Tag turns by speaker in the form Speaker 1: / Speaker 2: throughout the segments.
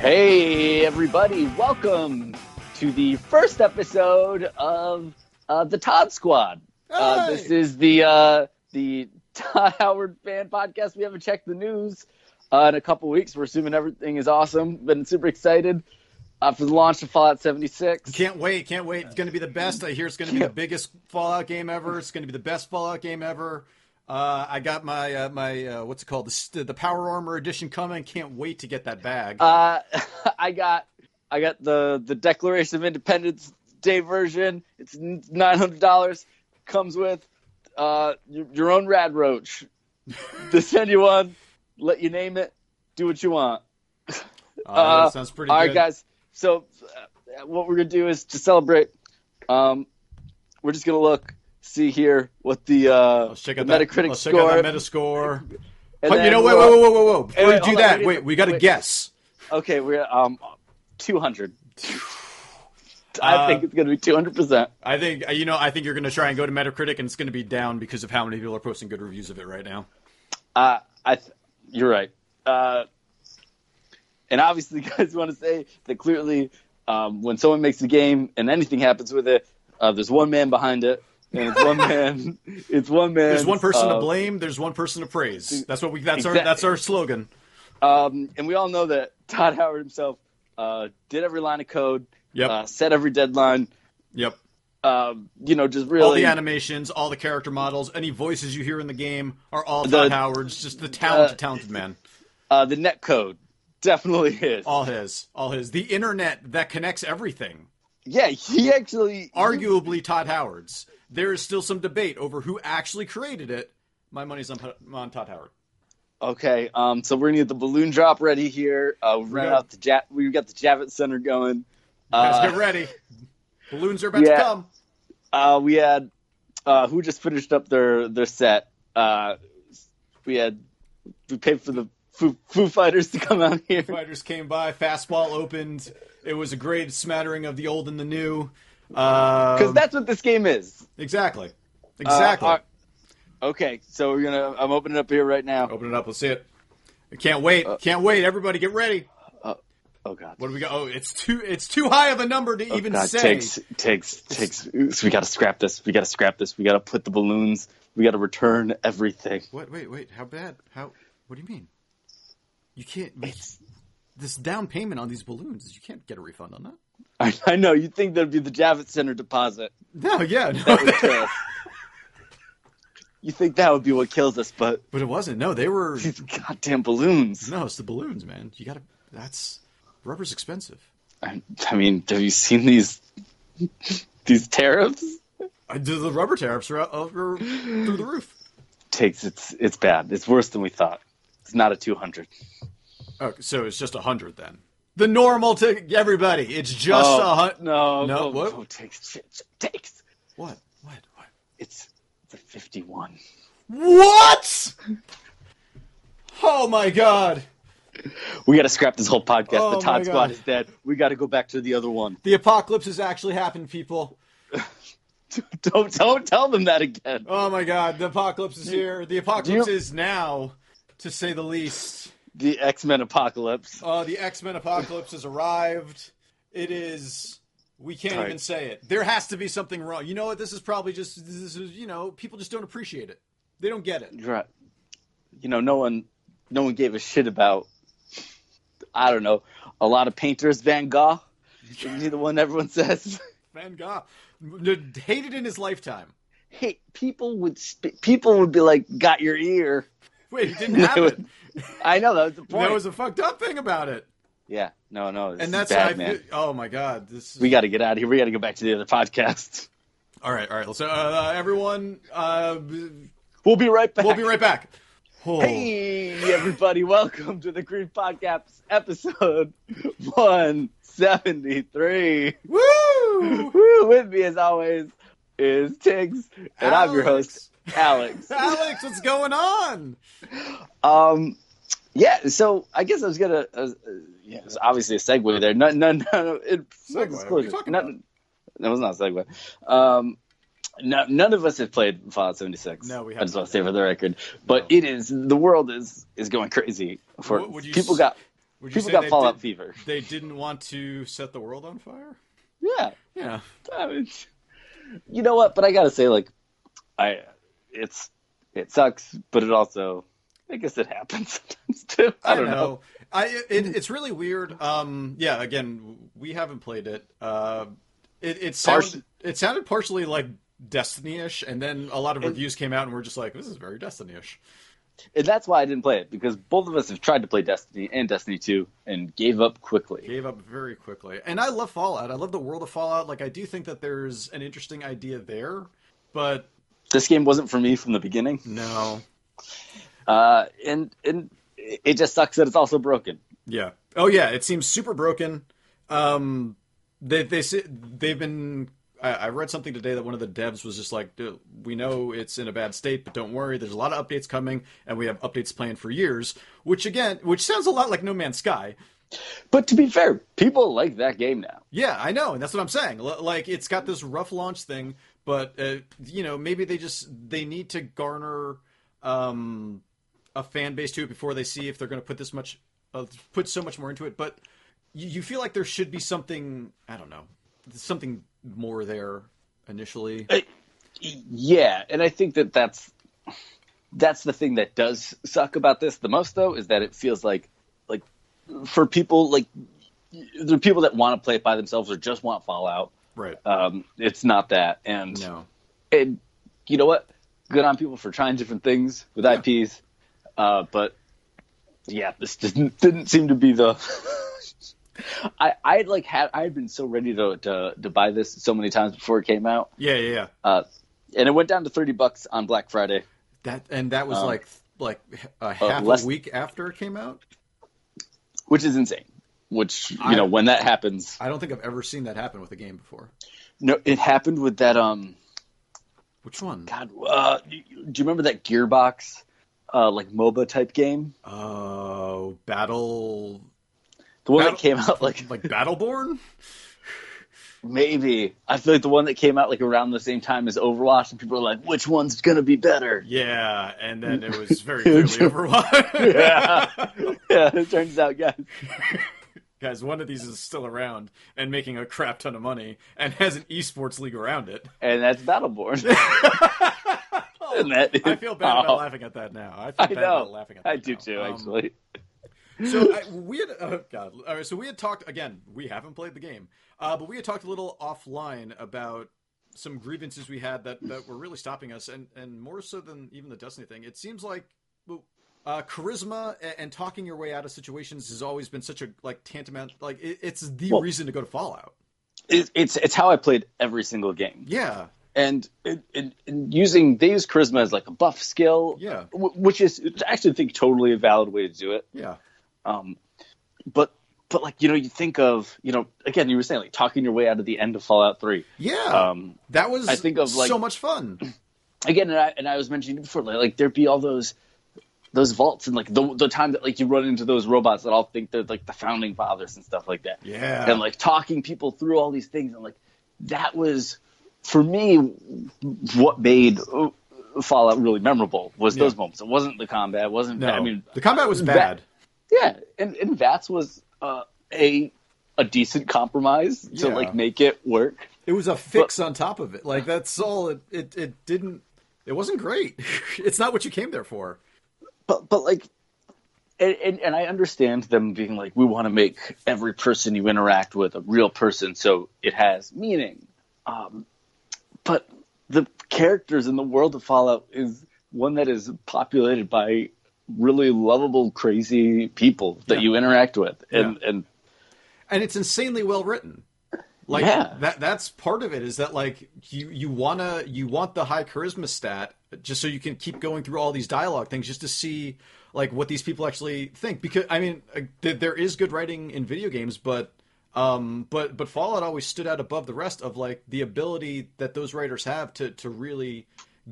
Speaker 1: Hey, everybody, welcome to the first episode of uh, the Todd Squad. Uh,
Speaker 2: Hey!
Speaker 1: this is the uh, the Todd Howard fan podcast. We haven't checked the news uh, in a couple weeks. We're assuming everything is awesome. Been super excited uh, for the launch of Fallout 76.
Speaker 2: Can't wait, can't wait. It's going to be the best. I hear it's going to be the biggest Fallout game ever. It's going to be the best Fallout game ever. Uh, I got my uh, my uh, what's it called the st- the Power Armor edition coming. Can't wait to get that bag.
Speaker 1: Uh, I got I got the the Declaration of Independence Day version. It's nine hundred dollars. Comes with uh, your, your own rad roach. they send you one. Let you name it. Do what you want.
Speaker 2: Uh,
Speaker 1: uh,
Speaker 2: that sounds pretty
Speaker 1: All
Speaker 2: good.
Speaker 1: right, guys. So uh, what we're gonna do is to celebrate. Um, we're just gonna look, see here what the uh,
Speaker 2: Let's check
Speaker 1: the
Speaker 2: out that
Speaker 1: Metacritic
Speaker 2: let's check
Speaker 1: score.
Speaker 2: out that Metascore.
Speaker 1: and
Speaker 2: But you know, wait, wait, wait, wait, wait, wait. Before you do
Speaker 1: on,
Speaker 2: that,
Speaker 1: we
Speaker 2: wait, we got to guess.
Speaker 1: Okay, we're um two hundred. I
Speaker 2: Uh,
Speaker 1: think it's gonna be two hundred percent.
Speaker 2: I think you know. I think you're going to try and go to Metacritic, and it's going to be down because of how many people are posting good reviews of it right now.
Speaker 1: Uh, I th- you're right. Uh, and obviously, guys want to say that clearly, um, when someone makes a game and anything happens with it, uh, there's one man behind it, and it's one man. It's one man.
Speaker 2: There's one person
Speaker 1: uh,
Speaker 2: to blame. There's one person to praise. That's what we. That's our. That's our slogan.
Speaker 1: Um, and we all know that Todd Howard himself uh, did every line of code,
Speaker 2: Yep.
Speaker 1: uh, set every deadline.
Speaker 2: Yep.
Speaker 1: Um, you know, just really all
Speaker 2: the animations, all the character models, any voices you hear in the game are all
Speaker 1: The-
Speaker 2: Todd Howard's. Just the talented,
Speaker 1: uh,
Speaker 2: talented man.
Speaker 1: uh, the net code definitely is.
Speaker 2: All his, all his. The internet that connects everything.
Speaker 1: Yeah, he actually
Speaker 2: Arguably Todd Howard's. There is still some debate over who actually created it. My money's on, on Todd Howard.
Speaker 1: Okay, um, so we're gonna get the balloon drop ready here. Uh, we ran
Speaker 2: got-
Speaker 1: out the ja- we got the Javits Center going.
Speaker 2: Guys,
Speaker 1: Uh,
Speaker 2: get ready. Balloons are about
Speaker 1: yeah.
Speaker 2: to come.
Speaker 1: uh, we had uh, who just finished up their their set. Uh, we had we paid for the Foo, Foo Fighters to come out here.
Speaker 2: Foo Fighters came by. Fastball opened. It was a great smattering of the old and the new. Um,
Speaker 1: Because that's what this game is.
Speaker 2: exactly, exactly.
Speaker 1: Uh, uh, okay, so we're gonna. I'm opening it up here right now.
Speaker 2: Open it up. Let's see it. I can't wait.
Speaker 1: Uh,
Speaker 2: can't wait. Everybody, get ready.
Speaker 1: Oh God.
Speaker 2: What do we got? Oh, it's too. It's too high of a number to even
Speaker 1: God,
Speaker 2: say.
Speaker 1: takes takes takes. So we got to scrap this. We got to scrap this. We got to put the balloons. We got to return everything.
Speaker 2: What? Wait, wait. How bad? How? What do you mean? You can't. you- this down payment on these balloons. You can't get a refund on that.
Speaker 1: I, I know. You think that'd be the Javits Center deposit?
Speaker 2: No, yeah,
Speaker 1: That would
Speaker 2: no.
Speaker 1: kill. You think that would be what kills us, but
Speaker 2: but it wasn't. No, they were.
Speaker 1: these goddamn balloons.
Speaker 2: No, it's the balloons, man. You gotta. That's rubber's expensive.
Speaker 1: I, I mean, have you seen these these tariffs?
Speaker 2: I do the rubber tariffs are, out- are through the roof.
Speaker 1: Takes it's it's bad. It's worse than we thought. It's not a two hundred.
Speaker 2: Okay, so it's just a hundred then. The normal to everybody. It's just oh, a hundred.
Speaker 1: Oh, no,
Speaker 2: No,
Speaker 1: no,
Speaker 2: what?
Speaker 1: no, takes takes.
Speaker 2: What? What? What?
Speaker 1: It's the fifty one.
Speaker 2: What? Oh my god!
Speaker 1: We got to scrap this whole podcast.
Speaker 2: Oh,
Speaker 1: the Todd Squad is dead. We got to go back to the other one.
Speaker 2: The apocalypse has actually happened, people.
Speaker 1: don't don't tell them that again.
Speaker 2: Oh my god, the apocalypse is here. The apocalypse
Speaker 1: you-
Speaker 2: is now, to say the least.
Speaker 1: The X Men apocalypse.
Speaker 2: Uh, the X Men apocalypse has arrived. It is. We can't
Speaker 1: Right.
Speaker 2: even say it. There has to be something wrong. You know what? This is probably just. This is. You know, people just don't appreciate it. They don't get it.
Speaker 1: Right. You know, no one, no one gave a shit about. I don't know. A lot of painters, Van Gogh. Isn't he the one everyone says?
Speaker 2: Van Gogh hated in his lifetime.
Speaker 1: Hey, people would sp- people would be like, "Got your ear."
Speaker 2: Wait, he didn't it.
Speaker 1: would- I know that was the point.
Speaker 2: That was a fucked up thing about it.
Speaker 1: yeah, no, no,
Speaker 2: And that's
Speaker 1: bad,
Speaker 2: I,
Speaker 1: man.
Speaker 2: Oh my god, this. Is,
Speaker 1: We got to get out of here. We got to go back to the other podcast.
Speaker 2: all right, all right. So uh, everyone, uh,
Speaker 1: We'll be right back.
Speaker 2: we'll be right back. Oh.
Speaker 1: Hey, everybody! Welcome to the Green Podcast episode one seventy three.
Speaker 2: Woo!
Speaker 1: Woo, with me as always is Tiggs, and I'm your host, Alex.
Speaker 2: Alex, what's going on?
Speaker 1: Um, yeah. So I guess I was gonna. Uh, uh, yeah, it's obviously a segue there. No, no, no. It,
Speaker 2: Segue? What are you
Speaker 1: disclosure.
Speaker 2: talking
Speaker 1: None-
Speaker 2: about?
Speaker 1: That was not a segue. Um, no, none of us have played Fallout 76.
Speaker 2: No, we
Speaker 1: I just
Speaker 2: haven't.
Speaker 1: want to say for the record. But
Speaker 2: No.
Speaker 1: it is the world is is going crazy for
Speaker 2: would you
Speaker 1: people
Speaker 2: s-
Speaker 1: got
Speaker 2: Would you
Speaker 1: people got Fallout
Speaker 2: did-
Speaker 1: fever.
Speaker 2: They didn't want to set the world on fire.
Speaker 1: Yeah,
Speaker 2: Yeah,
Speaker 1: I mean, you know what? But I gotta say, like, I it's it sucks, but it also, I guess it happens sometimes too. I don't know.
Speaker 2: I it, it's really weird. Um, yeah. Again, we haven't played it. Uh, it it sounded it sounded partially like Destiny-ish, and then a lot of reviews came out and we're just like, this is very Destiny-ish.
Speaker 1: And that's why I didn't play it because both of us have tried to play Destiny and Destiny 2 and gave up quickly.
Speaker 2: Gave up very quickly. And I love Fallout. I love the world of Fallout. Like I do think that there's an interesting idea there, but
Speaker 1: This game wasn't for me from the beginning,
Speaker 2: no.
Speaker 1: uh, and and it just sucks that it's also broken.
Speaker 2: Yeah. Oh yeah, it seems super broken. Um, they they they've been. I, I read something today that one of the devs was just like, we know it's in a bad state, but don't worry. There's a lot of updates coming, and we have updates planned for years." Which again, which sounds a lot like No Man's Sky.
Speaker 1: But to be fair, people like that game now.
Speaker 2: Yeah, I know, and that's what I'm saying. L- Like it's got this rough launch thing, but uh, you know, maybe they just they need to garner um, a fan base to it before they see if they're going to put this much, uh, put so much more into it. But you, you feel like there should be something. I don't know, something more there initially.
Speaker 1: Yeah, and I think that that's that's the thing that does suck about this the most, though, is that it feels like like for people like there are people that want to play it by themselves or just want Fallout.
Speaker 2: Right.
Speaker 1: Um, it's not that, and
Speaker 2: No.
Speaker 1: and you know what? Good on people for trying different things with
Speaker 2: Yeah.
Speaker 1: IPs, uh, but yeah, this didn't didn't seem to be the. I I had like had I had been so ready to, to to buy this so many times before it came out,
Speaker 2: Yeah, yeah, yeah.
Speaker 1: uh, and it went down to thirty bucks on Black Friday.
Speaker 2: That and that was
Speaker 1: Um,
Speaker 2: like like a half
Speaker 1: less-
Speaker 2: a week after it came out.
Speaker 1: which is insane. Which you
Speaker 2: I-
Speaker 1: know, when that happens,
Speaker 2: I don't think I've ever seen that happen with a game before.
Speaker 1: no, it happened with that. Um,
Speaker 2: Which one?
Speaker 1: God, uh, do you remember that Gearbox, uh, like MOBA type game?
Speaker 2: Oh, battle
Speaker 1: The one
Speaker 2: Battle-
Speaker 1: that came out like
Speaker 2: like Battleborn.
Speaker 1: maybe I feel like the one that came out like around the same time as Overwatch, and people are like, which one's gonna be better?
Speaker 2: Yeah, and then it was very clearly Overwatch.
Speaker 1: Yeah, yeah. It turns out, guys,
Speaker 2: Guys, one of these is still around and making a crap ton of money and has an esports league around it.
Speaker 1: and that's Battleborn. and that is,
Speaker 2: I feel bad about
Speaker 1: oh,
Speaker 2: laughing at that now. I feel
Speaker 1: I
Speaker 2: bad
Speaker 1: know.
Speaker 2: about laughing at that
Speaker 1: I do
Speaker 2: now.
Speaker 1: too,
Speaker 2: Um,
Speaker 1: actually.
Speaker 2: so I, we had oh god all right so we had talked again we haven't played the game uh, but we had talked a little offline about some grievances we had that, that were really stopping us and and more so than even the destiny thing it seems like well, uh, charisma and, and talking your way out of situations has always been such a like tantamount like it, it's the
Speaker 1: Well-
Speaker 2: reason to go to fallout
Speaker 1: It, it's it's how I played every single game.
Speaker 2: yeah
Speaker 1: and, and, and- and using they use charisma as like a buff skill,
Speaker 2: Yeah.
Speaker 1: wh- which is I actually think totally a valid way to do it.
Speaker 2: yeah
Speaker 1: Um, but but like you know you think of you know again you were saying like talking your way out of the end of Fallout Three.
Speaker 2: yeah
Speaker 1: Um,
Speaker 2: that was
Speaker 1: I think of, like-
Speaker 2: so much fun
Speaker 1: again, and I, and I was mentioning before like, like there'd be all those those vaults and like the the time that like you run into those robots that all think they're like the founding fathers and stuff like that.
Speaker 2: yeah
Speaker 1: and like talking people through all these things and like that was for me what made uh, Fallout really memorable was
Speaker 2: Yeah.
Speaker 1: those moments. It wasn't the combat. It wasn't.
Speaker 2: no
Speaker 1: I mean,
Speaker 2: the combat was
Speaker 1: that-
Speaker 2: bad
Speaker 1: yeah, and and Vats was uh, a a decent compromise to
Speaker 2: Yeah.
Speaker 1: like make it work.
Speaker 2: It was a fix on top of it. Like that's all. It it, it didn't. It wasn't great. it's not what you came there for.
Speaker 1: But but like. And, and, and I understand them being like, we want to make every person you interact with a real person, so it has meaning. Um, but the characters in the world of Fallout is one that is populated by really lovable, crazy people that
Speaker 2: Yeah.
Speaker 1: you interact with, and
Speaker 2: Yeah.
Speaker 1: and
Speaker 2: And it's insanely well written. Like
Speaker 1: Yeah.
Speaker 2: that. That's part of it. Is that like you you wanna you want the high charisma stat just so you can keep going through all these dialogue things just to see like what these people actually think. Because I mean, uh, there is good writing in video games, but. Um, but but Fallout always stood out above the rest of like the ability that those writers have to to really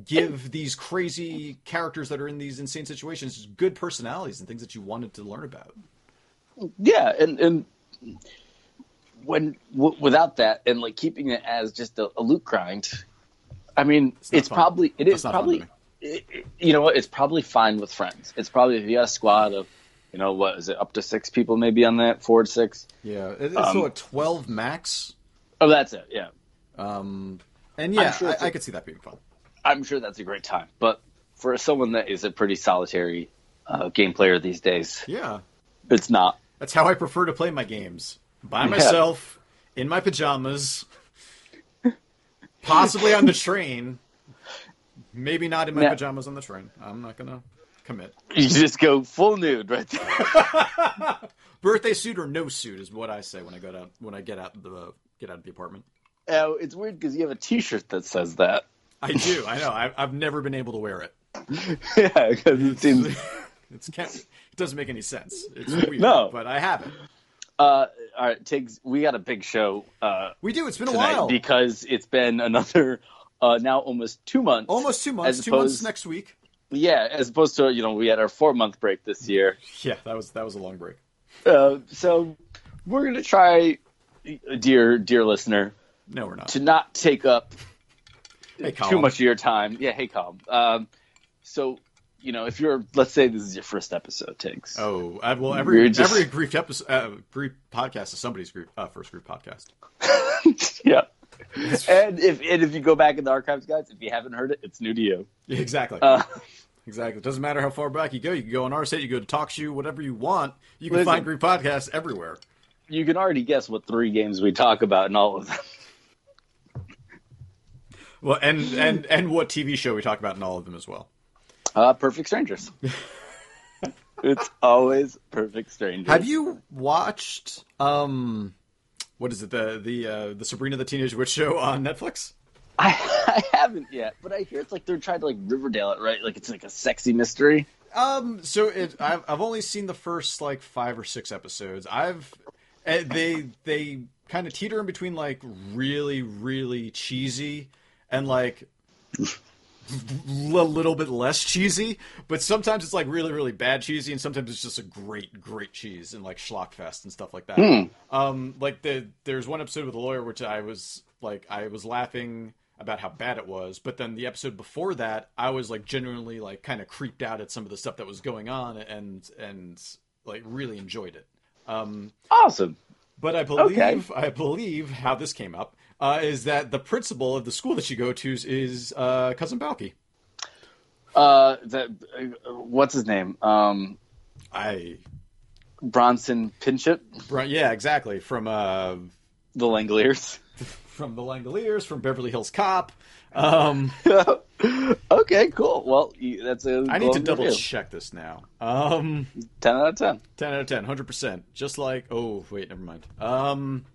Speaker 2: give these crazy characters that are in these insane situations good personalities and things that you wanted to learn about.
Speaker 1: yeah, and and when w- without that and like keeping it as just a, a loot grind, I mean,
Speaker 2: not
Speaker 1: it's probably it is
Speaker 2: not fun to
Speaker 1: probably it- you know what it's probably fine with friends. It's probably if you got a squad of You know what is it? Up to six people maybe on that, four to six.
Speaker 2: Yeah, it- it's
Speaker 1: Um,
Speaker 2: so a twelve max.
Speaker 1: Oh, that's it. Yeah,
Speaker 2: Um, and yeah,
Speaker 1: sure
Speaker 2: I,
Speaker 1: a-
Speaker 2: I could see that being fun.
Speaker 1: I'm sure that's a great time. But for someone that is a pretty solitary uh, game player these days,
Speaker 2: Yeah,
Speaker 1: it's not.
Speaker 2: that's how I prefer to play my games by
Speaker 1: Yeah.
Speaker 2: myself in my pajamas, possibly on the train. Maybe not in my pajamas on the train. I'm not gonna commit.
Speaker 1: You just go full nude right there.
Speaker 2: Birthday suit or no suit is what I say when I go out when I get out the get out of the apartment.
Speaker 1: Oh, it's weird because you have a T-shirt that says that.
Speaker 2: I do. I know. I, I've never been able to wear it.
Speaker 1: yeah, because it seems.
Speaker 2: It's can't, it doesn't make any sense. It's weird,
Speaker 1: No.
Speaker 2: but I have it.
Speaker 1: Uh, all right, Tiggs, we got a big show uh,
Speaker 2: We do. It's been a while.
Speaker 1: because it's been another uh, now almost two months.
Speaker 2: Almost two months. Two months next week.
Speaker 1: Yeah, as opposed to you know we had our four month break this year.
Speaker 2: Yeah, that was that was a long break.
Speaker 1: Uh, so we're gonna try, dear dear listener,
Speaker 2: No, we're not.
Speaker 1: to not take up
Speaker 2: Hey,
Speaker 1: too much of your time. Yeah, hey, Calm. Um, so you know if you're let's say this is your first episode, Tiggs.
Speaker 2: Oh, I, well, every
Speaker 1: just-
Speaker 2: every Greek episode, uh, Greek podcast is somebody's group, uh, first group podcast.
Speaker 1: yeah. and if and if you go back in the archives, guys, if you haven't heard it, it's new to you.
Speaker 2: Exactly.
Speaker 1: Uh,
Speaker 2: exactly. It doesn't matter how far back you go. You can go on our site. You go to TalkShoe, whatever you want. You can
Speaker 1: Listen.
Speaker 2: find Greek podcasts everywhere.
Speaker 1: you can already guess what three games we talk about in all of them.
Speaker 2: Well, and and and what TV show we talk about in all of them as well.
Speaker 1: Uh, Perfect Strangers. it's always Perfect Strangers.
Speaker 2: Have you watched um, what is it the the uh, the Sabrina the Teenage Witch show on Netflix?
Speaker 1: I, I haven't yet, but I hear it's like they're trying to like Riverdale it, right? Like it's like a sexy mystery.
Speaker 2: Um, so it, I've I've only seen the first like five or six episodes. I've eh, they they kind of teeter in between like really really cheesy and like a little bit less cheesy, but sometimes it's like really really bad cheesy, and sometimes it's just a great great cheese and like schlockfest and stuff like that. Um, like the there's one episode with a lawyer which I was like I was laughing about how bad it was, but then the episode before that I was like genuinely like kind of creeped out at some of the stuff that was going on and and like really enjoyed it. Um,
Speaker 1: Awesome.
Speaker 2: but I believe
Speaker 1: Okay.
Speaker 2: I believe how this came up uh, is that the principal of the school that you go to is uh, cousin Balki.
Speaker 1: Uh, that uh, what's his name? Um,
Speaker 2: I
Speaker 1: Bronson Pinchot,
Speaker 2: yeah exactly from uh,
Speaker 1: the Langoliers.
Speaker 2: from the Langoliers from Beverly Hills Cop. Um,
Speaker 1: okay, cool. Well, you, that's a.
Speaker 2: I need to double
Speaker 1: review.
Speaker 2: check this now. Um,
Speaker 1: Ten out of ten.
Speaker 2: 10 out of 10, 100%. Just like, oh, wait, never mind. Um,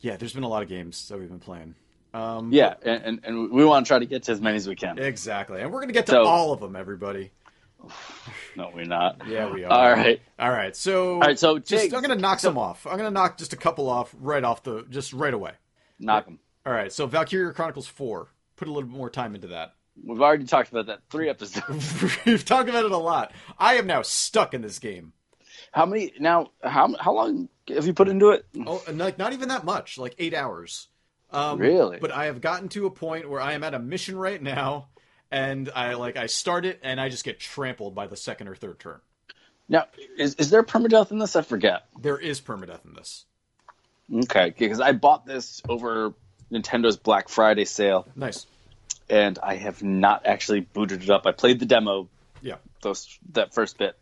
Speaker 2: yeah, there's been a lot of games that we've been playing. Um,
Speaker 1: Yeah, and, and, and we want to try to get to as many as we can.
Speaker 2: Exactly. And we're going to get to
Speaker 1: So-
Speaker 2: all of them, everybody.
Speaker 1: No, we're not.
Speaker 2: Yeah, we are.
Speaker 1: All right.
Speaker 2: All right. So,
Speaker 1: All right, so
Speaker 2: just, I'm going to knock some off. I'm going to knock just a couple off right off the, just right away.
Speaker 1: Knock them.
Speaker 2: All right. So, Valkyria Chronicles 4. Put a little bit more time into that.
Speaker 1: We've already talked about that three episodes.
Speaker 2: We've talked about it a lot. I am now stuck in this game.
Speaker 1: How many now? How how long have you put into it?
Speaker 2: Oh, like not even that much, like eight hours. Um,
Speaker 1: Really?
Speaker 2: But I have gotten to a point where I am at a mission right now, and I like I start it and I just get trampled by the second or third turn.
Speaker 1: Now, is is there permadeath in this? I forget.
Speaker 2: There is permadeath in this.
Speaker 1: Okay, because I bought this over Nintendo's Black Friday sale,
Speaker 2: Nice.
Speaker 1: and I have not actually booted it up. I played the demo,
Speaker 2: Yeah.
Speaker 1: those that first bit.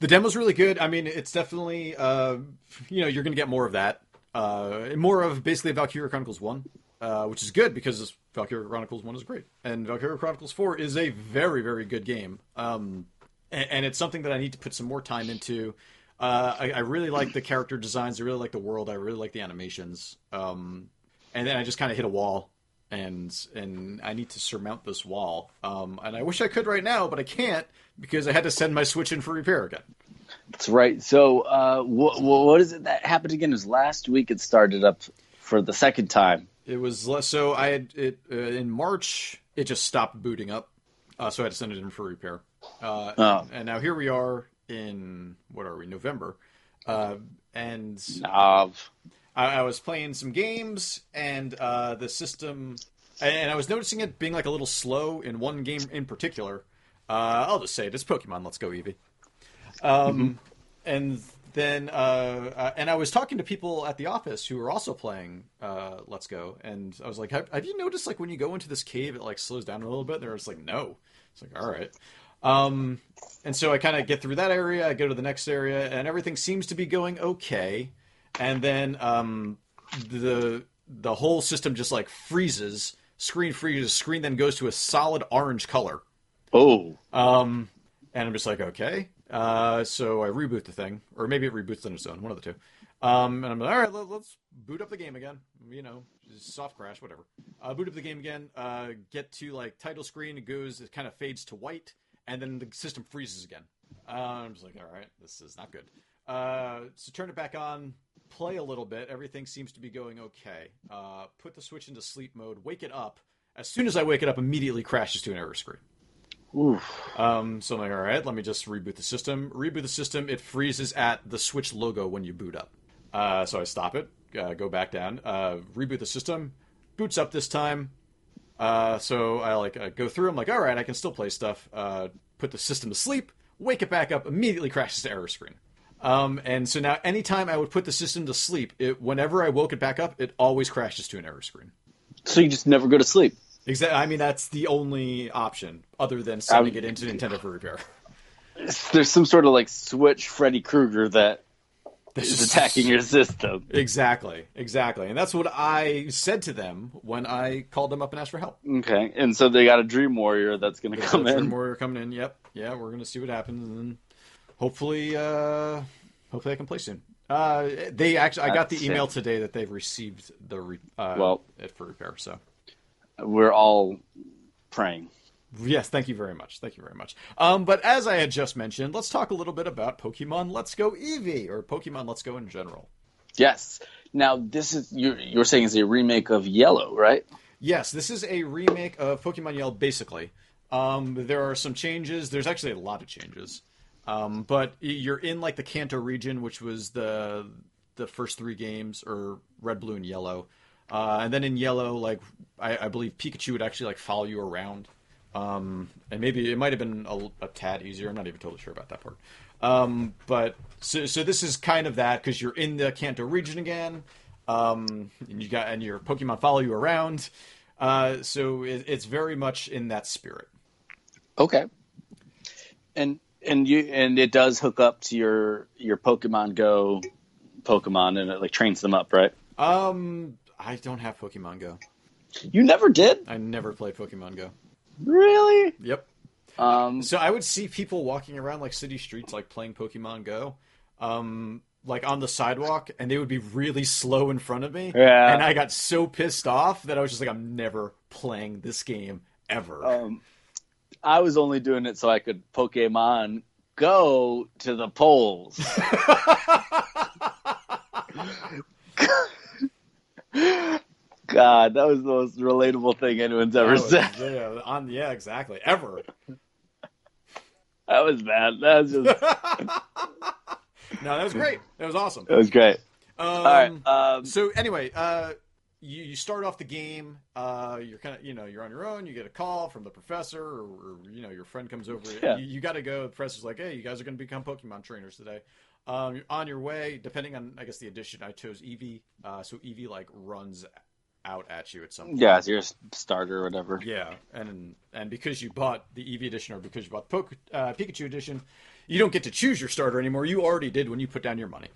Speaker 2: The demo's really good. I mean, it's definitely uh, you know you're going to get more of that, uh, more of basically Valkyria Chronicles One, uh, which is good because Valkyria Chronicles One is great, and Valkyria Chronicles Four is a very very good game. Um, and, and it's something that I need to put some more time into. Uh, I, I really like the character designs. I really like the world. I really like the animations. Um, and then I just kind of hit a wall, and and I need to surmount this wall. Um, and I wish I could right now, but I can't because I had to send my Switch in for repair again.
Speaker 1: That's right. So, uh, wh- wh- what is it that happened again? It was last week. It started up for the second time.
Speaker 2: It was less so. I had it uh, in March. It just stopped booting up, uh, so I had to send it in for repair. Uh,
Speaker 1: Oh.
Speaker 2: And now here we are in what are we November, uh, and
Speaker 1: Of
Speaker 2: I, I was playing some games, and uh, the system, and I was noticing it being like a little slow in one game in particular. Uh, I'll just say it. It's Pokemon Let's Go Eevee. Um, and then uh, uh, and I was talking to people at the office who were also playing uh, Let's Go, and I was like, have, have, you noticed like when you go into this cave, it like slows down a little bit? They're just like, no. It's like, all right. Um, and so I kind of get through that area, I go to the next area, and everything seems to be going okay. And then um, the the whole system just like freezes, screen freezes, screen then goes to a solid orange color.
Speaker 1: Oh.
Speaker 2: Um, and I'm just like, okay. Uh, so I reboot the thing, or maybe it reboots on its own, one of the two. Um, and I'm like, all right, let, us boot up the game again. You know, soft crash, whatever. Uh, boot up the game again. Uh, get to like title screen. It goes. It kind of fades to white, and then the system freezes again. Uh, I'm just like, all right, this is not good. Uh, so turn it back on. Play a little bit. Everything seems to be going okay. Uh, put the switch into sleep mode. Wake it up. As soon as I wake it up, immediately crashes to an error screen. Um, so I'm like, all right, let me just reboot the system. Reboot the system. It freezes at the Switch logo when you boot up. Uh, so I stop it, uh, go back down, uh, reboot the system. Boots up this time. Uh, so I like go through. I'm like, all right, I can still play stuff. Uh, put the system to sleep. Wake it back up. Immediately crashes to error screen. Um, and so now, anytime I would put the system to sleep, it, whenever I woke it back up, it always crashes to an error screen.
Speaker 1: So you just never go to sleep.
Speaker 2: Exactly. I mean, that's the only option other than sending it into Nintendo for repair.
Speaker 1: There's some sort of like Switch Freddy Krueger that is attacking your system.
Speaker 2: Exactly, exactly, and that's what I said to them when I called them up and asked for help.
Speaker 1: Okay, and so they got a Dream Warrior that's going to come in.
Speaker 2: Dream Warrior coming in. Yep, yeah, we're going to see what happens, and then hopefully, uh, hopefully I can play soon. Uh, they actually, I got the email today that they've received the re, uh, well it for repair. So
Speaker 1: we're all praying.
Speaker 2: Yes, thank you very much. Thank you very much. Um, but as I had just mentioned, let's talk a little bit about Pokemon Let's Go Eevee or Pokemon Let's Go in general.
Speaker 1: Yes. Now this is you're, you're saying is a remake of Yellow, right?
Speaker 2: Yes, this is a remake of Pokemon Yellow, basically. Um, there are some changes. There's actually a lot of changes. Um, but you're in like the Kanto region, which was the the first three games, or Red, Blue, and Yellow. Uh, and then in Yellow, like I, I, believe Pikachu would actually like follow you around. Um, and maybe it might have been a, a, tad easier. I'm not even totally sure about that part. Um, but so, so this is kind of that because you're in the Kanto region again. Um, and you got and your Pokemon follow you around. Uh, so it, it's very much in that spirit.
Speaker 1: Okay. And and you and it does hook up to your your Pokemon Go Pokemon and it like trains them up, right?
Speaker 2: Um, I don't have Pokemon Go.
Speaker 1: You never did?
Speaker 2: I never played Pokemon Go.
Speaker 1: Really?
Speaker 2: Yep.
Speaker 1: Um,
Speaker 2: so I would see people walking around like city streets, like playing Pokemon Go, um, like on the sidewalk, and they would be really slow in front of me.
Speaker 1: Yeah.
Speaker 2: And I got so pissed off that I was just like, I'm never playing this game ever.
Speaker 1: Um, I was only doing it so I could Pokemon go to the polls. God, that was the most relatable thing anyone's ever
Speaker 2: was,
Speaker 1: said.
Speaker 2: Yeah, on yeah, exactly. Ever.
Speaker 1: that was bad. That was just
Speaker 2: No, that was great. That was awesome.
Speaker 1: That was great.
Speaker 2: Um,
Speaker 1: All right. Um,
Speaker 2: so anyway, uh, you, you start off the game. Uh, you're kind of you know you're on your own. You get a call from the professor, or, or you know your friend comes over.
Speaker 1: Yeah.
Speaker 2: You, you got to go. The professor's like, hey, you guys are going to become Pokemon trainers today. Um, you're on your way. Depending on I guess the edition, I chose Eevee. Uh, so Eevee like runs out at you at some point.
Speaker 1: Yeah, so you're a starter or whatever.
Speaker 2: Yeah, and and because you bought the Eevee edition or because you bought the Poke, uh, Pikachu edition, you don't get to choose your starter anymore. You already did when you put down your money.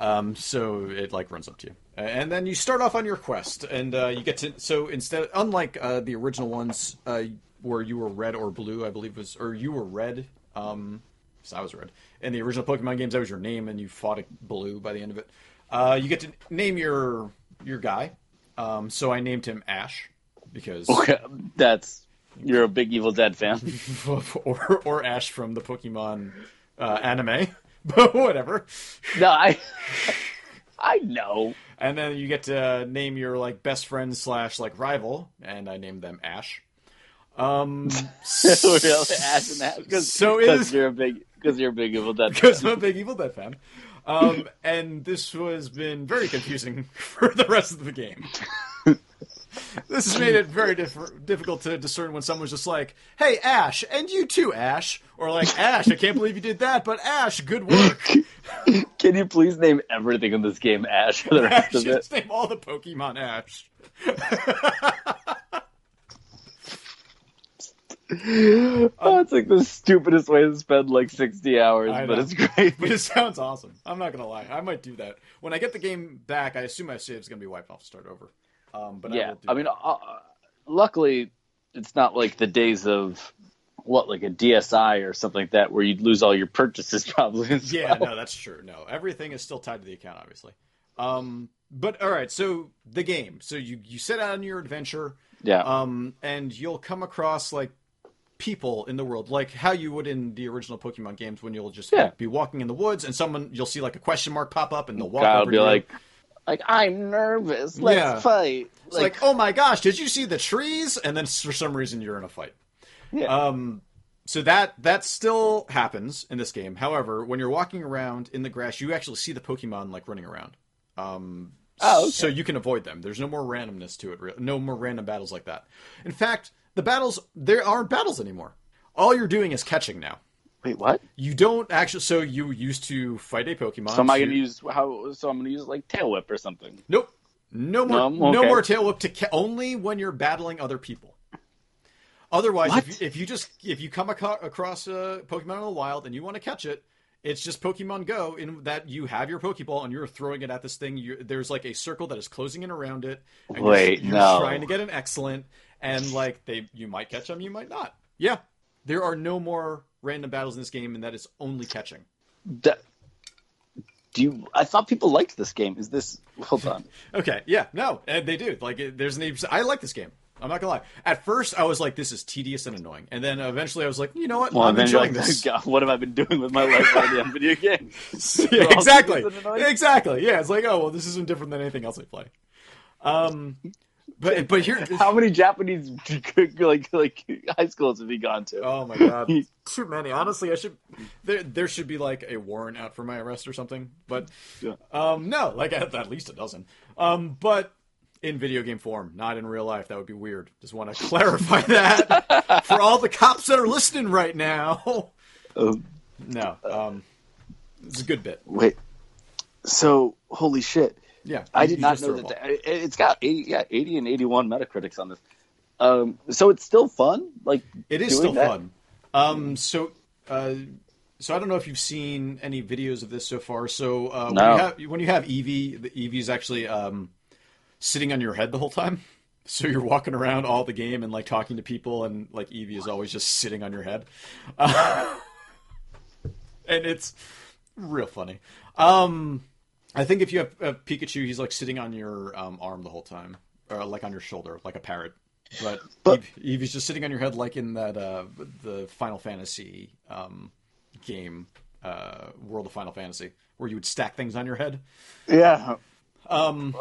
Speaker 2: Um, so it like runs up to you, and then you start off on your quest, and uh, you get to so instead, unlike uh, the original ones uh, where you were red or blue, I believe was, or you were red. Um, so I was red in the original Pokemon games. That was your name, and you fought a blue by the end of it. Uh, you get to name your your guy, um, so I named him Ash because
Speaker 1: okay, that's you're a big Evil Dead fan,
Speaker 2: or or Ash from the Pokemon uh, anime, but whatever.
Speaker 1: No, I I know.
Speaker 2: And then you get to name your like best friend slash like rival, and I named them Ash. Um,
Speaker 1: really, Ash and Ash, because
Speaker 2: so
Speaker 1: is you're a big because you're a big Evil Dead
Speaker 2: because I'm a big Evil Dead fan. Um, and this has been very confusing for the rest of the game. this has made it very diff- difficult to discern when someone's just like, "Hey, Ash, and you too, Ash," or like, "Ash, I can't believe you did that, but Ash, good work."
Speaker 1: Can you please name everything in this game Ash for the rest
Speaker 2: Ash,
Speaker 1: of it?
Speaker 2: just name all the Pokemon Ash.
Speaker 1: Oh, it's like the stupidest way to spend like 60 hours, but it's great.
Speaker 2: But it sounds awesome. I'm not gonna lie. I might do that when I get the game back. I assume my save's gonna be wiped off to start over. Um, but I,
Speaker 1: yeah,
Speaker 2: will do
Speaker 1: I mean, uh, luckily, it's not like the days of what, like a DSI or something like that, where you'd lose all your purchases probably.
Speaker 2: yeah,
Speaker 1: well.
Speaker 2: no, that's true. No, everything is still tied to the account, obviously. Um, but all right, so the game. So you you set out on your adventure,
Speaker 1: yeah.
Speaker 2: um, and you'll come across like people in the world, like how you would in the original Pokemon games, when you'll just
Speaker 1: Yeah.
Speaker 2: like, be walking in the woods, and someone you'll see like a question mark pop up, and they'll walk
Speaker 1: will be like, like I'm nervous. Let's
Speaker 2: Yeah.
Speaker 1: fight.
Speaker 2: It's like, oh my gosh, did you see the trees? And then for some reason you're in a fight.
Speaker 1: Yeah.
Speaker 2: Um, so that that still happens in this game. However, when you're walking around in the grass, you actually see the Pokemon like running around. Um,
Speaker 1: Oh, okay.
Speaker 2: so you can avoid them. There's no more randomness to it. No more random battles like that. In fact, the battles there aren't battles anymore. All you're doing is catching now.
Speaker 1: Wait, what?
Speaker 2: You don't actually. So you used to fight a Pokemon.
Speaker 1: So am I going to use how? So I'm going to use like Tail Whip or something.
Speaker 2: Nope. No more.
Speaker 1: No?
Speaker 2: No, more tail whip to ca- only when you're battling other people. Otherwise, if you, if you just if you come aco- across a Pokemon in the wild and you want to catch it, it's just Pokemon Go in that you have your Pokeball and you're throwing it at this thing. you there's like a circle that is closing in around it. And
Speaker 1: Wait,
Speaker 2: you're, you're
Speaker 1: no.
Speaker 2: trying to get an excellent, and like they, you might catch them, you might not. Yeah, there are no more random battles in this game, and that is only catching.
Speaker 1: Da- do you? I thought people liked this game. Is this? Hold on.
Speaker 2: Okay, yeah, no, they do. Like, there's an. I like this game. I'm not gonna lie. At first, I was like, "This is tedious and annoying," and then eventually, I was like, "You know what?
Speaker 1: Well,
Speaker 2: I'm enjoying
Speaker 1: like,
Speaker 2: this."
Speaker 1: God, what have I been doing with my life on video games?
Speaker 2: yeah, exactly,
Speaker 1: tedious and annoying?
Speaker 2: exactly. Yeah, it's like, oh well, this isn't different than anything else I play. Um, but but here,
Speaker 1: How many Japanese like like high schools have you gone to?
Speaker 2: oh my god, too many. Honestly, I should there there should be like a warrant out for my arrest or something. But
Speaker 1: Yeah.
Speaker 2: um, no, like at, at least a dozen. Um, but in video game form, not in real life. That would be weird. Just want to clarify that for all the cops that are listening right now.
Speaker 1: Um,
Speaker 2: No, um, it's a good bit.
Speaker 1: wait. So holy shit!
Speaker 2: Yeah,
Speaker 1: I did not know that. it's got eighty, yeah, eighty and eighty-one Metacritics on this. Um, so it's still fun. Like
Speaker 2: It is still
Speaker 1: that?
Speaker 2: fun. Um, so, uh, so I don't know if you've seen any videos of this so far. So uh, when,
Speaker 1: No.
Speaker 2: you have, when you have Eevee, the Eevee is actually um, sitting on your head the whole time. So you're walking around all the game and like talking to people, and like Eevee is always just sitting on your head, uh, and it's real funny. Um, I think if you have a Pikachu, he's like sitting on your um, arm the whole time, or like on your shoulder, like a parrot. But,
Speaker 1: But-
Speaker 2: Eevee's just sitting on your head, like in that uh, the Final Fantasy um, game, uh, World of Final Fantasy, where you would stack things on your head.
Speaker 1: Yeah.
Speaker 2: Um,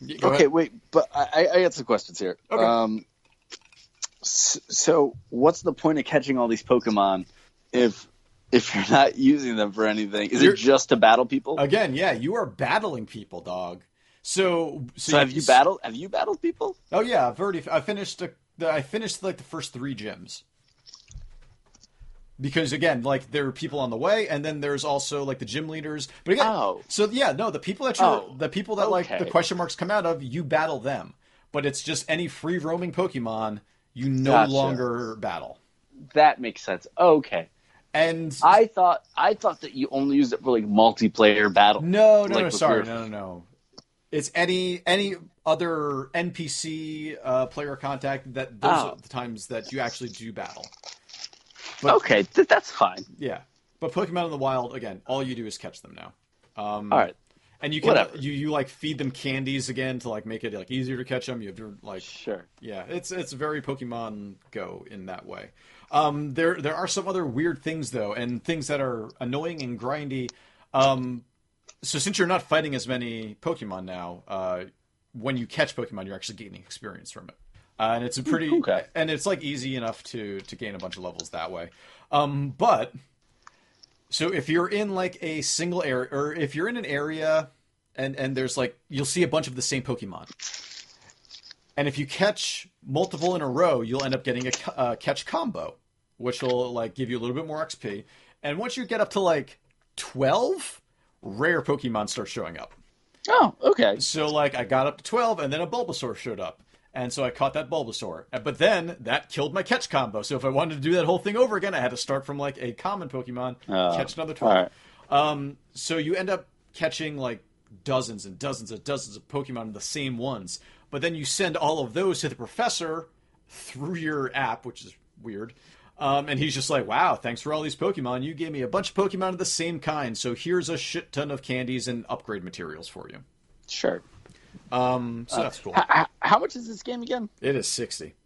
Speaker 2: y-
Speaker 1: okay,
Speaker 2: ahead.
Speaker 1: wait, but I, I got some questions here.
Speaker 2: Okay.
Speaker 1: Um, so, what's the point of catching all these Pokemon if if you're not using them for anything? Is
Speaker 2: You're-
Speaker 1: it just to battle people?
Speaker 2: Again, yeah, you are battling people, dog. So,
Speaker 1: so, have you battled? Have you battled people?
Speaker 2: Oh yeah, I've already. I finished. A, the, I finished like the first three gyms. Because again, like there are people on the way, and then there's also like the gym leaders. But again,
Speaker 1: Oh.
Speaker 2: so yeah, no, the people that you,
Speaker 1: Oh,
Speaker 2: the people that like the question marks come out of, you battle them. But it's just any free roaming Pokemon you no
Speaker 1: Gotcha.
Speaker 2: longer battle.
Speaker 1: That makes sense. Okay,
Speaker 2: And
Speaker 1: I thought I thought that you only used it for like multiplayer battle.
Speaker 2: No, no,
Speaker 1: Like
Speaker 2: no. Sorry, no, no, no. It's any any other NPC uh, player contact that those
Speaker 1: Oh.
Speaker 2: are the times that you actually do battle. But-
Speaker 1: Okay, th- that's fine.
Speaker 2: Yeah, but Pokemon in the wild again, all you do is catch them now. Um,
Speaker 1: All right,
Speaker 2: and you can
Speaker 1: Whatever.
Speaker 2: you you like feed them candies again to like make it like easier to catch them. You have to like
Speaker 1: sure.
Speaker 2: yeah, it's it's very Pokemon Go in that way. Um, there there are some other weird things though, and things that are annoying and grindy. Um, so since you're not fighting as many Pokemon now, uh, when you catch Pokemon, you're actually gaining experience from it, uh, and it's a pretty
Speaker 1: Okay.
Speaker 2: and it's like easy enough to to gain a bunch of levels that way. Um, but so if you're in like a single area, or if you're in an area and and there's like you'll see a bunch of the same Pokemon. And if you catch multiple in a row, you'll end up getting a uh, catch combo, which will like give you a little bit more XP. And once you get up to like 12, rare Pokemon start showing up.
Speaker 1: Oh, okay.
Speaker 2: So like I got up to 12 and then a Bulbasaur showed up. And so I caught that Bulbasaur. But then that killed my catch combo. So if I wanted to do that whole thing over again, I had to start from like a common Pokemon,
Speaker 1: Uh,
Speaker 2: catch another 12.
Speaker 1: all right.
Speaker 2: Um, so you end up catching like dozens and dozens and dozens of Pokemon, the same ones. But then you send all of those to the professor through your app, which is weird. Um, and he's just like, wow, thanks for all these Pokemon. You gave me a bunch of Pokemon of the same kind. So here's a shit ton of candies and upgrade materials for you.
Speaker 1: Sure.
Speaker 2: Um, so that's cool.
Speaker 1: H- h- how much is this game again?
Speaker 2: It is 60.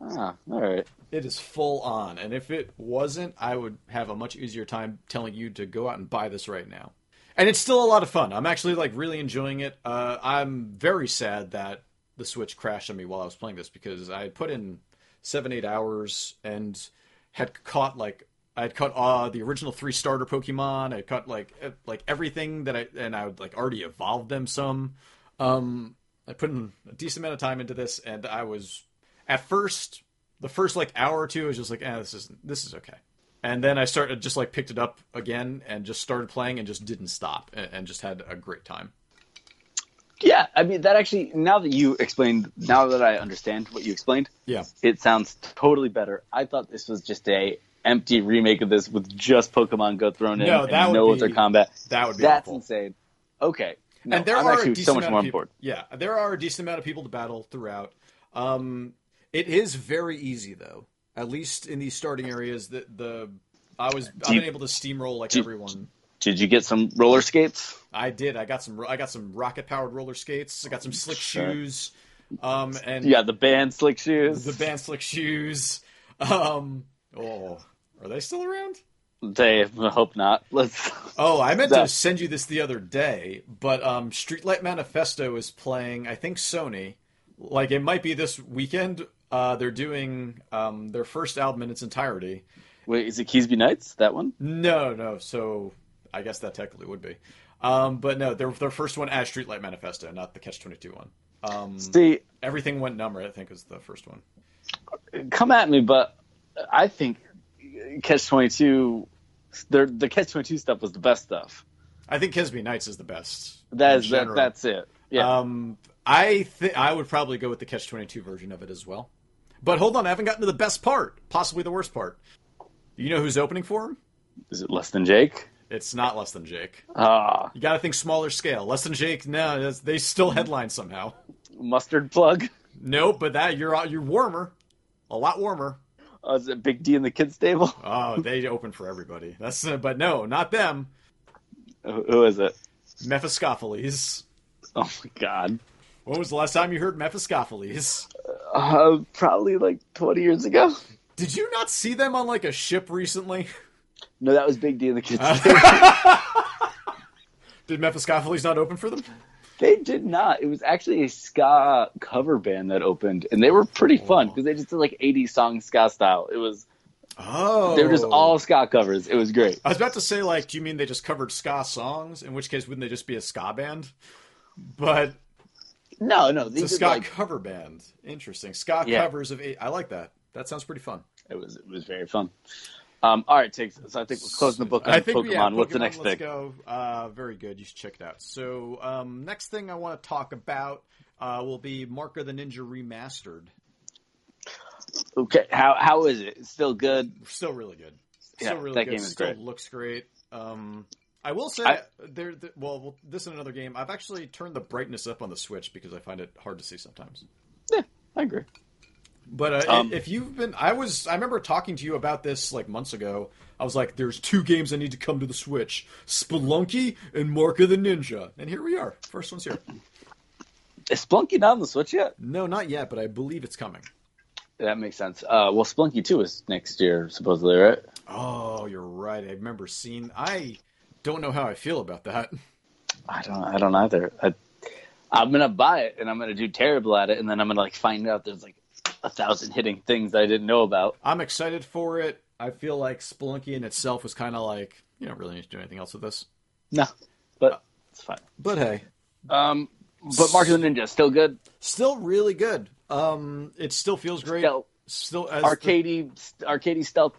Speaker 1: Ah, all right.
Speaker 2: It is full on. And if it wasn't, I would have a much easier time telling you to go out and buy this right now. And it's still a lot of fun. I'm actually like really enjoying it. Uh, I'm very sad that the Switch crashed on me while I was playing this because I had put in seven, eight hours and had caught like I had caught uh, the original three starter Pokemon. I had caught like like everything that I and I would like already evolved them some. Um, I put in a decent amount of time into this, and I was at first the first like hour or two was just like, eh, this is this is okay. And then I started just like picked it up again and just started playing and just didn't stop and, and just had a great time.
Speaker 1: Yeah, I mean that actually. Now that you explained, now that I understand what you explained,
Speaker 2: Yeah.
Speaker 1: it sounds totally better. I thought this was just a empty remake of this with just Pokemon Go thrown in
Speaker 2: No,
Speaker 1: and
Speaker 2: that would
Speaker 1: no
Speaker 2: be-
Speaker 1: other combat.
Speaker 2: That would be
Speaker 1: That's
Speaker 2: awful.
Speaker 1: insane. Okay, no,
Speaker 2: and there
Speaker 1: I'm
Speaker 2: are
Speaker 1: actually so much more on board.
Speaker 2: Yeah, there are a decent amount of people to battle throughout. Um, it is very easy though. At least in these starting areas, that the I was I've been able to steamroll like everyone.
Speaker 1: Did you get some roller skates?
Speaker 2: I did. I got some. I got some rocket powered roller skates. I got some slick
Speaker 1: Sure.
Speaker 2: shoes. Um, and
Speaker 1: Yeah, the band slick shoes.
Speaker 2: the band slick shoes. Um, oh, are they still around?
Speaker 1: They hope not. Let's.
Speaker 2: Oh, I meant to send you this the other day, but um, Streetlight Manifesto is playing. I think Sony, like it might be this weekend. Uh, they're doing um, their first album in its entirety.
Speaker 1: Wait, is it Keasbey Nights? That one?
Speaker 2: No, no. So I guess that technically would be, um, but no, their their first one as Streetlight Manifesto, not the Catch Twenty Two one. Um,
Speaker 1: See,
Speaker 2: Everything went number. I think was the first one.
Speaker 1: come at me, but I think Catch Twenty Two, the Catch Twenty Two stuff was the best stuff.
Speaker 2: I think Keasbey Nights is the best.
Speaker 1: That is that, that's it. Yeah.
Speaker 2: Um, I think I would probably go with the Catch Twenty Two version of it as well. But hold on, I haven't gotten to the best part, possibly the worst part. You know who's opening for him?
Speaker 1: is it less than Jake?
Speaker 2: It's not less than Jake.
Speaker 1: Ah,
Speaker 2: You got to think smaller scale. Less than Jake, no, they still headline somehow.
Speaker 1: mustard plug.
Speaker 2: Nope, but that you're you're warmer, a lot warmer.
Speaker 1: Uh, is it Big D and the Kids Table?
Speaker 2: Oh, they open for everybody. That's uh, but no, not them.
Speaker 1: Who who is it?
Speaker 2: Mephiskapheles.
Speaker 1: Oh my god.
Speaker 2: When was the last time you heard Mephiskapheles?
Speaker 1: Uh, probably like 20 years ago.
Speaker 2: Did you not see them on like a ship recently?
Speaker 1: No, that was Big D and the Kids
Speaker 2: Uh. Did Mephiskapheles not open for them?
Speaker 1: They did not. It was actually a ska cover band that opened, and they were pretty fun
Speaker 2: Oh.
Speaker 1: because they just did like 80s song ska style. It was
Speaker 2: Oh,
Speaker 1: they were just all ska covers. It was great.
Speaker 2: I was about to say, like, do you mean they just covered ska songs? In which case, wouldn't they just be a ska band? But
Speaker 1: No, no,
Speaker 2: it's a ska
Speaker 1: like
Speaker 2: cover band. Interesting. Ska
Speaker 1: Yeah.
Speaker 2: covers of eight. I like that. That sounds pretty fun.
Speaker 1: it was it was very fun. Um, all right, takes. So I think we're closing the book on
Speaker 2: I think,
Speaker 1: Pokemon.
Speaker 2: yeah,
Speaker 1: What's the next
Speaker 2: let's
Speaker 1: thing?
Speaker 2: go. Uh, very good. You should check it out. So, um, next thing I want to talk about uh, will be Mark of the Ninja Remastered.
Speaker 1: Okay, how how is it? It's still good.
Speaker 2: Still really good.
Speaker 1: Yeah,
Speaker 2: really
Speaker 1: that
Speaker 2: good.
Speaker 1: game is
Speaker 2: Still
Speaker 1: great.
Speaker 2: looks great. Um, I will say
Speaker 1: I-
Speaker 2: there. th- Well, well, this is another game. I've actually turned the brightness up on the Switch because I find it hard to see sometimes.
Speaker 1: Yeah, I agree.
Speaker 2: But uh,
Speaker 1: Um,
Speaker 2: if you've been, I was, I remember talking to you about this like months ago. I was like, "There's two games that need to come to the Switch: Spelunky and Mark of the Ninja." And here we are. First one's here.
Speaker 1: Is Spelunky not on the Switch yet?
Speaker 2: No, not yet, but I believe it's coming.
Speaker 1: That makes sense. Uh, well, Spelunky two is next year supposedly, right?
Speaker 2: Oh, you're right. I remember seeing. I don't know how I feel about that.
Speaker 1: I don't. I don't either. I, I'm gonna buy it and I'm gonna do terrible at it, and then I'm gonna like find out there's like a thousand hitting things I didn't know about.
Speaker 2: I'm excited for it. I feel like Spelunky in itself was kind of like you don't really need to do anything else with this.
Speaker 1: No, but it's fine.
Speaker 2: But hey,
Speaker 1: Um, But Mark of the Ninja still good.
Speaker 2: Still really good. Um, it still feels great.
Speaker 1: Stealth,
Speaker 2: Still as
Speaker 1: arcadey, arcadey stealth.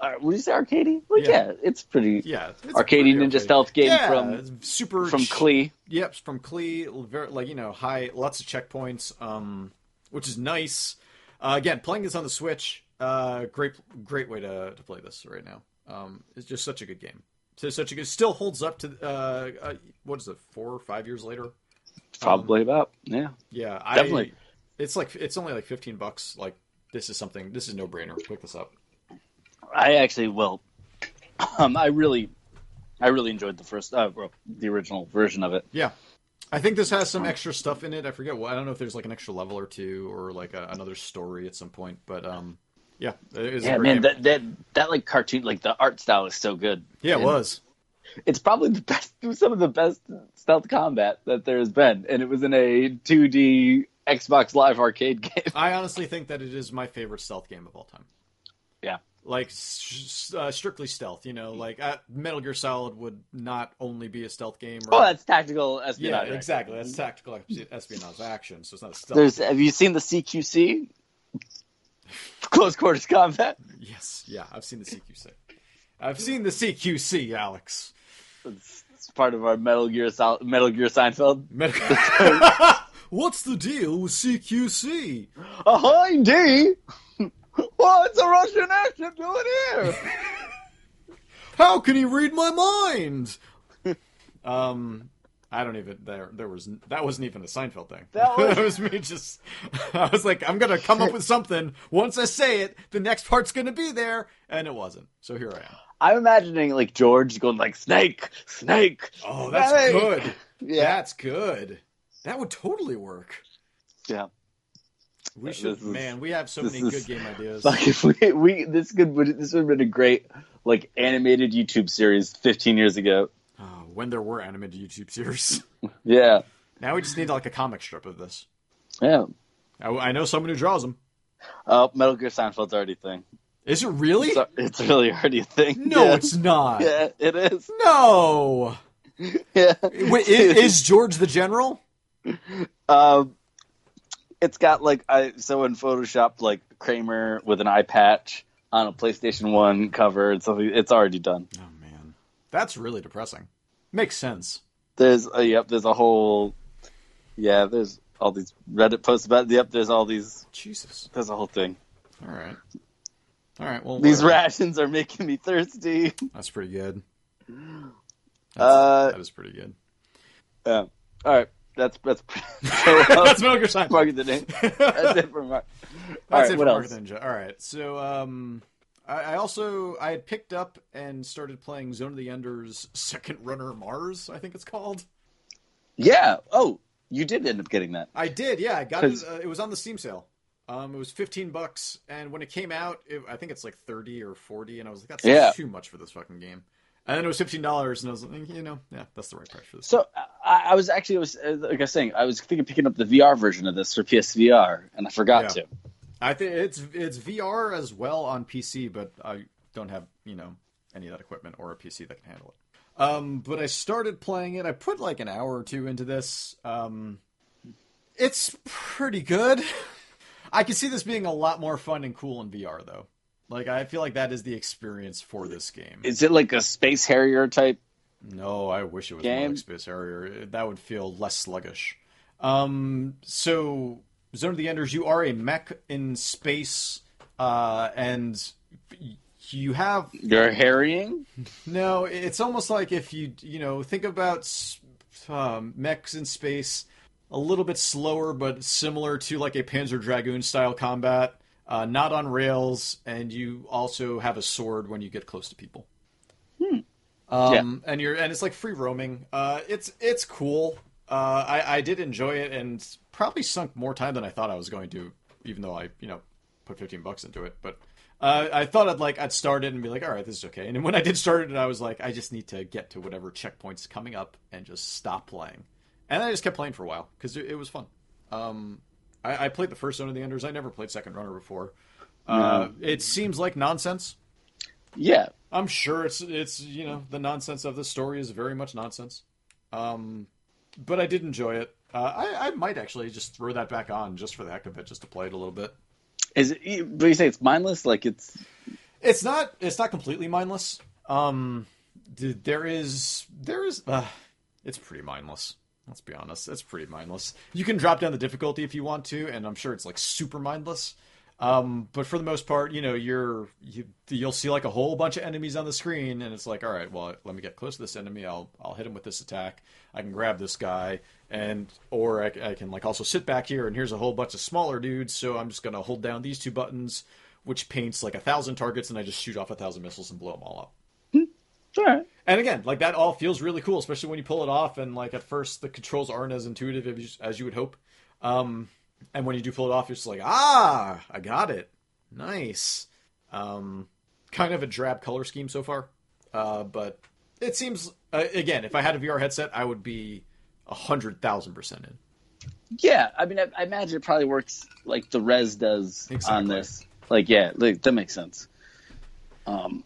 Speaker 1: Uh, would you say arcadey? Like,
Speaker 2: Yeah.
Speaker 1: yeah. it's pretty.
Speaker 2: Yeah, it's
Speaker 1: Arcadey
Speaker 2: pretty
Speaker 1: ninja
Speaker 2: arcade.
Speaker 1: stealth game
Speaker 2: yeah,
Speaker 1: from
Speaker 2: super
Speaker 1: from
Speaker 2: ch-
Speaker 1: Klei.
Speaker 2: Yep, from Klei, very, like you know, high, lots of checkpoints, um, which is nice. Uh, again, playing this on the Switch, uh, great, great way to, to play this right now. Um, it's just such a good game. So such a good, still holds up to uh, uh, what is it, four or five years later?
Speaker 1: Probably about yeah.
Speaker 2: Yeah, I,
Speaker 1: Definitely.
Speaker 2: It's like it's only like fifteen bucks. Like this is something. This is no brainer. Pick this up.
Speaker 1: I actually will. Um, I really, I really enjoyed the first, uh, the original version of it.
Speaker 2: Yeah. I think this has some extra stuff in it. I forget what. I don't know if there's like an extra level or two or like a, another story at some point. But um, yeah, it is
Speaker 1: Yeah,
Speaker 2: great
Speaker 1: man,
Speaker 2: game.
Speaker 1: that, that that like cartoon, like the art style is so good.
Speaker 2: yeah, it
Speaker 1: And
Speaker 2: was.
Speaker 1: It's probably the best, some of the best stealth combat that there has been, and it was in a 2D Xbox Live arcade game.
Speaker 2: I honestly think that it is my favorite stealth game of all time.
Speaker 1: Yeah.
Speaker 2: Like uh, strictly stealth, you know, like uh, Metal Gear Solid would not only be a stealth game.
Speaker 1: Oh, that's tactical espionage.
Speaker 2: yeah, exactly. That's tactical espionage action, so it's not a stealth.
Speaker 1: There's. Have you seen the CQC? Close quarters combat.
Speaker 2: Yes, yeah, I've seen the CQC. I've seen the CQC, Alex.
Speaker 1: It's, it's part of our Metal Gear Sol- Metal Gear Seinfeld.
Speaker 2: Met- What's the deal with CQC?
Speaker 1: Ahoy, D! What's a Russian airship doing here?
Speaker 2: How can he read my mind? um, I don't even there. There was that wasn't even a Seinfeld thing.
Speaker 1: That was-
Speaker 2: me just. I was like, I'm gonna come up with something. Once I say it, the next part's gonna be there, and it wasn't. So here I am.
Speaker 1: I'm imagining like George going like snake, snake.
Speaker 2: Oh, that's
Speaker 1: snake."
Speaker 2: good.
Speaker 1: Yeah,
Speaker 2: That's good. That would totally work.
Speaker 1: yeah.
Speaker 2: We should,
Speaker 1: is-
Speaker 2: man. We have so many
Speaker 1: is-
Speaker 2: good game ideas.
Speaker 1: Like if we, we this could this would have been a great like animated YouTube series 15 years ago.
Speaker 2: Oh, when there were animated YouTube series.
Speaker 1: Yeah,
Speaker 2: now we just need like a comic strip of this.
Speaker 1: yeah.
Speaker 2: I, I know someone who draws them.
Speaker 1: Oh, Metal Gear Seinfeld's already a thing.
Speaker 2: Is it really?
Speaker 1: It's, it's really already a thing.
Speaker 2: No,
Speaker 1: yeah.
Speaker 2: it's not.
Speaker 1: yeah, it is.
Speaker 2: No.
Speaker 1: Yeah.
Speaker 2: Wait, is, is George the General?
Speaker 1: Um, it's got like I so in Photoshop like Kramer with an eye patch on a PlayStation One cover. Something. It's already done.
Speaker 2: Oh man, that's really depressing. Makes sense.
Speaker 1: There's a, yep. There's a whole yeah. There's all these Reddit posts about it. Yep. There's all these.
Speaker 2: Jesus.
Speaker 1: There's a whole thing.
Speaker 2: All right. All right. Well,
Speaker 1: These
Speaker 2: whatever.
Speaker 1: rations are making me thirsty.
Speaker 2: That's pretty good. That's,
Speaker 1: Uh,
Speaker 2: that is pretty good.
Speaker 1: Yeah. All right. That's that's. so, uh,
Speaker 2: That's Metal Gear Solid.
Speaker 1: Day. That's it for Mark. All
Speaker 2: That's
Speaker 1: right.
Speaker 2: it
Speaker 1: What
Speaker 2: for
Speaker 1: else?
Speaker 2: Ninja. All right. So, um, I, I also I had picked up and started playing Zone of the Enders Second Runner Mars. I think it's called.
Speaker 1: Yeah. Oh, you did end up getting that.
Speaker 2: I did. Yeah, I got it. Uh, it was on the Steam sale. Um, it was fifteen bucks, and when it came out, it, I think it's like thirty or forty, and I was like, that's
Speaker 1: Yeah.
Speaker 2: too much for this fucking game. And then it was fifteen dollars, and I was like, you know, yeah, that's the right price for this.
Speaker 1: So I, I was actually, I was uh, like I was saying, I was thinking of picking up the VR version of this for PSVR, and I forgot
Speaker 2: Yeah.
Speaker 1: to.
Speaker 2: I think it's it's VR as well on PC, but I don't have you know any of that equipment or a PC that can handle it. Um, but I started playing it. I put like an hour or two into this. Um, it's pretty good. I can see this being a lot more fun and cool in VR though. Like I feel like that is the experience for this game.
Speaker 1: Is it like a Space Harrier type?
Speaker 2: No, I wish it was more like Space Harrier. That would feel less sluggish. Um, so Zone of the Enders, you are a mech in space, uh, and you have
Speaker 1: You're harrying?
Speaker 2: no. It's almost like if you you know think about um, mechs in space, a little bit slower, but similar to like a Panzer Dragoon style combat. Uh, not on rails, and you also have a sword when you get close to people. Um, and you're and it's like free roaming. Uh, it's it's cool. Uh, I I did enjoy it and probably sunk more time than I thought I was going to, even though I you know put fifteen bucks into it. But uh, I thought I'd like I'd start it and be like, all right, this is okay. And when I did start it, I was like, I just need to get to whatever checkpoints coming up and just stop playing. And I just kept playing for a while because it, it was fun. Um, I, I played the first Zone of the Enders. I never played Second Runner before. Uh, It seems like nonsense.
Speaker 1: Yeah.
Speaker 2: I'm sure it's it's you know the nonsense of the story is very much nonsense, um, but I did enjoy it. Uh, I, I might actually just throw that back on just for the heck of it, just to play it a little bit.
Speaker 1: Is it? But you say it's mindless? Like it's
Speaker 2: It's not. It's not completely mindless. Um, there is. There is. Uh, it's pretty mindless. Let's be honest. It's pretty mindless. You can drop down the difficulty if you want to, and I'm sure it's like super mindless. Um, but for the most part, you know, you're you, you'll see like a whole bunch of enemies on the screen, and it's like, all right, well, let me get close to this enemy. I'll I'll hit him with this attack. I can grab this guy, and or I, I can like also sit back here, and here's a whole bunch of smaller dudes. So I'm just gonna hold down these two buttons, which paints like a thousand targets, and I just shoot off a thousand missiles and blow them all up.
Speaker 1: all right.
Speaker 2: And again, like that all feels really cool, especially when you pull it off. And like at first, the controls aren't as intuitive as you, as you would hope. Um, and when you do pull it off, you're just like, ah, I got it, nice. Um, kind of a drab color scheme so far, uh, but it seems uh, again, if I had a VR headset, I would be a hundred thousand percent in.
Speaker 1: Yeah, I mean, I, I imagine it probably works like the Rez does on this. Like, yeah, like, that makes sense. Um,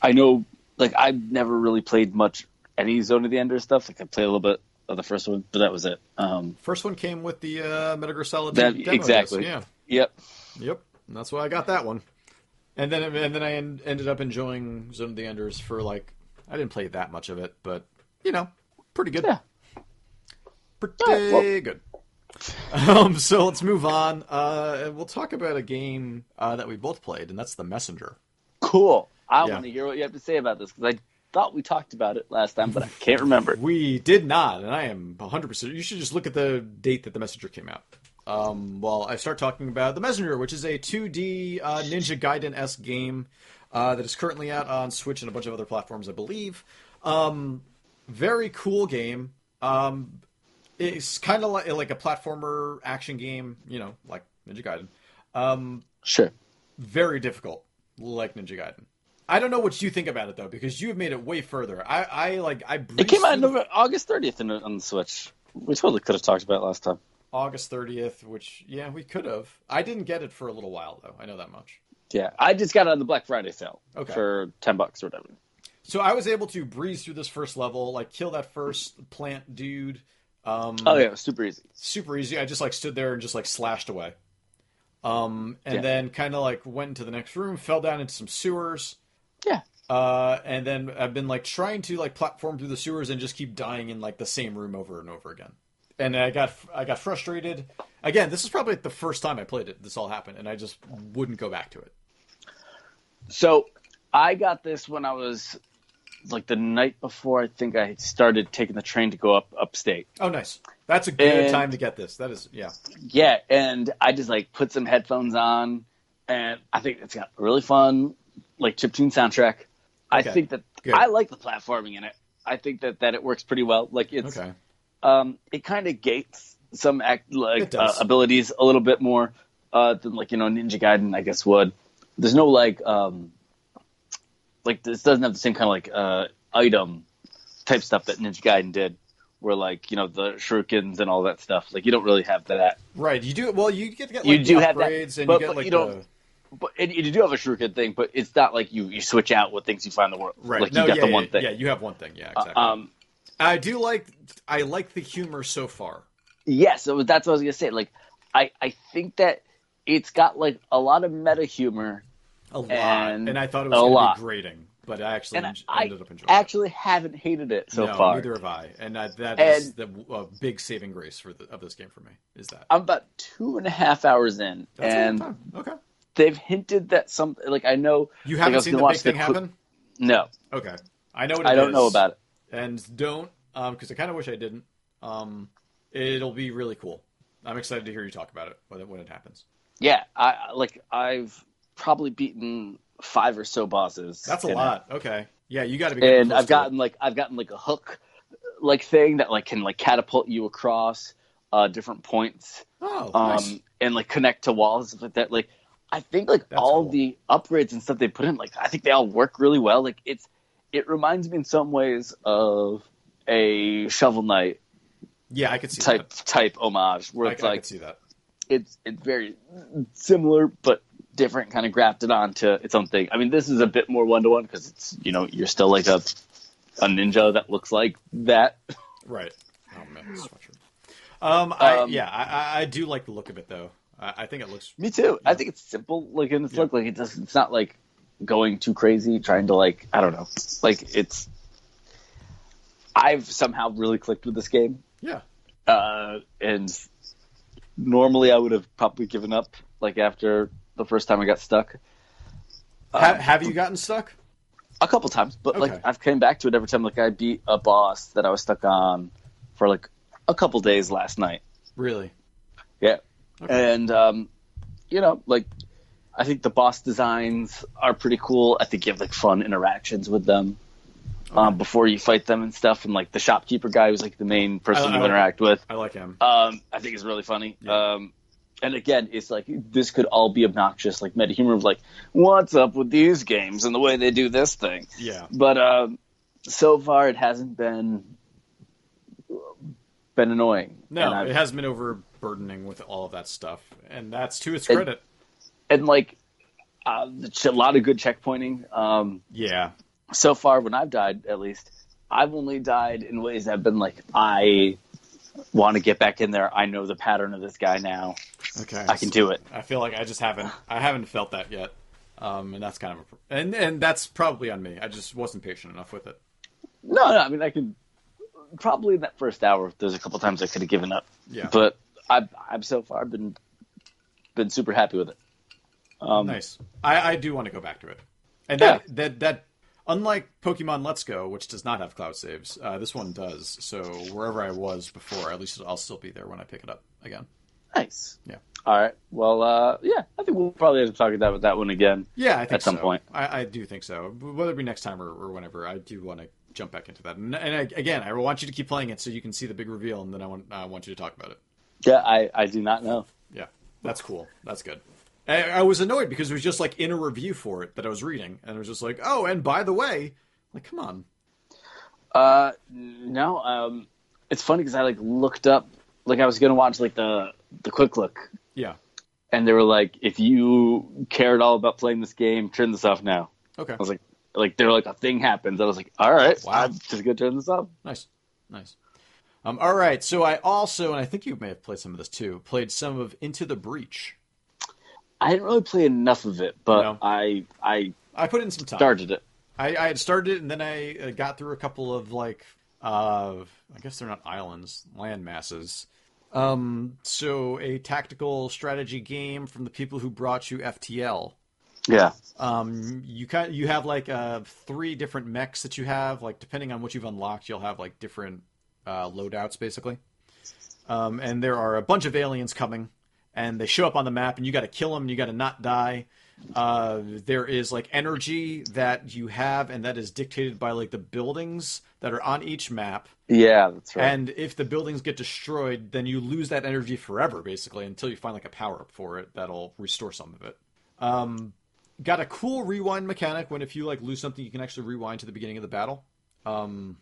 Speaker 1: I know, like, I've never really played much any Zone of the Ender stuff. Like, I played a little bit of the first one, but that was it. Um,
Speaker 2: First one came with the uh, Metal Gear Solid
Speaker 1: That- exactly.
Speaker 2: disc, Yeah.
Speaker 1: yep.
Speaker 2: Yep, and that's why I got that one. And then and then I en- ended up enjoying Zone of the Enders for like I didn't play that much of it, but you know, pretty good.
Speaker 1: Yeah.
Speaker 2: Pretty
Speaker 1: Alright, well-
Speaker 2: good. Um, so let's move on. Uh, we'll talk about a game uh, that we both played, and that's The Messenger.
Speaker 1: Cool. I
Speaker 2: Yeah.
Speaker 1: want to hear what you have to say about this because I thought we talked about it last time, but I can't remember.
Speaker 2: We did not, and I am 100%. You should just look at the date that The Messenger came out. Um, well, I start talking about The Messenger, which is a 2D uh, Ninja Gaiden esque game uh, that is currently out on Switch and a bunch of other platforms, I believe. Um, very cool game. Um, it's kind of like, like a platformer action game, you know, like Ninja Gaiden. Um,
Speaker 1: Sure.
Speaker 2: very difficult, like Ninja Gaiden. I don't know what you think about it though, because you have made it way further. I, I like I.
Speaker 1: It came out November, August 30th on the Switch. We totally could have talked about it last time.
Speaker 2: August 30th, which, yeah, we could have. I didn't get it for a little while, though. I know that much.
Speaker 1: Yeah, I just got it on the Black Friday sale
Speaker 2: Okay.
Speaker 1: for 10 bucks or whatever.
Speaker 2: So I was able to breeze through this first level, like kill that first plant dude. Um,
Speaker 1: Oh, yeah, super easy.
Speaker 2: Super easy. I just like stood there and just like slashed away. Um, and
Speaker 1: Yeah.
Speaker 2: then kind of like went into the next room, fell down into some sewers.
Speaker 1: Yeah.
Speaker 2: Uh, and then I've been like trying to like platform through the sewers and just keep dying in like the same room over and over again. And I got I got frustrated. Again, this is probably the first time I played it. This all happened, and I just wouldn't go back to it.
Speaker 1: So I got this when I was like the night before I think I started taking the train to go up upstate.
Speaker 2: Oh, nice. That's a good
Speaker 1: And-
Speaker 2: time to get this. That is, yeah.
Speaker 1: Yeah, and I just like put some headphones on, and I think it's got really fun like chiptune soundtrack. I think that
Speaker 2: good.
Speaker 1: I like the platforming in it. I think that that it works pretty well. Like it's
Speaker 2: Okay.
Speaker 1: um, it kind of gates some act like uh, abilities a little bit more uh, than like you know Ninja Gaiden I guess would. There's no like um, like this doesn't have the same kind of like uh, item type stuff that Ninja Gaiden did, where like you know the shurikens and all that stuff. Like you don't really have that.
Speaker 2: Right. You do. Well, you get to get like
Speaker 1: You do have that,
Speaker 2: and
Speaker 1: but-
Speaker 2: you get like
Speaker 1: you
Speaker 2: the
Speaker 1: But and you do have a shuriken thing, but it's not like you, you switch out what things you find in the world.
Speaker 2: right.
Speaker 1: Like
Speaker 2: no,
Speaker 1: you got
Speaker 2: yeah,
Speaker 1: the one
Speaker 2: yeah,
Speaker 1: thing.
Speaker 2: Yeah, you have one thing. Yeah,
Speaker 1: Uh,
Speaker 2: exactly.
Speaker 1: um,
Speaker 2: I do like. I like the humor so far.
Speaker 1: Yes, so that's what I was gonna say. Like, I I think that it's got like a lot of meta humor,
Speaker 2: A lot,
Speaker 1: And
Speaker 2: and, I thought it was
Speaker 1: a lot.
Speaker 2: grating, but I actually en-
Speaker 1: I
Speaker 2: ended up enjoying. it.
Speaker 1: actually haven't hated it so
Speaker 2: no,
Speaker 1: far.
Speaker 2: neither have I, and I, that is
Speaker 1: And-
Speaker 2: the uh, big saving grace for the, of this game for me. Is that
Speaker 1: I'm about two and a half hours in,
Speaker 2: That's a
Speaker 1: and
Speaker 2: time. Okay,
Speaker 1: they've hinted that some like I know
Speaker 2: you haven't
Speaker 1: was
Speaker 2: seen the big thing
Speaker 1: clip-
Speaker 2: happen.
Speaker 1: No,
Speaker 2: Okay, I know what
Speaker 1: I don't know about it.
Speaker 2: and don't because I kind of wish I didn't. Um, it'll be really cool. I'm excited to hear you talk about it when it, when it happens.
Speaker 1: Yeah, I like I've probably beaten five or so bosses.
Speaker 2: That's a
Speaker 1: in it.
Speaker 2: lot. Okay, yeah, you got to be.
Speaker 1: and I've
Speaker 2: to it.
Speaker 1: gotten like I've gotten like a hook like thing that like can like catapult you across uh different points
Speaker 2: Oh,
Speaker 1: um
Speaker 2: nice.
Speaker 1: and like connect to walls like that like I think like
Speaker 2: That's
Speaker 1: all
Speaker 2: cool.
Speaker 1: the upgrades and stuff they put in like I think they all work really well like it's it reminds me in some ways of a Shovel Knight
Speaker 2: Yeah, I could see
Speaker 1: type
Speaker 2: that.
Speaker 1: type homage where
Speaker 2: I,
Speaker 1: it's
Speaker 2: I
Speaker 1: like
Speaker 2: could see that.
Speaker 1: it's it's very similar but different kind of grafted onto its own thing. I mean, this is a bit more one to one because it's you know you're still like a a ninja that looks like that.
Speaker 2: Right. Oh man, sweatshirt. Um, I
Speaker 1: Um,
Speaker 2: yeah, I, I do like the look of it though. I, I think it looks.
Speaker 1: Me too. I think it's simple. Like, and it's
Speaker 2: Yeah.
Speaker 1: look like it does. It's not like going too crazy, trying to like I don't know. Like it's. I've somehow really clicked with this game,
Speaker 2: Yeah.
Speaker 1: uh, and normally I would have probably given up. Like after the first time I got stuck,
Speaker 2: Ha-
Speaker 1: Um,
Speaker 2: have you gotten stuck?
Speaker 1: a couple times, but
Speaker 2: Okay.
Speaker 1: like I've came back to it every time. Like I beat a boss that I was stuck on for like a couple days last night.
Speaker 2: Really?
Speaker 1: Yeah.
Speaker 2: Okay.
Speaker 1: And um, you know, like I think the boss designs are pretty cool. I think you have like fun interactions with them um, before you fight them and stuff. And like the shopkeeper guy was like the main person
Speaker 2: I-
Speaker 1: you
Speaker 2: I-
Speaker 1: interact with,
Speaker 2: I like him.
Speaker 1: um, I think is really funny.
Speaker 2: Yeah.
Speaker 1: Um, and again, it's like this could all be obnoxious, like meta humor of like, what's up with these games and the way they do this thing.
Speaker 2: Yeah.
Speaker 1: But um, so far, it hasn't been been annoying.
Speaker 2: No, it hasn't been overburdening with all of that stuff, and that's to its
Speaker 1: And-
Speaker 2: credit.
Speaker 1: and like uh, a lot of good checkpointing. Um,
Speaker 2: yeah.
Speaker 1: so far, when I've died, at least, I've only died in ways that have been like, I want to get back in there. I know the pattern of this guy now.
Speaker 2: Okay.
Speaker 1: I can do it.
Speaker 2: I feel like I just haven't. I haven't felt that yet, um, and that's kind of a, and and that's probably on me. I just wasn't patient enough with it.
Speaker 1: No, no, I mean, I could probably in that first hour. There's a couple times I could have given up,
Speaker 2: Yeah.
Speaker 1: but I've I've so far been been super happy with it. Um,
Speaker 2: Nice. I, I do want to go back to it. And
Speaker 1: Yeah.
Speaker 2: that, that that unlike Pokemon Let's Go, which does not have cloud saves, uh, this one does. So wherever I was before, at least I'll still be there when I pick it up again.
Speaker 1: Nice.
Speaker 2: Yeah.
Speaker 1: All right. Well, uh, yeah, I think we'll probably have to talk about that one again.
Speaker 2: Yeah, I think
Speaker 1: At some
Speaker 2: so.
Speaker 1: point.
Speaker 2: I, I do think so. Whether it be next time or, or whenever, I do want to jump back into that. And, and I, again, I want you to keep playing it so you can see the big reveal, and then I want I want you to talk about it.
Speaker 1: Yeah, I I do not know.
Speaker 2: Yeah, that's cool. That's good. I, I was annoyed because it was just like in a review for it that I was reading, and it was just like, oh, and by the way, like, come on.
Speaker 1: Uh, no. Um, it's funny because I like looked up, like I was gonna watch like the the quick look,
Speaker 2: Yeah.
Speaker 1: and they were like, if you care at all about playing this game, turn this off now.
Speaker 2: Okay.
Speaker 1: I was like, like they're like a thing happens. I was like, all right,
Speaker 2: Wow.
Speaker 1: I'm just gonna turn this off.
Speaker 2: Nice, nice. Um, all right. So I also, and I think you may have played some of this too, played some of Into the Breach.
Speaker 1: I didn't really play enough of it, but
Speaker 2: No.
Speaker 1: I I
Speaker 2: I put in some time.
Speaker 1: started it.
Speaker 2: I, I had started it, and then I uh, got through a couple of like, uh, I guess they're not islands, land masses. Um, so a tactical strategy game from the people who brought you FTL.
Speaker 1: Yeah.
Speaker 2: Um, you kind you have like uh three different mechs that you have. Like depending on what you've unlocked, you'll have like different uh, loadouts basically. Um, and there are a bunch of aliens coming, and they show up on the map, and you got to kill them. You got to not die. Uh, there is like energy that you have, and that is dictated by like the buildings that are on each map.
Speaker 1: Yeah, that's right.
Speaker 2: And if the buildings get destroyed, then you lose that energy forever, basically, until you find like a power up for it that'll restore some of it. Um, got a cool rewind mechanic when if you like lose something, you can actually rewind to the beginning of the battle. Um,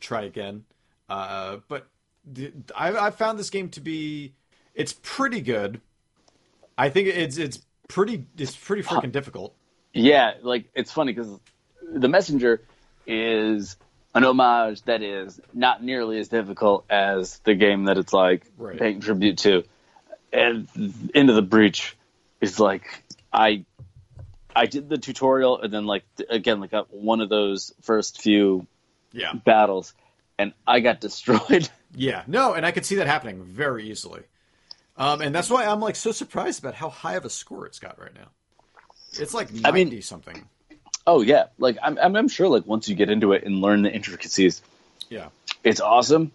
Speaker 2: try again. Uh, but the, I, I found this game to be it's pretty good. I think it's it's pretty it's pretty freaking difficult.
Speaker 1: Yeah, like it's funny because the messenger is an homage that is not nearly as difficult as the game that it's like
Speaker 2: Right.
Speaker 1: paying tribute to. And into the breach is like I I did the tutorial and then like again like uh, one of those first few
Speaker 2: Yeah.
Speaker 1: battles and I got destroyed.
Speaker 2: Yeah, no, and I could see that happening very easily. Um, and that's why I'm like so surprised about how high of a score it's got right now. It's like ninety
Speaker 1: I mean-
Speaker 2: something.
Speaker 1: oh yeah, like I'm I'm I'm sure like once you get into it and learn the intricacies,
Speaker 2: Yeah,
Speaker 1: it's awesome.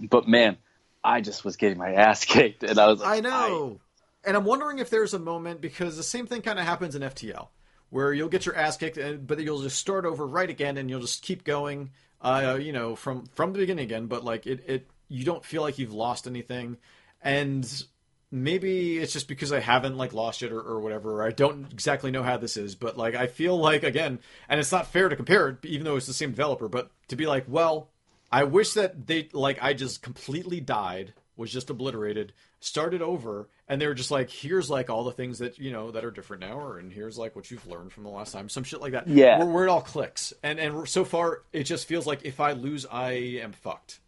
Speaker 1: But man, I just was getting my ass kicked and I was like
Speaker 2: I know. And I'm wondering if there's a moment because the same thing kind of happens in FTL, where you'll get your ass kicked, and- but you'll just start over right again, and you'll just keep going. Uh, you know, from from the beginning again. But like it, it you don't feel like you've lost anything, and maybe it's just because I haven't like lost it or, or whatever. Or I don't exactly know how this is, but like I feel like again, and it's not fair to compare it, even though it's the same developer. But to be like, well, I wish that they like I just completely died, was just obliterated, started over, and they were just like, here's like all the things that you know that are different now, or and here's like what you've learned from the last time, some shit like that.
Speaker 1: Yeah.
Speaker 2: where, where it all clicks, and and so far it just feels like if I lose, I am fucked.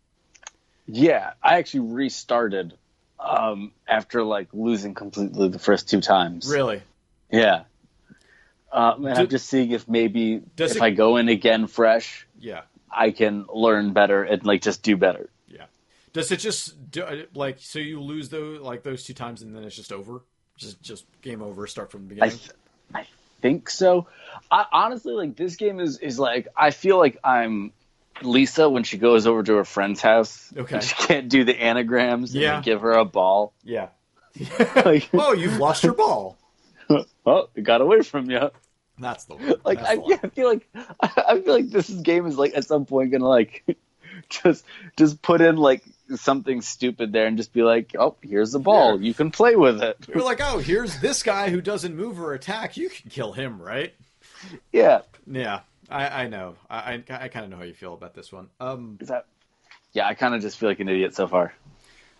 Speaker 1: Yeah, I actually restarted um, after like losing completely the first two times.
Speaker 2: Really?
Speaker 1: Yeah. Um, and
Speaker 2: Do-
Speaker 1: I'm just seeing if maybe if
Speaker 2: it-
Speaker 1: I go in again fresh,
Speaker 2: Yeah.
Speaker 1: I can learn better and like just do better.
Speaker 2: Does it just do, uh, like so you lose those like those two times and then it's just over? Just just game over. Start from the
Speaker 1: I,
Speaker 2: beginning.
Speaker 1: th- I think so. I, honestly, like this game is is like I feel like I'm Lisa when she goes over to her friend's house.
Speaker 2: Okay.
Speaker 1: she can't do the anagrams.
Speaker 2: Yeah.
Speaker 1: give her a ball.
Speaker 2: yeah.
Speaker 1: Like,
Speaker 2: oh, you've lost your ball.
Speaker 1: oh, it got away from you.
Speaker 2: That's the one.
Speaker 1: Like I,
Speaker 2: the
Speaker 1: yeah, I feel like I feel like this game is like at some point gonna like just just put in like something stupid there and just be like, oh, here's the ball.
Speaker 2: Here.
Speaker 1: You can play with it.
Speaker 2: We're like, oh, here's this guy who doesn't move or attack. You can kill him, right?
Speaker 1: Yeah.
Speaker 2: Yeah, I, I know. I, I, I kind of know how you feel about this one. Um,
Speaker 1: Is that? Yeah, I kind of just feel like an idiot so far.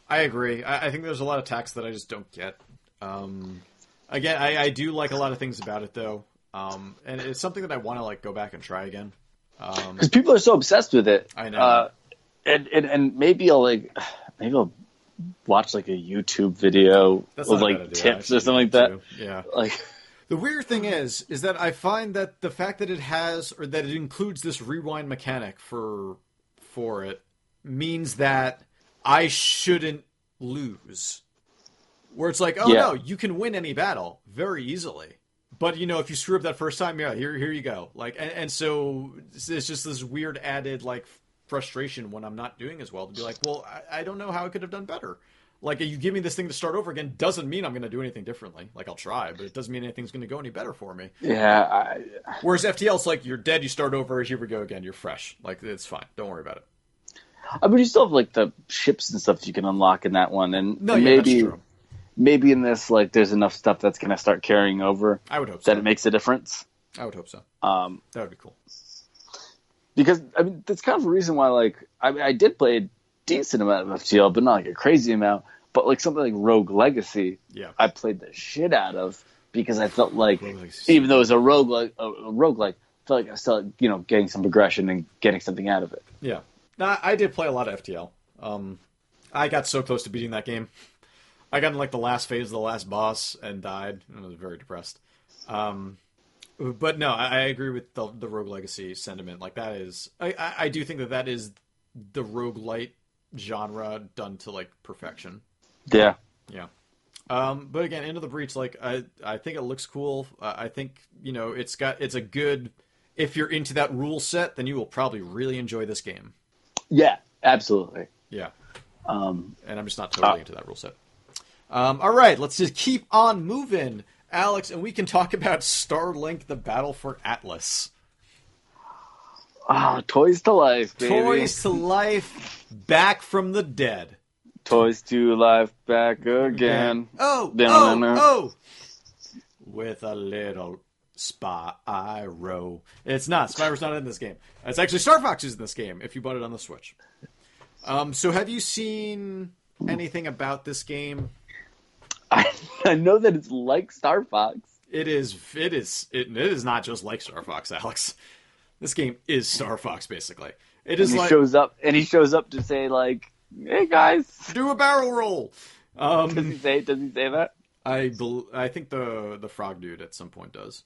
Speaker 2: I agree. I, I think there's a lot of attacks that I just don't get. Um, again, I, I do like a lot of things about it though, um, and it's something that I want to like go back and try again. Um,
Speaker 1: because people are so obsessed with it.
Speaker 2: I know.
Speaker 1: Uh, and, and and maybe I'll like maybe I'll watch like a YouTube video
Speaker 2: that's
Speaker 1: with like
Speaker 2: idea.
Speaker 1: Tips or something like that.
Speaker 2: too. Yeah.
Speaker 1: Like
Speaker 2: The weird thing is, is that I find that the fact that it has or that it includes this rewind mechanic for for it means that I shouldn't lose. Where it's like, oh
Speaker 1: Yeah.
Speaker 2: no, you can win any battle very easily. But you know, if you screw up that first time, yeah, here here you go. Like, and, and so it's it's just this weird added like frustration when I'm not doing as well to be like, well, I, I don't know how I could have done better. Like, you give me this thing to start over again doesn't mean I'm going to do anything differently. Like, I'll try, but it doesn't mean anything's going to go any better for me.
Speaker 1: yeah, I,
Speaker 2: Whereas FTL's like, you're dead, you start over, here we go again, you're fresh. Like, it's fine. Don't worry about it.
Speaker 1: I mean, you still have like the ships and stuff you can unlock in that one, and
Speaker 2: No,
Speaker 1: and
Speaker 2: yeah,
Speaker 1: maybe maybe in this like there's enough stuff that's gonna start carrying over
Speaker 2: I would hope
Speaker 1: that
Speaker 2: so.
Speaker 1: it makes a difference.
Speaker 2: I would hope so.
Speaker 1: Um,
Speaker 2: That would be cool.
Speaker 1: Because I mean that's kind of a reason why like I, mean, I did play a decent amount of FTL, but not like a crazy amount. But like something like Rogue Legacy,
Speaker 2: Yeah.
Speaker 1: I played the shit out of because I felt like even though it was a rogue like a, a roguelike, I felt like I was still you know getting some progression and getting something out of it.
Speaker 2: Yeah. Nah, I did play a lot of FTL. Um, I got so close to beating that game. I got in like the last phase of the last boss and died. and I was very depressed. Um, but no, I, I agree with the, the Rogue Legacy sentiment. Like that is, I, I, I do think that that is the roguelite genre done to like perfection.
Speaker 1: Yeah,
Speaker 2: Yeah. Um, but again, Into the Breach, like I, I think it looks cool. Uh, I think you know it's got it's a good. If you're into that rule set, then you will probably really enjoy this game.
Speaker 1: yeah, absolutely.
Speaker 2: Yeah,
Speaker 1: Um,
Speaker 2: and I'm just not totally into that rule set. Um, all right, let's just keep on moving, Alex, and we can talk about Starlink: The Battle for Atlas.
Speaker 1: ah, toys to life, baby.
Speaker 2: Toys to life, back from the dead.
Speaker 1: toys to life, back again.
Speaker 2: Oh,
Speaker 1: Down
Speaker 2: oh, oh! With a little Spyro. It's not. Spyro's not in this game. It's actually Star Fox is in this game if you bought it on the Switch. Um, so have you seen anything about this game?
Speaker 1: I, I know that it's like Star Fox.
Speaker 2: It is. It is. It, it is not just like Star Fox, Alex. This game is Star Fox, basically. It is
Speaker 1: he
Speaker 2: like
Speaker 1: shows up and he shows up to say like, "Hey guys."
Speaker 2: do a barrel roll.
Speaker 1: Does he
Speaker 2: Um,
Speaker 1: say? Does he say that?
Speaker 2: I bel I think the the frog dude at some point does.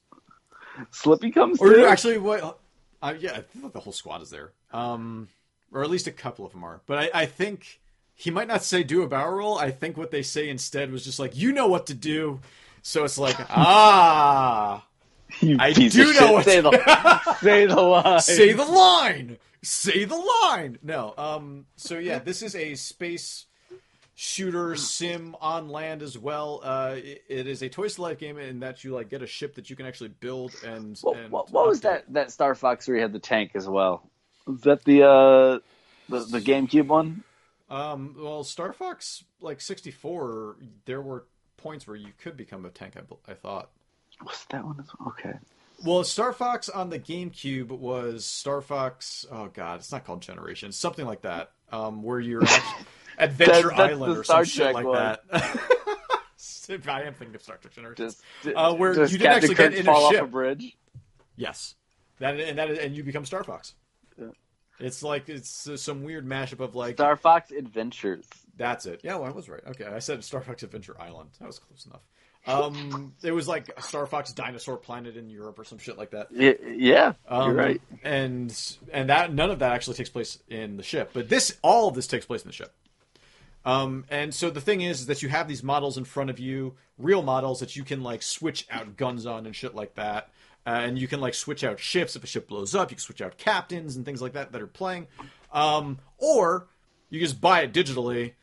Speaker 1: Slippy comes
Speaker 2: Or
Speaker 1: through.
Speaker 2: actually, what? Uh, yeah, I think the whole squad is there. Um, or at least a couple of them are. But I, I think he might not say do a barrel roll. I think what they say instead was just like, you know what to do. So it's like, ah,
Speaker 1: You
Speaker 2: I do know what
Speaker 1: Say the say the line.
Speaker 2: say the line, say the line. No, um, so yeah, this is a space shooter sim on land as well. Uh, it, it is a Toys to Life game in that you like get a ship that you can actually build and.
Speaker 1: What,
Speaker 2: and
Speaker 1: what, what was that that Star Fox where he had the tank as well? Was that the uh the, the GameCube one?
Speaker 2: Um, well, Star Fox like sixty four, there were points where you could become a tank. I, I thought.
Speaker 1: Was that one? as well? Okay.
Speaker 2: Well, Star Fox on the GameCube was Star Fox. Oh God, it's not called Generations, something like that. Um, where you're Adventure
Speaker 1: that's
Speaker 2: Island or some shit like
Speaker 1: one.
Speaker 2: that. I am thinking of Star Trek Generations.
Speaker 1: Just
Speaker 2: Uh, where you didn't
Speaker 1: Captain
Speaker 2: actually get in a
Speaker 1: fall
Speaker 2: ship.
Speaker 1: off a bridge.
Speaker 2: Yes, that and that and you become Star Fox. It's like it's uh, some weird mashup of like
Speaker 1: Star Fox Adventures.
Speaker 2: That's it. Yeah, well, I was right. Okay, I said Star Fox Adventure Island. That was close enough. Um, it was like a Star Fox Dinosaur Planet in Europe or some shit like that.
Speaker 1: Y- Yeah,
Speaker 2: Um,
Speaker 1: you're right.
Speaker 2: And and that none of that actually takes place in the ship, but this all of this takes place in the ship. Um, and so the thing is, is that you have these models in front of you, real models that you can like switch out guns on and shit like that. Uh, and you can like switch out ships if a ship blows up. You can switch out captains and things like that that are playing. Um, or you just buy it digitally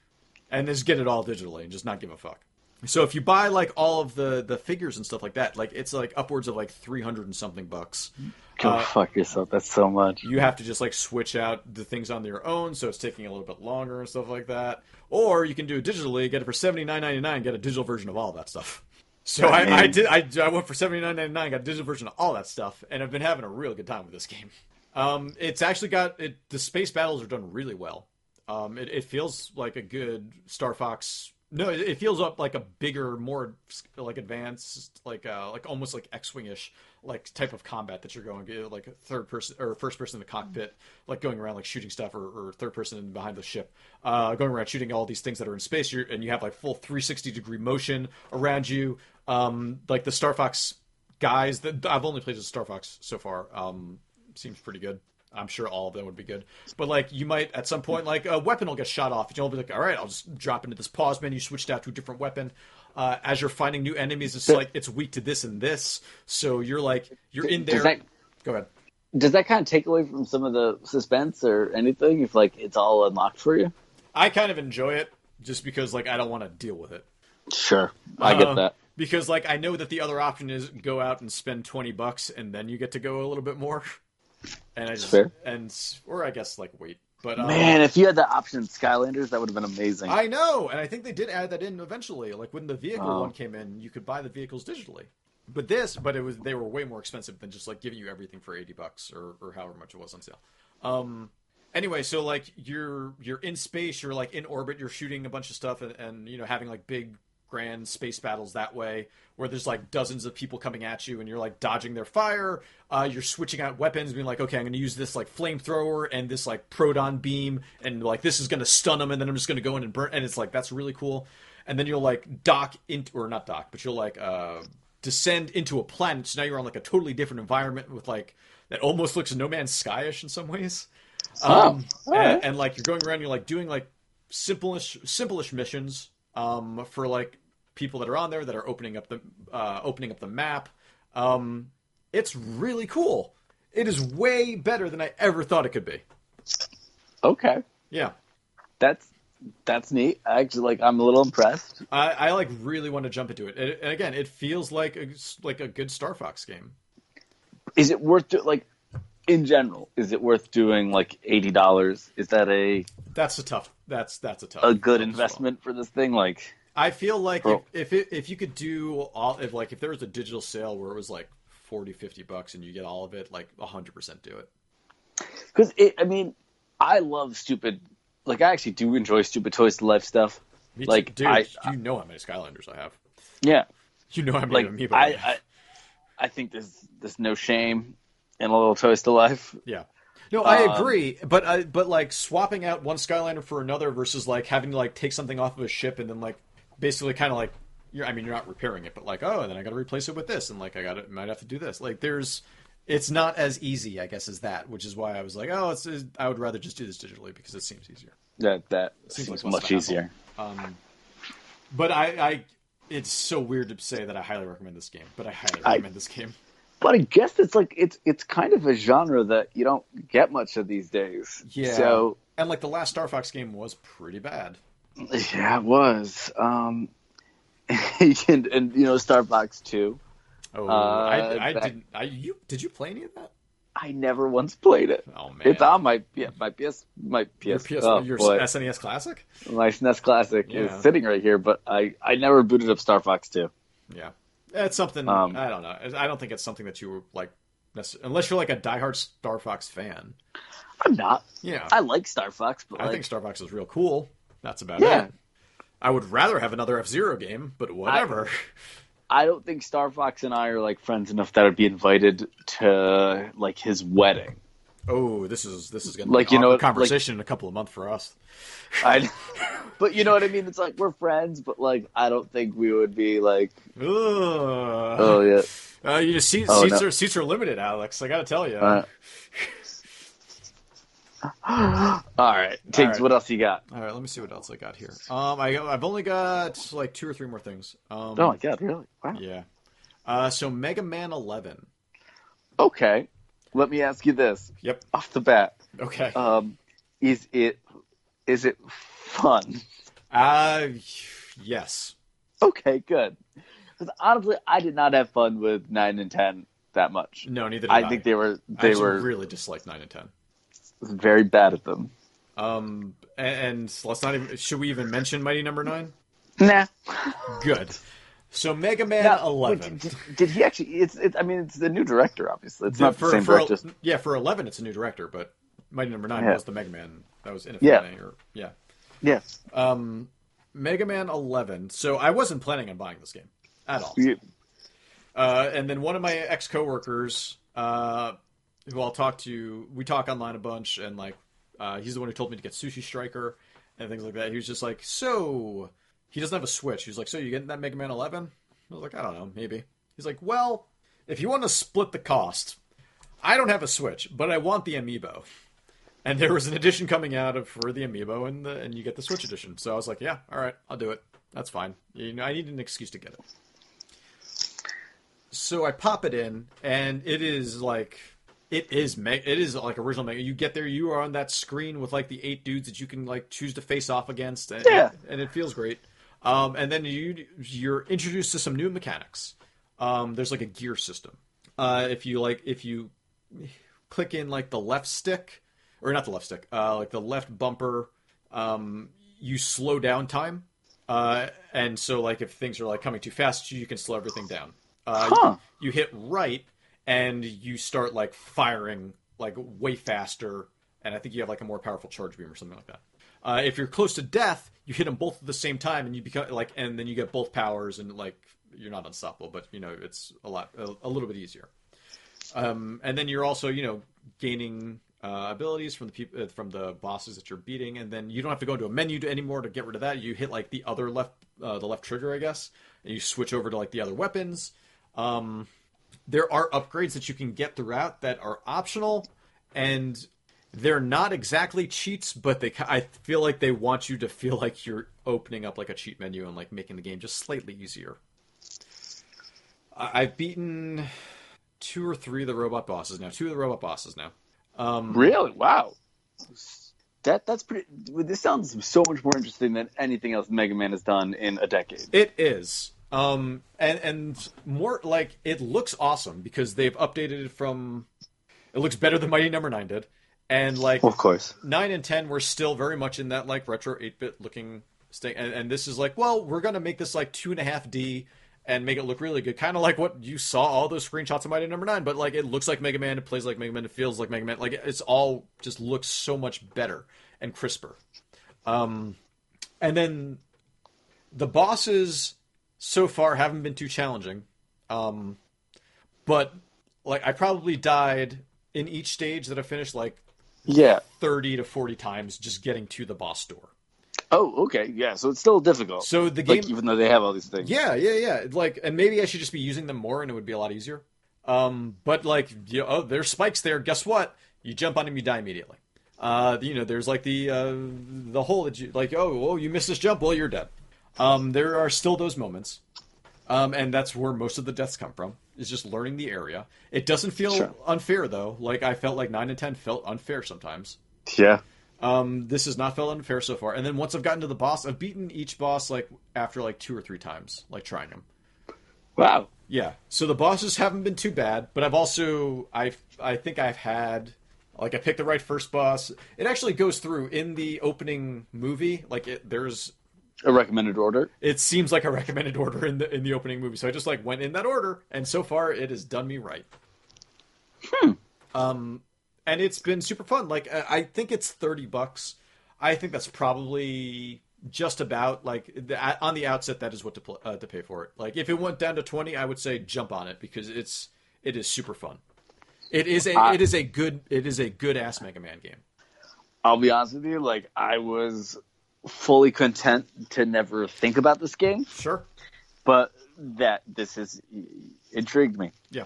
Speaker 2: and just get it all digitally and just not give a fuck. So if you buy like all of the the figures and stuff like that, like it's like upwards of like three hundred and something bucks.
Speaker 1: Go
Speaker 2: uh,
Speaker 1: fuck yourself. That's so much.
Speaker 2: You have to just like switch out the things on your own, so it's taking a little bit longer and stuff like that. Or you can do it digitally, get it for seventy nine ninety nine, get a digital version of all that stuff. So I, I
Speaker 1: Man.
Speaker 2: did. I, I went for seventy nine ninety nine, got a digital version of all that stuff, and I've been having a real good time with this game. Um, it's actually got it, the space battles are done really well. Um, it, it feels like a good Star Fox. No, it, it feels up like a bigger, more like advanced, like uh, like almost like X-wing ish, like type of combat that you're going uh, like a third person or first person in the cockpit, like going around like shooting stuff, or, or third person behind the ship, uh, going around shooting all these things that are in space. You're, and you have like full 360 degree motion around you. Um, like the Star Fox guys that I've only played as Star Fox so far. Um, seems pretty good. I'm sure all of them would be good. But like you might at some point like a weapon will get shot off. You'll be like, all right, I'll just drop into this pause menu, switched out to a different weapon. Uh, as you're finding new enemies, it's like it's weak to this and this. So you're like you're in there.
Speaker 1: Does that
Speaker 2: Go ahead.
Speaker 1: does that kind of take away from some of the suspense or anything? If like it's all unlocked for you?
Speaker 2: I kind of enjoy it just because like I don't want to deal with it.
Speaker 1: Sure, I get
Speaker 2: Uh,
Speaker 1: that.
Speaker 2: Because like I know that the other option is go out and spend twenty bucks and then you get to go a little bit more. And I just
Speaker 1: fair.
Speaker 2: and or I guess like wait. But um,
Speaker 1: Man, if you had the option in Skylanders, that would have been amazing.
Speaker 2: I know, and I think they did add that in eventually. Like when the vehicle
Speaker 1: Oh.
Speaker 2: one came in, you could buy the vehicles digitally. But this, but it was they were way more expensive than just like giving you everything for eighty bucks or, or however much it was on sale. Um, anyway, so like you're you're in space, you're like in orbit, you're shooting a bunch of stuff, and, and you know having like big grand space battles that way, where there's like dozens of people coming at you, and you're like dodging their fire. Uh, you're switching out weapons, being like, okay, I'm going to use this like flamethrower and this like proton beam, and like this is going to stun them, and then I'm just going to go in and burn. And it's like that's really cool. And then you'll like dock into, or not dock, but you'll like uh, descend into a planet. So now you're on like a totally different environment with like that almost looks No Man's Skyish in some ways. Um,
Speaker 1: Oh, right.
Speaker 2: and, and like you're going around, you're like doing like simplish, simplish missions um, for like people that are on there that are opening up the uh, opening up the map. Um, it's really cool. It is way better than I ever thought it could be.
Speaker 1: okay,
Speaker 2: Yeah,
Speaker 1: that's that's neat. I actually like. I'm a little impressed.
Speaker 2: I, I like really want to jump into it. And, and again, it feels like a, like a good Star Fox game.
Speaker 1: Is it worth do, like in general? Is it worth doing like eighty dollars? Is that a
Speaker 2: That's a tough. That's that's a tough.
Speaker 1: a good investment for this thing? Like,
Speaker 2: I feel like if if, it, if you could do all if like if there was a digital sale where it was like 40 50 bucks and you get all of it like 100% do it.
Speaker 1: because it. I mean, I love stupid. Like, I actually do enjoy stupid Toys to Life stuff.
Speaker 2: Me
Speaker 1: Like,
Speaker 2: too. dude,
Speaker 1: I-
Speaker 2: you know how many Skylanders I have.
Speaker 1: Yeah,
Speaker 2: You know how many
Speaker 1: like
Speaker 2: amiibo
Speaker 1: I,
Speaker 2: I.
Speaker 1: I, I think there's there's no shame in a little Toys to Life.
Speaker 2: Yeah. No, I
Speaker 1: Um,
Speaker 2: agree, but I, but like swapping out one Skylander for another versus like having to like take something off of a ship and then like basically kind of like you're I mean you're not repairing it, but like oh, and then I got to replace it with this and like I got to might have to do this. Like there's it's not as easy, I guess, as that, which is why I was like, oh, it's, it's I would rather just do this digitally because it seems easier.
Speaker 1: That that
Speaker 2: Seems
Speaker 1: seems,
Speaker 2: like
Speaker 1: much
Speaker 2: of
Speaker 1: easier.
Speaker 2: Um, but I, I, it's so weird to say that I highly recommend this game, but I highly
Speaker 1: I-
Speaker 2: recommend this game.
Speaker 1: But I guess it's like it's it's kind of a genre that you don't get much of these days.
Speaker 2: Yeah.
Speaker 1: So
Speaker 2: And like the last Star Fox game was pretty bad.
Speaker 1: yeah, it was. Um, and, and you know, Star Fox Two.
Speaker 2: Oh,
Speaker 1: Uh,
Speaker 2: I, I didn't. I you did you play any of that?
Speaker 1: I never once played it.
Speaker 2: Oh man,
Speaker 1: It's on my yeah, my PS my
Speaker 2: your
Speaker 1: PS,
Speaker 2: PS,
Speaker 1: oh,
Speaker 2: your
Speaker 1: boy.
Speaker 2: SNES Classic.
Speaker 1: my SNES Classic
Speaker 2: Yeah.
Speaker 1: is sitting right here, but I I never booted up Star Fox Two.
Speaker 2: Yeah, it's something.
Speaker 1: Um,
Speaker 2: I don't know. I don't think it's something that you were like, unless you're like a diehard Star Fox fan.
Speaker 1: I'm not.
Speaker 2: Yeah,
Speaker 1: I like Star Fox, but
Speaker 2: I
Speaker 1: like,
Speaker 2: think Star Fox is real cool. That's about
Speaker 1: yeah,
Speaker 2: it. I would rather have another F Zero game, but whatever.
Speaker 1: I don't think Star Fox and I are like friends enough that I'd be invited to like his wedding.
Speaker 2: Oh, this is this is going to
Speaker 1: Like,
Speaker 2: be
Speaker 1: you know what, like-
Speaker 2: conversation in a couple of months for us.
Speaker 1: I, but you know what I mean. It's like we're friends, but like I don't think we would be like,
Speaker 2: Ugh.
Speaker 1: oh yeah.
Speaker 2: Uh, you just seats,
Speaker 1: Oh,
Speaker 2: seats
Speaker 1: no.
Speaker 2: are seats are limited, Alex. I got to tell you.
Speaker 1: Uh, all right, Tiggs.
Speaker 2: right.
Speaker 1: What else you got?
Speaker 2: All right, let me see what else I got here. Um, I I've only got like two or three more things. Um,
Speaker 1: Oh my god, really? Wow.
Speaker 2: yeah. Uh, so Mega Man 11.
Speaker 1: Okay, let me ask you this
Speaker 2: Yep.
Speaker 1: off the bat:
Speaker 2: Okay.
Speaker 1: um, Is it is it fun?
Speaker 2: Uh, yes.
Speaker 1: Okay, good. Because honestly, I did not have fun with nine and ten that much.
Speaker 2: No, neither did I.
Speaker 1: I think they were they were
Speaker 2: really dislike nine and ten.
Speaker 1: very bad at them.
Speaker 2: Um, and, and let's not even. Should we even mention Mighty Number Nine?
Speaker 1: Nah.
Speaker 2: Good. So Mega Man
Speaker 1: Now,
Speaker 2: Eleven.
Speaker 1: Did, did he actually? It's. It, I mean, it's the new director. Obviously, it's
Speaker 2: Yeah,
Speaker 1: not the same director.
Speaker 2: yeah, for eleven, it's a new director, but Mighty Number Nine
Speaker 1: Yeah.
Speaker 2: was the Mega Man that was in it.
Speaker 1: Yeah.
Speaker 2: Or, yeah.
Speaker 1: Yes.
Speaker 2: Um, Mega Man Eleven. So I wasn't planning on buying this game at all.
Speaker 1: You-
Speaker 2: Uh, and then one of my ex coworkers, uh, who I'll talk to, we talk online a bunch, and like, uh, he's the one who told me to get Sushi Striker and things like that. He was just like, so he doesn't have a Switch. He's like, so you getting that Mega Man 11? I was like, I don't know, maybe. He's like, well, if you want to split the cost, I don't have a Switch, but I want the Amiibo. And there was an edition coming out of for the Amiibo, and the, and you get the Switch edition. So I was like, yeah, all right, I'll do it. That's fine. You know, I need an excuse to get it. So I pop it in, and it is like it is me- it is like original Mega. You get there, you are on that screen with like the eight dudes that you can like choose to face off against, and,
Speaker 1: Yeah.
Speaker 2: and it feels great. Um, and then you you're introduced to some new mechanics. Um, there's like a gear system. Uh, if you like, if you click in like the left stick, or not the left stick, uh, like the left bumper, um, you slow down time. Uh, and so like if things are like coming too fast, you can slow everything down. Uh,
Speaker 1: Huh.
Speaker 2: you, you hit right, and you start like firing like way faster. And I think you have like a more powerful charge beam or something like that. Uh, if you're close to death, you hit them both at the same time, and you become like, and then you get both powers, and like you're not unstoppable, but you know it's a lot, a, a little bit easier. Um, and then you're also, you know, gaining uh, abilities from the peop- uh, from the bosses that you're beating, and then you don't have to go into a menu to, anymore to get rid of that. You hit like the other left, uh, the left trigger, I guess, and you switch over to like the other weapons. Um, there are upgrades that you can get throughout that are optional, and they're not exactly cheats, but they I feel like they want you to feel like you're opening up like a cheat menu and like making the game just slightly easier. I've beaten two or three of the robot bosses now. Two of the robot bosses now. Um,
Speaker 1: Really? Wow. That that's pretty. This sounds so much more interesting than anything else Mega Man has done in a decade.
Speaker 2: It is. Um, and and more like it looks awesome because they've updated it from. It looks better than Mighty Number Nine did, and like
Speaker 1: of course.
Speaker 2: nine and ten were still very much in that like retro eight bit looking state, and, and this is like, well, we're gonna make this like two and a half D and make it look really good, kind of like what you saw all those screenshots of Mighty Number Nine, but like it looks like Mega Man, it plays like Mega Man, it feels like Mega Man, like it's all just looks so much better and crisper. Um, and then the bosses so far haven't been too challenging, um, but like I probably died in each stage that I finished like
Speaker 1: Yeah.
Speaker 2: 30 to 40 times just getting to the boss door.
Speaker 1: Oh, okay. Yeah. So it's still difficult.
Speaker 2: So the game
Speaker 1: like even though they have all these things.
Speaker 2: Yeah, yeah, yeah. Like and maybe I should just be using them more and it would be a lot easier. Um but like you know, oh, there's spikes there. Guess what? You jump on them you die immediately. Uh you know, there's like the uh the hole that you like oh, oh, you missed this jump, well you're dead. Um there are still those moments. Um and that's where most of the deaths come from. Is just learning the area. It doesn't feel
Speaker 1: Sure.
Speaker 2: unfair though. Like I felt like 9 and 10 felt unfair sometimes.
Speaker 1: Yeah.
Speaker 2: Um, this has not felt unfair so far. And then once I've gotten to the boss, I've beaten each boss like after like two or three times, like trying them.
Speaker 1: Wow.
Speaker 2: Yeah. So the bosses haven't been too bad, but I've also I I think I've had like I picked the right first boss. It actually goes through in the opening movie. Like it, there's
Speaker 1: A recommended order.
Speaker 2: it seems like a recommended order in the in the opening movie. So I just like went in that order, and so far it has done me right. Hmm. Um, and it's been super fun. Like I think it's thirty bucks. I think that's probably just about like the, on the outset. That is what to pl- uh, to pay for it. Like if it went down to twenty, I would say jump on it because it's it is super fun. It is a
Speaker 1: I-
Speaker 2: it is a good it is a good ass Mega Man game.
Speaker 1: I'll be honest with you, like I was fully content to never think about this game,
Speaker 2: Sure.
Speaker 1: but that this has intrigued me
Speaker 2: Yeah.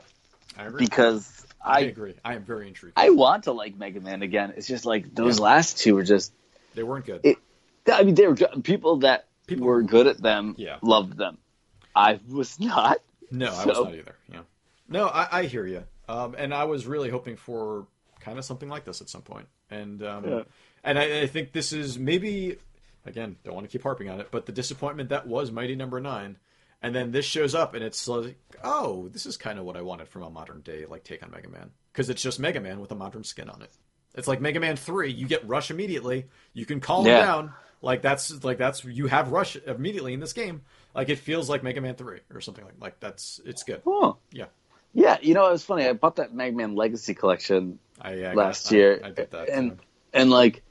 Speaker 2: I agree.
Speaker 1: because
Speaker 2: I
Speaker 1: I
Speaker 2: agree. I am very intrigued.
Speaker 1: I want to like Mega Man again. It's just like those last two were just.
Speaker 2: they weren't good.
Speaker 1: It- I mean, they were good. people that
Speaker 2: People-
Speaker 1: were good at them.
Speaker 2: Yeah.
Speaker 1: loved them. I was not.
Speaker 2: No, I was not either. Yeah. No, I, I hear you. Um, and I was really hoping for kind of something like this at some point. And um,
Speaker 1: Yeah.
Speaker 2: and I, I think this is maybe again don't want to keep harping on it, but the disappointment that was Mighty Number Nine, and then this shows up and it's like, oh, this is kind of what I wanted from a modern day like take on Mega Man because it's just Mega Man with a modern skin on it. It's like Mega Man Three. You get Rush immediately. You can calm
Speaker 1: Yeah.
Speaker 2: down. Like that's like that's you have Rush immediately in this game. Like it feels like Mega Man Three or something like like that's it's good.
Speaker 1: Oh,
Speaker 2: Yeah.
Speaker 1: yeah. You know, it was funny. I bought that Mega Man Legacy collection
Speaker 2: I, I
Speaker 1: last
Speaker 2: got-
Speaker 1: year,
Speaker 2: I, did that.
Speaker 1: and
Speaker 2: too.
Speaker 1: and like,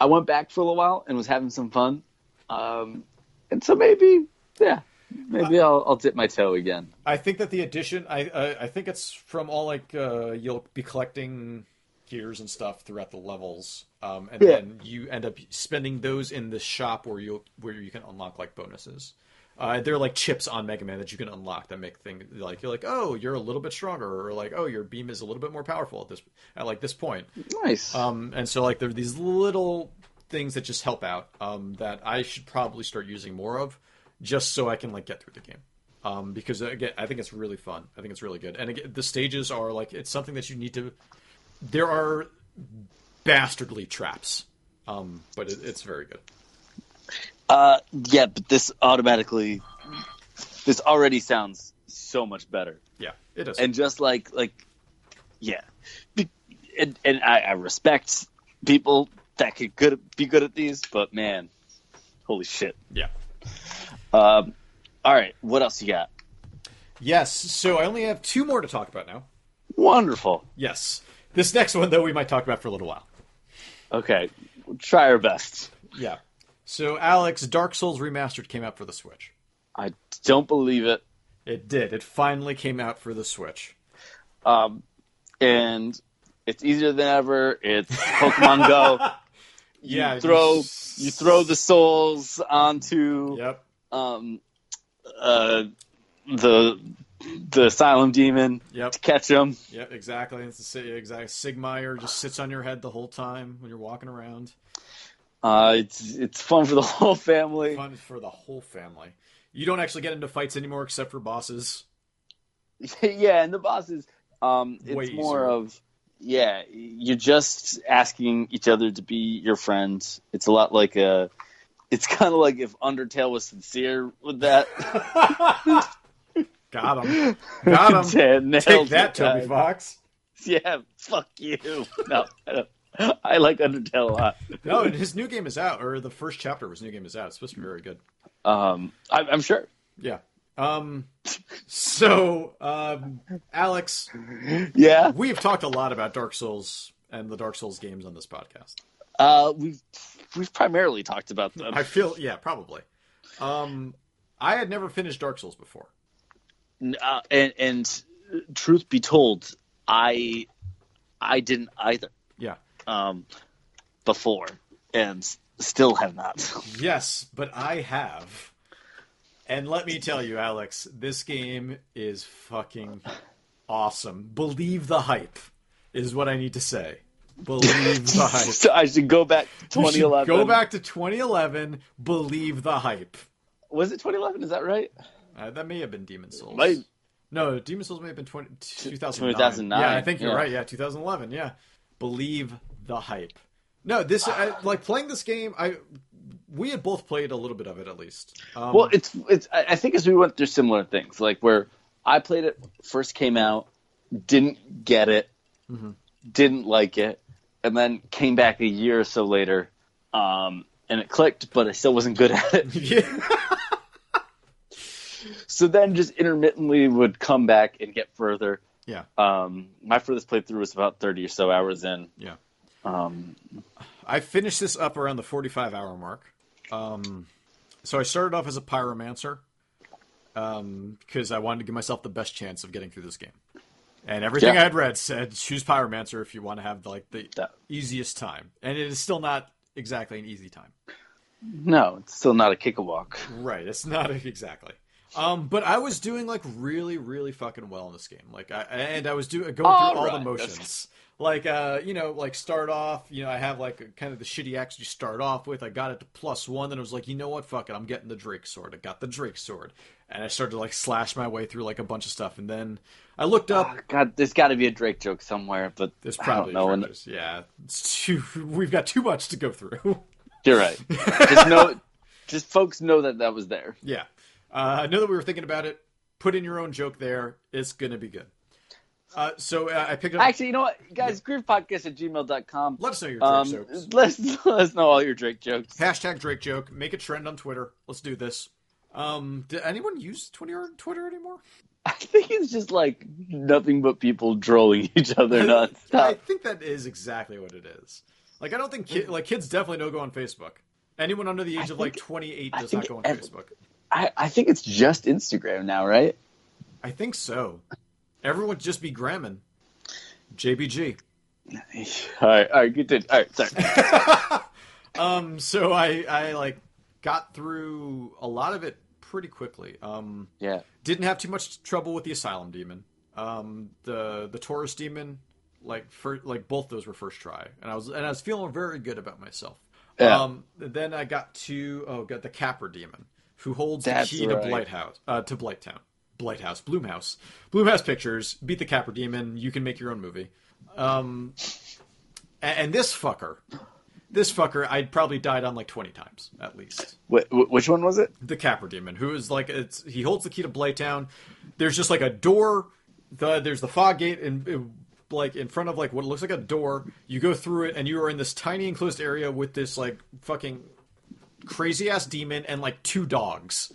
Speaker 1: I went back for a little while and was having some fun. Um, and so maybe, yeah, maybe I'll I'll dip my toe again.
Speaker 2: I think that the addition, I I, I think it's from all like uh, you'll be collecting gears and stuff throughout the levels, um, and
Speaker 1: Yeah.
Speaker 2: then you end up spending those in the shop where you'll where you can unlock like bonuses. Uh, they're like chips on Mega Man that you can unlock that make things like you're like oh you're a little bit stronger or like oh your beam is a little bit more powerful at this at like this point.
Speaker 1: Nice.
Speaker 2: Um, and so like there are these little things that just help out um, that I should probably start using more of, just so I can like get through the game. Um, because again, I think it's really fun. I think it's really good. And again, the stages are like it's something that you need to. There are bastardly traps, um, but it, it's very good.
Speaker 1: Uh, yeah, but this automatically, this already sounds so much better.
Speaker 2: Yeah, it does.
Speaker 1: And just like like, yeah, and, and I, I respect people that could good be good at these, but man, holy shit.
Speaker 2: yeah.
Speaker 1: Um, all right, what else you got?
Speaker 2: Yes. So I only have two more to talk about now.
Speaker 1: Wonderful.
Speaker 2: Yes. This next one, though, we might talk about for a little while.
Speaker 1: Okay, we'll try our best.
Speaker 2: Yeah. So, Alex, Dark Souls Remastered came out for the Switch.
Speaker 1: I don't believe it.
Speaker 2: It did. It finally came out for the Switch.
Speaker 1: Um, and it's easier than ever. It's Pokemon Go. You
Speaker 2: Yeah,
Speaker 1: throw
Speaker 2: you-
Speaker 1: you throw the souls onto
Speaker 2: Yep.
Speaker 1: um uh the the asylum demon
Speaker 2: Yep.
Speaker 1: to catch them.
Speaker 2: Yep. Exactly. It's the exact Sigmire just sits on your head the whole time when you're walking around.
Speaker 1: Uh, it's it's fun for the whole family.
Speaker 2: Fun for the whole family. You don't actually get into fights anymore except for bosses.
Speaker 1: yeah, and the bosses, um, it's
Speaker 2: Way
Speaker 1: more
Speaker 2: easier.
Speaker 1: of yeah, you're just asking each other to be your friends. It's a lot like a. It's kind of like if Undertale was sincere with that.
Speaker 2: Got him. Got him. Take that, Toby. Fox.
Speaker 1: Yeah, fuck you. No, I, like Undertale a lot.
Speaker 2: No, his new game is out, or the first chapter of his new game is out. It's supposed to be very good.
Speaker 1: Um, I, I'm sure.
Speaker 2: Yeah. Um. So, um, Alex,
Speaker 1: Yeah.
Speaker 2: we've talked a lot about Dark Souls and the Dark Souls games on this podcast.
Speaker 1: Uh, we've we've primarily talked about them.
Speaker 2: I feel, yeah, probably. Um, I had never finished Dark Souls before.
Speaker 1: Uh, and and truth be told, I I didn't either.
Speaker 2: Yeah.
Speaker 1: Um, before and still have not.
Speaker 2: Yes, but I have. And let me tell you, Alex, this game is fucking awesome. Believe the hype is what I need to say. Believe the hype.
Speaker 1: so I should go back to 2011.
Speaker 2: Go back to 2011. Believe the hype.
Speaker 1: Was it 2011? Is that right?
Speaker 2: Uh, that may have been Demon Souls.
Speaker 1: Might-
Speaker 2: No, Demon Souls may have been 20, 2009.
Speaker 1: 2009,
Speaker 2: Yeah, I think you're
Speaker 1: yeah.
Speaker 2: right. Yeah, 2011. Yeah. Believe the hype. No, this I, like playing this game. I we had both played a little bit of it at least. Um,
Speaker 1: Well, it's it's. I I think as we went through similar things, like where I played it first came out, didn't get it,
Speaker 2: Mm-hmm.
Speaker 1: didn't like it, and then came back a year or so later, um, and it clicked, but I still wasn't good at it.
Speaker 2: yeah.
Speaker 1: so then just intermittently would come back and get further.
Speaker 2: Yeah.
Speaker 1: Um, my furthest playthrough was about thirty or so hours in.
Speaker 2: Yeah.
Speaker 1: Um,
Speaker 2: I finished this up around the 45 hour mark. Um, so I started off as a pyromancer um, because I wanted to give myself the best chance of getting through this game. And everything
Speaker 1: Yeah.
Speaker 2: I had read said choose Pyromancer if you want to have like the
Speaker 1: That-
Speaker 2: easiest time, and it is still not exactly an easy time.
Speaker 1: No, it's still not a kick a walk.
Speaker 2: Right, it's not exactly. Um, but I was doing like really, really fucking well in this game. Like, I and I was doing going
Speaker 1: All
Speaker 2: through all the
Speaker 1: right,
Speaker 2: motions. Like, uh, you know, like start off. You know, I have like kind of the shitty axe you start off with. I got it to plus one. Then I was like, you know what, fuck it, I'm getting the Drake sword. I got the Drake sword, and I started to like slash my way through like a bunch of stuff. And then I looked up.
Speaker 1: Oh, God, there's got to be a Drake joke somewhere, but
Speaker 2: There's probably
Speaker 1: don't know.
Speaker 2: Yeah. It's too. We've got too much to go through.
Speaker 1: you're right. just know, just folks know that that was there.
Speaker 2: Yeah. Uh, I know that we were thinking about it. Put in your own joke there. It's going to be good. Uh, so uh, I picked up.
Speaker 1: Actually, you know what, guys? Griefpodcast at gmail.com.
Speaker 2: let us know your Drake
Speaker 1: Um,
Speaker 2: jokes.
Speaker 1: let's let us know all your Drake jokes.
Speaker 2: Hashtag Drake joke. Make a trend on Twitter. Let's do this. Um, did anyone use Twitter Twitter anymore?
Speaker 1: I think it's just like nothing but people trolling each other
Speaker 2: nuts.
Speaker 1: I
Speaker 2: think that is exactly what it is. Like, I don't think like kids definitely don't go on Facebook. Anyone under the age
Speaker 1: I
Speaker 2: of like 28 does not go on Facebook.
Speaker 1: I, I think it's just Instagram now, right?
Speaker 2: I think so. Everyone just be gramming. JBG.
Speaker 1: All right, all right, good. to- All right, sorry.
Speaker 2: Um, so I I like got through a lot of it pretty quickly. Um,
Speaker 1: Yeah,
Speaker 2: didn't have too much trouble with the asylum demon. Um, the the Taurus demon, like for like both those were first try, and I was and I was feeling very good about myself.
Speaker 1: Yeah.
Speaker 2: Um, then I got to oh got the Capra demon, who holds
Speaker 1: That's
Speaker 2: the key
Speaker 1: right.
Speaker 2: to Blighthouse uh, to Blighttown. Blighthouse, Blumhouse, Blumhouse Pictures. Beat the Capra demon. You can make your own movie. Um, and, this fucker, this fucker, I probably died on like twenty times at least
Speaker 1: Wh- wh- which one was it?
Speaker 2: the Capra Demon, who is like it's he holds the key to Blighttown. There's just like a door. The there's the fog gate and like in front of like what looks like a door. You go through it and you are in this tiny enclosed area with this like fucking crazy ass demon and like two dogs.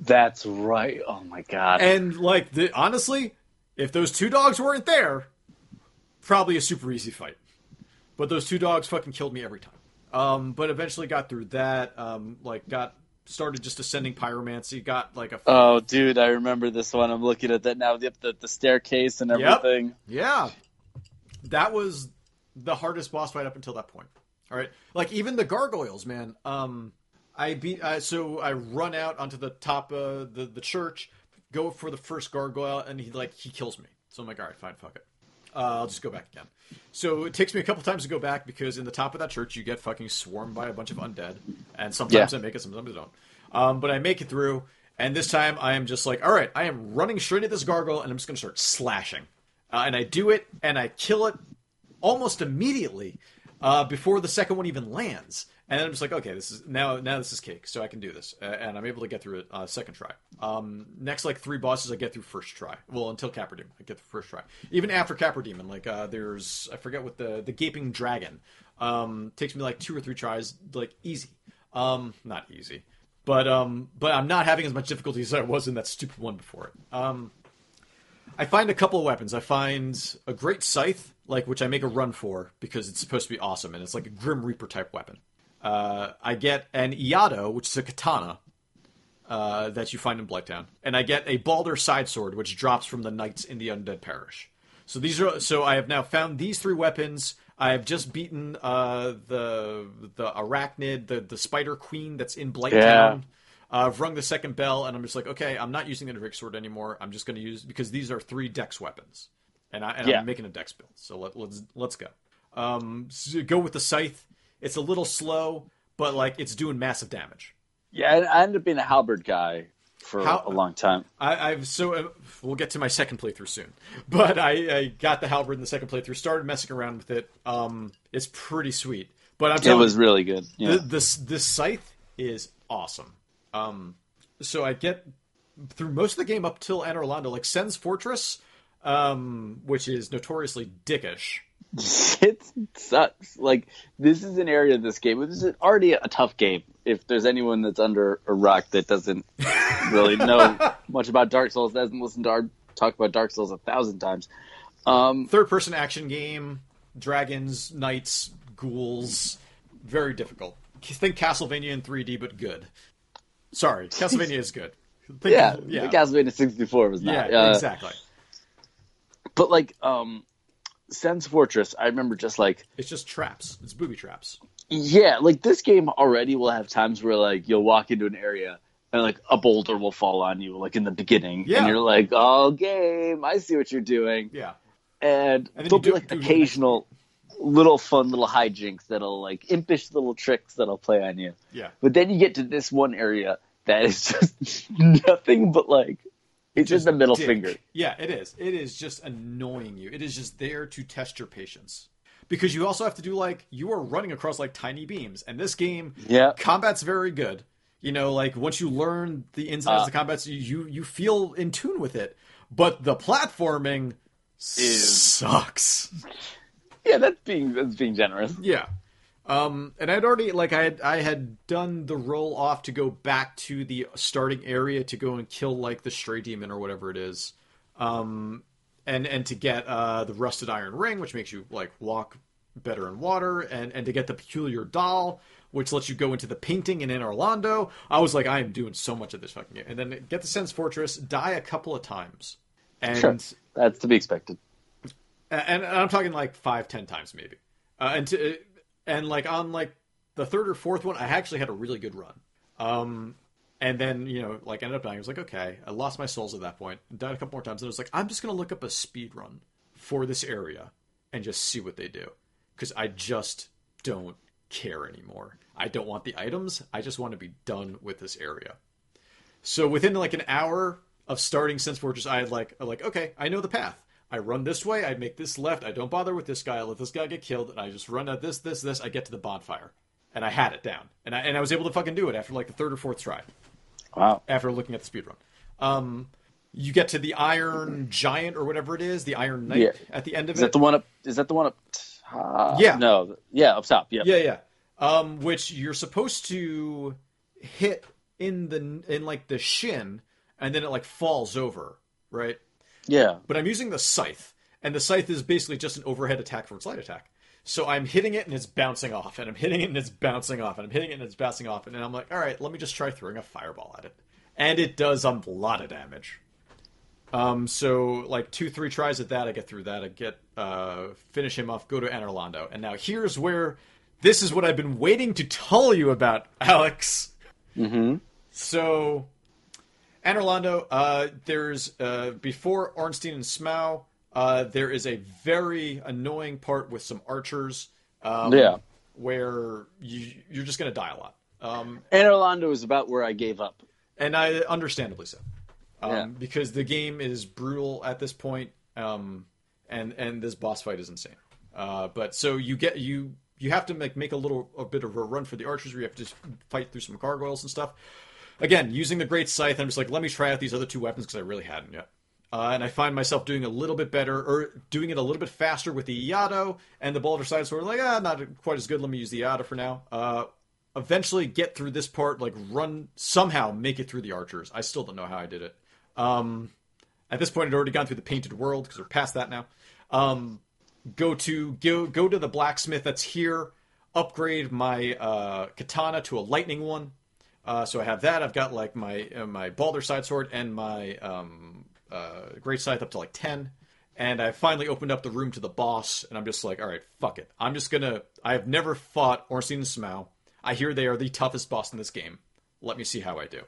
Speaker 1: That's right. Oh my god.
Speaker 2: And like the honestly, if those two dogs weren't there, probably a super easy fight. But those two dogs fucking killed me every time. Um, but eventually got through that. Um, like got started just ascending pyromancy. Got like a
Speaker 1: oh, dude, I remember this one. I'm looking at that now. The the, the staircase and
Speaker 2: Yep.
Speaker 1: everything.
Speaker 2: Yeah. That was the hardest boss fight up until that point. All right. Like even the gargoyles, man. Um I beat uh, so I run out onto the top of the the church, go for the first gargoyle and he like he kills me. So I'm like, "All right, fine, fuck it. Uh, I'll just go back again." So it takes me a couple times to go back because in the top of that church you get fucking swarmed by a bunch of undead, and sometimes
Speaker 1: Yeah.
Speaker 2: I make it, sometimes I don't. Um, but I make it through, and this time I am just like, all right, I am running straight at this gargoyle, and I'm just gonna start slashing, uh, and I do it, and I kill it almost immediately uh, before the second one even lands. And then I'm just like, okay, this is now now this is cake, so I can do this, and I'm able to get through it uh, second try. Um, next, like three bosses, I get through first try. Well, until Capra Demon, I get the first try. Even after Capra Demon, like uh, there's I forget what the the gaping dragon um, takes me like two or three tries, like easy. Um, not easy, but um, but I'm not having as much difficulty as I was in that stupid one before it. Um, I find a couple of weapons. I find a great scythe, like which I make a run for because it's supposed to be awesome, and it's like a Grim Reaper type weapon. Uh, I get an Iaito, which is a katana uh, that you find in Blighttown, and I get a Balder side sword, which drops from the knights in the Undead Parish. So these are so I have now found these three weapons. I have just beaten uh, the the arachnid, the the spider queen that's in Blighttown.
Speaker 1: Yeah.
Speaker 2: Uh, I've rung the second bell, and I'm just like, okay, I'm not using the Drake sword anymore. I'm just going to use because these are three dex weapons, and, I, and
Speaker 1: Yeah.
Speaker 2: I'm making a dex build. So let, let's let's go. Um, so go with the scythe. It's a little slow, but like it's doing massive damage.
Speaker 1: Yeah, I I ended up being a halberd guy for
Speaker 2: How-
Speaker 1: a long time.
Speaker 2: I, I've so uh, we'll get to my second playthrough soon, but I, I got the halberd in the second playthrough. Started messing around with it. Um, it's pretty sweet. But I'm
Speaker 1: It was
Speaker 2: you,
Speaker 1: really good. Yeah.
Speaker 2: the, this this scythe is awesome. Um, so I get through most of the game up till Anor Londo, like Sen's Fortress, um, which is notoriously dickish.
Speaker 1: It sucks. Like this is an area of this game. This is already a tough game. If there's anyone that's under a rock that doesn't really know much about Dark Souls, doesn't listen to our talk about Dark Souls a thousand times. Um,
Speaker 2: Third person action game, dragons, knights, ghouls, very difficult. Think Castlevania in 3D, but good. Sorry, Castlevania is good. Think,
Speaker 1: yeah,
Speaker 2: yeah,
Speaker 1: Castlevania 64 was
Speaker 2: yeah,
Speaker 1: not. Uh,
Speaker 2: exactly.
Speaker 1: but like um, Sen's Fortress, I remember just like
Speaker 2: It's just traps. It's booby traps.
Speaker 1: yeah, like this game already will have times where like you'll walk into an area and like a boulder will fall on you like in the beginning,
Speaker 2: Yeah.
Speaker 1: and you're like, oh game, I see what you're doing,
Speaker 2: Yeah.
Speaker 1: and,
Speaker 2: then
Speaker 1: there'll be
Speaker 2: do-
Speaker 1: like occasional little fun little hijinks that'll like impish little tricks that'll play on you.
Speaker 2: Yeah.
Speaker 1: But then you get to this one area that is just nothing but like it's just the middle
Speaker 2: dick.
Speaker 1: finger.
Speaker 2: Yeah, it is. It is just annoying you. It is just there to test your patience. Because you also have to do like you are running across like tiny beams, and this game,
Speaker 1: Yeah.
Speaker 2: combat's very good. You know, like once you learn the ins and outs
Speaker 1: Uh,
Speaker 2: of the combats, you, you you feel in tune with it. But the platforming sucks.
Speaker 1: Yeah, that's being that's being generous.
Speaker 2: Yeah. Um, and I'd already like I had I had done the roll off to go back to the starting area to go and kill like the stray demon or whatever it is, um, and and to get uh, the rusted iron ring, which makes you like walk better in water, and and to get the peculiar doll, which lets you go into the painting in Orlando. I was like, I am doing so much of this fucking game, and then get the Sen's Fortress, die a couple of times, and
Speaker 1: Sure. That's to be expected.
Speaker 2: and, and I'm talking like five, ten times maybe. Uh, and to, and like on like the third or fourth one, I actually had a really good run. Um, and then you know like ended up dying. I was like, okay, I lost my souls at that point. Died a couple more times, and I was like, I'm just gonna look up a speed run for this area and just see what they do because I just don't care anymore. I don't want the items. I just want to be done with this area. So within like an hour of starting Sen's Fortress, I had like like okay, I know the path. I run this way. I make this left. I don't bother with this guy. I let this guy get killed, and I just run at this, this, this. I get to the bonfire, and I had it down, and I and I was able to fucking do it after like the third or fourth try.
Speaker 1: Wow.
Speaker 2: After looking at the speed run, um, you get to the Iron Giant or whatever it is, the Iron Knight
Speaker 1: Yeah.
Speaker 2: at the end of
Speaker 1: Is
Speaker 2: it.
Speaker 1: that the one up? Is that the one up? top?
Speaker 2: Yeah.
Speaker 1: No. Yeah, up top. Yeah.
Speaker 2: Yeah, yeah. Um, which you're supposed to hit in the in like the shin, and then it like falls over, right?
Speaker 1: Yeah.
Speaker 2: But I'm using the scythe, and the scythe is basically just an overhead attack for its light attack. So I'm hitting it and it's bouncing off, and I'm hitting it and it's bouncing off, and I'm hitting it and it's bouncing off, and I'm like, all right, let me just try throwing a fireball at it, and it does a lot of damage. Um, so like two, three tries at that, I get through that, I get uh, finish him off, go to Anor Londo, and now here's where this is what I've been waiting to tell you about, Alex.
Speaker 1: Mm-hmm.
Speaker 2: So, Anor Londo, uh, there's uh, before Ornstein and Smough, uh, there is a very annoying part with some archers. Um,
Speaker 1: Yeah.
Speaker 2: Where you, you're just going to die a lot. Um,
Speaker 1: Anor Londo is about where I gave up.
Speaker 2: and I understandably so, um,
Speaker 1: Yeah.
Speaker 2: because the game is brutal at this point, um, and and this boss fight is insane. Uh, but so you get you you have to make make a little a bit of a run for the archers. Where you have to just fight through some gargoyles and stuff. Again, using the great scythe, I'm just like, let me try out these other two weapons because I really hadn't yet. Uh, and I find myself doing a little bit better, or doing it a little bit faster with the Iaito and the Balder Side Sword. Like, ah, not quite as good. Let me use the Iaito for now. Uh, eventually get through this part, like run somehow make it through the archers. I still don't know how I did it. Um, at this point, I'd already gone through the painted world because we're past that now. Um, go to go go to the blacksmith that's here. Upgrade my uh, katana to a lightning one. Uh, so I have that. I've got like my uh, my Balder side sword and my um, uh, great scythe up to like ten. And I finally opened up the room to the boss, and I'm just like, all right, fuck it. I'm just gonna. I have never fought Ornstein and Smough. I hear they are the toughest boss in this game. Let me see how I do.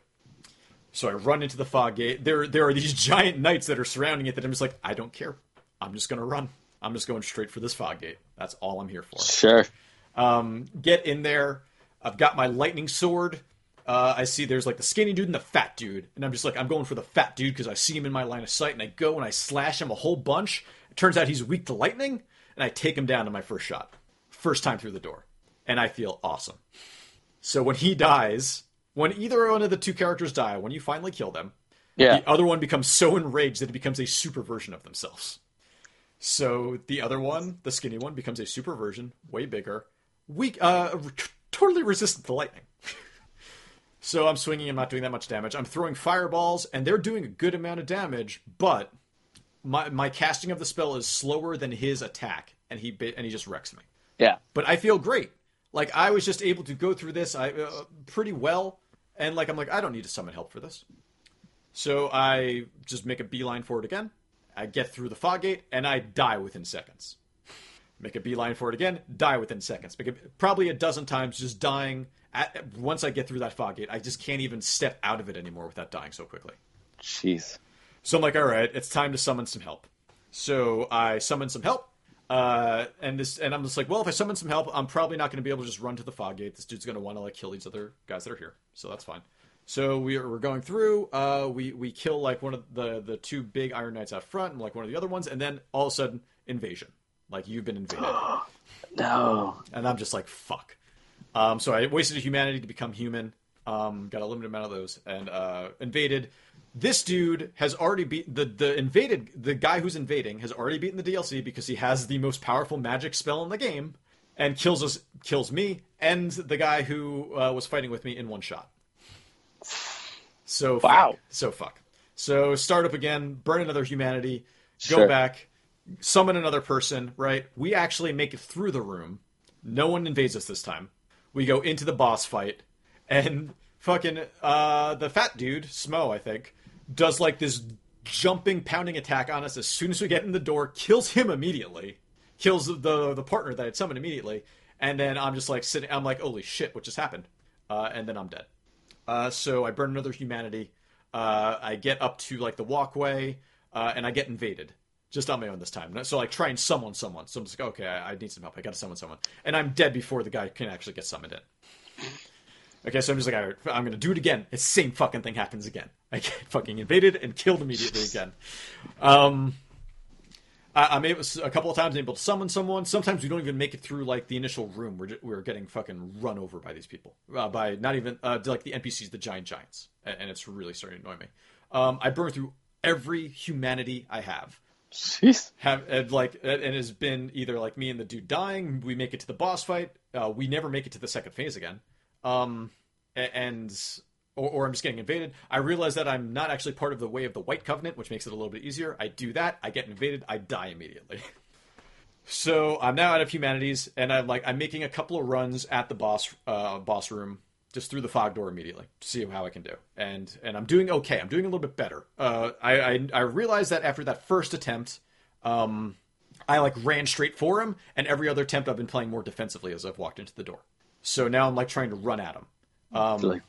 Speaker 2: So I run into the fog gate. There, there are these giant knights that are surrounding it. That I'm just like, I don't care. I'm just gonna run. I'm just going straight for this fog gate. That's all I'm here for
Speaker 1: Sure.
Speaker 2: um, get in there. I've got my lightning sword. Uh, I see there's like the skinny dude and the fat dude, and I'm just like I'm going for the fat dude because I see him in my line of sight, and I go and I slash him a whole bunch. It turns out he's weak to lightning, and I take him down to my first shot, first time through the door, and I feel awesome. So when he dies, when either one of the two characters die, when you finally kill them,
Speaker 1: Yeah.
Speaker 2: the other one becomes so enraged that it becomes a super version of themselves. So the other one, the skinny one, becomes a super version, way bigger, weak, uh, totally resistant to lightning. So I'm swinging, I'm not doing that much damage. I'm throwing fireballs, and they're doing a good amount of damage, but my my casting of the spell is slower than his attack, and he ba- and he just wrecks me
Speaker 1: Yeah.
Speaker 2: but I feel great. Like I was just able to go through this I uh, pretty well, and like I'm like I don't need to summon help for this. So I just make a beeline for it again, I get through the fog gate and I die within seconds. Make a beeline for it again, die within seconds. It, probably a dozen times, just dying. At, once I get through that fog gate, I just can't even step out of it anymore without dying so quickly.
Speaker 1: Jeez.
Speaker 2: So I'm like, all right, it's time to summon some help. So I summon some help. Uh, and this, and I'm just like, well, if I summon some help, I'm probably not going to be able to just run to the fog gate. This dude's going to want to like kill these other guys that are here, so that's fine. So we are, we're going through. Uh, we we kill like one of the the two big Iron Knights out front, and like one of the other ones, and then all of a sudden invasion. Like you've been invaded.
Speaker 1: no.
Speaker 2: And I'm just like, fuck. Um, so I wasted a humanity to become human. Um, got a limited amount of those, and uh, invaded this dude has already beaten the the invaded the guy who's invading has already beaten the DLC because he has the most powerful magic spell in the game and kills us kills me and the guy who uh, was fighting with me in one shot. So
Speaker 1: wow.
Speaker 2: Fuck. So fuck. So start up again, burn another humanity, go
Speaker 1: Sure.
Speaker 2: back, summon another person. Right? We actually make it through the room. No one invades us this time. We go into the boss fight, and fucking uh, the fat dude, Smough, I think, does like this jumping, pounding attack on us as soon as we get in the door, kills him immediately, kills the the partner that had summoned immediately, and then I'm just like sitting, I'm like, holy shit, what just happened? Uh, and then I'm dead. Uh, so I burn another humanity. Uh, I get up to like the walkway, uh, and I get invaded. Just on my own this time. So like try and summon someone. So I'm just like, okay, I, I need some help. I gotta summon someone. And I'm dead before the guy can actually get summoned in. Okay, so I'm just like, right, I'm gonna do it again. The same fucking thing happens again. I get fucking invaded and killed immediately again. Um, I, I'm able a couple of times able to summon someone. Sometimes we don't even make it through like the initial room. We're we're getting fucking run over by these people, uh, by not even uh, like the NPCs, the giant giants, and, and it's really starting to annoy me. Um, I burn through every humanity I have
Speaker 1: Jeez.
Speaker 2: have like and has been either like me and the dude dying we make it to the boss fight uh, we never make it to the second phase again. Um and or, or i'm just getting invaded. I realize that i'm not actually part of the way of the white covenant which makes it a little bit easier. I do that i get invaded i die immediately. So i'm now out of humanities and i'm like i'm making a couple of runs at the boss uh boss room just through the fog door immediately to see how I can do. And and I'm doing okay. I'm doing a little bit better. Uh, I, I I realized that after that first attempt, um, I like ran straight for him, and every other attempt I've been playing more defensively as I've walked into the door. So now I'm like trying to run at him, um,
Speaker 1: Really.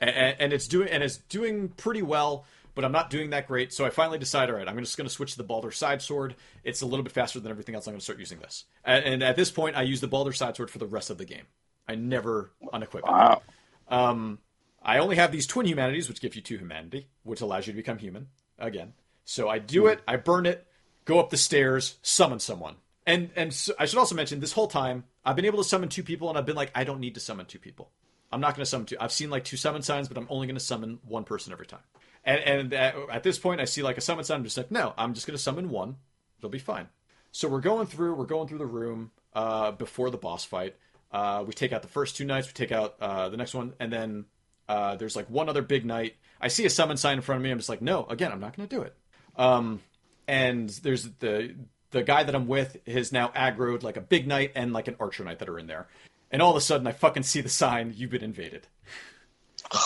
Speaker 2: and, and it's doing and it's doing pretty well. But I'm not doing that great, so I finally decide, all right, I'm just going to switch to the Balder side sword. It's a little bit faster than everything else. I'm going to start using this, and, and at this point, I use the Balder side sword for the rest of the game. I never unequip it.
Speaker 1: Wow.
Speaker 2: Um, I only have these twin humanities, which give you two humanity, which allows you to become human again. So I do it, I burn it, go up the stairs, summon someone. And and so I should also mention this whole time I've been able to summon two people, and I've been like, I don't need to summon two people. I'm not going to summon two. I've seen like two summon signs, but I'm only going to summon one person every time. And and at, at this point, I see like a summon sign. I'm just like, no, I'm just going to summon one. It'll be fine. So we're going through. We're going through the room uh, before the boss fight. Uh, we take out the first two knights. We take out uh, the next one, and then uh, there's like one other big knight. I see a summon sign in front of me. I'm just like, no, again, I'm not going to do it. Um, and there's the the guy that I'm with is now aggroed like a big knight and like an archer knight that are in there. And all of a sudden, I fucking see the sign, "You've been invaded."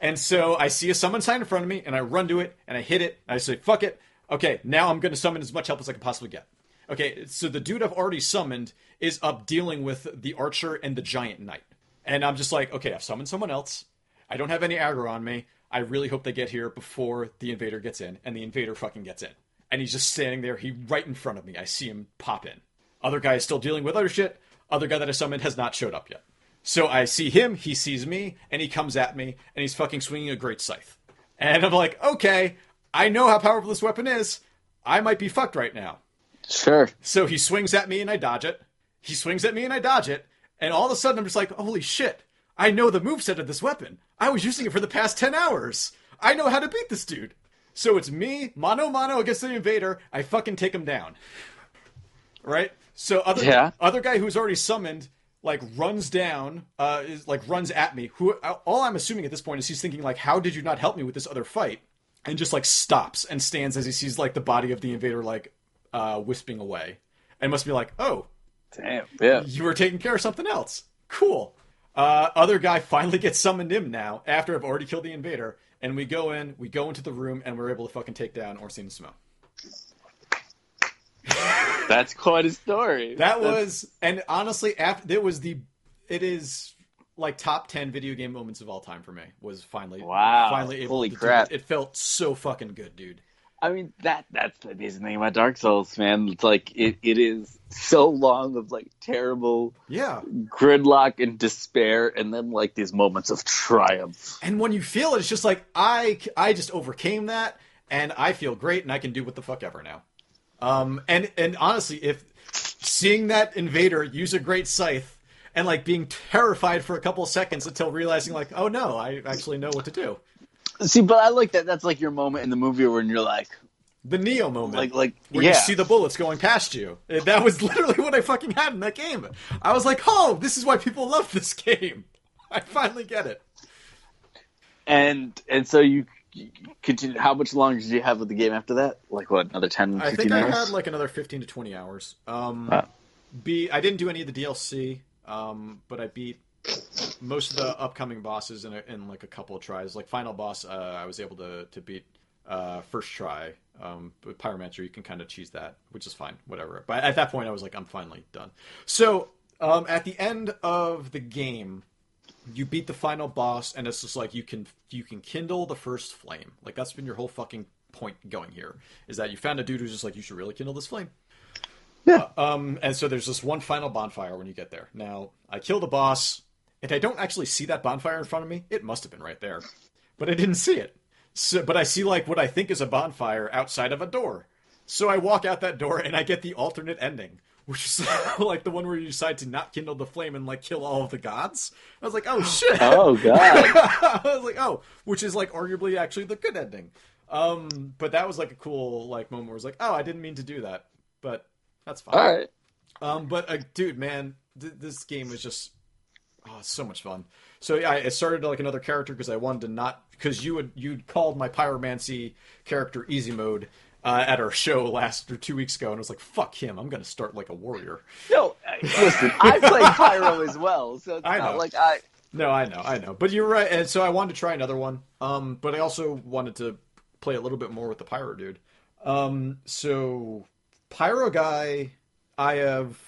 Speaker 2: and so I see a summon sign in front of me, and I run to it, and I hit it. And I say, "Fuck it." Okay, now I'm going to summon as much help as I can possibly get. Okay, so the dude I've already summoned is up dealing with the archer and the giant knight. And I'm just like, okay, I've summoned someone else. I don't have any aggro on me. I really hope they get here before the invader gets in, and the invader fucking gets in. And he's just standing there, he right in front of me. I see him pop in. Other guy is still dealing with other shit. Other guy that I summoned has not showed up yet. So I see him, he sees me, and he comes at me, and he's fucking swinging a great scythe. And I'm like, okay, I know how powerful this weapon is. I might be fucked right now.
Speaker 1: Sure.
Speaker 2: So he swings at me and I dodge it. He swings at me and I dodge it. And all of a sudden I'm just like, holy shit. I know the moveset of this weapon. I was using it for the past 10 hours. I know how to beat this dude. So it's me, mano mano against the invader. I fucking take him down. Right? So other
Speaker 1: Yeah.
Speaker 2: other guy who's already summoned like runs down, uh, is like runs at me. Who all I'm assuming at this point is he's thinking like, how did you not help me with this other fight? And just like stops and stands as he sees like the body of the invader like uh, wisping away, and must be like, oh,
Speaker 1: Damn. Yeah.
Speaker 2: you were taking care of something else. Cool. Uh, other guy finally gets summoned in now after I've already killed the invader, and we go in, we go into the room, and we're able to fucking take down Ornstein Smough.
Speaker 1: That's quite a story.
Speaker 2: That was, and honestly, after it was the, it is like top ten video game moments of all time for me. Was finally,
Speaker 1: Wow.
Speaker 2: finally able
Speaker 1: Holy crap.
Speaker 2: it. It felt so fucking good, dude.
Speaker 1: I mean that that's the amazing thing about Dark Souls, man. It's like it, it is so long of like terrible
Speaker 2: Yeah,
Speaker 1: gridlock and despair, and then like these moments of triumph.
Speaker 2: and when you feel it, it's just like I, I just overcame that, and I feel great, and I can do what the fuck ever now. Um, and and honestly, if seeing that invader use a great scythe. And like being terrified for a couple seconds until realizing, like, oh no, I actually know what to do.
Speaker 1: See, but I like that. That's like your moment in the movie when you're like,
Speaker 2: The Neo moment.
Speaker 1: like, like,
Speaker 2: where
Speaker 1: yeah.
Speaker 2: you see the bullets going past you. That was literally what I fucking had in that game. I was like, oh, this is why people love this game. I finally get it.
Speaker 1: and and so you, continue. How much longer did you have with the game after that? Like what? Another 10, 15
Speaker 2: I think
Speaker 1: hours?
Speaker 2: I had like another 15 to 20 hours. Um,
Speaker 1: Wow.
Speaker 2: B, I didn't do any of the DLC, um, but I beat most of the upcoming bosses in, a, in like a couple of tries. Like final boss, uh, I was able to to beat uh, first try. Um, but Pyromancer, you can kind of cheese that, which is fine, whatever. But at that point, I was like, I'm finally done. So um, at the end of the game, you beat the final boss, and it's just like you can you can kindle the first flame. Like that's been your whole fucking point going here is that you found a dude who's just like you should really kindle this flame.
Speaker 1: Yeah.
Speaker 2: Um, and so there's this one final bonfire when you get there. Now I kill the boss, and I don't actually see that bonfire in front of me. It must have been right there, but I didn't see it. So, but I see like what I think is a bonfire outside of a door. So I walk out that door and I get the alternate ending, which is like the one where you decide to not kindle the flame and like kill all of the gods. I was like, oh shit.
Speaker 1: Oh god.
Speaker 2: I was like, oh, which is like arguably actually the good ending. Um, but that was like a cool like moment where it's like, oh, I didn't mean to do that, but that's fine.
Speaker 1: All right.
Speaker 2: Um, but uh, dude, man, th- this game was just oh, it's so much fun. So yeah, I started like another character because I wanted to not because you would you called my pyromancy character easy mode uh, at our show last or two weeks ago, and I was like, fuck him, I'm gonna start like a warrior.
Speaker 1: No, listen. I play Pyro as well, so it's
Speaker 2: I
Speaker 1: not
Speaker 2: know.
Speaker 1: like I.
Speaker 2: No, I know, I know, but you're right. And so I wanted to try another one. Um, but I also wanted to play a little bit more with the pyro dude. Um, so pyro guy, I have.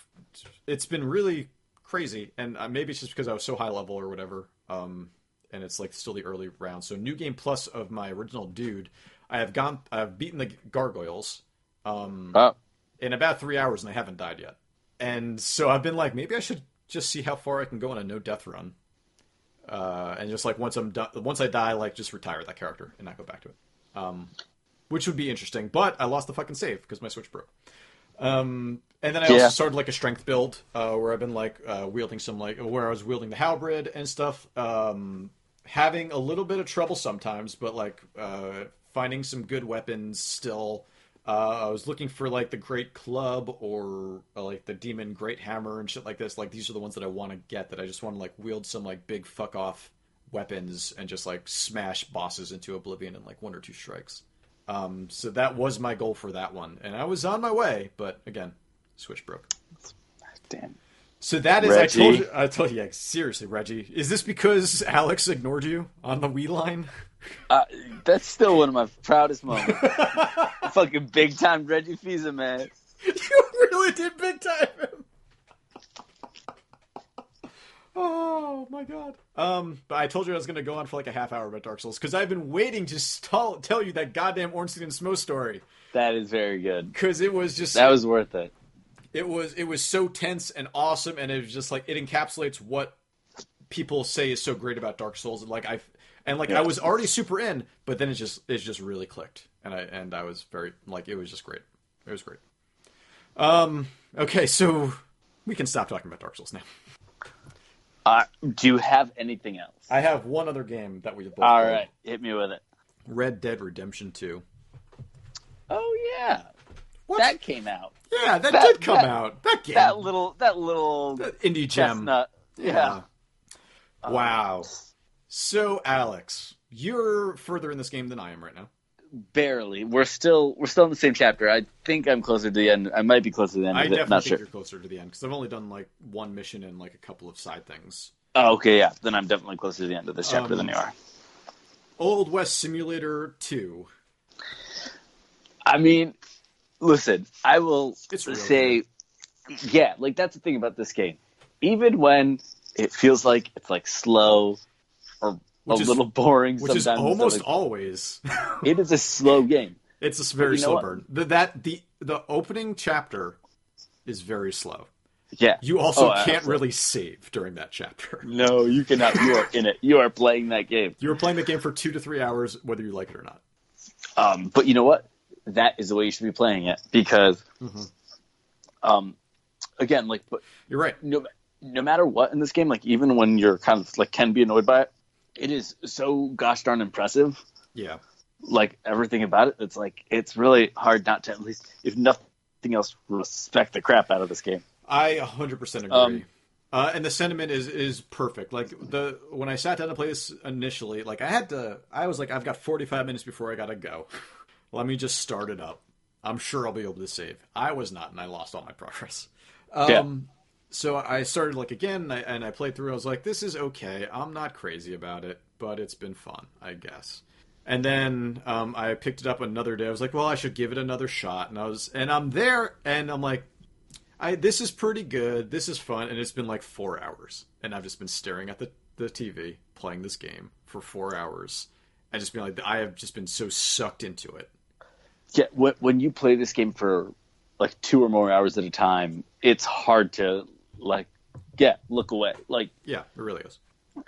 Speaker 2: It's been really crazy, and uh, maybe it's just because I was so high level or whatever. Um, and it's like still the early round. So new game plus of my original dude, I have gone. I've beaten the gargoyles. Um,
Speaker 1: Oh,
Speaker 2: in about three hours and I haven't died yet. And so I've been like, maybe I should just see how far I can go on a no death run. Uh, and just like once I'm done, once I die, like just retire that character and not go back to it. Um, which would be interesting. But I lost the fucking save because my switch broke. Um, and then I also
Speaker 1: Yeah.
Speaker 2: started like a strength build uh, where I've been like uh, wielding some like where I was wielding the halberd and stuff. Um, having a little bit of trouble sometimes, but like uh, finding some good weapons still. Uh, I was looking for like the Great Club or uh, like the Demon Great Hammer and shit like this. Like these are the ones that I want to get. That I just want to like wield some like big fuck off weapons and just like smash bosses into oblivion in like one or two strikes. Um, so that was my goal for that one, and I was on my way. But again, switch broke.
Speaker 1: damn.
Speaker 2: So that is,
Speaker 1: Reggie.
Speaker 2: I told you, I told you, yeah, seriously, Reggie, is this because Alex ignored you on the Wii line?
Speaker 1: Uh, that's still one of my proudest moments. Fucking big time Reggie Fils-Aimé, man.
Speaker 2: you really did big time him. Oh my god. Um, but I told you I was going to go on for like a half hour about Dark Souls because I've been waiting to stall, tell you that goddamn Ornstein and Smough story
Speaker 1: That is very good.
Speaker 2: because it was just
Speaker 1: That was worth it.
Speaker 2: It was it was so tense and awesome and it was just like it encapsulates what people say is so great about Dark Souls and like I and like I was already super in but then it just it just really clicked and I and I was very like it was just great it was great um okay so we can stop talking about Dark Souls now
Speaker 1: Uh, do you have anything else?
Speaker 2: I have one other game that we have both
Speaker 1: All
Speaker 2: played.
Speaker 1: right, hit me with it.
Speaker 2: Red Dead Redemption 2
Speaker 1: Oh yeah,
Speaker 2: what
Speaker 1: that came out.
Speaker 2: yeah that,
Speaker 1: that-
Speaker 2: did come
Speaker 1: that-
Speaker 2: out that game
Speaker 1: That little, that little
Speaker 2: indie gem
Speaker 1: chestnut. Yeah.
Speaker 2: Wow. So, Alex, you're further in this game than I am right now.
Speaker 1: barely. We're still, we're still in the same chapter. I think I'm closer to the end. I might be closer to the end
Speaker 2: I definitely
Speaker 1: Not
Speaker 2: think
Speaker 1: sure.
Speaker 2: you're closer to the end because I've only done like one mission and like a couple of side things.
Speaker 1: Oh, okay, yeah. Then I'm definitely closer to the end of this chapter
Speaker 2: Um,
Speaker 1: than you are.
Speaker 2: Old West Simulator 2.
Speaker 1: I mean, listen, I will say, yeah, like that's the thing about this game. Even when it feels like it's like slow or
Speaker 2: Which
Speaker 1: a
Speaker 2: is-
Speaker 1: little boring,
Speaker 2: which is almost
Speaker 1: like,
Speaker 2: always.
Speaker 1: it is a slow game.
Speaker 2: it's a very slow
Speaker 1: what?
Speaker 2: burn. The, that the the opening chapter is very slow.
Speaker 1: Yeah.
Speaker 2: You also
Speaker 1: Oh,
Speaker 2: can't
Speaker 1: absolutely.
Speaker 2: really save during that chapter.
Speaker 1: No, you cannot. You are in it. You are playing that game.
Speaker 2: You were playing the game for two to three hours, whether you like it or not.
Speaker 1: Um, but you know what? That is the way you should be playing it because,
Speaker 2: Mhm.
Speaker 1: um, again, like, but
Speaker 2: You're right.
Speaker 1: no, no matter what in this game, like even when you're kind of like can be annoyed by it, it is so gosh darn impressive.
Speaker 2: Yeah.
Speaker 1: Like everything about it, it's like it's really hard not to at least, if nothing else, respect the crap out of this game.
Speaker 2: I 100% agree.
Speaker 1: Um,
Speaker 2: uh, and the sentiment is is perfect. Like the when I sat down to play this initially, like I had to, I was like, I've got 45 minutes before I gotta go. Let me just start it up. I'm sure I'll be able to save. I was not, and I lost all my progress. Um,
Speaker 1: Yeah.
Speaker 2: So I started like again, and I, and I played through. I was like, this is okay. I'm not crazy about it, but it's been fun, I guess. And then um, I picked it up another day. I was like, well, I should give it another shot. And I was, and I'm there, and I'm like, I this is pretty good. This is fun, and it's been like four hours, and I've just been staring at the the TV playing this game for four hours, and just being like, I have just been so sucked into it.
Speaker 1: Yeah, when, you play this game for like two or more hours at a time, it's hard to like, yeah, look away. Like
Speaker 2: Yeah, it really is.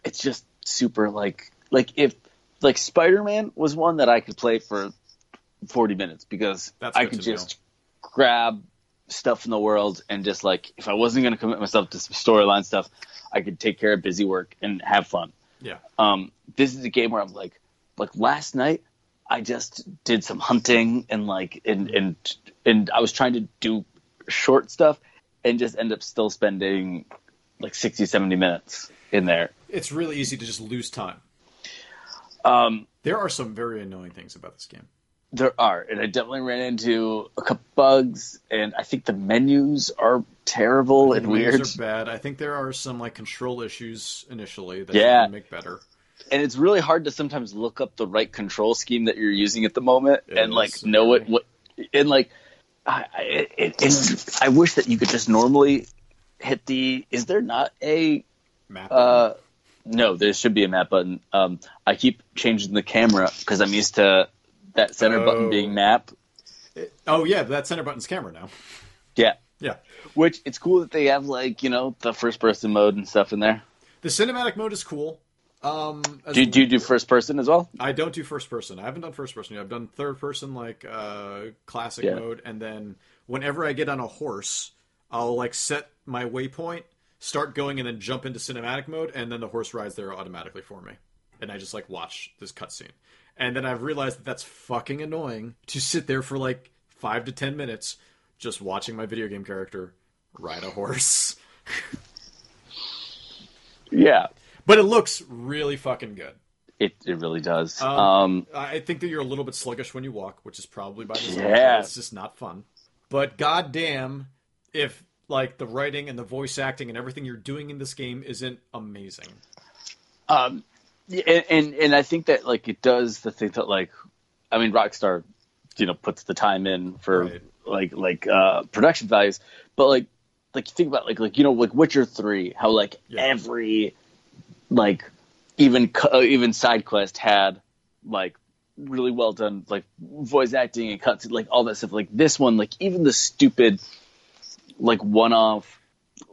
Speaker 1: it's just super like like if like Spider-Man was one that I could play for 40 minutes because
Speaker 2: That's
Speaker 1: I could
Speaker 2: to know.
Speaker 1: just grab stuff in the world and just like if I wasn't going to commit myself to some storyline stuff, I could take care of busy work and have fun.
Speaker 2: Yeah,
Speaker 1: Um, this is a game where I'm like, like last night, I just did some hunting and like, and and and I was trying to do short stuff, and just end up still spending like 60, 70 minutes in there.
Speaker 2: it's really easy to just lose time.
Speaker 1: Um,
Speaker 2: There are some very annoying things about this game.
Speaker 1: there are, and I definitely ran into a couple bugs, and I think the menus are terrible and
Speaker 2: Menus
Speaker 1: weird.
Speaker 2: are bad. I think there are some like control issues initially that
Speaker 1: Yeah.
Speaker 2: you can make better.
Speaker 1: And it's really hard to sometimes look up the right control scheme that you're using at the moment
Speaker 2: It
Speaker 1: and like know
Speaker 2: very-
Speaker 1: what what and like I I, it, it's, I wish that you could just normally hit the is there not a
Speaker 2: Map.
Speaker 1: uh no there should be a map button um I keep changing the camera because I'm used to that center
Speaker 2: Oh.
Speaker 1: button being map
Speaker 2: oh yeah, that center button's camera now.
Speaker 1: yeah
Speaker 2: Yeah,
Speaker 1: which it's cool that they have like you know the first person mode and stuff in there
Speaker 2: the cinematic mode is cool. Um,
Speaker 1: do, do you do first person as well
Speaker 2: I don't do first person. I haven't done first person yet. I've done third person, like uh, classic
Speaker 1: Yeah.
Speaker 2: mode, and then whenever I get on a horse, I'll like set my waypoint, start going, and then jump into cinematic mode, and then the horse rides there automatically for me, and I just like watch this cutscene. And then I've realized that that's fucking annoying to sit there for like five to ten minutes just watching my video game character ride a horse.
Speaker 1: yeah
Speaker 2: But it looks really fucking good.
Speaker 1: it it really does
Speaker 2: Um,
Speaker 1: um
Speaker 2: I think that you're a little bit sluggish when you walk, which is probably by design.
Speaker 1: Yeah.
Speaker 2: It's just not fun. But goddamn, if like the writing and the voice acting and everything you're doing in this game isn't amazing.
Speaker 1: Um, yeah, and, and and I think that like it does the thing that like, I mean, Rockstar, you know, puts the time in for
Speaker 2: Right.
Speaker 1: like like uh, production values, but like like you think about like like you know like Witcher three, how like
Speaker 2: Yeah.
Speaker 1: every like even uh, even side quest had like really well done like voice acting and cuts like all that stuff. Like this one, like even the stupid like one off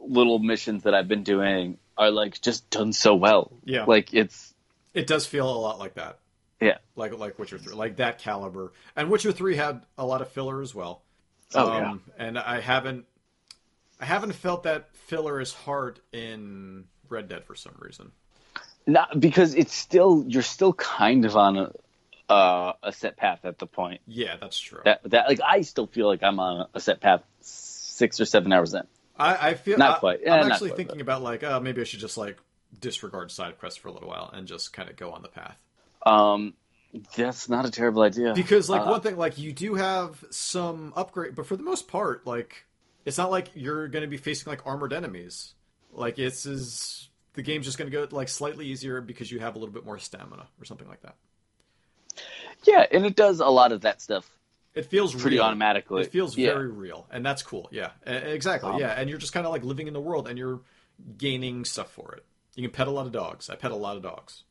Speaker 1: little missions that I've been doing are like just done so well.
Speaker 2: Yeah.
Speaker 1: Like it's
Speaker 2: It does feel a lot like that.
Speaker 1: yeah.
Speaker 2: Like like Witcher three, like that caliber. And Witcher three had a lot of filler as well.
Speaker 1: Oh,
Speaker 2: Um, And I haven't I haven't felt that filler as hard in Red Dead for some reason.
Speaker 1: Not because it's still you're still kind of on a uh, a set path at the point
Speaker 2: Yeah, that's true.
Speaker 1: that that like I still feel like I'm on a set path six or seven hours in.
Speaker 2: I, I feel
Speaker 1: Not
Speaker 2: I-
Speaker 1: quite.
Speaker 2: I'm
Speaker 1: Eh,
Speaker 2: actually
Speaker 1: quite,
Speaker 2: thinking about like, oh, maybe I should just like disregard side quests for a little while and just kind of go on the path.
Speaker 1: Um, that's not a terrible idea
Speaker 2: Because like
Speaker 1: Uh,
Speaker 2: one thing, like you do have some upgrade, but for the most part, like it's not like you're going to be facing like armored enemies. Like it's is the game's just going to go like slightly easier because you have a little bit more stamina or something like that.
Speaker 1: yeah, and it does a lot of that stuff
Speaker 2: It feels
Speaker 1: pretty
Speaker 2: real.
Speaker 1: automatically.
Speaker 2: It feels
Speaker 1: Yeah.
Speaker 2: very real, and that's cool. Yeah, exactly.
Speaker 1: Um,
Speaker 2: yeah, and you're just kind of like living in the world, and you're gaining stuff for it. You can pet a lot of dogs. I pet a lot of dogs.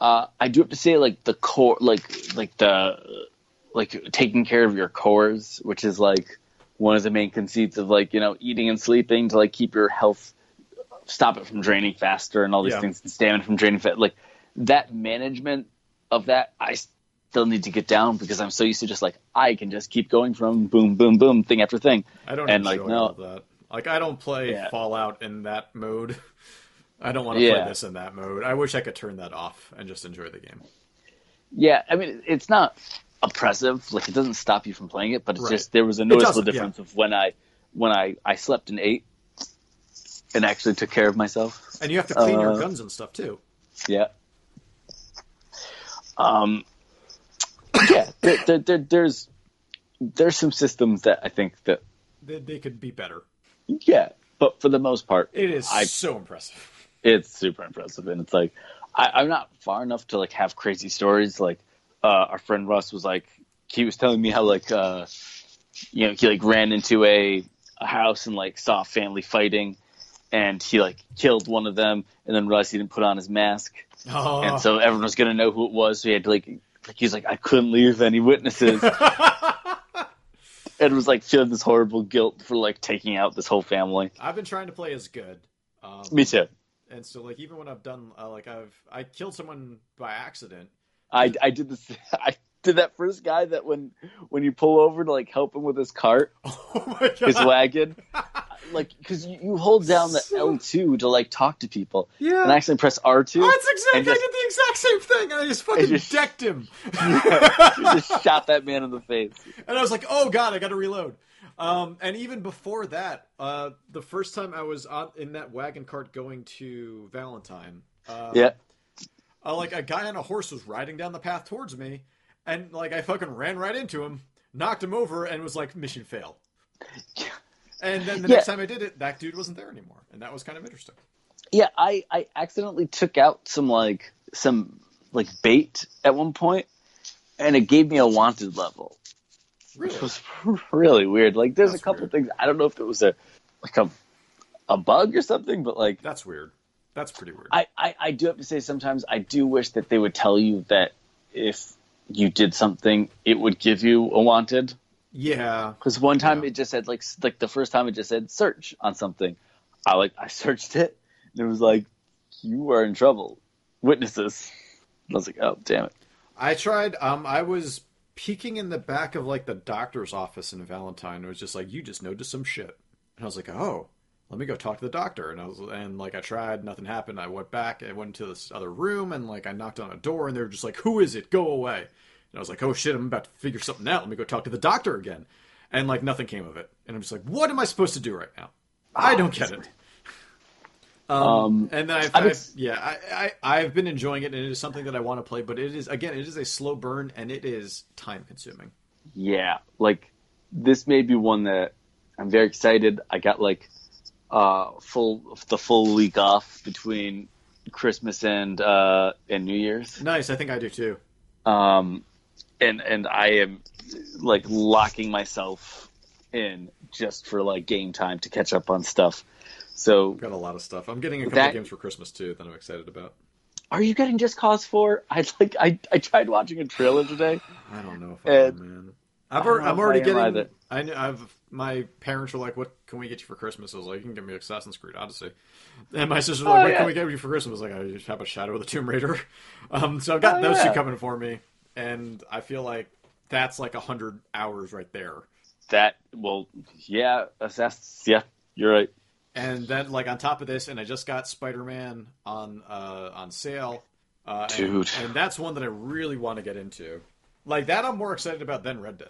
Speaker 1: Uh, I do have to say, like the core, like like the like taking care of your cores, which is like one of the main conceits of like you know eating and sleeping to like keep your health, stop it from draining faster, and all these
Speaker 2: Yeah.
Speaker 1: things, and stamina from draining fat. Like that management of that, I still need to get down because I'm so used to just like I can just keep going from boom, boom, boom, thing after thing.
Speaker 2: I don't
Speaker 1: And,
Speaker 2: enjoy
Speaker 1: like, no-
Speaker 2: that. Like I don't play
Speaker 1: Yeah.
Speaker 2: Fallout in that mode. I don't want to
Speaker 1: Yeah.
Speaker 2: play this in that mode. I wish I could turn that off and just enjoy the game.
Speaker 1: Yeah, I mean it's not oppressive. Like it doesn't stop you from playing it, but it's
Speaker 2: Right.
Speaker 1: just there was a noticeable
Speaker 2: doesn't, yeah.
Speaker 1: difference of when I when I I slept and ate and actually took care of myself.
Speaker 2: And you have to clean your
Speaker 1: Uh,
Speaker 2: guns and stuff too.
Speaker 1: Yeah. Um. Yeah, there, there, there, there's there's some systems that I think that
Speaker 2: They, they could be better.
Speaker 1: yeah, but for the most part,
Speaker 2: It is
Speaker 1: I-
Speaker 2: so impressive.
Speaker 1: it's super impressive and it's like I, i'm not far enough to like have crazy stories like uh our friend russ was like he was telling me how like uh you know he like ran into a, a house and like saw family fighting and he like killed one of them and then realized he didn't put on his mask
Speaker 2: Oh.
Speaker 1: and so everyone was gonna know who it was so he had to like like he's like i couldn't leave any witnesses and was like feeling this horrible guilt for like taking out this whole family
Speaker 2: I've been trying to play as good. Um,
Speaker 1: me too
Speaker 2: And so, like, even when I've done, uh, like, I've I killed someone by accident.
Speaker 1: I, I did this. I did that first guy that when when you pull over to like help him with his cart,
Speaker 2: Oh
Speaker 1: his wagon, like because you, you hold down the L two to like talk to people,
Speaker 2: yeah.
Speaker 1: and I accidentally press R two,
Speaker 2: Oh, that's exactly.
Speaker 1: just-
Speaker 2: I did the exact same thing, and I just fucking
Speaker 1: just-
Speaker 2: decked him.
Speaker 1: just shot that man in the face.
Speaker 2: And I was like, "Oh God, I got to reload." Um, and even before that, uh, the first time I was on in that wagon cart going to Valentine, uh,
Speaker 1: Yeah,
Speaker 2: uh, like a guy on a horse was riding down the path towards me, and like I fucking ran right into him, knocked him over, and was like, "Mission fail." And then the
Speaker 1: Yeah.
Speaker 2: next time I did it, that dude wasn't there anymore, and that was kind of interesting.
Speaker 1: yeah. I I accidentally took out some like some like bait at one point, and it gave me a wanted level.
Speaker 2: Really?
Speaker 1: which was really weird. Like, there's
Speaker 2: That's
Speaker 1: a couple things I don't know if it was a like a a bug or something, but like
Speaker 2: That's weird. That's pretty weird.
Speaker 1: I, I, I do have to say sometimes I do wish that they would tell you that if you did something, it would give you a wanted.
Speaker 2: Yeah.
Speaker 1: Because one time
Speaker 2: Yeah.
Speaker 1: it just said like like the first time it just said search on something. I like I searched it and it was like you are in trouble. Witnesses. I was like, oh damn it.
Speaker 2: I tried. Um, I was peeking in the back of like the doctor's office in Valentine. It was just like, you just noticed some shit, and I was like, oh, let me go talk to the doctor. And I was, and like, I tried, nothing happened. I went back, I went to this other room, and like, I knocked on a door, and they were just like, who is it? Go away. And I was like, oh shit, I'm about to figure something out. Let me go talk to the doctor again. And like, nothing came of it. And I'm just like, what am I supposed to do right now? I don't get it. Um,
Speaker 1: Um,
Speaker 2: and then I've,
Speaker 1: I'm
Speaker 2: I've yeah, I, I I've been enjoying it, and it is something that I want to play. But it is again, it is a slow burn, and it is time consuming.
Speaker 1: Yeah, like this may be one that I'm very excited. I got like uh full the full week off between Christmas and uh and New Year's.
Speaker 2: Nice, I think I do too.
Speaker 1: Um and and I am like locking myself in just for like game time to catch up on stuff. So
Speaker 2: Got a lot of stuff. I'm getting a couple
Speaker 1: That-
Speaker 2: of games for Christmas too that I'm excited about.
Speaker 1: are you getting just cause 4? I like I I tried watching a trailer today.
Speaker 2: I don't know if I am, man. I've already, I'm already
Speaker 1: I
Speaker 2: getting.
Speaker 1: either.
Speaker 2: I I've my parents were like, "What can we get you for Christmas?" I was like, "You can get me Assassin's Creed Odyssey." And my sister's like,
Speaker 1: Oh,
Speaker 2: "What
Speaker 1: yeah.
Speaker 2: can we get you for Christmas?" I was like, "I just have a Shadow of the Tomb Raider." Um, so I've got
Speaker 1: Oh,
Speaker 2: those
Speaker 1: yeah.
Speaker 2: two coming for me, and I feel like that's like a hundred hours right there.
Speaker 1: That well yeah, that's yeah, you're right.
Speaker 2: And then, like on top of this, and I just got Spider Man on uh, on sale, uh, and-
Speaker 1: Dude.
Speaker 2: and, that's one that I really want to get into. Like that, I'm more excited about than Red Dead.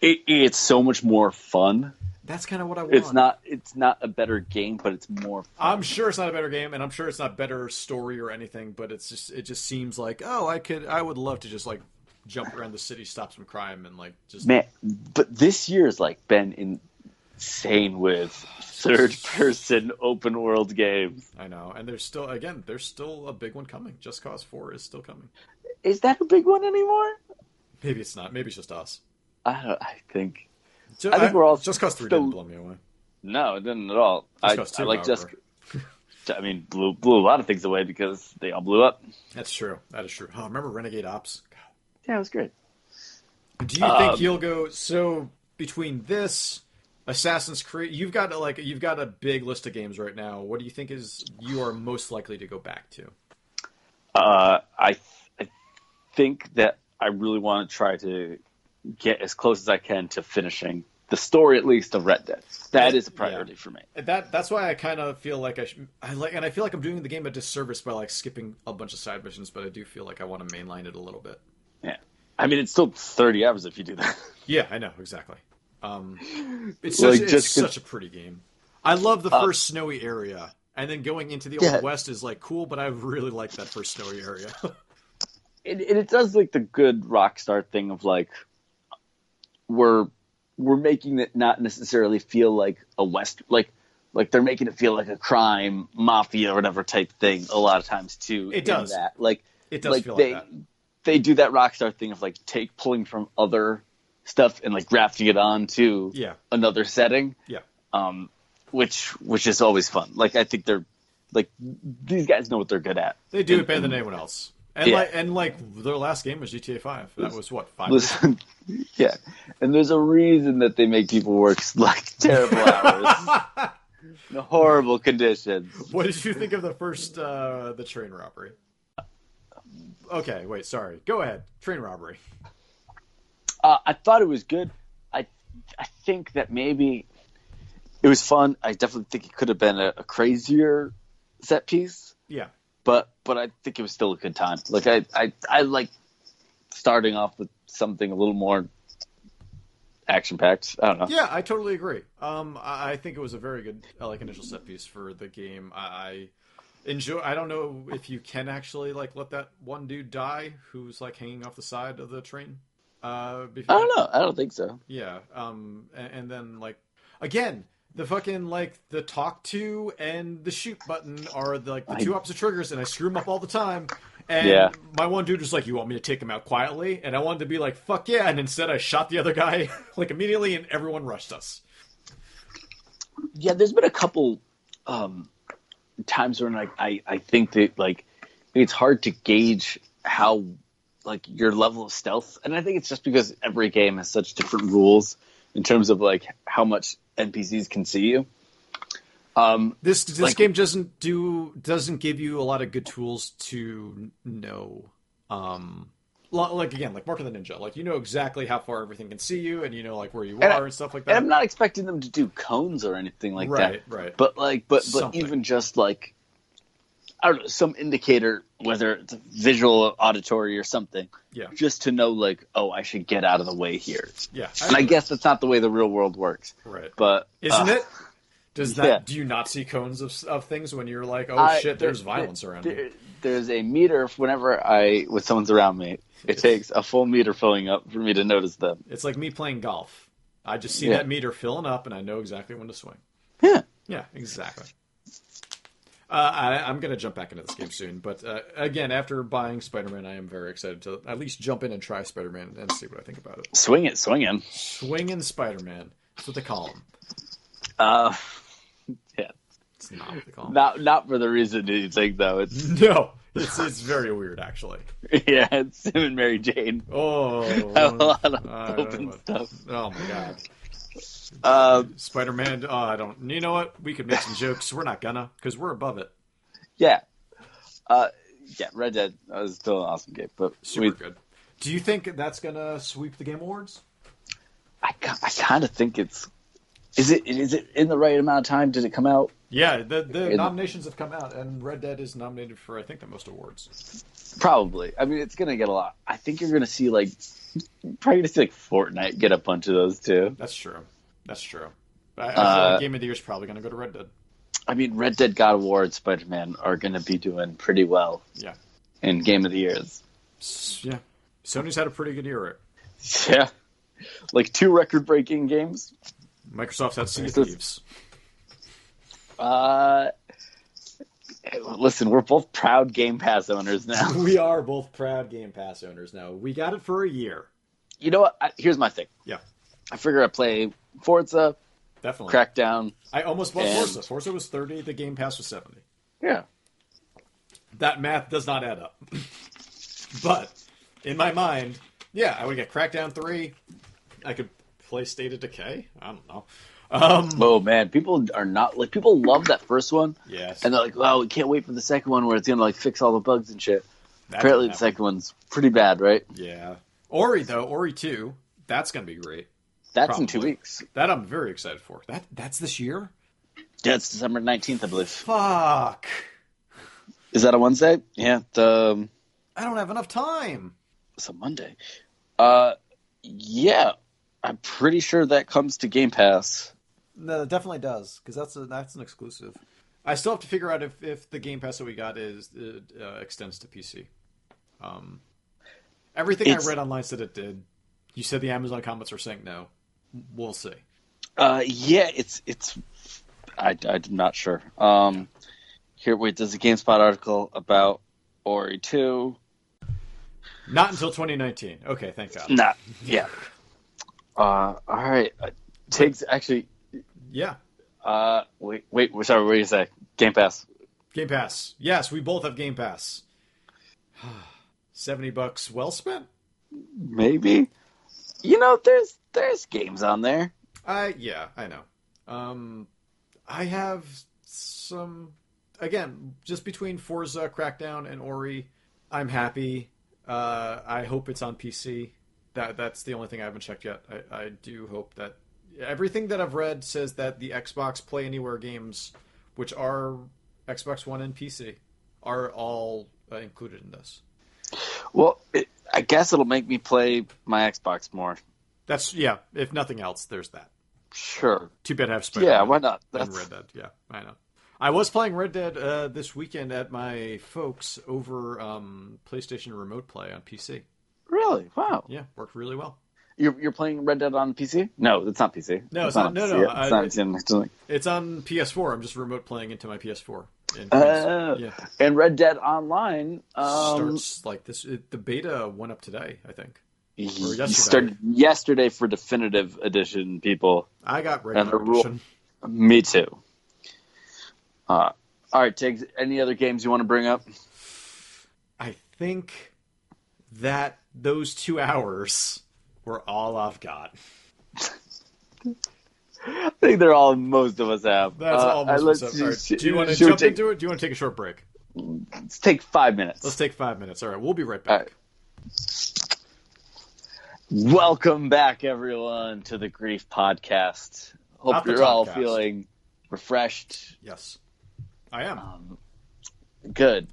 Speaker 1: It, it's so much more fun.
Speaker 2: That's kind of what I want.
Speaker 1: It's not it's not a better game, but it's more fun.
Speaker 2: I'm sure it's not a better game, and I'm sure it's not better story or anything. But it's just it just seems like oh, I could I would love to just like jump around the city, stop some crime, and like just
Speaker 1: Man, but this year's like been insane with third person open world games.
Speaker 2: I know. And there's still again, there's still a big one coming. Just Cause Four is still coming.
Speaker 1: Is that a big one anymore?
Speaker 2: Maybe it's not. Maybe it's just us.
Speaker 1: I don't. I think
Speaker 2: So
Speaker 1: I think we're all
Speaker 2: just cause three
Speaker 1: still-
Speaker 2: didn't blow me away.
Speaker 1: no, it didn't at all. I,
Speaker 2: Just 'cause
Speaker 1: I
Speaker 2: two,
Speaker 1: like just. I mean, blew blew a lot of things away because they all blew up.
Speaker 2: That's true. That is true. Oh, remember Renegade Ops?
Speaker 1: Yeah, it was great.
Speaker 2: Do you think
Speaker 1: Um,
Speaker 2: you'll go so between this Assassin's Creed? You've got like you've got a big list of games right now. What do you think is you are most likely to go back to?
Speaker 1: Uh, I I think that I really want to try to get as close as I can to finishing the story, at least of Red Dead. That is a priority for me.
Speaker 2: That that's why I kind of feel like I, sh- I like, and I feel like I'm doing the game a disservice by like skipping a bunch of side missions. But I do feel like I want to mainline it a little bit.
Speaker 1: Yeah, I mean, it's still thirty hours if you do that.
Speaker 2: Yeah, I know exactly. Um, it's
Speaker 1: Like,
Speaker 2: such, it's such a pretty game. I love the
Speaker 1: Uh,
Speaker 2: first snowy area, and then going into the
Speaker 1: Yeah.
Speaker 2: old west is like cool. But I really like that first snowy area.
Speaker 1: it, it, it does like the good Rockstar thing of like we're we're making it not necessarily feel like a west like like they're making it feel like a crime mafia or whatever type thing a lot of times too.
Speaker 2: It does.
Speaker 1: that like
Speaker 2: it does
Speaker 1: like
Speaker 2: feel
Speaker 1: they
Speaker 2: like that.
Speaker 1: they do that Rockstar thing of like take pulling from other stuff and like grafting it onto
Speaker 2: Yeah,
Speaker 1: another setting.
Speaker 2: yeah.
Speaker 1: Um, which which is always fun. Like I think they're like these guys know what they're good at.
Speaker 2: They do
Speaker 1: And-
Speaker 2: it better than anyone else. And
Speaker 1: Yeah.
Speaker 2: like and like their last game was GTA Five. That was what five.
Speaker 1: Listen, yeah, and there's a reason that they make people work like terrible hours, in horrible conditions.
Speaker 2: What did you think of the first uh, the train robbery? Okay, wait, sorry. Go ahead. Train robbery.
Speaker 1: Uh, I thought it was good. I I think that maybe it was fun. I definitely think it could have been a, a crazier set piece,
Speaker 2: Yeah.
Speaker 1: But but I think it was still a good time. Like I I I like starting off with something a little more action packed. I don't know.
Speaker 2: Yeah, I totally agree. Um, I, I think it was a very good uh, like initial set piece for the game. I, I enjoy. I don't know if you can actually like let that one dude die who's like hanging off the side of the train. Uh, before,
Speaker 1: I don't know. I don't think so.
Speaker 2: Yeah. Um, and, and then like again, the fucking like the talk to and the shoot button are the, like the two opposite triggers, and I screw them up all the time. And
Speaker 1: Yeah.
Speaker 2: my one dude was like, "You want me to take him out quietly?" And I wanted to be like, "Fuck yeah!" And instead, I shot the other guy like immediately, and everyone rushed us.
Speaker 1: yeah, there's been a couple um, times when like I, I think that like it's hard to gauge how like your level of stealth, and I think it's just because every game has such different rules in terms of like how much NPCs can see you. Um,
Speaker 2: This this
Speaker 1: Like-
Speaker 2: game doesn't do doesn't give you a lot of good tools to know. Um, like again, like Mark of the Ninja, like you know exactly how far everything can see you, and you know like where you
Speaker 1: And I-
Speaker 2: are and stuff like
Speaker 1: and
Speaker 2: that.
Speaker 1: I'm not expecting them to do cones or anything like
Speaker 2: right,
Speaker 1: that,
Speaker 2: right.
Speaker 1: but like but but
Speaker 2: Something.
Speaker 1: even just like I don't know some indicator whether it's visual, auditory, or something,
Speaker 2: yeah,
Speaker 1: just to know like oh I should get out of the way here.
Speaker 2: yeah.
Speaker 1: And I guess that's not the way the real world works.
Speaker 2: right.
Speaker 1: But
Speaker 2: Isn't
Speaker 1: uh,
Speaker 2: it? Does that?
Speaker 1: yeah.
Speaker 2: Do you not see cones of of things when you're like, oh
Speaker 1: I-
Speaker 2: shit,
Speaker 1: there-
Speaker 2: there's violence around me?
Speaker 1: there- There's a meter whenever I when someone's around me. It takes a full meter filling up for me to notice them.
Speaker 2: It's like me playing golf. I just see
Speaker 1: Yeah.
Speaker 2: that meter filling up, and I know exactly when to swing.
Speaker 1: Yeah.
Speaker 2: Yeah, exactly. Uh, I, I'm going to jump back into this game soon, but uh, again, after buying Spider-Man, I am very excited to at least jump in and try Spider-Man and see what I think about it.
Speaker 1: Swing it, swing him.
Speaker 2: Swinging Spider-Man. That's what they call him.
Speaker 1: Uh, yeah,
Speaker 2: It's not what they call him.
Speaker 1: not not for the reason you think though. It's
Speaker 2: No, it's it's very weird actually.
Speaker 1: yeah, it's him and Mary Jane.
Speaker 2: Oh,
Speaker 1: a lot of open stuff.
Speaker 2: oh my god.
Speaker 1: Um,
Speaker 2: Spider-Man. Oh, I don't. You know what? We could make some jokes. We're not gonna because we're above it.
Speaker 1: yeah, uh, yeah. Red Dead that was still an awesome game, but
Speaker 2: Super
Speaker 1: we,
Speaker 2: good. Do you think that's gonna sweep the Game Awards?
Speaker 1: I, I kind of think it's. Is it is it in the right amount of time? Did it come out?
Speaker 2: Yeah, the the
Speaker 1: In-
Speaker 2: nominations have come out, and Red Dead is nominated for I think the most awards.
Speaker 1: Probably. I mean, it's gonna get a lot. I think you're gonna see like probably gonna see like Fortnite get a bunch of those too.
Speaker 2: That's true. That's true. I, I feel
Speaker 1: Uh,
Speaker 2: like Game of the Year is probably going to go to Red Dead.
Speaker 1: I mean, Red Dead, God of War, and Spider Man are gonna be doing pretty well
Speaker 2: Yeah,
Speaker 1: in Game of the Years.
Speaker 2: Yeah. Sony's had a pretty good year.
Speaker 1: Yeah, like two record breaking games.
Speaker 2: Microsoft's had Sea of
Speaker 1: This-
Speaker 2: Thieves.
Speaker 1: Uh, listen, we're both proud Game Pass owners now.
Speaker 2: We are both proud Game Pass owners now. We got it for a year.
Speaker 1: you know what? I, here's my thing.
Speaker 2: Yeah,
Speaker 1: I figure I play Forza,
Speaker 2: definitely.
Speaker 1: Crackdown.
Speaker 2: I almost bought
Speaker 1: And-
Speaker 2: Forza. Forza was thirty. The Game Pass was seventy.
Speaker 1: Yeah.
Speaker 2: That math does not add up. but in my mind, yeah, I would get Crackdown three. I could play State of Decay. I don't know. Um,
Speaker 1: Oh man, people are not like people love that first one,
Speaker 2: yes,
Speaker 1: and they're like, "Wow, we can't wait for the second one where it's gonna like fix all the bugs and shit."
Speaker 2: That
Speaker 1: Apparently, the second one's pretty bad, right?
Speaker 2: Yeah, Ori though, Ori two, that's gonna be great.
Speaker 1: That's in two weeks.
Speaker 2: That I'm very excited for. That that's this year.
Speaker 1: Yeah, it's December nineteenth, I believe.
Speaker 2: Fuck,
Speaker 1: Is that a Wednesday? Yeah, the, um,
Speaker 2: I don't have enough time.
Speaker 1: it's a Monday. Uh, yeah, I'm pretty sure that comes to Game Pass.
Speaker 2: No, it definitely does because that's a, that's an exclusive. I still have to figure out if, if the Game Pass that we got is uh, uh, extends to PC. Um, everything
Speaker 1: It's-
Speaker 2: I read online said it did. You said the Amazon comments are saying no. We'll see.
Speaker 1: Uh, yeah, it's it's. I I'm not sure. Um, here, wait. There's a GameSpot article about Ori two.
Speaker 2: Not until 2019. Okay, thank God.
Speaker 1: Not yeah. Uh, all right. Uh, Tiggs actually.
Speaker 2: Yeah,
Speaker 1: Uh, wait, wait. Sorry, what did you say? Game Pass.
Speaker 2: Game Pass. Yes, we both have Game Pass. Seventy bucks, well spent.
Speaker 1: Maybe. You know, there's there's games on there.
Speaker 2: I yeah, I know. Um, I have some again just between Forza, Crackdown, and Ori. I'm happy. Uh, I hope it's on PC. That that's the only thing I haven't checked yet. I, I do hope that everything that I've read says that the Xbox Play Anywhere games, which are Xbox One and PC, are all uh, included in this.
Speaker 1: Well, it, I guess it'll make me play my Xbox more.
Speaker 2: That's yeah. If nothing else, there's that.
Speaker 1: Sure.
Speaker 2: Too bad I have Spider-Man
Speaker 1: Yeah, why not? That's
Speaker 2: Red Dead. Yeah, I know. I was playing Red Dead uh, this weekend at my folks over um, PlayStation Remote Play on PC.
Speaker 1: really wow.
Speaker 2: Yeah, worked really well.
Speaker 1: You're you're playing Red Dead on PC? No, it's not PC.
Speaker 2: No, it's
Speaker 1: not.
Speaker 2: not-
Speaker 1: on
Speaker 2: no, no,
Speaker 1: yet.
Speaker 2: I-
Speaker 1: It's not. It's it's
Speaker 2: It's on PS4. I'm just remote playing into my PS4. And
Speaker 1: Uh,
Speaker 2: yeah,
Speaker 1: And Red Dead Online um,
Speaker 2: starts like this. It, the beta went up today, I think. Yesterday.
Speaker 1: started yesterday for definitive edition people.
Speaker 2: I got regular
Speaker 1: rule-
Speaker 2: edition.
Speaker 1: Me too. Uh, all right, Tiggs. Any other games you want to bring up?
Speaker 2: I think that those two hours were all I've got.
Speaker 1: I think they're all most of us have.
Speaker 2: That's
Speaker 1: Uh,
Speaker 2: almost
Speaker 1: let's
Speaker 2: what's up. All right.
Speaker 1: sh-
Speaker 2: Do you want to jump
Speaker 1: take,
Speaker 2: into it? Do you want to take a short break?
Speaker 1: Let's take five minutes.
Speaker 2: Let's take five minutes. All right, we'll be right
Speaker 1: All
Speaker 2: back.
Speaker 1: Welcome back, everyone, to the Grief Podcast. Hope you're all feeling refreshed.
Speaker 2: Yes, I am.
Speaker 1: Um, good.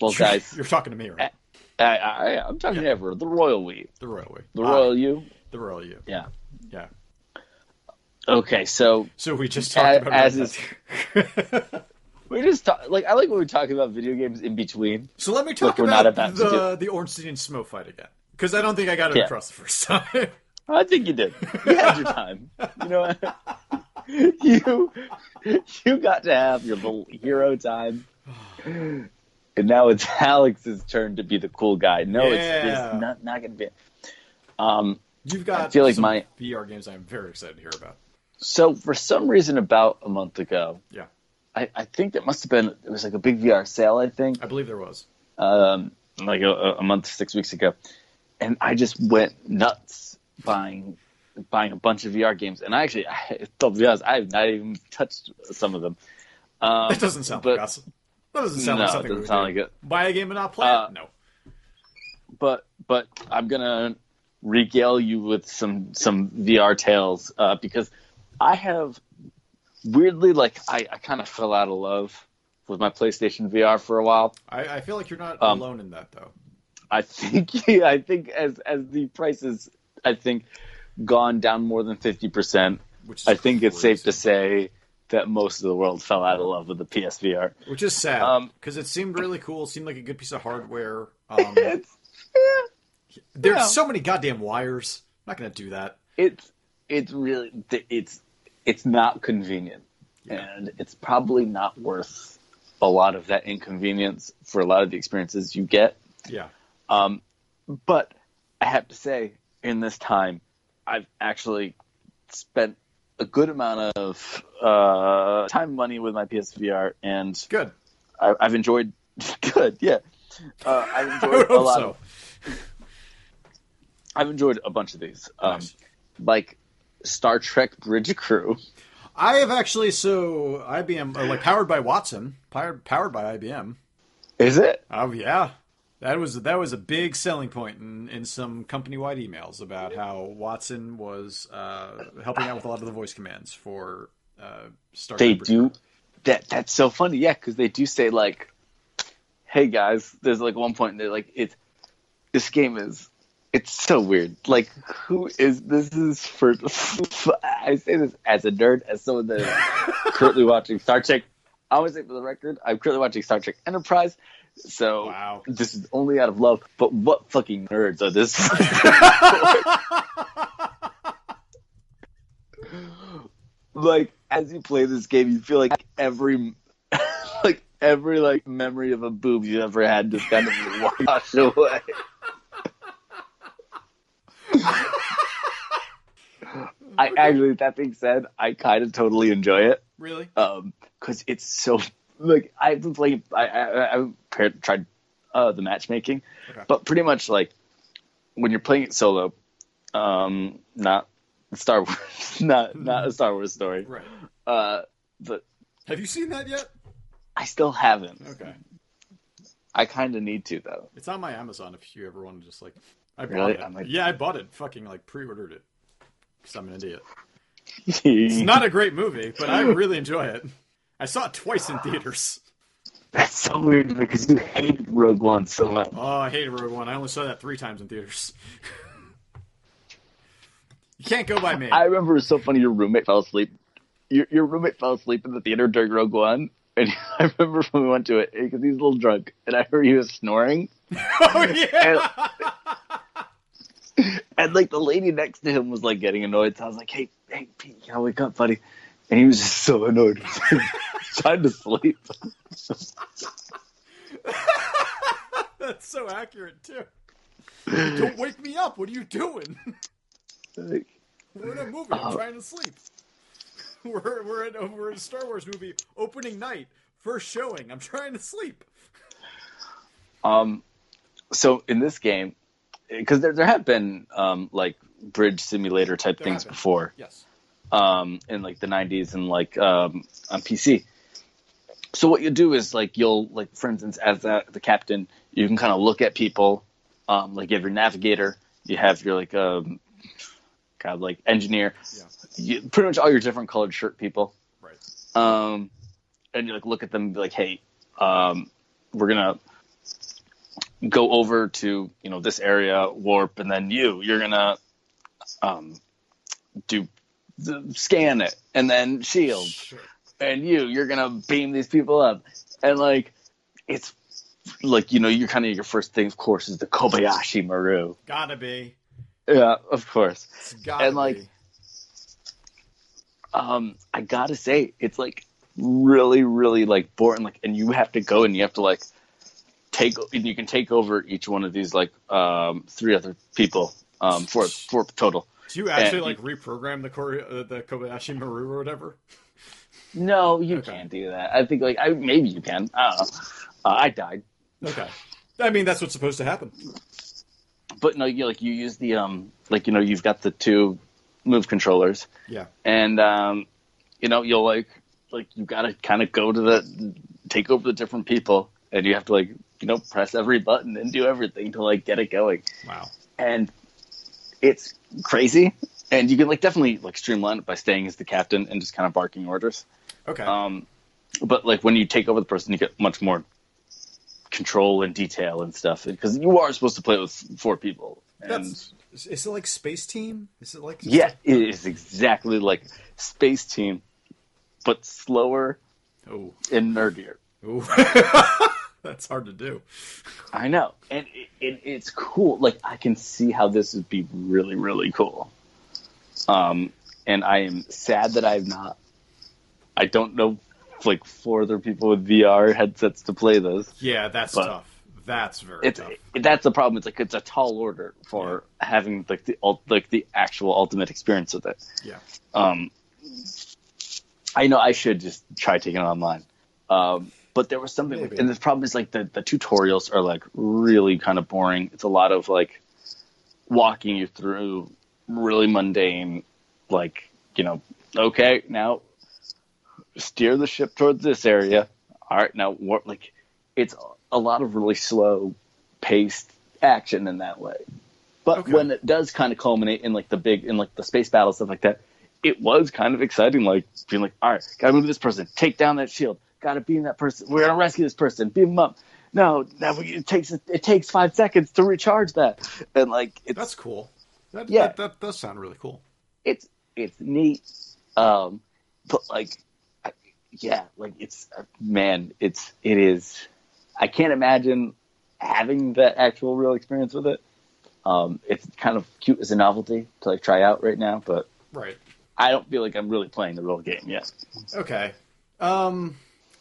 Speaker 1: Well, guys,
Speaker 2: you're talking to me, right?
Speaker 1: I, I, I'm talking
Speaker 2: Yeah.
Speaker 1: ever. The royal we,
Speaker 2: The royal we.
Speaker 1: the royal you.
Speaker 2: the royal you.
Speaker 1: Yeah.
Speaker 2: Yeah.
Speaker 1: Okay, so
Speaker 2: So we just talked about
Speaker 1: as
Speaker 2: Dead.
Speaker 1: we just talk, like I like when we talk about video games in between.
Speaker 2: so let me talk
Speaker 1: we're
Speaker 2: about,
Speaker 1: not about to
Speaker 2: the the and Smough fight again because I don't think I got it
Speaker 1: Yeah.
Speaker 2: across the first time.
Speaker 1: I think you did. You had your time. You know? You you got to have your little hero time. And now it's Alex's turn to be the cool guy. No, it's,
Speaker 2: Yeah.
Speaker 1: it's not not going to be. Um,
Speaker 2: You've got
Speaker 1: I feel like
Speaker 2: some
Speaker 1: my-
Speaker 2: VR games I'm very excited to hear about.
Speaker 1: so for some reason, about a month ago,
Speaker 2: Yeah,
Speaker 1: I, I think there must have been it was like a big VR sale. I think
Speaker 2: I believe there was.
Speaker 1: um, like a, a month, six weeks ago, and I just went nuts buying buying a bunch of VR games. And I actually, I, to be honest, I have not even touched some of them. Um,
Speaker 2: That doesn't sound
Speaker 1: but,
Speaker 2: like us. That doesn't sound
Speaker 1: no,
Speaker 2: like something we
Speaker 1: doesn't sound like it.
Speaker 2: Buy a game and not play
Speaker 1: Uh,
Speaker 2: it? No.
Speaker 1: But but I'm gonna regale you with some some VR tales uh, because I have weirdly like I, I kind of fell out of love with my PlayStation VR for a while.
Speaker 2: I, I feel like you're not
Speaker 1: um,
Speaker 2: alone in that though.
Speaker 1: I think I think as as the prices I think gone down more than fifty percent,
Speaker 2: Which
Speaker 1: I think it's safe to say that most of the world fell out of love with the PSVR.
Speaker 2: Which is sad
Speaker 1: Um,
Speaker 2: because it seemed really cool. Seemed like a good piece of hardware. Um,
Speaker 1: It's yeah,
Speaker 2: there's
Speaker 1: Yeah.
Speaker 2: so many goddamn wires. I'm not gonna do that.
Speaker 1: it's it's really it's it's not convenient,
Speaker 2: Yeah.
Speaker 1: and it's probably not worth a lot of that inconvenience for a lot of the experiences you get.
Speaker 2: Yeah.
Speaker 1: Um, but I have to say, in this time, I've actually spent a good amount of uh, time money with my PSVR, and
Speaker 2: Good.
Speaker 1: I, I've enjoyed. Good, yeah. Uh, I've enjoyed a lot.
Speaker 2: so.
Speaker 1: Of, I've enjoyed a bunch of these, um,
Speaker 2: Nice.
Speaker 1: like Star Trek Bridge Crew.
Speaker 2: I have actually so IBM like powered by Watson, powered powered by IBM.
Speaker 1: Is it?
Speaker 2: Oh yeah, that was that was a big selling point in, in some company wide emails about how Watson was uh, helping out with a lot of the voice commands for uh, Star. Trek They
Speaker 1: do. That that's so funny, yeah, because they do say like, "Hey guys," there's like one point they're like, "It's this game is." It's so weird. Like, who is this? Is for I say this as a nerd, as someone that is currently watching Star Trek. I always say for the record, I'm currently watching Star Trek Enterprise, so
Speaker 2: Wow.
Speaker 1: this is only out of love. But what fucking nerds are this? like as you play this game, you feel like every like every like memory of a boob you ever had just kind of wash away. I actually, that being said, I kind of totally enjoy it
Speaker 2: really.
Speaker 1: um because it's so like I've been playing. I I, I've paired- tried uh, the matchmaking,
Speaker 2: Okay.
Speaker 1: but pretty much like when you're playing it solo, um, not Star Wars, not not a Star Wars story.
Speaker 2: Right.
Speaker 1: Uh, but
Speaker 2: Have you seen that yet?
Speaker 1: I still haven't.
Speaker 2: Okay.
Speaker 1: I kind of need to though.
Speaker 2: It's on my Amazon if you ever want to just like. I bought
Speaker 1: Really?
Speaker 2: it.
Speaker 1: I might-
Speaker 2: Yeah, I bought it. Fucking like pre-ordered it because I'm an idiot. It's not a great movie, but I really enjoy it. I saw it twice in theaters.
Speaker 1: That's so weird because you hate Rogue One so much.
Speaker 2: Oh, I hated Rogue One. I only saw that three times in theaters. you can't go by me.
Speaker 1: I remember it was so funny. Your roommate fell asleep. Your, your roommate fell asleep in the theater during Rogue One, and I remember when we went to it because he's a little drunk, and I heard he was snoring,
Speaker 2: oh yeah.
Speaker 1: and like the lady next to him was like getting annoyed. So I was like, "Hey, hey, Pete, you gotta wake up, buddy," and he was just so annoyed, trying to sleep.
Speaker 2: That's so accurate too. Don't wake me up. What are you doing?
Speaker 1: Like,
Speaker 2: We're in a movie. I'm
Speaker 1: Oh.
Speaker 2: trying to sleep. We're we're in, we're in a Star Wars movie opening night, first showing. I'm trying to sleep.
Speaker 1: Um, so in this game, because there there have been um like bridge simulator type
Speaker 2: There
Speaker 1: things before,
Speaker 2: Yes.
Speaker 1: Um, in like the 90s and like um, on PC. So what you do is like you'll like for instance as the, the captain you can kind of look at people um, like you have your navigator you have your like um, kind of like engineer
Speaker 2: Yeah.
Speaker 1: you, pretty much all your different colored shirt people
Speaker 2: Right.
Speaker 1: um, and you like look at them and be like hey um, we're gonna go over to you know this area warp and then you you're gonna um, do scan it and then shield. And you you're gonna beam these people up. And like it's like you know you're kind of your first thing of course is the kobayashi maru.
Speaker 2: Gotta be.
Speaker 1: yeah of course.
Speaker 2: It's gotta
Speaker 1: And, like,
Speaker 2: be.
Speaker 1: um i gotta say it's like really really like boring like and you have to go and you have to like take and you can take over each one of these like um three other people um for for total
Speaker 2: Do you actually
Speaker 1: and-
Speaker 2: like reprogram the Kore- uh, the Kobayashi Maru or whatever?
Speaker 1: no you
Speaker 2: Okay.
Speaker 1: can't do that i think like i maybe you can i don't know uh, i died
Speaker 2: Okay. I mean, that's what's supposed to happen.
Speaker 1: but no, you like you use the um like you know you've got the two move controllers
Speaker 2: Yeah.
Speaker 1: and um you know you'll like like you got to kind of go to the take over the different people and you have to like you know press every button and do everything to like get it going
Speaker 2: Wow.
Speaker 1: and it's crazy and you can like definitely like streamline it by staying as the captain and just kind of barking orders
Speaker 2: Okay.
Speaker 1: um but like when you take over the person you get much more control and detail and stuff because you are supposed to play with four people and
Speaker 2: That's, is it like Space Team? Is it like
Speaker 1: Yeah, it is exactly like Space Team, but slower
Speaker 2: Oh.
Speaker 1: and nerdier.
Speaker 2: That's hard to do.
Speaker 1: I know, and it, it, it's cool. Like I can see how this would be really, really cool. Um, and I am sad that I've not. I don't know, like four other people with VR headsets to play this.
Speaker 2: Yeah, that's tough. That's very
Speaker 1: it's
Speaker 2: tough.
Speaker 1: that's the problem. It's like it's a tall order for having like the like the actual ultimate experience with it.
Speaker 2: Yeah.
Speaker 1: Um, I know I should just try taking it online. Um, but there was something,
Speaker 2: Maybe.
Speaker 1: and the problem is like the, the tutorials are like really kind of boring. It's a lot of like walking you through really mundane, like, you know, okay, now steer the ship towards this area. All right, now what, like, it's a lot of really slow paced action in that way. But
Speaker 2: Okay.
Speaker 1: when it does kind of culminate in like the big, in like the space battle stuff like that, it was kind of exciting. Like being like, all right, gotta move this person, take down that shield, gotta beam that person. We're gonna rescue this person, beam them up. No, now we, it takes it takes five seconds to recharge that, and like it's
Speaker 2: That's cool. That,
Speaker 1: Yeah.
Speaker 2: that, that does sound really cool.
Speaker 1: it's it's neat, um, but like, I, yeah, like it's uh, man, it's it is. I can't imagine having that actual real experience with it. Um, it's kind of cute as a novelty to like try out right now, but
Speaker 2: Right.
Speaker 1: I don't feel like I'm really playing the real game yet.
Speaker 2: Okay. Um,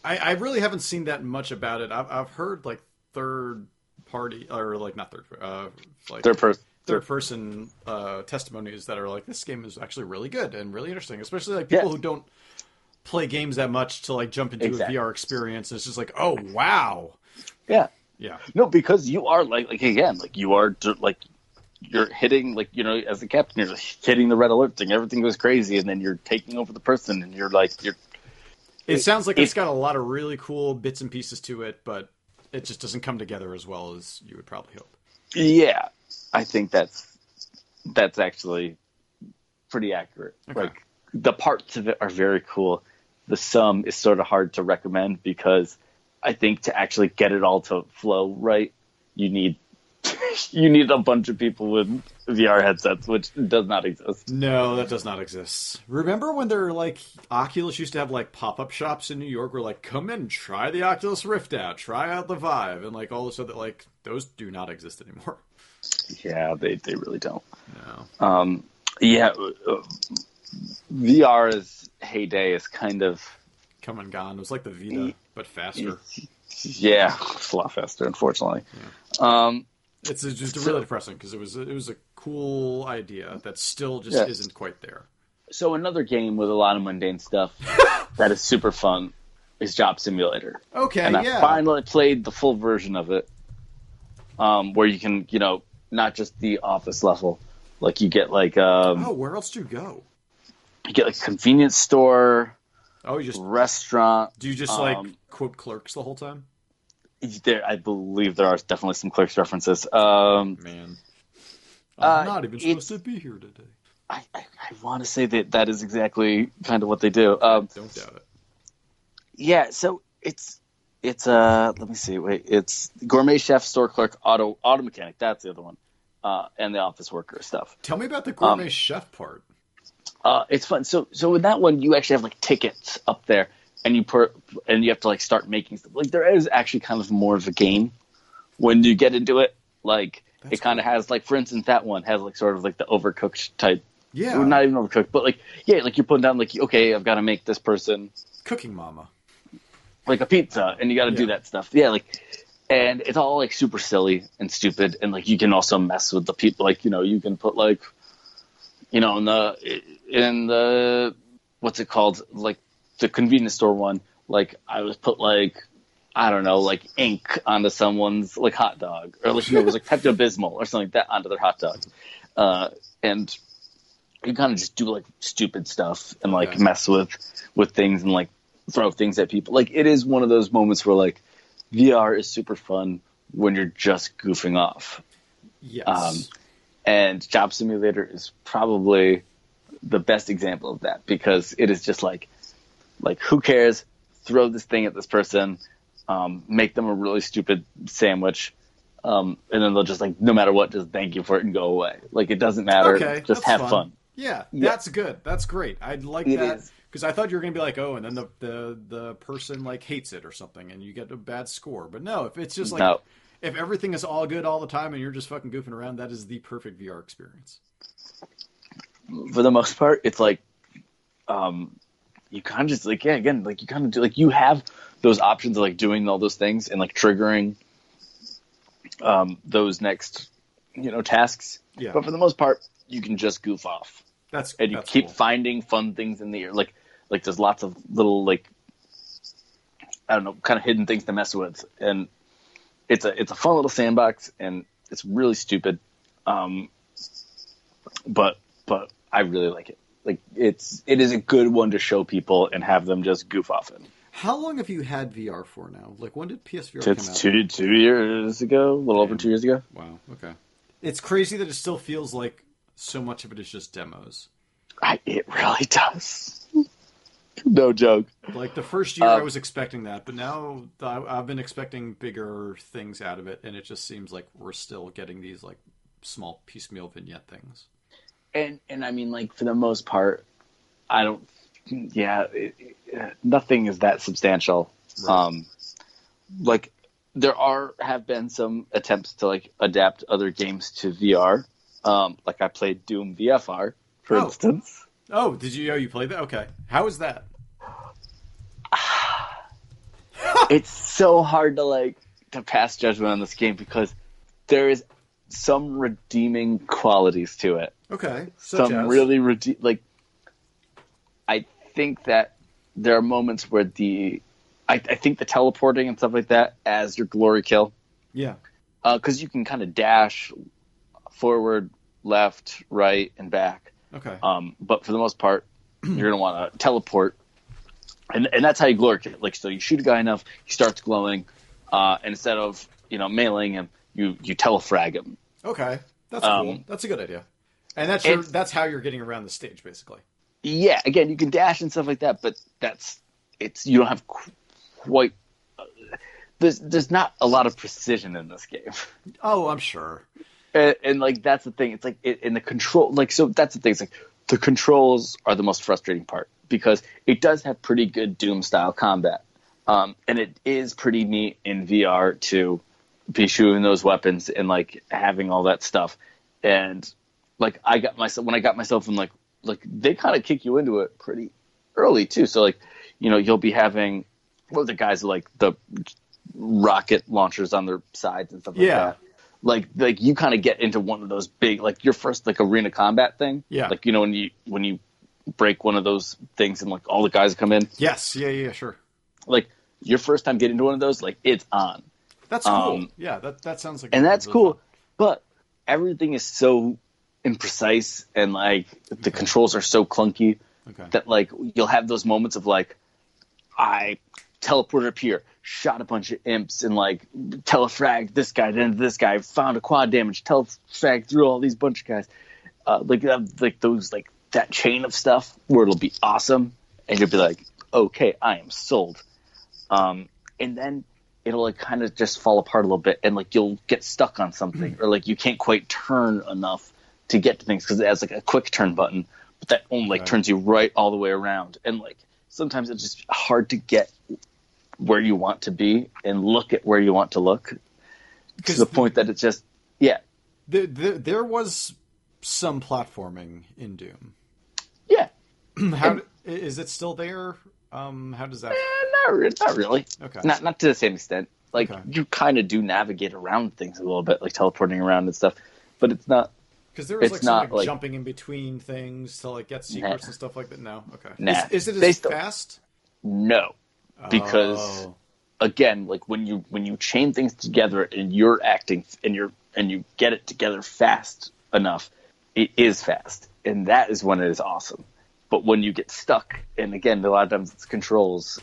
Speaker 2: I, I really haven't seen that much about it. I've, I've heard like third party or like not third, uh, like
Speaker 1: Third person.
Speaker 2: third person uh, testimonies that are like this game is actually really good and really interesting, especially like people
Speaker 1: Yeah.
Speaker 2: who don't play games that much to like jump into
Speaker 1: Exactly.
Speaker 2: a VR experience. It's just like, oh wow,
Speaker 1: Yeah.
Speaker 2: yeah,
Speaker 1: No, because you are like like again, like you are like you're hitting like you know as the captain, you're hitting the red alert thing. Everything goes crazy, and then you're taking over the person, and you're like you're
Speaker 2: It, sounds like
Speaker 1: it-
Speaker 2: it's got a lot of really cool bits and pieces to it, but it just doesn't come together as well as you would probably hope.
Speaker 1: yeah. I think that's that's actually pretty accurate.
Speaker 2: Okay.
Speaker 1: Like the parts of it are very cool. The sum is sort of hard to recommend because I think to actually get it all to flow right, you need you need a bunch of people with VR headsets, which does not exist.
Speaker 2: No, that does not exist. Remember when there were like Oculus used to have like pop up shops in New York where like come in, try the Oculus Rift out, try out the Vive, and like all this other like those do not exist anymore.
Speaker 1: Yeah, they they really don't.
Speaker 2: No.
Speaker 1: Um, yeah, uh, VR's heyday is kind of
Speaker 2: Come and gone. It was like the Vita, but faster.
Speaker 1: yeah, it's a lot faster, unfortunately. Um,
Speaker 2: It's just
Speaker 1: So-
Speaker 2: really depressing because it was it was a cool idea that still just
Speaker 1: Yeah.
Speaker 2: isn't quite there.
Speaker 1: so another game with a lot of mundane stuff that is super fun is Job Simulator,
Speaker 2: Okay,
Speaker 1: and I
Speaker 2: yeah.
Speaker 1: finally played the full version of it, um, where you can you know not just the office level, like you get like um,
Speaker 2: Oh, where else do you go?
Speaker 1: you get like convenience store,
Speaker 2: Oh, you just
Speaker 1: restaurant.
Speaker 2: do you just like
Speaker 1: um,
Speaker 2: quote clerks the whole time?
Speaker 1: There, I believe there are definitely some clerks references. Um,
Speaker 2: Man,
Speaker 1: Uh,
Speaker 2: I'm not even supposed to be here today.
Speaker 1: I, I, I want to say that that is exactly kind of what they do. Um,
Speaker 2: Don't doubt it.
Speaker 1: yeah, so it's it's uh let me see, wait, it's gourmet chef, store clerk, auto auto mechanic. That's the other one, uh, and the office worker stuff.
Speaker 2: Tell me about the gourmet
Speaker 1: Um,
Speaker 2: chef part.
Speaker 1: Uh, it's fun. So so in that one, you actually have like tickets up there, and you put and you have to like start making stuff. Like there is actually kind of more of a game when you get into it. Like
Speaker 2: That's
Speaker 1: it kind of has like, for instance, that one has like sort of like the overcooked type.
Speaker 2: Yeah,
Speaker 1: not even overcooked, but like yeah, like you're putting down like okay, I've got to make this person
Speaker 2: cooking mama.
Speaker 1: like a pizza, and you got to do that stuff. Yeah, like, and it's all like super silly and stupid, and like you can also mess with the people. Like you know, you can put like, you know, in the in the what's it called, like the convenience store one. Like I was put like. I don't know, like ink onto someone's like hot dog, or like you know, it was like Pepto Bismol or something like that onto their hot dog, uh, and you kind of just do like stupid stuff and like
Speaker 2: Okay.
Speaker 1: mess with with things and like throw things at people. Like it is one of those moments where like VR is super fun when you're just goofing off.
Speaker 2: Yes.
Speaker 1: Um, And Job Simulator is probably the best example of that because it is just like like who cares? Throw this thing at this person, um, make them a really stupid sandwich. Um, and then they'll just like no matter what, just thank you for it and go away. Like it doesn't matter.
Speaker 2: okay,
Speaker 1: just have
Speaker 2: fun.
Speaker 1: fun.
Speaker 2: Yeah,
Speaker 1: Yeah.
Speaker 2: that's good. That's great. I'd like
Speaker 1: It
Speaker 2: that because I thought you were gonna be like, oh, and then the, the the person like hates it or something, and you get a bad score. But no, if it's just like
Speaker 1: No.
Speaker 2: if everything is all good all the time and you're just fucking goofing around, that is the perfect VR experience.
Speaker 1: for the most part, it's like, um, you kind of just like yeah, again, like you kind of do like you have those options of like doing all those things and like triggering um, those next you know tasks.
Speaker 2: Yeah.
Speaker 1: But for the most part, you can just goof off
Speaker 2: That's
Speaker 1: and you
Speaker 2: that's
Speaker 1: keep
Speaker 2: cool.
Speaker 1: finding fun things in the air. Like like there's lots of little like I don't know, kind of hidden things to mess with, and it's a it's a fun little sandbox, and it's really stupid, um, but but I really like it. Like it's it is a good one to show people and have them just goof off in.
Speaker 2: How long have you had VR for now? Like when did PSVR come
Speaker 1: It's
Speaker 2: out?
Speaker 1: two two years ago, a little over two years ago.
Speaker 2: Wow. Okay. It's crazy that it still feels like so much of it is just demos.
Speaker 1: I, it really does. no joke.
Speaker 2: Like the first year,
Speaker 1: Um,
Speaker 2: I was expecting that, but now I- I've been expecting bigger things out of it, and it just seems like we're still getting these like small piecemeal vignette things.
Speaker 1: And and I mean, like for the most part, I don't. Yeah, it, it, nothing is that substantial.
Speaker 2: Right.
Speaker 1: Um, like there are have been some attempts to like adapt other games to VR. Um, like I played Doom VFR, for
Speaker 2: Oh.
Speaker 1: instance.
Speaker 2: Oh, did you? Oh, you played that? Okay. How was that?
Speaker 1: it's so hard to like to pass judgment on this game because there is some redeeming qualities to it.
Speaker 2: Okay.
Speaker 1: Some
Speaker 2: as?
Speaker 1: really rede- like I think that there are moments where the I, I think the teleporting and stuff like that as your glory kill
Speaker 2: Yeah.
Speaker 1: because you can kind of dash forward, left, right, and back.
Speaker 2: Okay.
Speaker 1: Um, but for the most part, you're gonna want to teleport, and and that's how you glory kill. Like so, you shoot a guy enough, he starts glowing, uh, and instead of you know mailing him, you you telefrag him.
Speaker 2: Okay. That's
Speaker 1: Um,
Speaker 2: cool. That's a good idea. And that's your, that's how you're getting around the stage, basically.
Speaker 1: yeah, again, you can dash and stuff like that, but that's it's you don't have qu- quite. Uh, there's there's not a lot of precision in this game,
Speaker 2: Oh, I'm sure.
Speaker 1: and, and like that's the thing. It's like it, in the control, like so that's the thing. It's like the controls are the most frustrating part because it does have pretty good Doom style combat, um, and it is pretty neat in VR to be shooting those weapons and like having all that stuff, and like I got myself when I got myself in like like they kind of kick you into it pretty early too. So like you know you'll be having well the guys like the rocket launchers on their sides and stuff like
Speaker 2: Yeah.
Speaker 1: that. Like like you kind of get into one of those big like your first like arena combat thing.
Speaker 2: Yeah.
Speaker 1: Like you know when you when you break one of those things and like all the guys come in.
Speaker 2: Yes. Yeah. Yeah. Sure.
Speaker 1: Like your first time getting into one of those, like it's on.
Speaker 2: That's cool.
Speaker 1: Um,
Speaker 2: yeah. That that sounds like.
Speaker 1: and that's cool.
Speaker 2: fun.
Speaker 1: But everything is so imprecise and like the controls are so clunky
Speaker 2: Okay.
Speaker 1: that like you'll have those moments of like I teleported up here, shot a bunch of imps, and like telefragged this guy, then this guy, found a quad damage, telefragged through all these bunch of guys. Uh, like uh, like those like that chain of stuff where it'll be awesome, and you'll be like, okay, I am sold. Um, and then it'll like kind of just fall apart a little bit, and like you'll get stuck on something, mm. or like you can't quite turn enough to get to things because it has like a quick turn button, but that only like
Speaker 2: Right.
Speaker 1: turns you right all the way around, and like sometimes it's just hard to get where you want to be and look at where you want to look to the point that it's just yeah
Speaker 2: The, the, there was some platforming in Doom.
Speaker 1: yeah
Speaker 2: How d- is it still there? Um, how does that?
Speaker 1: Eh, not, re- not really
Speaker 2: Okay.
Speaker 1: not not to the same extent like
Speaker 2: Okay.
Speaker 1: you kind of do navigate around things a little bit like teleporting around and stuff but it's not
Speaker 2: Because there was like some like,
Speaker 1: like-
Speaker 2: jumping in between things to like get secrets
Speaker 1: Nah.
Speaker 2: and stuff like that. No, okay.
Speaker 1: Nah.
Speaker 2: Is, is it
Speaker 1: They
Speaker 2: as
Speaker 1: still-
Speaker 2: fast?
Speaker 1: no because
Speaker 2: Oh.
Speaker 1: again like when you when you chain things together and you're acting and you're and you get it together fast enough it is fast and that is when it is awesome but when you get stuck and again a lot of times it's controls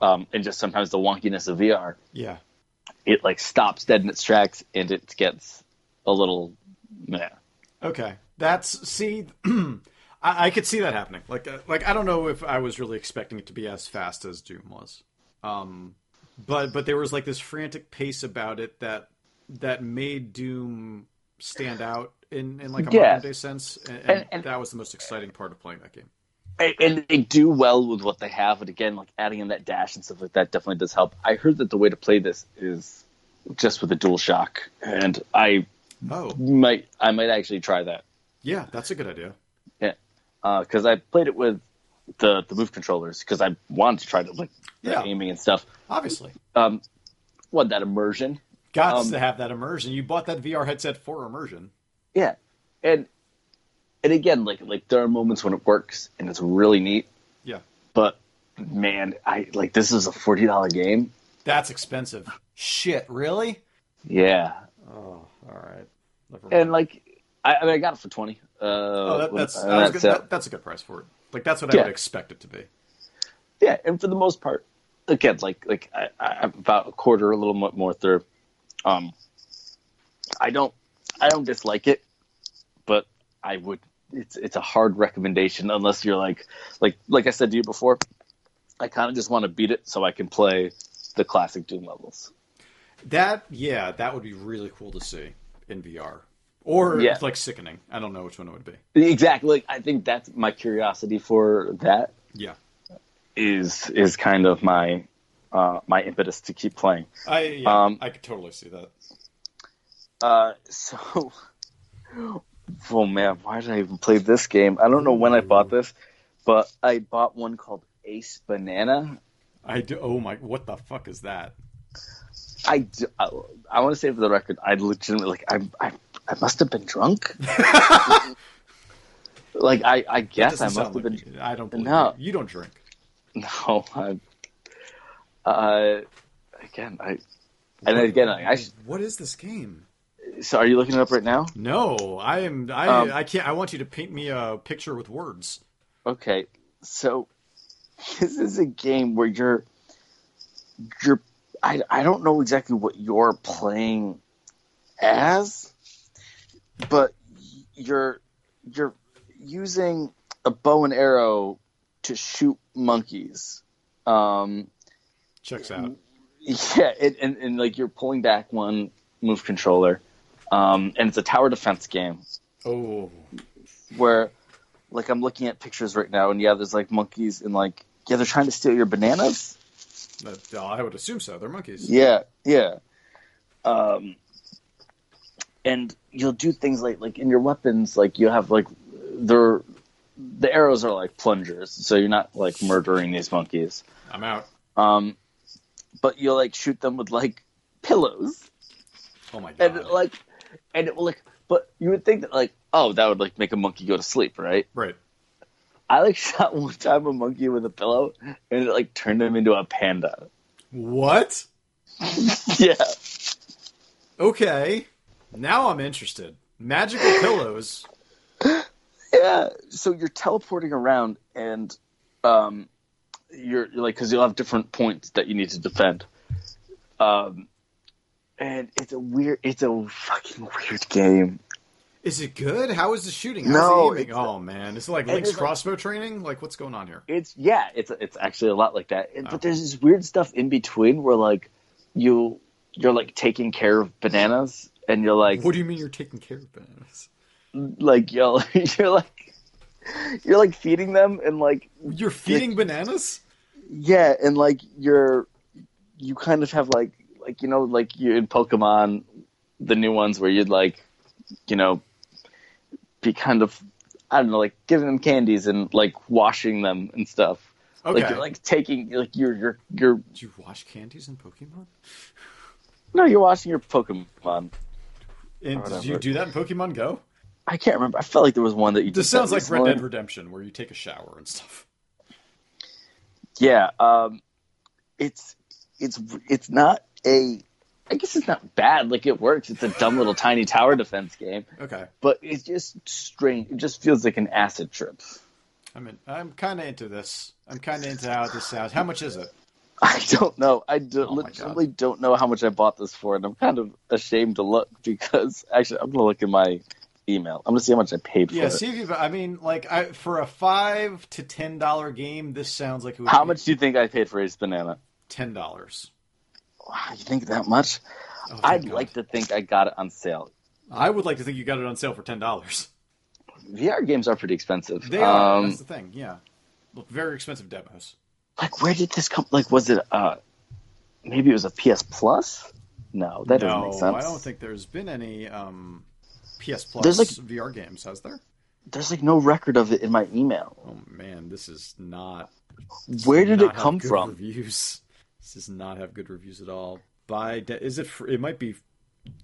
Speaker 1: um, and just sometimes the wonkiness of vr
Speaker 2: yeah.
Speaker 1: it like stops dead in its tracks and it gets a little meh.
Speaker 2: Okay, that's see, I, I could see that happening. Like, uh, like I don't know if I was really expecting it to be as fast as Doom was, um, but but there was like this frantic pace about it that that made Doom stand out in in like a
Speaker 1: Yeah.
Speaker 2: modern day sense, and, and,
Speaker 1: And- and-
Speaker 2: that was the most exciting part of playing that game.
Speaker 1: and, and they do well with what they have. And again, like adding in that dash and stuff like that definitely does help. I heard that the way to play this is just with a dual shock, and I
Speaker 2: Oh,
Speaker 1: might I might actually try that.
Speaker 2: yeah, that's a good idea.
Speaker 1: Yeah, because I played it with the the move controllers because I wanted to try to like the
Speaker 2: Yeah.
Speaker 1: aiming and stuff.
Speaker 2: Obviously,
Speaker 1: Um, what that immersion
Speaker 2: Got
Speaker 1: Um,
Speaker 2: to have that immersion. You bought that VR headset for immersion.
Speaker 1: Yeah, and and again, like like there are moments when it works and it's really neat.
Speaker 2: Yeah.
Speaker 1: But man, I like this is a forty dollar game.
Speaker 2: That's expensive. Shit, really?
Speaker 1: Yeah,
Speaker 2: Oh, all right.
Speaker 1: And like I, I mean, I got it for twenty. Uh,
Speaker 2: oh, that, that's
Speaker 1: uh, that's
Speaker 2: good, that, that's a good price for it. Like that's what I would expect it to be.
Speaker 1: yeah, and for the most part, again, like like I, I, I'm about a quarter, a little more through. Um, I don't I don't dislike it, but I would. It's it's a hard recommendation unless you're like like like I said to you before. I kind of just want to beat it so I can play the classic Doom levels.
Speaker 2: That yeah, that would be really cool to see in VR. Or
Speaker 1: Yeah.
Speaker 2: like sickening. I don't know which one it would be.
Speaker 1: Exactly. I think that's my curiosity for that
Speaker 2: Yeah.
Speaker 1: is is kind of my uh, my impetus to keep playing.
Speaker 2: I yeah,
Speaker 1: Um,
Speaker 2: I could totally see that.
Speaker 1: Uh, so, oh man, why did I even play this game? I don't know when I bought this, but I bought one called Ace Banana.
Speaker 2: I do oh my what the fuck is that?
Speaker 1: I do. I want to say for the record, I legitimately like I I, I must have been drunk. like I I guess I must have
Speaker 2: like
Speaker 1: been.
Speaker 2: you. I don't
Speaker 1: No.
Speaker 2: you. You don't drink.
Speaker 1: No, I. Uh, again, I. And again, I, I
Speaker 2: What is this game?
Speaker 1: So are you looking it up right now?
Speaker 2: No, I am. I
Speaker 1: Um,
Speaker 2: I can't. I want you to paint me a picture with words.
Speaker 1: Okay, so this is a game where you're you're I, I don't know exactly what you're playing as, but you're you're using a bow and arrow to shoot monkeys. Um,
Speaker 2: Checks out.
Speaker 1: yeah, it, and, and like you're pulling back one move controller, um, and it's a tower defense game
Speaker 2: Oh,
Speaker 1: where like I'm looking at pictures right now, and yeah, there's like monkeys and like yeah, they're trying to steal your bananas.
Speaker 2: that, uh, I would assume so. They're monkeys.
Speaker 1: Yeah, yeah. Um, and you'll do things like like in your weapons, like you have like they're the arrows are like plungers, so you're not like murdering these monkeys.
Speaker 2: I'm out.
Speaker 1: Um, but you'll like shoot them with like pillows.
Speaker 2: Oh my god.
Speaker 1: and like and it will like but you would think that like oh that would like make a monkey go to sleep right
Speaker 2: right.
Speaker 1: i like shot one time a monkey with a pillow and it like turned him into a panda
Speaker 2: What?
Speaker 1: yeah
Speaker 2: Okay. Now I'm interested. Magical pillows.
Speaker 1: yeah so you're teleporting around and um you're, you're like because you'll have different points that you need to defend um and it's a weird it's a fucking weird game
Speaker 2: Is it good? How is the shooting? How's
Speaker 1: No,
Speaker 2: the Oh man, is it like Link's
Speaker 1: is like-
Speaker 2: crossbow training? Like what's going on here?
Speaker 1: It's yeah, it's it's actually a lot like that.
Speaker 2: Oh.
Speaker 1: But there's this weird stuff in between where like you you're like taking care of bananas and you're like
Speaker 2: What do you mean you're taking care of bananas?
Speaker 1: like you're you're like you're like feeding them and like
Speaker 2: You're feeding bananas?
Speaker 1: yeah and like you're you kind of have like like you know like you in Pokemon the new ones where you'd like you know be kind of I don't know like giving them candies and like washing them and stuff.
Speaker 2: Okay.
Speaker 1: Like you're like taking like you're you're you're
Speaker 2: Did you wash candies in Pokemon?
Speaker 1: No, you're watching your Pokemon.
Speaker 2: And did you do that in Pokemon Go?
Speaker 1: I can't remember. I felt like there was one that you.
Speaker 2: This
Speaker 1: did that
Speaker 2: sounds like Red. Dead Redemption, where you take a shower and stuff.
Speaker 1: Yeah, um, it's it's it's not a. I guess it's not bad. Like it works. It's a dumb little tiny tower defense game,
Speaker 2: Okay.
Speaker 1: but it's just strange. It just feels like an acid trip.
Speaker 2: I mean, I'm kind of into this. I'm kind of into how this sounds. How much is it?
Speaker 1: I don't know. I do,
Speaker 2: Oh my
Speaker 1: legitimately don't know how much I bought this for, and I'm kind of ashamed to look because actually I'm gonna look in my email. I'm gonna see how much I paid
Speaker 2: Yeah,
Speaker 1: for
Speaker 2: see
Speaker 1: it.
Speaker 2: if you. I mean, like, I for a five to ten dollar game, this sounds like it would
Speaker 1: How much do you think I paid for Ace Banana?
Speaker 2: Ten dollars.
Speaker 1: Wow, you think that much?
Speaker 2: Oh,
Speaker 1: I'd
Speaker 2: God.
Speaker 1: like to think I got it on sale.
Speaker 2: I would like to think you got it on sale for ten dollars.
Speaker 1: VR games are pretty expensive.
Speaker 2: They are.
Speaker 1: Um,
Speaker 2: That's the thing. Yeah. Look, very expensive demos.
Speaker 1: like, where did this come? Like, was it? uh Maybe it was a PS Plus. No, that doesn't make sense.
Speaker 2: I don't think there's been any um, PS Plus
Speaker 1: There's, like-
Speaker 2: VR games, has there?
Speaker 1: There's like no record of it in my email.
Speaker 2: Oh man, this is not.
Speaker 1: Where did
Speaker 2: not
Speaker 1: it come from?
Speaker 2: Reviews. This does not have good reviews at all. buy. Da- is it? Fr- it might be.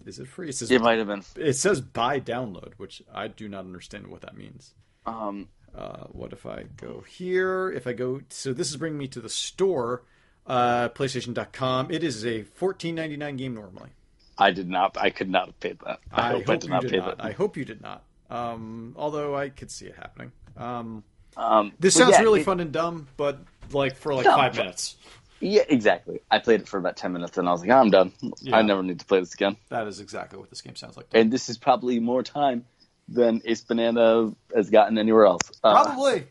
Speaker 2: Is it free? It says
Speaker 1: It might have been.
Speaker 2: it says buy download, which I do not understand what that means.
Speaker 1: Um,
Speaker 2: Uh, what if I go here? If I go, so this is bringing me to the store, uh, PlayStation.com. It is a fourteen ninety nine game normally.
Speaker 1: I did not. I could not have paid that. I, hope, I did
Speaker 2: you
Speaker 1: not
Speaker 2: did
Speaker 1: pay
Speaker 2: not.
Speaker 1: that.
Speaker 2: I hope you did not. Um, although I could see it happening. Um,
Speaker 1: Um,
Speaker 2: this sounds
Speaker 1: yeah,
Speaker 2: really
Speaker 1: it-
Speaker 2: fun and dumb, but like for like
Speaker 1: No,
Speaker 2: five minutes.
Speaker 1: Yeah, exactly. I played it for about ten minutes, and I was like, I'm done.
Speaker 2: Yeah.
Speaker 1: I never need to play this again.
Speaker 2: That is exactly what this game sounds like.
Speaker 1: And this is probably more time than Ace Banana has gotten anywhere else. Uh,
Speaker 2: Probably.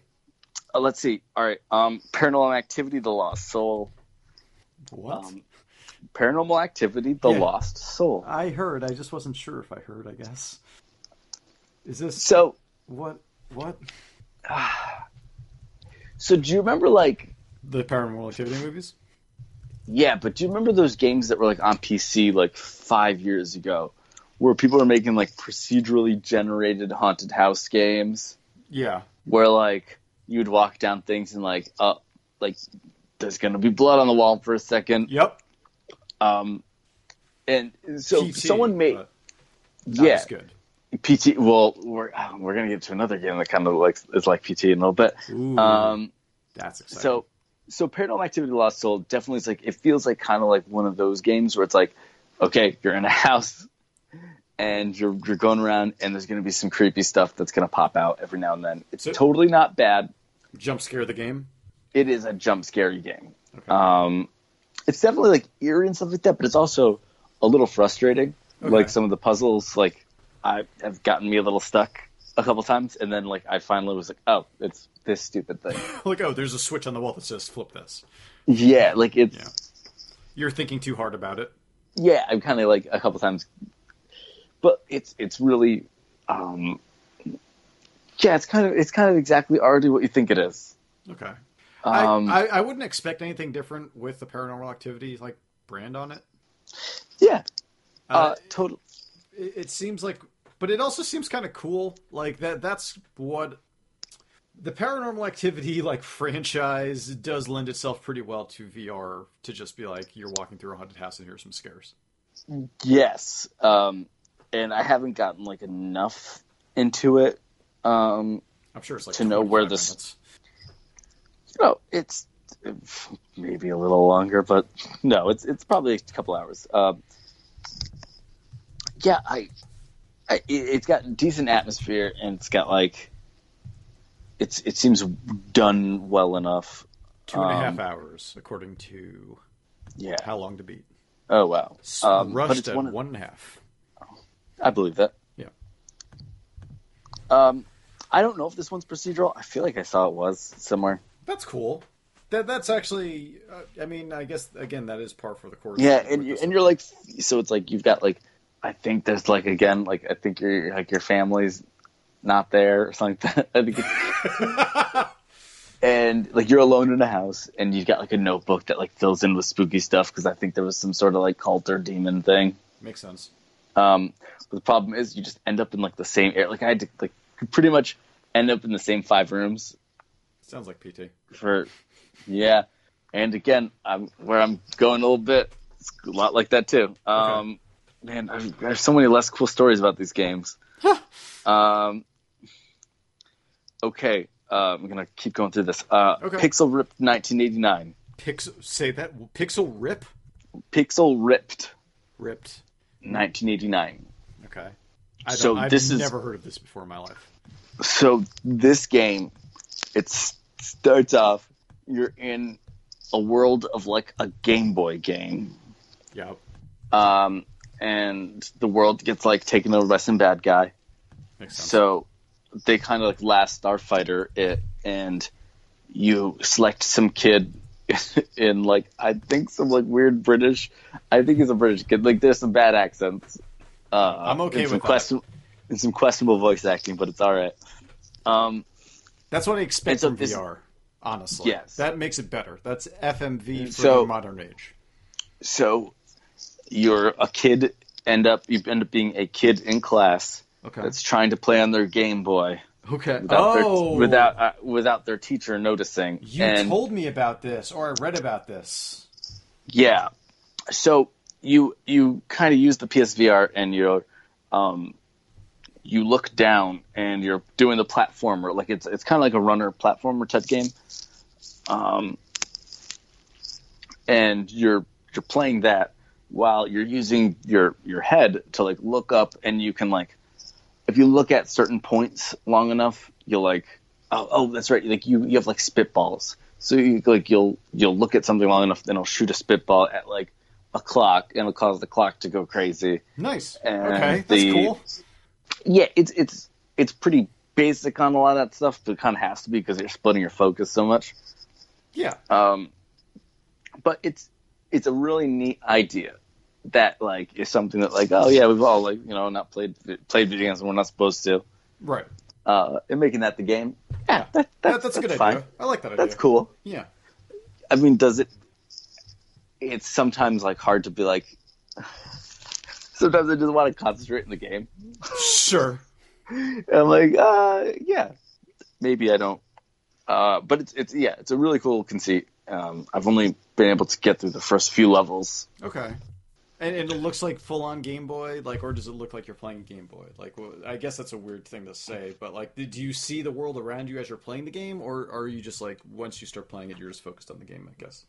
Speaker 1: uh, let's see. All right. Um, Paranormal Activity: The Lost Soul.
Speaker 2: What?
Speaker 1: Um, Paranormal Activity: The
Speaker 2: Yeah.
Speaker 1: Lost Soul.
Speaker 2: I heard. I just wasn't sure if I heard. I guess. Is this
Speaker 1: So,
Speaker 2: what? What?
Speaker 1: so do you remember like?
Speaker 2: The Paranormal Activity movies?
Speaker 1: Yeah, but do you remember those games that were like on PC like five years ago, where people were making like procedurally generated haunted house games?
Speaker 2: Yeah.
Speaker 1: where like you'd walk down things and like uh like there's gonna be blood on the wall for a second
Speaker 2: Yep.
Speaker 1: um and so
Speaker 2: PT,
Speaker 1: someone made yeah
Speaker 2: good.
Speaker 1: pt well we're we're gonna get to another game that kind of like is like pt in a little bit
Speaker 2: Ooh,
Speaker 1: um
Speaker 2: that's exciting.
Speaker 1: so so paranormal activity lost soul definitely is like it feels like kind of like one of those games where it's like okay you're in a house and you're you're going around and there's going to be some creepy stuff that's going to pop out every now and then it's
Speaker 2: So-
Speaker 1: totally not bad
Speaker 2: jump scare the game.
Speaker 1: it is a jump scary game.
Speaker 2: Okay.
Speaker 1: Um, it's definitely like eerie and stuff like that, but it's also a little frustrating.
Speaker 2: Okay.
Speaker 1: Like some of the puzzles, like I have gotten me a little stuck a couple times, and then like I finally was like, oh, it's this stupid thing.
Speaker 2: like, oh, there's a switch on the wall that says flip this.
Speaker 1: yeah, like it's
Speaker 2: Yeah. You're thinking too hard about it.
Speaker 1: yeah, I'm kind of like a couple times, but it's it's really, um, yeah, it's kind of it's kind of exactly already what you think it is.
Speaker 2: Okay.
Speaker 1: Um,
Speaker 2: I, I, I wouldn't expect anything different with the paranormal activity like brand on it.
Speaker 1: yeah,
Speaker 2: Uh,
Speaker 1: uh, total.
Speaker 2: it, it seems like, but it also seems kind of cool. Like that. That's what the paranormal activity like franchise does lend itself pretty well to VR. To just be like you're walking through a haunted house and here's some scares.
Speaker 1: Yes, um, and I haven't gotten like enough into it. Um,
Speaker 2: I'm sure it's like
Speaker 1: To know where this-
Speaker 2: minutes.
Speaker 1: you know, it's maybe a little longer, but no, it's it's probably a couple hours. Um, yeah, I, I, it's got decent atmosphere and it's got like, it's it seems done well enough.
Speaker 2: two and a half
Speaker 1: um,
Speaker 2: hours according to
Speaker 1: Yeah.
Speaker 2: how long to beat.
Speaker 1: Oh wow. Um, but
Speaker 2: Rushed at
Speaker 1: one.
Speaker 2: one and a half.
Speaker 1: I believe that.
Speaker 2: Yeah.
Speaker 1: Um, I don't know if this one's procedural. I feel like I saw it was somewhere.
Speaker 2: That's cool. That that's actually. Uh, I mean, I guess again that is par for the course.
Speaker 1: Yeah, and you, and you're like, so it's like you've got like, I think there's like again like I think your like your family's not there or something like that. I think it's, and like you're alone in a house and you've got like a notebook that like fills in with spooky stuff because I think there was some sort of like cult or demon thing.
Speaker 2: makes sense.
Speaker 1: Um, but the problem is you just end up in like the same area. Like I had to like pretty much end up in the same five rooms
Speaker 2: Sounds like PT.
Speaker 1: for yeah. And again, I'm where I'm going a little bit. It's a lot like that too. Um, man, I, there's so many less cool stories about these games. um, okay, uh, I'm gonna keep going through this. Uh,
Speaker 2: Okay.
Speaker 1: Pixel Ripped 1989.
Speaker 2: Pixel. Say that. Pixel rip.
Speaker 1: Pixel Ripped
Speaker 2: Ripped.
Speaker 1: 1989.
Speaker 2: Okay. I
Speaker 1: So
Speaker 2: I've
Speaker 1: this is-
Speaker 2: never heard of this before in my life.
Speaker 1: So this game, it starts off. You're in a world of like a Game Boy game.
Speaker 2: Yeah.
Speaker 1: um, and the world gets like taken over by some bad guy.
Speaker 2: Makes sense.
Speaker 1: So they kind of like last Starfighter it, and you select some kid in like I think some like weird British. I think he's a British kid. Like there's some bad accents. Uh,
Speaker 2: I'm okay
Speaker 1: and some
Speaker 2: with that.
Speaker 1: question- and some questionable voice acting, but it's all right. Um,
Speaker 2: That's what I expect
Speaker 1: so
Speaker 2: from
Speaker 1: this-
Speaker 2: VR. Honestly.
Speaker 1: Yes.
Speaker 2: That makes it better. That's FMV for
Speaker 1: So-
Speaker 2: the modern age.
Speaker 1: so you're a kid. End up you end up being a kid in class
Speaker 2: Okay.
Speaker 1: that's trying to play on their Game Boy.
Speaker 2: okay.
Speaker 1: without
Speaker 2: oh.
Speaker 1: their, without uh, without their teacher noticing.
Speaker 2: You
Speaker 1: and
Speaker 2: told me about this, or I read about this.
Speaker 1: yeah, so you you kind of use the PSVR and you're um, you look down and you're doing the platformer like it's it's kind of like a runner platformer type game. Um, and you're you're playing that while you're using your your head to like look up and you can like if you look at certain points long enough you'll like oh, oh that's right like you you have like spitballs so you like you'll you'll look at something long enough then it'll shoot a spitball at like a clock and it'll cause the clock to go crazy
Speaker 2: Nice.
Speaker 1: And
Speaker 2: okay, that's
Speaker 1: the-
Speaker 2: cool.
Speaker 1: yeah it's it's it's pretty basic on a lot of that stuff but it kind of has to be because you're splitting your focus so much
Speaker 2: Yeah.
Speaker 1: um, but it's it's a really neat idea that like is something that like oh yeah we've all like you know not played played video games and we're not supposed to
Speaker 2: Right.
Speaker 1: uh, and making that the game yeah that,
Speaker 2: That,
Speaker 1: that's,
Speaker 2: that's a good idea. I like that idea.
Speaker 1: that's cool
Speaker 2: Yeah.
Speaker 1: I mean does it it's sometimes like hard to be like sometimes I just want to concentrate in the game
Speaker 2: Sure.
Speaker 1: And I'm like, uh, yeah, maybe I don't. Uh, but it's it's yeah, it's a really cool conceit. Um, I've only been able to get through the first few levels.
Speaker 2: Okay. And, and it looks like full on Game Boy, like, or does it look like you're playing Game Boy? Like, well, I guess that's a weird thing to say, but like, do you see the world around you as you're playing the game, or are you just like once you start playing it, you're just focused on the game? I guess.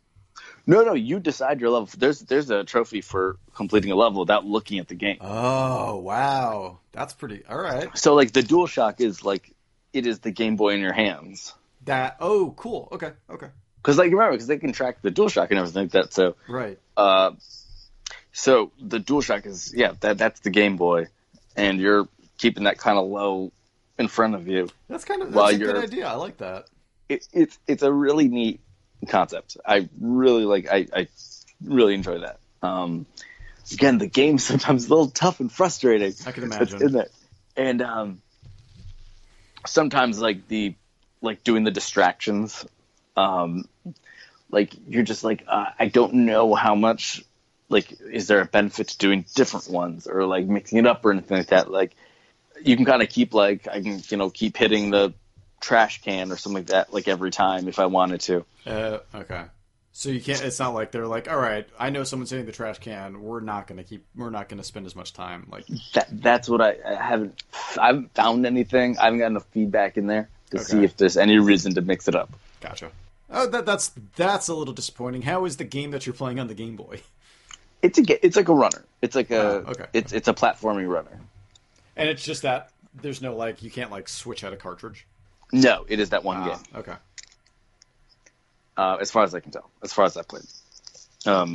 Speaker 1: No, no, you decide your level. There's there's a trophy for completing a level without looking at the game.
Speaker 2: Oh wow, that's pretty. All right.
Speaker 1: So like the Dual Shock is like it is the Game Boy in your hands.
Speaker 2: That. Oh, cool. Okay. Okay.
Speaker 1: Because like remember, because they can track the Dual Shock and everything like that. So
Speaker 2: Right.
Speaker 1: uh, so the DualShock is yeah that that's the Game Boy, and you're keeping that kind of low in front of you.
Speaker 2: That's kind of that's a good idea. I like that.
Speaker 1: it, it's it's a really neat concept. I really like. I, I really enjoy that. Um, again, the game sometimes a little tough and frustrating.
Speaker 2: I can imagine.
Speaker 1: Isn't it? and um, sometimes like the like doing the distractions. Um, like you're just like uh, I don't know how much. Like, is there a benefit to doing different ones or like mixing it up or anything like that? Like, you can kind of keep like I can you know keep hitting the trash can or something like that like every time if I wanted to.
Speaker 2: Uh, okay. So you can't. It's not like they're like, all right, I know someone's hitting the trash can. We're not gonna keep. We're not gonna spend as much time. Like,
Speaker 1: That that's what I, I haven't I haven't found anything. I haven't got enough feedback in there to see if there's any reason to mix it up.
Speaker 2: gotcha. Oh, that, that's that's a little disappointing. How is the game that you're playing on the Game Boy?
Speaker 1: It's a it's like a runner. It's like a
Speaker 2: Oh, okay.
Speaker 1: it's it's a platforming runner.
Speaker 2: And it's just that there's no like you can't like switch out a cartridge.
Speaker 1: No, it is that one
Speaker 2: Ah,
Speaker 1: game.
Speaker 2: okay.
Speaker 1: Uh, as far as I can tell, as far as I played. Um,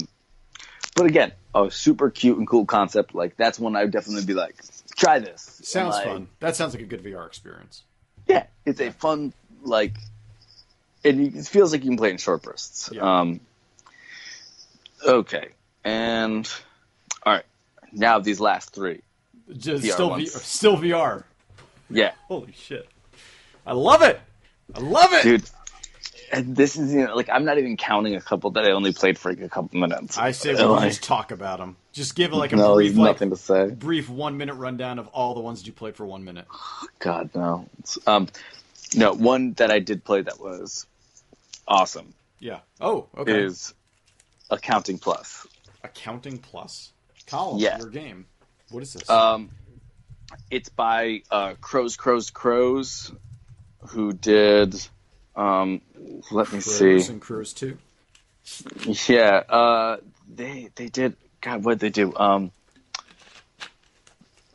Speaker 1: but again, a super cute and cool concept. Like that's one I would definitely be like, try this.
Speaker 2: Sounds
Speaker 1: like,
Speaker 2: fun. That sounds like a good VR experience.
Speaker 1: Yeah, it's a fun like. It, it feels like you can play in short bursts.
Speaker 2: Yeah.
Speaker 1: Um, okay, and all right, now these last three.
Speaker 2: Just
Speaker 1: VR
Speaker 2: still, v,
Speaker 1: ones.
Speaker 2: still VR.
Speaker 1: Yeah,
Speaker 2: Holy shit! I love it. I love it.
Speaker 1: dude. And this is you know, like I'm not even counting a couple that I only played for like a couple minutes.
Speaker 2: I say we
Speaker 1: like,
Speaker 2: just talk about them. Just give like a
Speaker 1: no,
Speaker 2: brief,
Speaker 1: there's
Speaker 2: like,
Speaker 1: nothing to say.
Speaker 2: brief one minute rundown of all the ones that you played for one minute.
Speaker 1: God no. Um, no, one that I did play that was awesome
Speaker 2: Yeah. Oh, okay.
Speaker 1: is Accounting Plus.
Speaker 2: Accounting Plus. Colin,
Speaker 1: Yeah.
Speaker 2: your game. What is this?
Speaker 1: Um, it's by uh, Crows, Crows, Crows, who did. Um, let me
Speaker 2: Crows
Speaker 1: see.
Speaker 2: and Crows 2.
Speaker 1: Yeah, uh, they they did. God, what did they do? Um,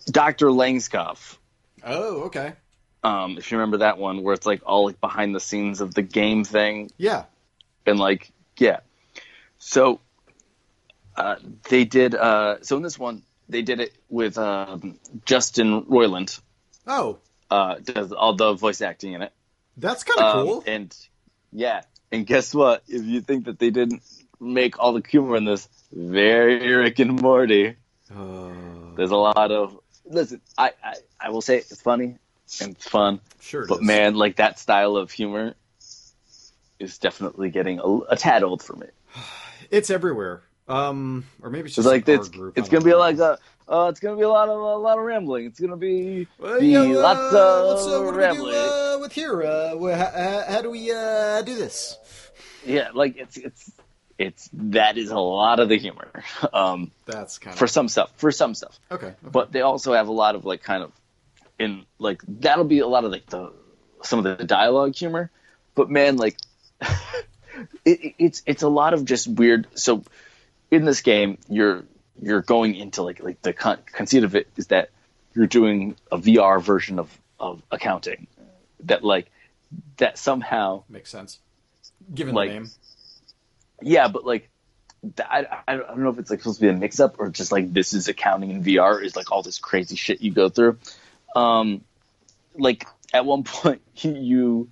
Speaker 1: Doctor Langeskov.
Speaker 2: Oh, okay.
Speaker 1: Um, if you remember that one, where it's like all like behind the scenes of the game thing,
Speaker 2: Yeah.
Speaker 1: and like yeah so uh, they did uh, so in this one they did it with um, justin roiland
Speaker 2: Oh,
Speaker 1: uh, does all the voice acting in it
Speaker 2: that's kind of
Speaker 1: Um,
Speaker 2: cool.
Speaker 1: and yeah and guess what if you think that they didn't make all the humor in this very rick and morty
Speaker 2: Uh,
Speaker 1: there's a lot of listen i i, I will say it's funny and it's fun
Speaker 2: sure.
Speaker 1: but
Speaker 2: is.
Speaker 1: man like that style of humor is definitely getting a, a tad old for me
Speaker 2: it's everywhere. Um, or maybe it's just
Speaker 1: like it's
Speaker 2: group.
Speaker 1: it's gonna
Speaker 2: don't
Speaker 1: be
Speaker 2: know.
Speaker 1: like a uh, it's gonna be a lot of a lot of rambling. It's gonna be
Speaker 2: Well,
Speaker 1: be
Speaker 2: yeah,
Speaker 1: lots
Speaker 2: uh,
Speaker 1: of
Speaker 2: uh, what do we
Speaker 1: rambling.
Speaker 2: do uh, with here? Uh, how, how do we uh, do this?
Speaker 1: Yeah, like it's it's it's that is a lot of the humor um,
Speaker 2: That's kind of
Speaker 1: for some stuff. For some stuff,
Speaker 2: okay. okay.
Speaker 1: but they also have a lot of like kind of in like that'll be a lot of like the some of the dialogue humor. But man, like it- it's it's a lot of just weird. So in this game, you're you're going into like like the con- conceit of it is that you're doing a VR version of of accounting that like that somehow
Speaker 2: makes sense. Given
Speaker 1: like-
Speaker 2: the name,
Speaker 1: yeah, but like, I, I I don't know if it's like supposed to be a mix up or just like this is accounting in VR is like all this crazy shit you go through. Um, like at one point you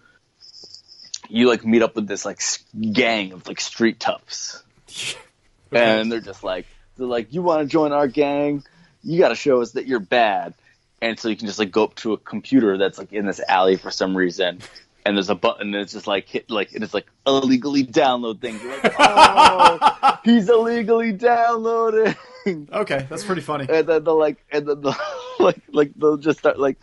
Speaker 1: you like meet up with this like gang of like street toughs, and they're just like they're like you want to join our gang, you got to show us that you're bad, and so you can just like go up to a computer that's like in this alley for some reason. And there's a button, and it's just like hit, like and it's like illegally download things. You're like, oh, he's illegally downloading.
Speaker 2: okay, that's pretty funny.
Speaker 1: and then they'll like, and then they'll like, like they'll just start like,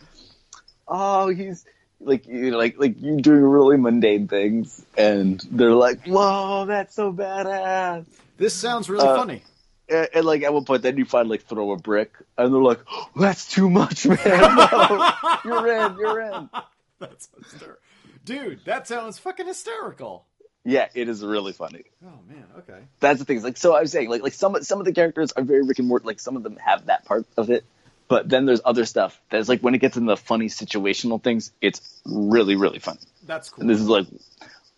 Speaker 1: oh, he's like, you know, like, like you doing really mundane things, and they're like, whoa, that's so badass.
Speaker 2: This sounds really
Speaker 1: Uh,
Speaker 2: funny.
Speaker 1: And, and like at one point, then you find like throw a brick, and they're like, oh, that's too much, man. No, you're in, you're in.
Speaker 2: That's hysterical. Dude, that sounds fucking hysterical.
Speaker 1: Yeah, it is really funny.
Speaker 2: Oh man, okay.
Speaker 1: That's the thing. Like, so I was saying, like, like some some of the characters are very Rick and Morty. Like, some of them have that part of it, but then there's other stuff that's like when it gets in the funny situational things, it's really really funny.
Speaker 2: That's cool.
Speaker 1: And this is like,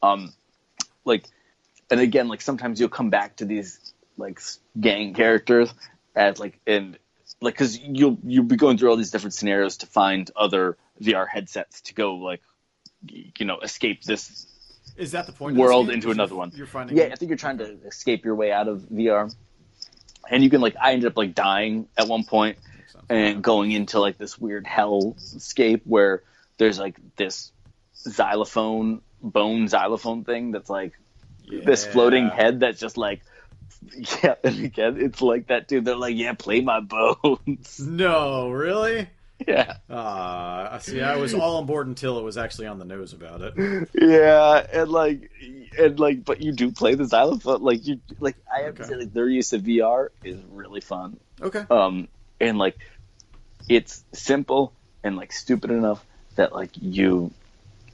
Speaker 1: um, like, and again, like sometimes you'll come back to these like gang characters as like and like because you'll you'll be going through all these different scenarios to find other VR headsets to go like, you know, escape this
Speaker 2: Is that the point?
Speaker 1: world into another one.
Speaker 2: You're finding.
Speaker 1: Yeah, I think you're trying to escape your way out of VR, and you can like I ended up like dying at one point and going into like this weird hellscape where there's like this xylophone bone xylophone thing that's like this floating head that's just like yeah and again it's like that dude. They're like yeah play my bones.
Speaker 2: No, really?
Speaker 1: yeah.
Speaker 2: Uh, see, I was all on board until it was actually on the nose about it.
Speaker 1: yeah and like and like but you do play the xylophone like you like i have to say like their use of vr is really fun.
Speaker 2: Okay.
Speaker 1: um and like it's simple and like stupid enough that like you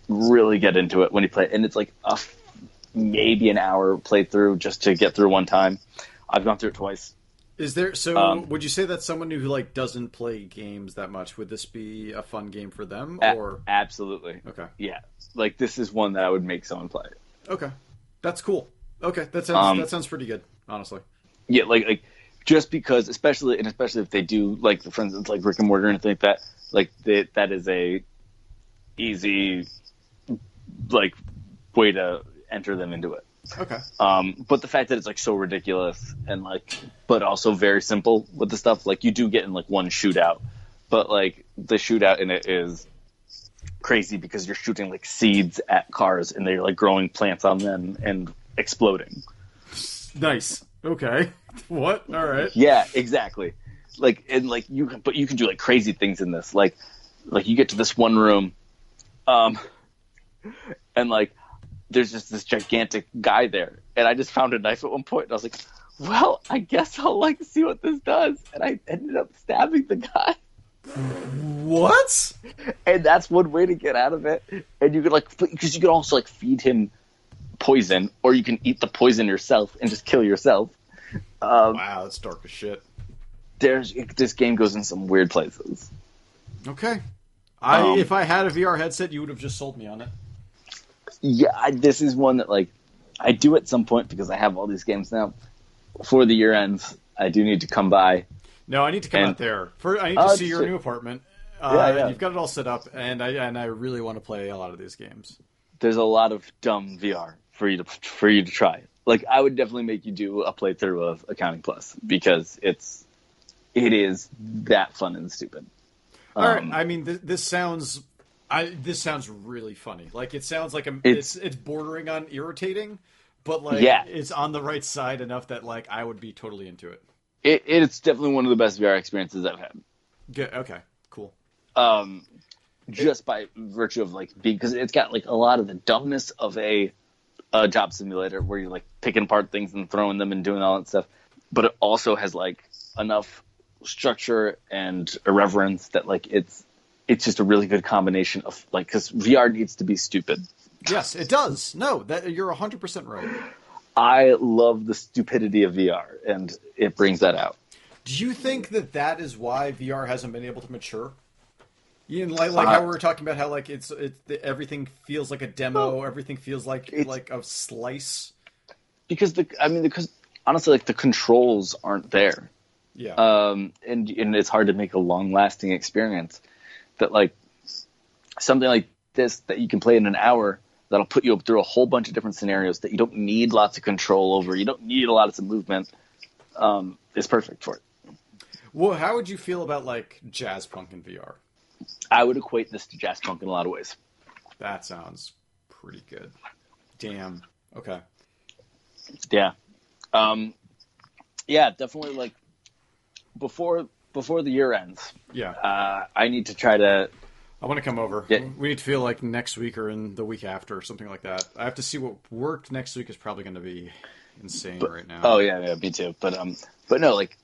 Speaker 1: really get into it when you play it. and it's like a f- maybe an hour playthrough just to get through one time i've gone through it twice
Speaker 2: Is there? So,
Speaker 1: Um,
Speaker 2: would you say that someone who like doesn't play games that much would this be a fun game for them?
Speaker 1: A-
Speaker 2: Or
Speaker 1: absolutely
Speaker 2: okay,
Speaker 1: yeah like this is one that i would make someone play
Speaker 2: okay, that's cool. Okay, that sounds
Speaker 1: Um,
Speaker 2: that sounds pretty good, honestly.
Speaker 1: yeah like like just because especially and especially if they do like for instance like rick and morty and anything like that like they, that is a easy like way to enter them into it
Speaker 2: Okay,
Speaker 1: Um, but the fact that it's like so ridiculous and like, but also very simple with the stuff, like you do get in like one shootout, but like the shootout in it is crazy because you're shooting like seeds at cars and they're like growing plants on them and exploding.
Speaker 2: nice. Okay, what? All right.
Speaker 1: Yeah, exactly. Like and like you, can, but you can do like crazy things in this. Like, like you get to this one room, um, and like there's just this gigantic guy there, and I just found a knife at one point, and I was like, well, I guess I'll like see what this does, and I ended up stabbing the guy.
Speaker 2: What?
Speaker 1: And that's one way to get out of it. And you could like, because you could also like feed him poison, or you can eat the poison yourself and just kill yourself. Um,
Speaker 2: Wow, that's dark as shit.
Speaker 1: there's this game goes in some weird places.
Speaker 2: Okay. I
Speaker 1: Um,
Speaker 2: if I had a VR headset, you would have just sold me on it.
Speaker 1: yeah, I, this is one that like I do at some point because I have all these games now. Before the year ends, I do need to come by.
Speaker 2: No, I need to come
Speaker 1: And-
Speaker 2: out there. For I need to
Speaker 1: Oh,
Speaker 2: see your new apartment. Uh,
Speaker 1: Yeah, yeah.
Speaker 2: You've got it all set up, and I and I really want to play a lot of these games.
Speaker 1: There's a lot of dumb VR for you to for you to try. Like I would definitely make you do a playthrough of Accounting Plus because it's it is that fun and stupid.
Speaker 2: All right.
Speaker 1: Um,
Speaker 2: I mean, th- this sounds. I this sounds really funny. Like it sounds like a,
Speaker 1: It's-
Speaker 2: it's it's bordering on irritating, but like
Speaker 1: Yeah.
Speaker 2: it's on the right side enough that like I would be totally into it.
Speaker 1: It, it's definitely one of the best VR experiences I've had.
Speaker 2: Good. Okay. Cool.
Speaker 1: um, just by virtue of like being because it's got like a lot of the dumbness of a a job simulator where you're like picking apart things and throwing them and doing all that stuff. But it also has like enough structure and irreverence that like it's it's just a really good combination of like because VR needs to be stupid.
Speaker 2: Yes, it does. No, that you're 100% right.
Speaker 1: I love the stupidity of VR, and it brings that out.
Speaker 2: Do you think that that is why VR hasn't been able to mature? You know, like like how we were talking about how like it's it's everything feels like a demo, everything feels like like a slice.
Speaker 1: Because the I mean because honestly like the controls aren't there.
Speaker 2: Yeah.
Speaker 1: um, and and it's hard to make a long lasting experience. That like something like this that you can play in an hour that'll put you through a whole bunch of different scenarios that you don't need lots of control over. You don't need a lot of movement. Um, is perfect for it.
Speaker 2: well, how would you feel about like jazz punk in VR?
Speaker 1: I would equate this to Jazzpunk in a lot of ways.
Speaker 2: That sounds pretty good. Damn. Okay.
Speaker 1: Yeah, um, yeah, definitely. Like before before the year ends,
Speaker 2: Yeah.
Speaker 1: uh, I need to try to
Speaker 2: I want to come over.
Speaker 1: Yeah.
Speaker 2: We need to feel like next week or in the week after or something like that. I have to see what worked next week is probably going to be insane right now.
Speaker 1: Oh yeah, yeah, me too. But um, but no, like,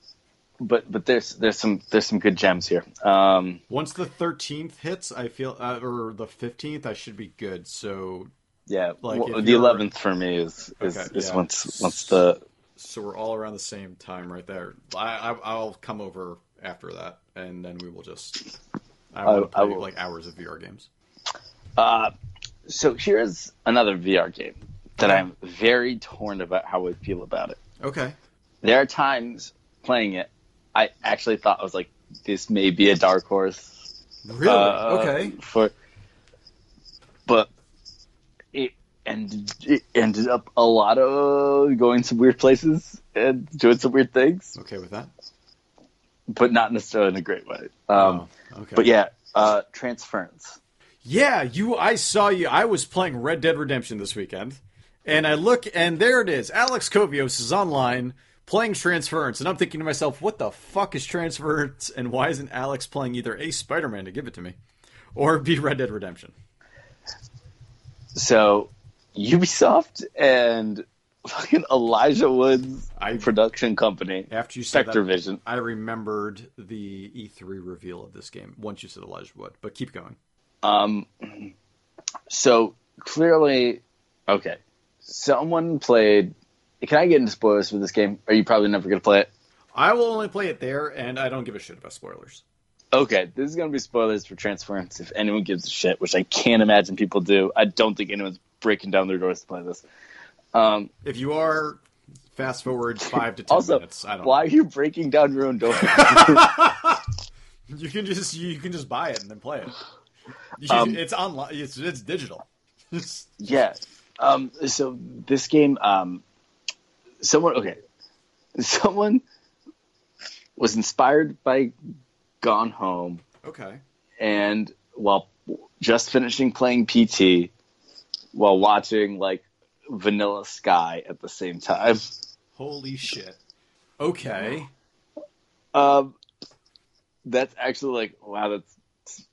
Speaker 1: but but there's there's some there's some good gems here. Um,
Speaker 2: Once the 13th hits, I feel, uh, or the 15th, I should be good. So,
Speaker 1: yeah,
Speaker 2: Like,
Speaker 1: well, the eleventh for me is is,
Speaker 2: Okay,
Speaker 1: is
Speaker 2: yeah.
Speaker 1: once once the
Speaker 2: so we're all around the same time right there. I, I I'll come over after that, and then we will just. I
Speaker 1: I-
Speaker 2: to
Speaker 1: I will-
Speaker 2: like hours of VR games.
Speaker 1: uh. So here's another VR game that
Speaker 2: Okay.
Speaker 1: I'm very torn about how I feel about it.
Speaker 2: Okay.
Speaker 1: There are times playing it, I actually thought I was like, this may be a dark horse.
Speaker 2: Really?
Speaker 1: uh,
Speaker 2: okay.
Speaker 1: For, but it and it ended up a lot of going some weird places and doing some weird things,
Speaker 2: Okay with that.
Speaker 1: but not necessarily in a great way. Um,
Speaker 2: oh, okay.
Speaker 1: But yeah, uh, transference.
Speaker 2: Yeah, you. I saw you. I was playing Red Dead Redemption this weekend, and I look, and there it is. Alex Kovios is online playing Transference, and I'm thinking to myself, what the fuck is Transference, and why isn't Alex playing either A Spider-Man to give it to me, or B Red Dead Redemption?
Speaker 1: So Ubisoft and fucking Elijah Woods
Speaker 2: I-
Speaker 1: production company,
Speaker 2: After you said
Speaker 1: Spectre
Speaker 2: that,
Speaker 1: Vision.
Speaker 2: I remembered the E3 reveal of this game. Once you said Elijah Wood, but keep going.
Speaker 1: Um, so clearly, okay, someone played. Can I get into spoilers for this game? Are you probably never going to play it?
Speaker 2: I will only play it there, and I don't give a shit about spoilers.
Speaker 1: Okay, this is going to be spoilers for Transference. If anyone gives a shit, which I can't imagine people do, I don't think anyone's breaking down their doors to play this. Um,
Speaker 2: If you are, fast forward five to ten
Speaker 1: also,
Speaker 2: minutes. I don't.
Speaker 1: why are you breaking down your own door?
Speaker 2: You can just you can just buy it and then play it. You-
Speaker 1: Um,
Speaker 2: it's online. It's it's digital.
Speaker 1: Yeah. Um, so this game, um, someone okay, someone was inspired by Gone Home,
Speaker 2: okay.
Speaker 1: and while just finishing playing PT, while watching like Vanilla Sky at the same time.
Speaker 2: Holy shit. Okay.
Speaker 1: Um, that's actually like wow, that's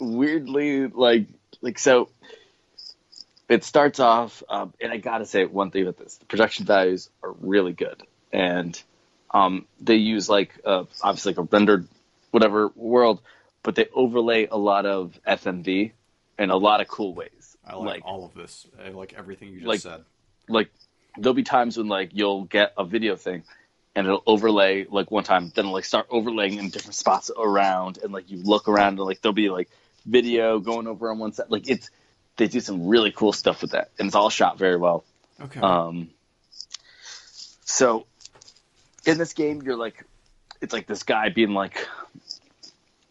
Speaker 1: weirdly like like so. It starts off, um, and I gotta say one thing about this: the production values are really good, and um, they use like uh, obviously like a rendered whatever world, but they overlay a lot of FMV in a lot of cool ways.
Speaker 2: I like, all of this. I like everything you just
Speaker 1: Like-
Speaker 2: said.
Speaker 1: like there'll be times when like you'll get a video thing and it'll overlay like one time then it'll like start overlaying in different spots around and like you look around and like there'll be like video going over on one side like it's they do some really cool stuff with that and it's all shot very well.
Speaker 2: Okay.
Speaker 1: um so in this game you're like it's like this guy being like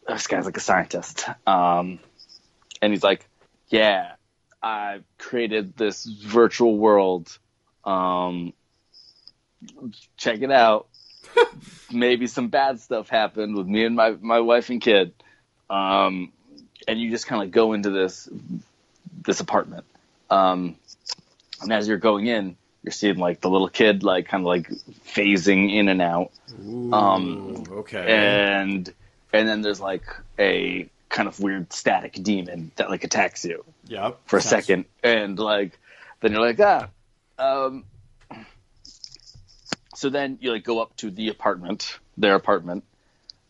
Speaker 1: this guy's like a scientist. Um and he's like yeah i created this virtual world. Um check it out. Maybe some bad stuff happened with me and my my wife and kid. Um and you just kind of go into this this apartment um and as you're going in you're seeing like the little kid like kind of like phasing in and out
Speaker 2: Ooh,
Speaker 1: um,
Speaker 2: okay.
Speaker 1: and and then there's like a kind of weird static demon that like attacks you
Speaker 2: yep.
Speaker 1: for a second and like then you're like ah um, so then you like go up to the apartment, their apartment,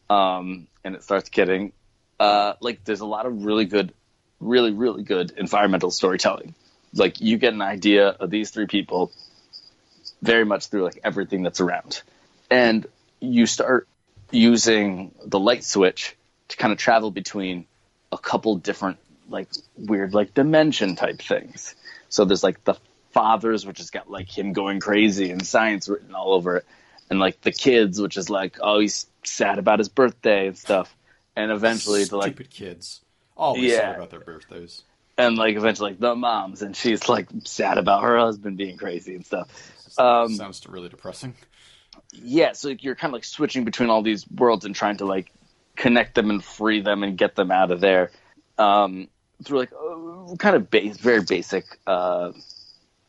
Speaker 1: um, and it starts getting uh, like there's a lot of really good, really really good environmental storytelling. Like you get an idea of these three people very much through like everything that's around, and you start using the light switch to kind of travel between a couple different like weird like dimension type things. So there's like the fathers, which has got like him going crazy and science written all over it, and like the kids, which is like oh he's sad about his birthday and stuff, and eventually the like
Speaker 2: Stupid kids. Always
Speaker 1: Yeah.
Speaker 2: sad about their birthdays.
Speaker 1: and like eventually like the moms, and she's like sad about her husband being crazy and stuff. Um,
Speaker 2: Sounds really depressing.
Speaker 1: yeah, so like, you're kind of like switching between all these worlds and trying to like connect them and free them and get them out of there um, through like uh, kind of base, very basic uh,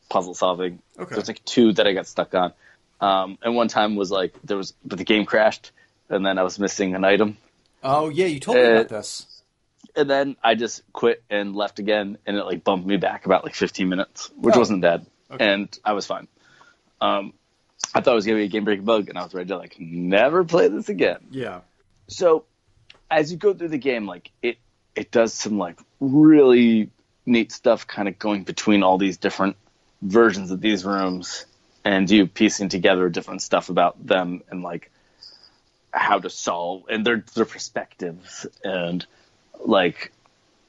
Speaker 1: puzzle solving.
Speaker 2: Okay.
Speaker 1: There's like two that I got stuck on, um, and one time was like there was but the game crashed and then I was missing an item,
Speaker 2: Oh yeah, you told me
Speaker 1: Uh,
Speaker 2: about this.
Speaker 1: And then I just quit and left again, and it like bumped me back about like 15 minutes, which
Speaker 2: Oh.
Speaker 1: wasn't bad,
Speaker 2: Okay.
Speaker 1: and I was fine. Um, I thought it was gonna be a game breaking bug, and I was ready to like never play this again.
Speaker 2: Yeah.
Speaker 1: so as you go through the game like it it does some like really neat stuff kind of going between all these different versions of these rooms and you piecing together different stuff about them and like how to solve and their their perspectives and like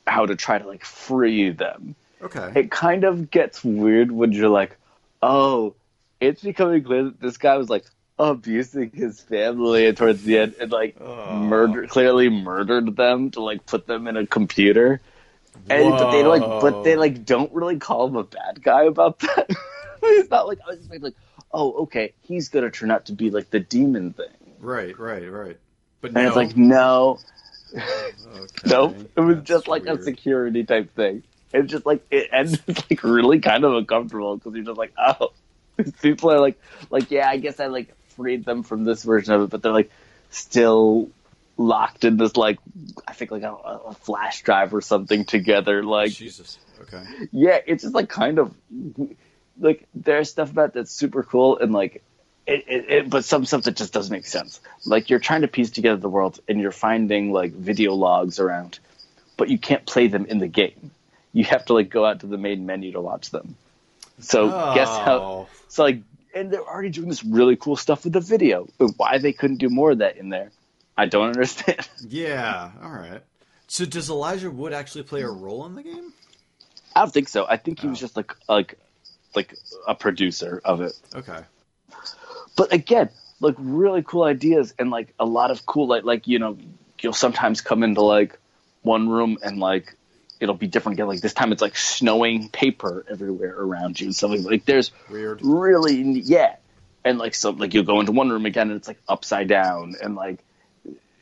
Speaker 1: how to try to like free them
Speaker 2: Okay.
Speaker 1: it kind of gets weird when you're like, oh, it's becoming clear that this guy was like abusing his family towards the end and like
Speaker 2: Oh.
Speaker 1: murder clearly murdered them to like put them in a computer. And but they like but they like don't really call him a bad guy about that. it's not like I was expecting like, oh, okay, he's gonna turn out to be like the demon thing.
Speaker 2: Right, right, right. But
Speaker 1: And
Speaker 2: no.
Speaker 1: it's like, no,
Speaker 2: okay.
Speaker 1: Nope. It was
Speaker 2: That's
Speaker 1: just like a security type thing. It's just like it ends like really kind of uncomfortable because you're just like, oh, these people are like, like yeah, I guess I like freed them from this version of it, but they're like still locked in this like I think like a, a flash drive or something together. Like
Speaker 2: Jesus. Okay.
Speaker 1: yeah, it's just like kind of like there's stuff about that's super cool and like it, it, it but some stuff that just doesn't make sense. Like you're trying to piece together the world and you're finding like video logs around, but you can't play them in the game. You have to like go out to the main menu to watch them. So guess how?
Speaker 2: Oh.
Speaker 1: So like, and they're already doing this really cool stuff with the video. But why they couldn't do more of that in there, I don't understand.
Speaker 2: Yeah. All right. So does Elijah Wood actually play a role in the game?
Speaker 1: I don't think so. I think he was
Speaker 2: Oh.
Speaker 1: just like like like a producer of it.
Speaker 2: Okay.
Speaker 1: But again, like really cool ideas and like a lot of cool like like you know you'll sometimes come into like one room and like it'll be different again. Like this time it's like snowing paper everywhere around you. So like, like there's
Speaker 2: Weird.
Speaker 1: really yeah, and like so like you'll go into one room again and it's like upside down and like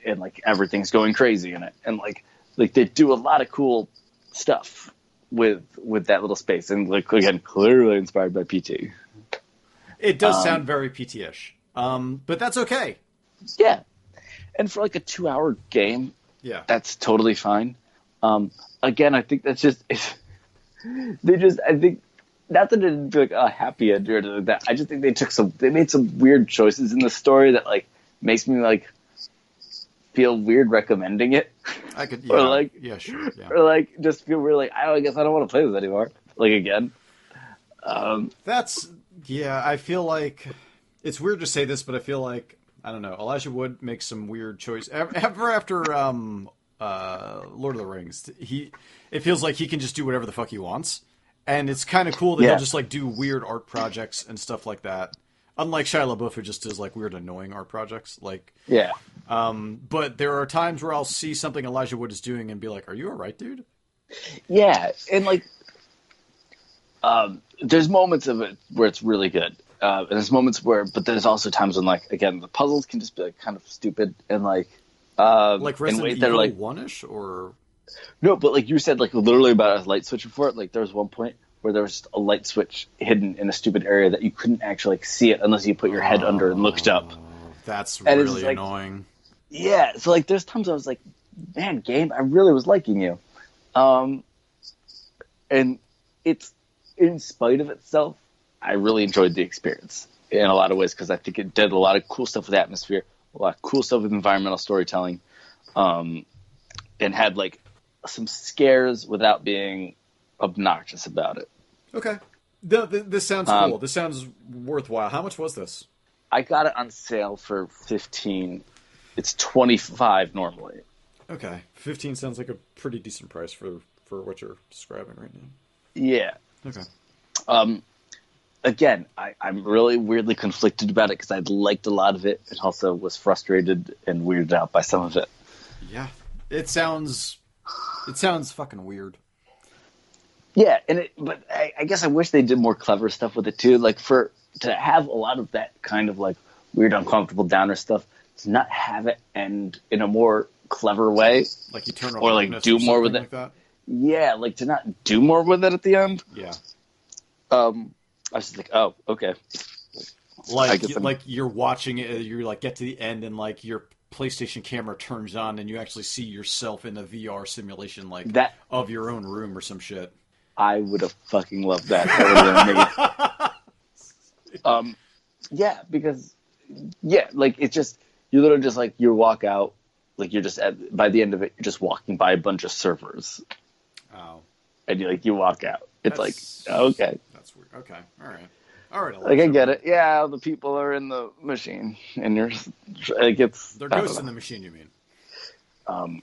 Speaker 1: and like everything's going crazy in it and like like they do a lot of cool stuff with with that little space and like again clearly inspired by PT.
Speaker 2: It does
Speaker 1: Um,
Speaker 2: sound very PT-ish. Um, but that's okay.
Speaker 1: Yeah. And for like a two hour game,
Speaker 2: Yeah.
Speaker 1: that's totally fine. Um, again, I think that's just it's, they just I think not that it didn't feel like a happy end or that. I just think they took some they made some weird choices in the story that like makes me like feel weird recommending it
Speaker 2: I could.
Speaker 1: or like-
Speaker 2: yeah. Sure. Yeah.
Speaker 1: or like just feel really I, don't, I guess I don't want to play this anymore. Like again, um,
Speaker 2: That's yeah. I feel like it's weird to say this, but I feel like I don't know. Elijah Wood makes some weird choice. Ever after um, uh, Lord of the Rings, he it feels like he can just do whatever the fuck he wants, and it's kind of cool that
Speaker 1: Yeah.
Speaker 2: he'll just like do weird art projects and stuff like that. Unlike Shia LaBeouf, who just does like weird, annoying art projects. Like,
Speaker 1: yeah,
Speaker 2: um, but there are times where I'll see something Elijah Wood is doing and be like, "Are you alright, dude?"
Speaker 1: Yeah, and like, um, there's moments of it where it's really good, uh, and there's moments where, but there's also times when, like, again, the puzzles can just be like kind of stupid and like, um,
Speaker 2: Like Resident Evil
Speaker 1: like
Speaker 2: one ish, or
Speaker 1: no, but like you said, like literally about a light switch before. Like there was one point where there was a light switch hidden in a stupid area that you couldn't actually like, see it unless you put your head under and looked up.
Speaker 2: that's
Speaker 1: And
Speaker 2: really
Speaker 1: like-
Speaker 2: annoying.
Speaker 1: Yeah, so like there's times I was like, man, game, I really was liking you. Um, and it's in spite of itself, I really enjoyed the experience in a lot of ways because I think it did a lot of cool stuff with atmosphere, a lot of cool stuff with environmental storytelling, um, and had like some scares without being obnoxious about it.
Speaker 2: Okay. No, th- this sounds
Speaker 1: Um,
Speaker 2: cool. This sounds worthwhile. How much was this?
Speaker 1: I got it on sale for fifteen. It's twenty five normally.
Speaker 2: Okay, fifteen sounds like a pretty decent price for for what you're describing right now.
Speaker 1: Yeah.
Speaker 2: Okay.
Speaker 1: Um, again, I, I'm really weirdly conflicted about it because I liked a lot of it and also was frustrated and weirded out by some of it.
Speaker 2: Yeah, it sounds it sounds fucking weird.
Speaker 1: Yeah, and it, but I, I guess I wish they did more clever stuff with it too. Like for to have a lot of that kind of like weird, uncomfortable downer stuff, to not have it and in a more clever way.
Speaker 2: Like eternal
Speaker 1: Or, like,
Speaker 2: darkness
Speaker 1: do more with it.
Speaker 2: Like that.
Speaker 1: Yeah, like to not do more with it at the end.
Speaker 2: Yeah,
Speaker 1: Um, I was just like, oh, okay.
Speaker 2: Like like you're watching it. You're like get to the end and like your PlayStation camera turns on and you actually see yourself in a VR simulation like
Speaker 1: That
Speaker 2: of your own room or some shit.
Speaker 1: I would have fucking loved that. That um, yeah, because yeah, like it's just you literally just like you walk out, like you're just at by the end of it, you're just walking by a bunch of servers,
Speaker 2: Oh,
Speaker 1: and you like you walk out. It's
Speaker 2: That's-
Speaker 1: like okay,
Speaker 2: that's weird. Okay, all right, all right.
Speaker 1: like I get it. Yeah, the people are in the machine, and you're like it's
Speaker 2: They're ghosts in the machine. You mean?
Speaker 1: Um,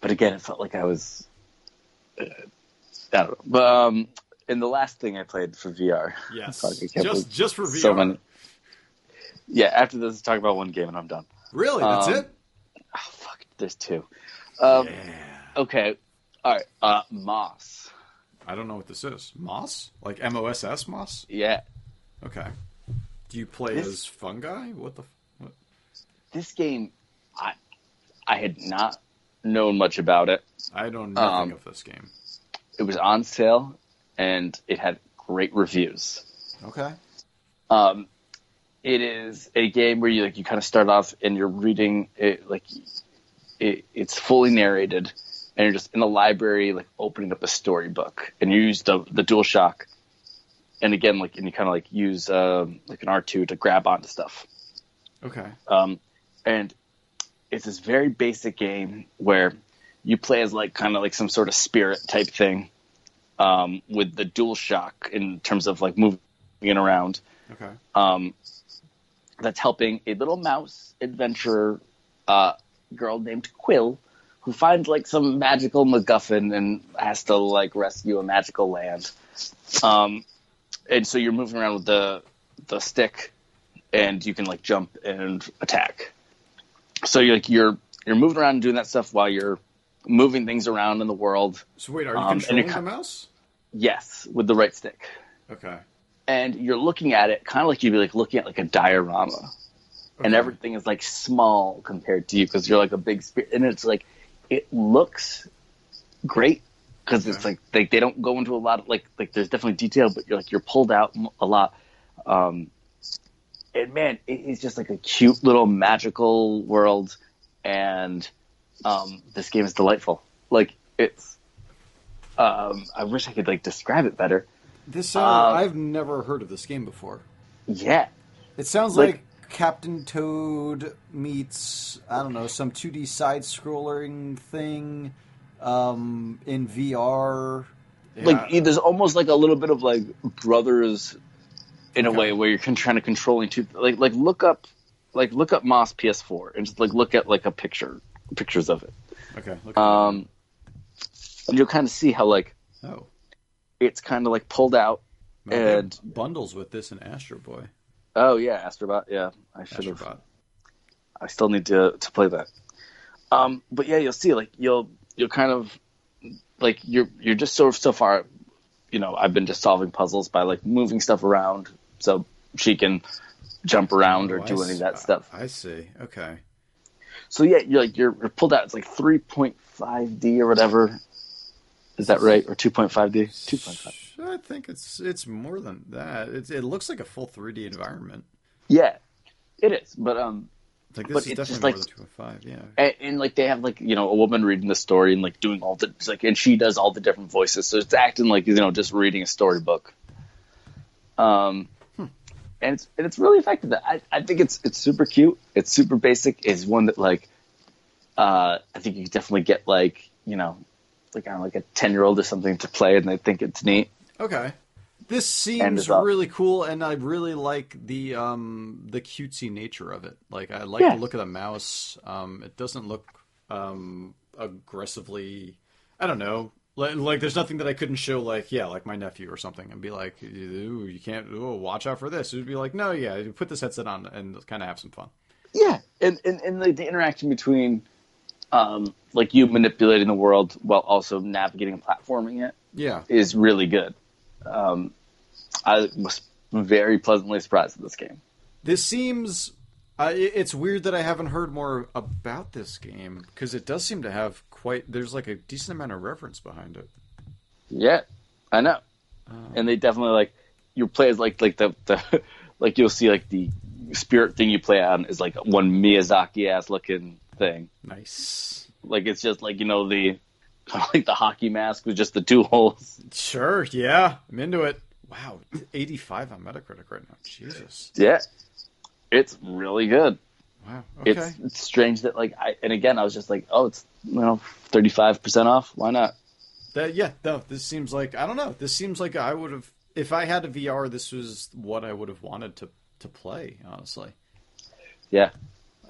Speaker 1: but again, it felt like I was. Uh, I don't know. But um, and the last thing I played for VR.
Speaker 2: Yes, just just for VR.
Speaker 1: so many. Yeah, after this, talk about one game and I'm done.
Speaker 2: Really? That's
Speaker 1: Um,
Speaker 2: it?
Speaker 1: Oh, fuck, there's two. Um,
Speaker 2: yeah.
Speaker 1: Okay, all right. Uh, Moss.
Speaker 2: I don't know what this is. Moss? Like M O S S Moss?
Speaker 1: Yeah,
Speaker 2: Okay. Do you play
Speaker 1: This-
Speaker 2: as fungi? What the? What?
Speaker 1: this game, I I had not known much about it.
Speaker 2: I don't know nothing
Speaker 1: Um,
Speaker 2: of this game.
Speaker 1: It was on sale, and it had great reviews.
Speaker 2: Okay.
Speaker 1: Um, it is a game where you like you kind of start off and you're reading it like it, it's fully narrated, and you're just in the library like opening up a storybook, and you use the the DualShock, and again like and you kind of like use um, like an R two to grab onto stuff,
Speaker 2: Okay.
Speaker 1: um, and it's this very basic game where you play as like kind of like some sort of spirit type thing, um, with the DualShock in terms of like moving it around
Speaker 2: Okay.
Speaker 1: um, that's helping a little mouse adventurer uh, girl named Quill, who finds like some magical MacGuffin and has to like rescue a magical land. Um, and so you're moving around with the the stick, and you can like jump and attack. So you're like you're you're moving around and doing that stuff while you're moving things around in the world.
Speaker 2: So wait, are you
Speaker 1: Um,
Speaker 2: controlling the mouse?
Speaker 1: Yes, with the right stick.
Speaker 2: Okay.
Speaker 1: and you're looking at it kind of like you'd be like looking at like a diorama and everything is like small compared to you because you're like a big spirit and it's like it looks great because it's like they, they don't go into a lot of like like there's definitely detail but you're like you're pulled out a lot. Um and man it is just like a cute little magical world and um this game is delightful. Like it's um i wish i could like describe it better.
Speaker 2: This uh,
Speaker 1: Um,
Speaker 2: I've never heard of this game before.
Speaker 1: yeah.
Speaker 2: It sounds
Speaker 1: Like-
Speaker 2: like, Captain Toad meets I don't know some 2D side scrolling thing um, in VR.
Speaker 1: like there's almost like a little bit of like brothers in a
Speaker 2: Okay.
Speaker 1: way where you're trying to controlling two like like look up like look up Moss PS4 and just like look at like a picture pictures of it
Speaker 2: okay.
Speaker 1: Um and you'll kind of see how like
Speaker 2: oh,
Speaker 1: it's kind of like pulled out and
Speaker 2: bundles with this and Astro Boy.
Speaker 1: Oh yeah Astrobot yeah I should have I still need to to play that. Um, but yeah, you'll see. Like you'll you'll kind of like you're you're just sort of so far. You know, I've been just solving puzzles by like moving stuff around so she can jump around or
Speaker 2: Oh, I
Speaker 1: do any of that stuff.
Speaker 2: I see. Okay.
Speaker 1: So yeah, you're like you're, you're pulled out. It's like 3.5D or whatever. Is that right? Or 2.5D? 2.5.
Speaker 2: I think it's it's more than that. It's, it looks like a full 3D environment.
Speaker 1: Yeah, it is. But um,
Speaker 2: Like this
Speaker 1: But
Speaker 2: is
Speaker 1: it's just
Speaker 2: definitely
Speaker 1: like-
Speaker 2: more than 2.5. Yeah.
Speaker 1: and, and like they have like you know a woman reading the story and like doing all the like and she does all the different voices so it's acting like you know just reading a storybook Um, and it's and it's really effective. I, I think it's it's super cute. It's super basic. It's one that like uh, I think you definitely get like you know like I don't know, like a ten year old or something to play, and they think it's neat.
Speaker 2: Okay. This seems really cool, and I really like the um the cutesy nature of it. Like I like
Speaker 1: Yeah.
Speaker 2: the look of the mouse. Um, it doesn't look um aggressively. I don't know. Like, like there's nothing that I couldn't show, like yeah, like my nephew or something, and be like, "Ooh, you can't. Ooh, watch out for this." It would be like, "No, yeah, put this headset on and kind of have some fun."
Speaker 1: Yeah, and and, and the, the interaction between um, like you manipulating the world while also navigating and platforming it
Speaker 2: Yeah,
Speaker 1: is really good. Um, I was very pleasantly surprised with this game.
Speaker 2: This seems. Uh, it's weird that I haven't heard more about this game because it does seem to have quite. There's like a decent amount of reverence behind it.
Speaker 1: Yeah, I know. and they definitely like you play as like like the the like you'll see like the spirit thing you play on is like one Miyazaki ass looking thing.
Speaker 2: Nice.
Speaker 1: Like it's just like you know the like the hockey mask with just the two holes.
Speaker 2: Sure. Yeah, I'm into it. Wow, 85 on Metacritic right now. Jesus.
Speaker 1: Yeah, it's really good.
Speaker 2: Wow. Okay.
Speaker 1: It's, it's strange that like I and again I was just like oh it's you know thirty five percent off why not
Speaker 2: That, yeah. No, this seems like I don't know. This seems like I would have if I had a VR. This was what I would have wanted to to play. Honestly.
Speaker 1: yeah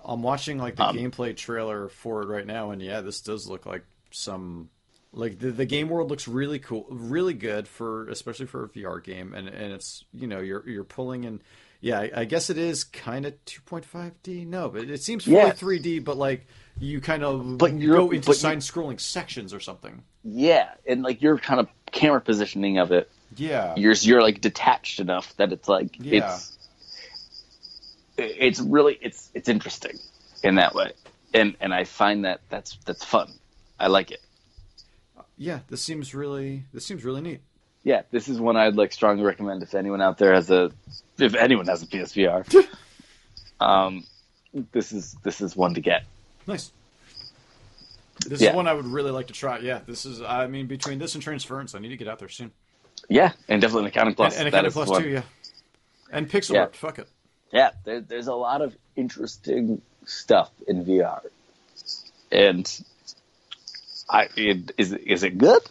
Speaker 2: I'm watching like the
Speaker 1: Um,
Speaker 2: gameplay trailer for it right now, and yeah, this does look like some like the the game world looks really cool, really good for especially for a VR game, and and it's you know you're you're pulling in. Yeah, I, I guess it is kind of 2.5D. No, but it seems fully
Speaker 1: Yeah.
Speaker 2: 3D. But like you kind of
Speaker 1: But you're-
Speaker 2: go into side scrolling sections or something.
Speaker 1: yeah and like your kind of camera positioning of it
Speaker 2: Yeah,
Speaker 1: you're you're like detached enough that it's like
Speaker 2: Yeah.
Speaker 1: it's it's really it's it's interesting in that way and and I find that that's that's fun I like it
Speaker 2: yeah. This seems really this seems really neat.
Speaker 1: yeah this is one I'd like strongly recommend if anyone out there has a if anyone has a PSVR um this is this is one to get
Speaker 2: Nice. This
Speaker 1: Yeah.
Speaker 2: is one I would really like to try. Yeah, this is. I mean, between this and Transference, I need to get out there soon.
Speaker 1: yeah and definitely an accounting plus
Speaker 2: and, and Accounting Plus
Speaker 1: one.
Speaker 2: too, yeah. And Pixel
Speaker 1: Yeah.
Speaker 2: Art, fuck it.
Speaker 1: yeah, there, there's a lot of interesting stuff in VR, and I it, is it- is it good?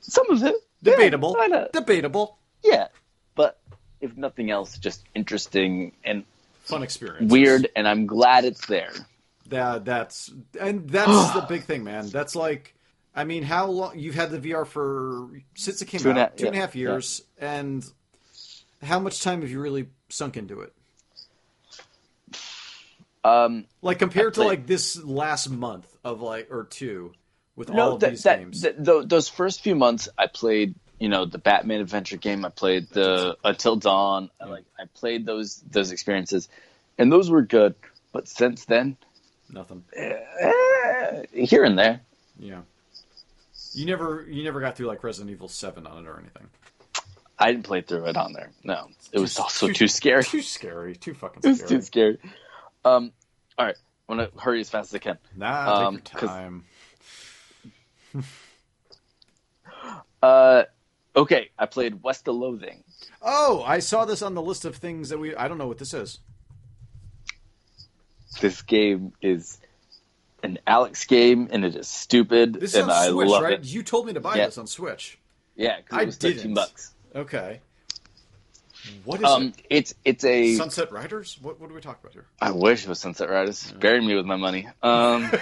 Speaker 1: Some of it yeah,
Speaker 2: Debatable.
Speaker 1: not?
Speaker 2: Debatable.
Speaker 1: yeah, but if nothing else, just interesting and
Speaker 2: Fun experience.
Speaker 1: weird, and I'm glad it's there.
Speaker 2: That that's and that's the big thing, man. That's like, I mean, how long you've had the VR for since it came
Speaker 1: Two and a
Speaker 2: out? two and a half years, and how much time have you really sunk into it?
Speaker 1: Um,
Speaker 2: Like compared to like this last month of like or two with all
Speaker 1: no,
Speaker 2: of
Speaker 1: that,
Speaker 2: these
Speaker 1: that,
Speaker 2: games.
Speaker 1: that- tho- those first few months, I played, you know, the Batman adventure game. I played the Until Dawn. I like, I played those those experiences, and those were good. But since then,
Speaker 2: Nothing.
Speaker 1: eh, here and there,
Speaker 2: Yeah. You never you never got through like Resident Evil Seven on it or anything.
Speaker 1: I didn't play through it on there. No, it was
Speaker 2: Too-
Speaker 1: also
Speaker 2: too-
Speaker 1: too scary.
Speaker 2: Too scary. Too fucking
Speaker 1: It was too scary. Um, all right, I'm gonna hurry as fast as I can.
Speaker 2: Nah,
Speaker 1: Um,
Speaker 2: take your time.
Speaker 1: Uh, okay, I played West of Loathing.
Speaker 2: Oh, I saw this on the list of things that we. I don't know what this is.
Speaker 1: This game is an Alex game, and it is stupid,
Speaker 2: This is on
Speaker 1: I
Speaker 2: Switch, right?
Speaker 1: it.
Speaker 2: You told me to buy
Speaker 1: Yeah.
Speaker 2: this on Switch.
Speaker 1: Yeah,
Speaker 2: I
Speaker 1: it was
Speaker 2: didn't.
Speaker 1: bucks.
Speaker 2: Okay. What is
Speaker 1: Um, it's it's a.
Speaker 2: Sunset Riders? What What do we talk about here?
Speaker 1: I wish it was Sunset Riders. Bury me with my money. Um,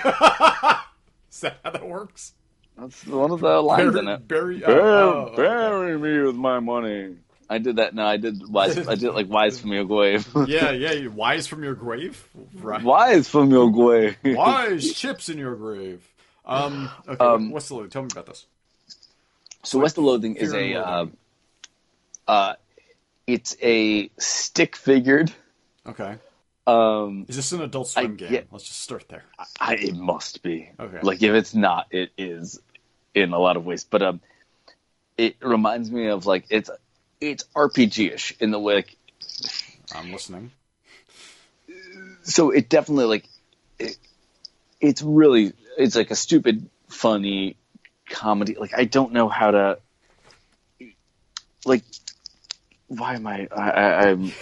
Speaker 2: Is that how that works?
Speaker 1: That's one of the lines in it.
Speaker 2: bury, oh,
Speaker 1: Bury,
Speaker 2: oh, okay.
Speaker 1: bury me with my money. I did that. No, I did wise. I did like wise from your grave.
Speaker 2: Yeah, yeah. you- Wise from your grave, right?
Speaker 1: wise from your grave.
Speaker 2: Wise chips in your grave. Um. Okay.
Speaker 1: Um,
Speaker 2: what's the load? Tell me about this.
Speaker 1: So West of Loathing is a uh, uh, it's a stick figured.
Speaker 2: Okay.
Speaker 1: Um,
Speaker 2: Is this an Adult Swim
Speaker 1: I
Speaker 2: game?
Speaker 1: get-
Speaker 2: Let's just start there.
Speaker 1: I, it must be.
Speaker 2: Okay.
Speaker 1: Like if it's not, it is in a lot of ways. But um, it reminds me of like it's it's RPG ish in the way. Like,
Speaker 2: I'm listening.
Speaker 1: so it definitely like it, it's really it's like a stupid funny comedy. Like I don't know how to like why am I? I.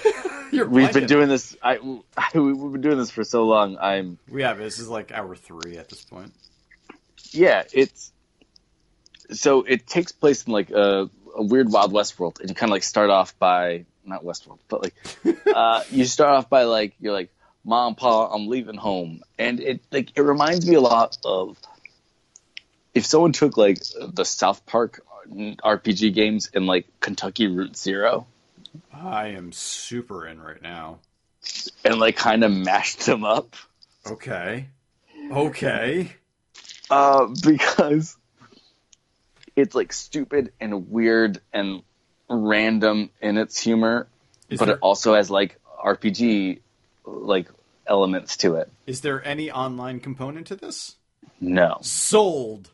Speaker 2: You're
Speaker 1: We've been doing this. I, I we've been doing this for so long. I'm.
Speaker 2: We have this is like hour three at this point.
Speaker 1: Yeah, it's. So it takes place in like a, a weird Wild West world, and you kind of like start off by not Westworld, but like uh, you start off by like you're like mom, pa, I'm leaving home, and it like it reminds me a lot of if someone took like the South Park RPG games and like Kentucky Route Zero
Speaker 2: I am super in right now.
Speaker 1: and like kind of mashed them up.
Speaker 2: Okay. Okay.
Speaker 1: Uh, because it's like stupid and weird and random in its humor,
Speaker 2: Is
Speaker 1: but
Speaker 2: there,
Speaker 1: it also has like RPG like elements to it.
Speaker 2: is there any online component to this?
Speaker 1: No.
Speaker 2: Sold.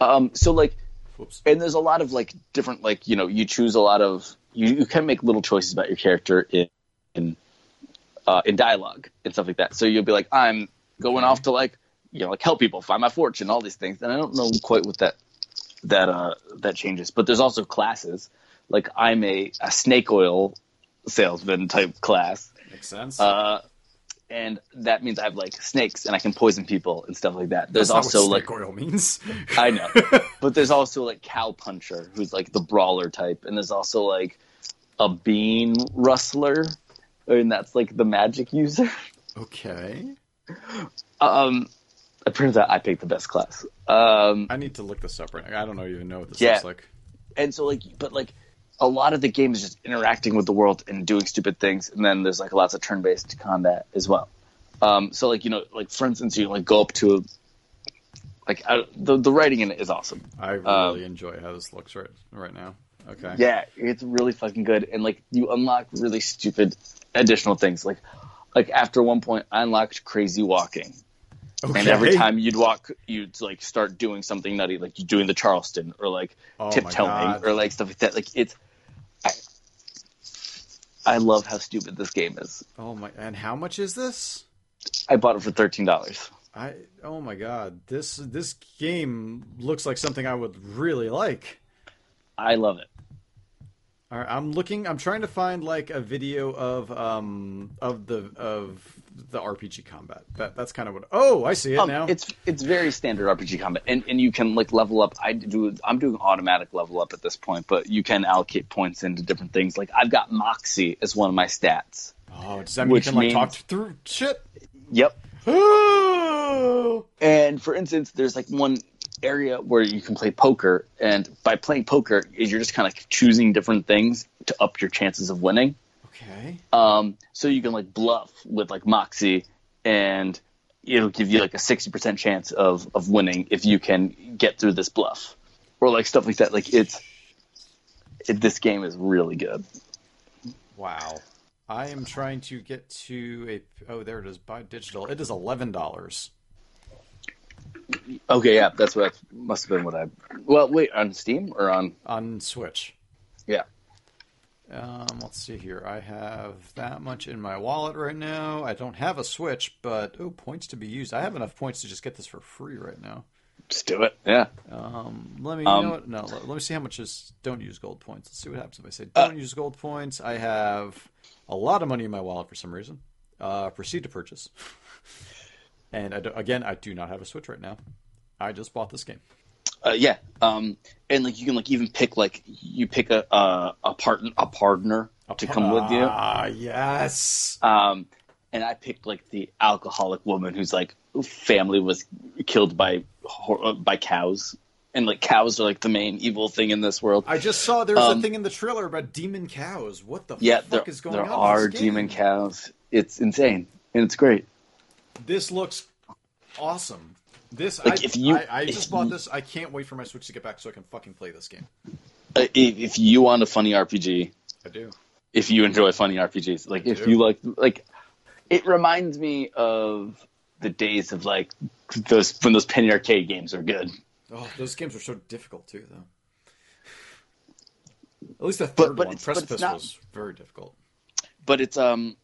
Speaker 1: Um, so like,
Speaker 2: Whoops.
Speaker 1: and there's a lot of like different like you know you choose a lot of you, you can make little choices about your character in in, uh, in dialogue and stuff like that. So you'll be like, I'm going off to like you know like help people find my fortune, all these things, and I don't know quite what that that uh that changes. But there's also classes like I'm a, a snake oil salesman type class.
Speaker 2: Makes sense.
Speaker 1: Uh, and that means I have like snakes and I can poison people and stuff like that. There's
Speaker 2: That's
Speaker 1: also
Speaker 2: what
Speaker 1: like
Speaker 2: snake oil means.
Speaker 1: I know. but there's also like Cow Puncher, who's like the brawler type, and there's also like a bean rustler, and that's like the magic user.
Speaker 2: okay.
Speaker 1: Um, it turns out I picked the best class. Um,
Speaker 2: I need to look this up right now. I don't know even know what this
Speaker 1: Yeah.
Speaker 2: looks like.
Speaker 1: and so like, but like. A lot of the game is just interacting with the world and doing stupid things, and then there's like lots of turn-based combat as well. Um, so like you know, like for instance, you like go up to, a, like I, the the writing in it is awesome.
Speaker 2: I really
Speaker 1: Um,
Speaker 2: enjoy how this looks right right now. Okay.
Speaker 1: Yeah, it's really fucking good, and like you unlock really stupid additional things. Like, like after one point, I unlocked crazy walking,
Speaker 2: Okay.
Speaker 1: and every time you'd walk, you'd like start doing something nutty, like you're doing the Charleston or like
Speaker 2: Oh
Speaker 1: tiptoeing or like stuff like that. Like it's, I, I love how stupid this game is.
Speaker 2: Oh my! And how much is this?
Speaker 1: I bought it for thirteen dollars.
Speaker 2: I oh my god! This this game looks like something I would really like.
Speaker 1: I love it.
Speaker 2: All right, I'm looking. I'm trying to find like a video of um of the of the RPG combat. That that's kind of what. Oh, I see it
Speaker 1: Um,
Speaker 2: now.
Speaker 1: It's it's very standard RPG combat, and and you can like level up. I do I'm doing automatic level up at this point, but you can allocate points into different things. Like I've got Moxie as one of my stats.
Speaker 2: oh, does that mean
Speaker 1: which
Speaker 2: you can like
Speaker 1: means-
Speaker 2: talk through shit?
Speaker 1: Yep. And for instance, there's like one area where you can play poker, and by playing poker, is you're just kind of choosing different things to up your chances of winning.
Speaker 2: okay.
Speaker 1: Um, so you can like bluff with like Moxie, and it'll give you like a sixty percent chance of of winning if you can get through this bluff, or like stuff like that. Like it's it, this game is really good.
Speaker 2: Wow. I am trying to get to a. Oh, there it is. Buy digital. It is eleven dollars.
Speaker 1: Okay, yeah, that's what must have been what I. Well, wait, on Steam or on?
Speaker 2: on Switch.
Speaker 1: Yeah,
Speaker 2: Um, let's see here. I have that much in my wallet right now. I don't have a Switch, but oh, points to be used. I have enough points to just get this for free right now.
Speaker 1: just do it. Yeah.
Speaker 2: Um, let me.
Speaker 1: Um,
Speaker 2: you know what? No, let, let me see how much is. Don't use gold points. Let's see what happens if I say
Speaker 1: Uh,
Speaker 2: don't use gold points. I have a lot of money in my wallet for some reason. Uh, proceed to purchase. and I do, again, I do not have a Switch right now. I just bought this game.
Speaker 1: Uh, yeah, um, and like you can like even pick like you pick a uh, a part a partner to come with you.
Speaker 2: Ah, yes.
Speaker 1: Um, and I picked like the alcoholic woman whose like family was killed by uh, by cows, and like cows are like the main evil thing in this world.
Speaker 2: I just saw there was a
Speaker 1: Um,
Speaker 2: thing in the trailer about demon cows. What the
Speaker 1: yeah, there,
Speaker 2: fuck is going
Speaker 1: there
Speaker 2: on?
Speaker 1: are
Speaker 2: this game?
Speaker 1: demon cows. It's insane and it's great.
Speaker 2: This looks awesome. This
Speaker 1: Like,
Speaker 2: I,
Speaker 1: if you-
Speaker 2: I, I
Speaker 1: if
Speaker 2: just bought
Speaker 1: you-
Speaker 2: this. I can't wait for my Switch to get back so I can fucking play this game.
Speaker 1: Uh, if, if you want a funny RPG,
Speaker 2: I do.
Speaker 1: if you enjoy funny RPGs, like
Speaker 2: I
Speaker 1: if
Speaker 2: do.
Speaker 1: you like like, it reminds me of the days of like those when those penny arcade games are good.
Speaker 2: Oh, those games are so difficult too, though. At least the third
Speaker 1: But- but
Speaker 2: one,
Speaker 1: it's- but it's
Speaker 2: Precipice,
Speaker 1: not-
Speaker 2: was very difficult.
Speaker 1: But it's um,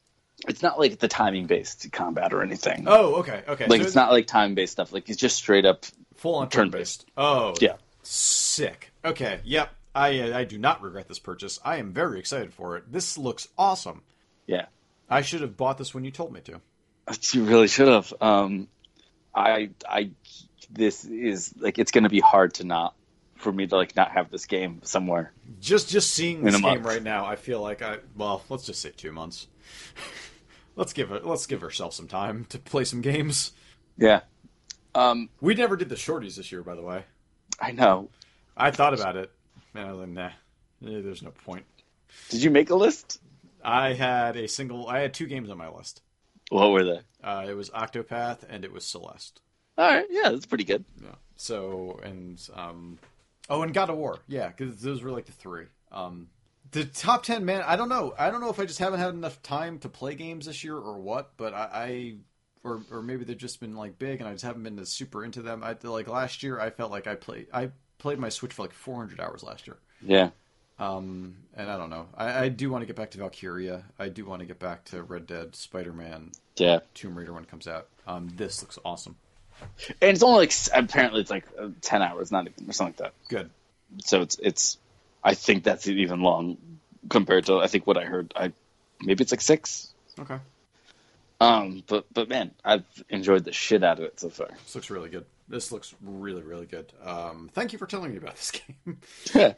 Speaker 1: it's not like the timing based combat or anything.
Speaker 2: Oh, okay, okay.
Speaker 1: like
Speaker 2: So
Speaker 1: it's not like time based stuff. Like it's just straight up.
Speaker 2: full on
Speaker 1: turn
Speaker 2: turn based. Oh,
Speaker 1: Yeah.
Speaker 2: sick. Okay, yep. I I do not regret this purchase. I am very excited for it. This looks awesome.
Speaker 1: Yeah,
Speaker 2: I should have bought this when you told me to.
Speaker 1: you really should have. Um, I I this is like it's going to be hard to not for me to like not have this game somewhere.
Speaker 2: Just just seeing this game
Speaker 1: month.
Speaker 2: right now, I feel like I well, let's just say two months. let's give it. Let's give ourselves some time to play some games.
Speaker 1: Yeah. Um,
Speaker 2: We never did the shorties this year, by the way.
Speaker 1: I know.
Speaker 2: I thought about it, and I was like, nah, there's no point.
Speaker 1: Did you make a list?
Speaker 2: I had a single. I had two games on my list.
Speaker 1: What were they?
Speaker 2: Uh, it was Octopath and it was Celeste.
Speaker 1: All right. Yeah, that's pretty good.
Speaker 2: Yeah. So and um, oh, and God of War. Yeah, because those were like the three. Um, the top ten, man. I don't know. I don't know if I just haven't had enough time to play games this year or what. But I, I or or maybe they've just been like big and I just haven't been super into them. I like last year. I felt like I played. I played my Switch for like 400 hours last year.
Speaker 1: Yeah.
Speaker 2: Um, and I don't know. I, I do want to get back to Valkyria. I do want to get back to Red Dead, Spider Man,
Speaker 1: Yeah.
Speaker 2: Tomb Raider when it comes out. Um, this looks awesome.
Speaker 1: And it's only like apparently it's like uh, ten hours, not even or something like that.
Speaker 2: Good.
Speaker 1: So it's it's. I think that's even long compared to I think what I heard. I maybe it's like six.
Speaker 2: Okay.
Speaker 1: Um, but but man, I've enjoyed the shit out of it so far.
Speaker 2: This looks really good. This looks really, really good. Um, thank you for telling me about this game.
Speaker 1: Yeah.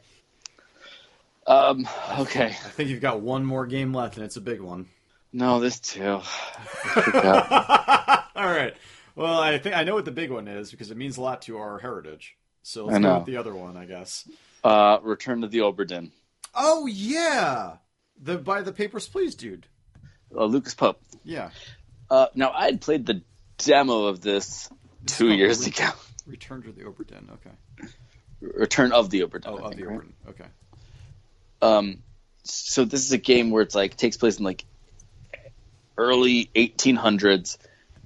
Speaker 1: um. Okay.
Speaker 2: I think you've got one more game left, and it's a big one.
Speaker 1: No, this too.
Speaker 2: All right. Well, I think I know what the big one is because it means a lot to our heritage. So let's
Speaker 1: I
Speaker 2: go with the other one, I guess.
Speaker 1: Uh, Return to the Obra Dinn.
Speaker 2: Oh yeah, the by the Papers, Please, dude.
Speaker 1: Uh, Lucas Pope.
Speaker 2: Yeah.
Speaker 1: Uh, now I had played the demo of this two years
Speaker 2: Re-
Speaker 1: ago.
Speaker 2: Return to the Obra Dinn. Okay.
Speaker 1: Return of the Obra Dinn.
Speaker 2: Oh,
Speaker 1: I
Speaker 2: of
Speaker 1: think,
Speaker 2: the
Speaker 1: right?
Speaker 2: Obra Dinn. Okay.
Speaker 1: Um, so this is a game where it's like takes place in like early 1800s,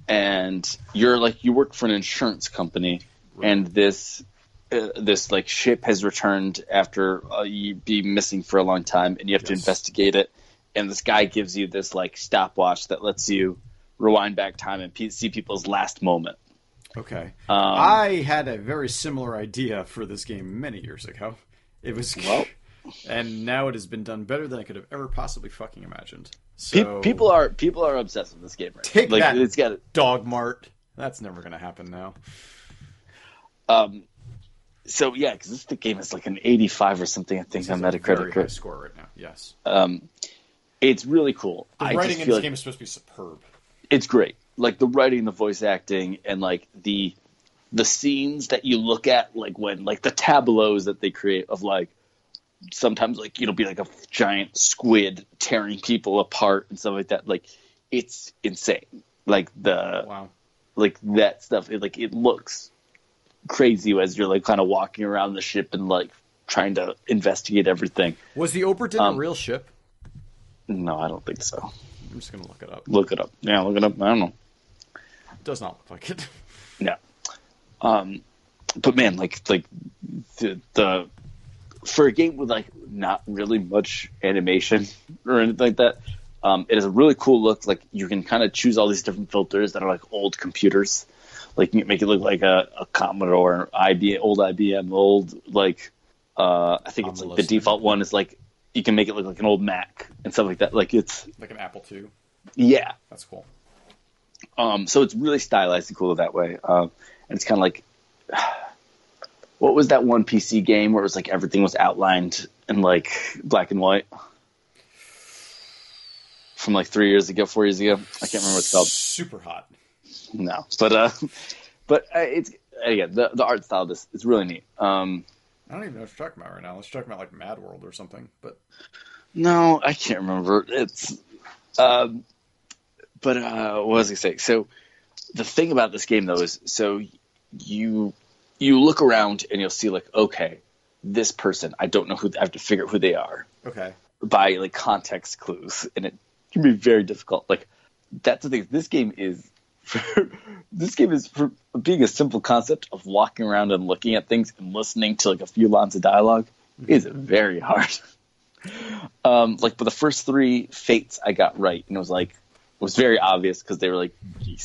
Speaker 1: and you're like you work for an insurance company, and this uh, this like ship has returned after uh, you be missing for a long time, and you have to investigate it. And this guy gives you this like stopwatch that lets you rewind back time and pe- see people's last moment.
Speaker 2: Okay.
Speaker 1: Um,
Speaker 2: I had a very similar idea for this game many years ago. It was,
Speaker 1: Well.
Speaker 2: and now it has been done better than I could have ever possibly fucking imagined. So
Speaker 1: people are people are obsessed with this game right
Speaker 2: Take
Speaker 1: now. Like
Speaker 2: that.
Speaker 1: it's got a,
Speaker 2: Dog Mart. That's never going to happen now.
Speaker 1: Um, so yeah, because this the game is like an 85 or something, I think, on
Speaker 2: a very score right now. Yes.
Speaker 1: Um, it's really cool.
Speaker 2: The
Speaker 1: I
Speaker 2: writing in this
Speaker 1: like
Speaker 2: game is supposed to be superb.
Speaker 1: it's great. Like the writing, the voice acting, and like the the scenes that you look at, like when like the tableaus that they create of like sometimes like it'll be like a giant squid tearing people apart and stuff like that. Like it's insane. Like the
Speaker 2: Wow.
Speaker 1: like that stuff. It, like it looks crazy as you're like kind of walking around the ship and like trying to investigate everything.
Speaker 2: Was the Obra Dinn
Speaker 1: Um,
Speaker 2: a real ship?
Speaker 1: No, I don't think so.
Speaker 2: I'm just to look it up.
Speaker 1: Look it up. Yeah, look it up. I don't know.
Speaker 2: It does not look like it.
Speaker 1: No. Um, but man, like like the the for a game with like not really much animation or anything like that, um, it has a really cool look. Like you can kind of choose all these different filters that are like old computers. Like make it look like a, a Commodore, IBM, old IBM, old like uh, I think it's like the default one is like you can make it look like an old Mac and stuff like that. Like it's
Speaker 2: Like an Apple II.
Speaker 1: yeah,
Speaker 2: That's cool.
Speaker 1: um, so it's really stylized and cool that way. Um, and it's kind of like, what was that one PC game where it was like everything was outlined in like black and white? From like three years ago, four years ago. I can't remember what it's called.
Speaker 2: Superhot.
Speaker 1: No, but uh, but uh, it's again the the art style. This is really neat. Um,
Speaker 2: I don't even know what you're talking about right now. Let's talk about like Mad World or something. But
Speaker 1: No, I can't remember. It's, um, but uh, what was I saying? So the thing about this game though is, so you you look around and you'll see like, okay, this person, I don't know who. I have to figure out who they are
Speaker 2: okay.
Speaker 1: by like context clues, and it can be very difficult. Like that's the thing. This game is. this game is for being a simple concept of walking around and looking at things and listening to like a few lines of dialogue is very hard. Um, like, but the first three fates I got right, and it was like it was very obvious because they were like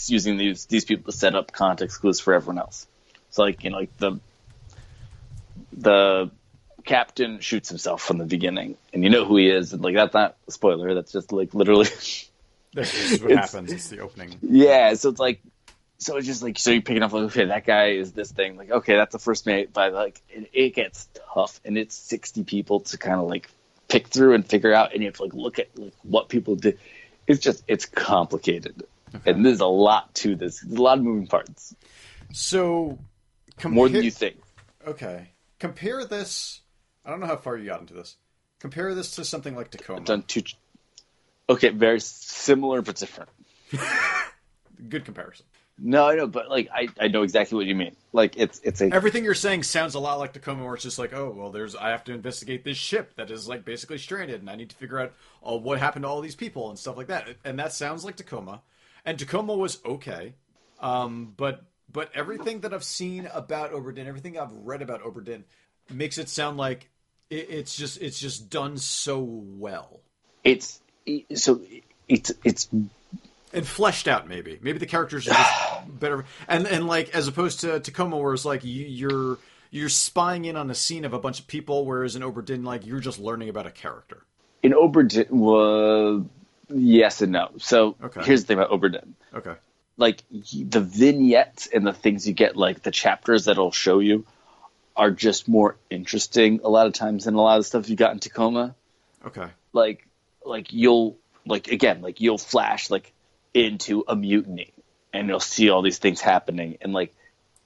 Speaker 1: using these these people to set up context clues for everyone else. So like you know like the the captain shoots himself from the beginning, and you know who he is. And like that's not a spoiler. That's just like literally.
Speaker 2: That's just what
Speaker 1: It's-
Speaker 2: happens. It's the opening.
Speaker 1: yeah, so it's like, so it's just like so you're picking up like okay that guy is this thing like okay that's the first mate, but like it, it gets tough and it's sixty people to kind of like pick through and figure out, and you have to like look at like what people did. It's just it's complicated, and there's a lot to this. There's a lot of moving parts,
Speaker 2: So,
Speaker 1: more than you think.
Speaker 2: Okay. Compare this. I don't know how far you got into this. Compare this to something like Tacoma.
Speaker 1: I've done two. Okay, very similar but different.
Speaker 2: Good comparison.
Speaker 1: No, I know, but like I, I know exactly what you mean. Like it's it's a
Speaker 2: Everything you're saying sounds a lot like Tacoma, where it's just like, oh, well, there's I have to investigate this ship that is like basically stranded, and I need to figure out uh, what happened to all these people and stuff like that. And that sounds like Tacoma. And Tacoma was okay, um, but but everything that I've seen about Obra Dinn, everything I've read about Obra Dinn, makes it sound like it, it's just it's just done so well
Speaker 1: it's so it's it's
Speaker 2: and fleshed out. Maybe maybe the characters are just better, and and like as opposed to Tacoma, where it's like you, you're you're spying in on a scene of a bunch of people, whereas in Obra Dinn, like you're just learning about a character.
Speaker 1: in Obra Dinn. Well, yes and no. So
Speaker 2: Okay.
Speaker 1: here's the thing about Obra Dinn.
Speaker 2: Okay.
Speaker 1: Like the vignettes and the things you get, like the chapters that'll show you, are just more interesting a lot of times than a lot of the stuff you got in Tacoma.
Speaker 2: Okay.
Speaker 1: like like you'll like again like you'll flash like into a mutiny and you'll see all these things happening and like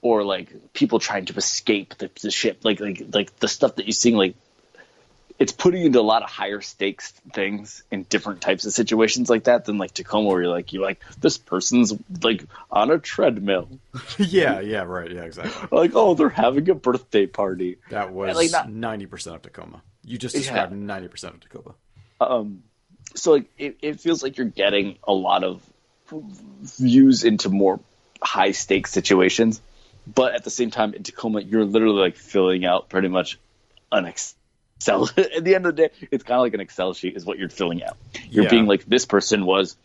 Speaker 1: or like people trying to escape the, the ship like like like the stuff that you're seeing like it's putting into a lot of higher stakes things in different types of situations like that than like Tacoma where you're like you're like this person's like on a treadmill
Speaker 2: yeah. Yeah. Right. Yeah. Exactly.
Speaker 1: like oh they're having a birthday party
Speaker 2: That was
Speaker 1: like,
Speaker 2: ninety percent of Tacoma. You just
Speaker 1: Yeah.
Speaker 2: described ninety percent of Tacoma.
Speaker 1: Um, so like it, it feels like you're getting a lot of views into more high stakes situations, but at the same time in Tacoma you're literally like filling out pretty much an Excel. at the end of the day, it's kind of like an Excel sheet is what you're filling out. You're
Speaker 2: Yeah.
Speaker 1: being like this person was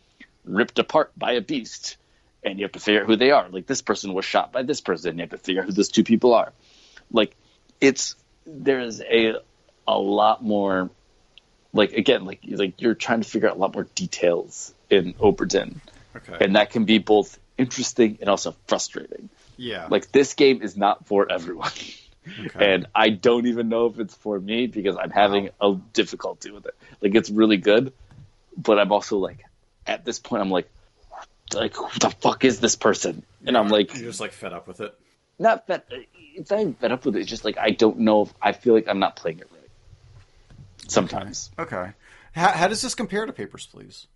Speaker 1: ripped apart by a beast, and you have to figure out who they are. Like this person was shot by this person. You have to figure out who those two people are. Like it's there's a a lot more like again like like you're trying to figure out a lot more details in Obra Dinn,
Speaker 2: Okay.
Speaker 1: and that can be both interesting and also frustrating.
Speaker 2: yeah.
Speaker 1: Like this game is not for everyone,
Speaker 2: Okay.
Speaker 1: and I don't even know if it's for me because I'm having a difficulty with it. Like it's really good, but I'm also like at this point I'm like like who the fuck is this person? And I'm like
Speaker 2: you're just like fed up with it.
Speaker 1: not fed. It's not even fed up with it. It's just like I don't know. if I feel like I'm not playing it right. Sometimes
Speaker 2: Okay. How, how does this compare to Papers, Please?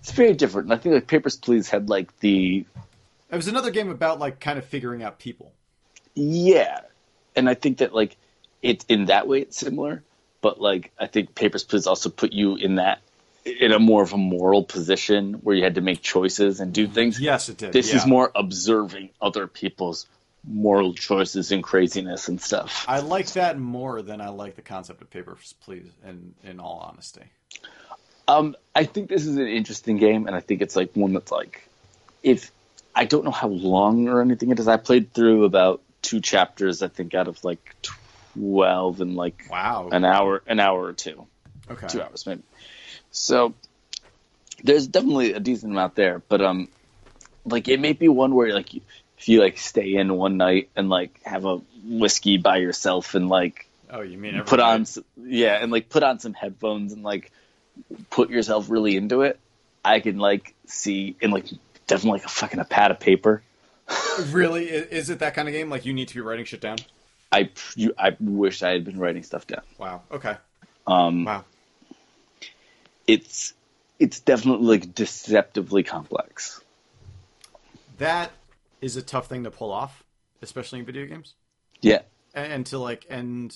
Speaker 1: it's very different. I think like Papers Please had like the
Speaker 2: It was another game about like kind of figuring out people.
Speaker 1: yeah, and I think that like it in that way it's similar, but like I think Papers Please also put you in that in a more of a moral position where you had to make choices and do things.
Speaker 2: Yes, it did.
Speaker 1: This
Speaker 2: yeah.
Speaker 1: is more observing other people's moral choices and craziness and stuff.
Speaker 2: I like that more than I like the concept of Papers, Please. In in all honesty.
Speaker 1: Um, I think this is an interesting game, and I think it's like one that's like, if I don't know how long or anything it is. I played through about two chapters, I think, out of like twelve in like
Speaker 2: Wow.
Speaker 1: an hour, an hour or two,
Speaker 2: Okay.
Speaker 1: two hours maybe. So there's definitely a decent amount there, but um, like it may be one where like if you like stay in one night and like have a whiskey by yourself and like
Speaker 2: Oh, you mean
Speaker 1: put on
Speaker 2: everybody-
Speaker 1: yeah and like put on some headphones and like put yourself really into it i can like see in like definitely like a fucking a pad of paper
Speaker 2: Really, is it that kind of game? Like you need to be writing shit down?
Speaker 1: i you, i wish i had been writing stuff down
Speaker 2: Wow. Okay.
Speaker 1: um
Speaker 2: Wow.
Speaker 1: it's it's definitely like deceptively complex
Speaker 2: That is a tough thing to pull off, especially in video games.
Speaker 1: yeah
Speaker 2: And, and to like and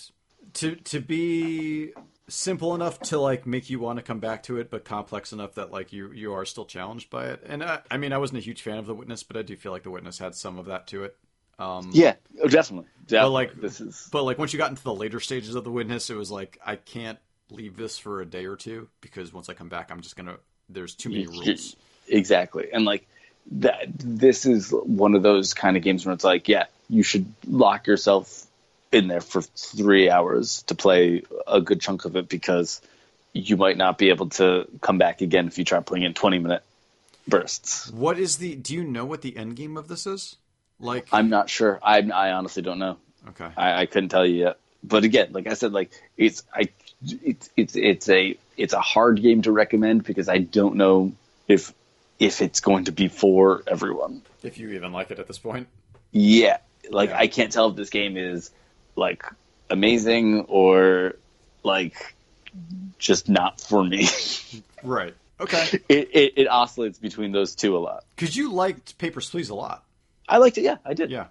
Speaker 2: to to be simple enough to like make you want to come back to it, but complex enough that like you you are still challenged by it. And I, I mean, I wasn't a huge fan of The Witness, but I do feel like The Witness had some of that to it. Um,
Speaker 1: yeah oh, definitely, definitely.
Speaker 2: like-
Speaker 1: this is
Speaker 2: But like once you got into the later stages of the witness, it was like I can't leave this for a day or two because once I come back, I'm just gonna. There's too many rules.
Speaker 1: exactly and like that this is one of those kind of games where it's like yeah you should lock yourself in there for three hours to play a good chunk of it because you might not be able to come back again if you try playing in 20 minute bursts.
Speaker 2: What is the? Do you know what the end game of this is? Like,
Speaker 1: I'm not sure. I, I honestly don't know.
Speaker 2: okay,
Speaker 1: I, I couldn't tell you yet. But again, like I said, like it's I it's it's it's a it's a hard game to recommend because I don't know if if it's going to be for everyone.
Speaker 2: if you even like it at this point.
Speaker 1: Yeah, like
Speaker 2: Yeah.
Speaker 1: I can't tell if this game is like amazing or like just not for me.
Speaker 2: Right. Okay.
Speaker 1: it, it it oscillates between those two a lot.
Speaker 2: Because you liked Papers, Please a lot.
Speaker 1: I liked it. Yeah, I did.
Speaker 2: Yeah.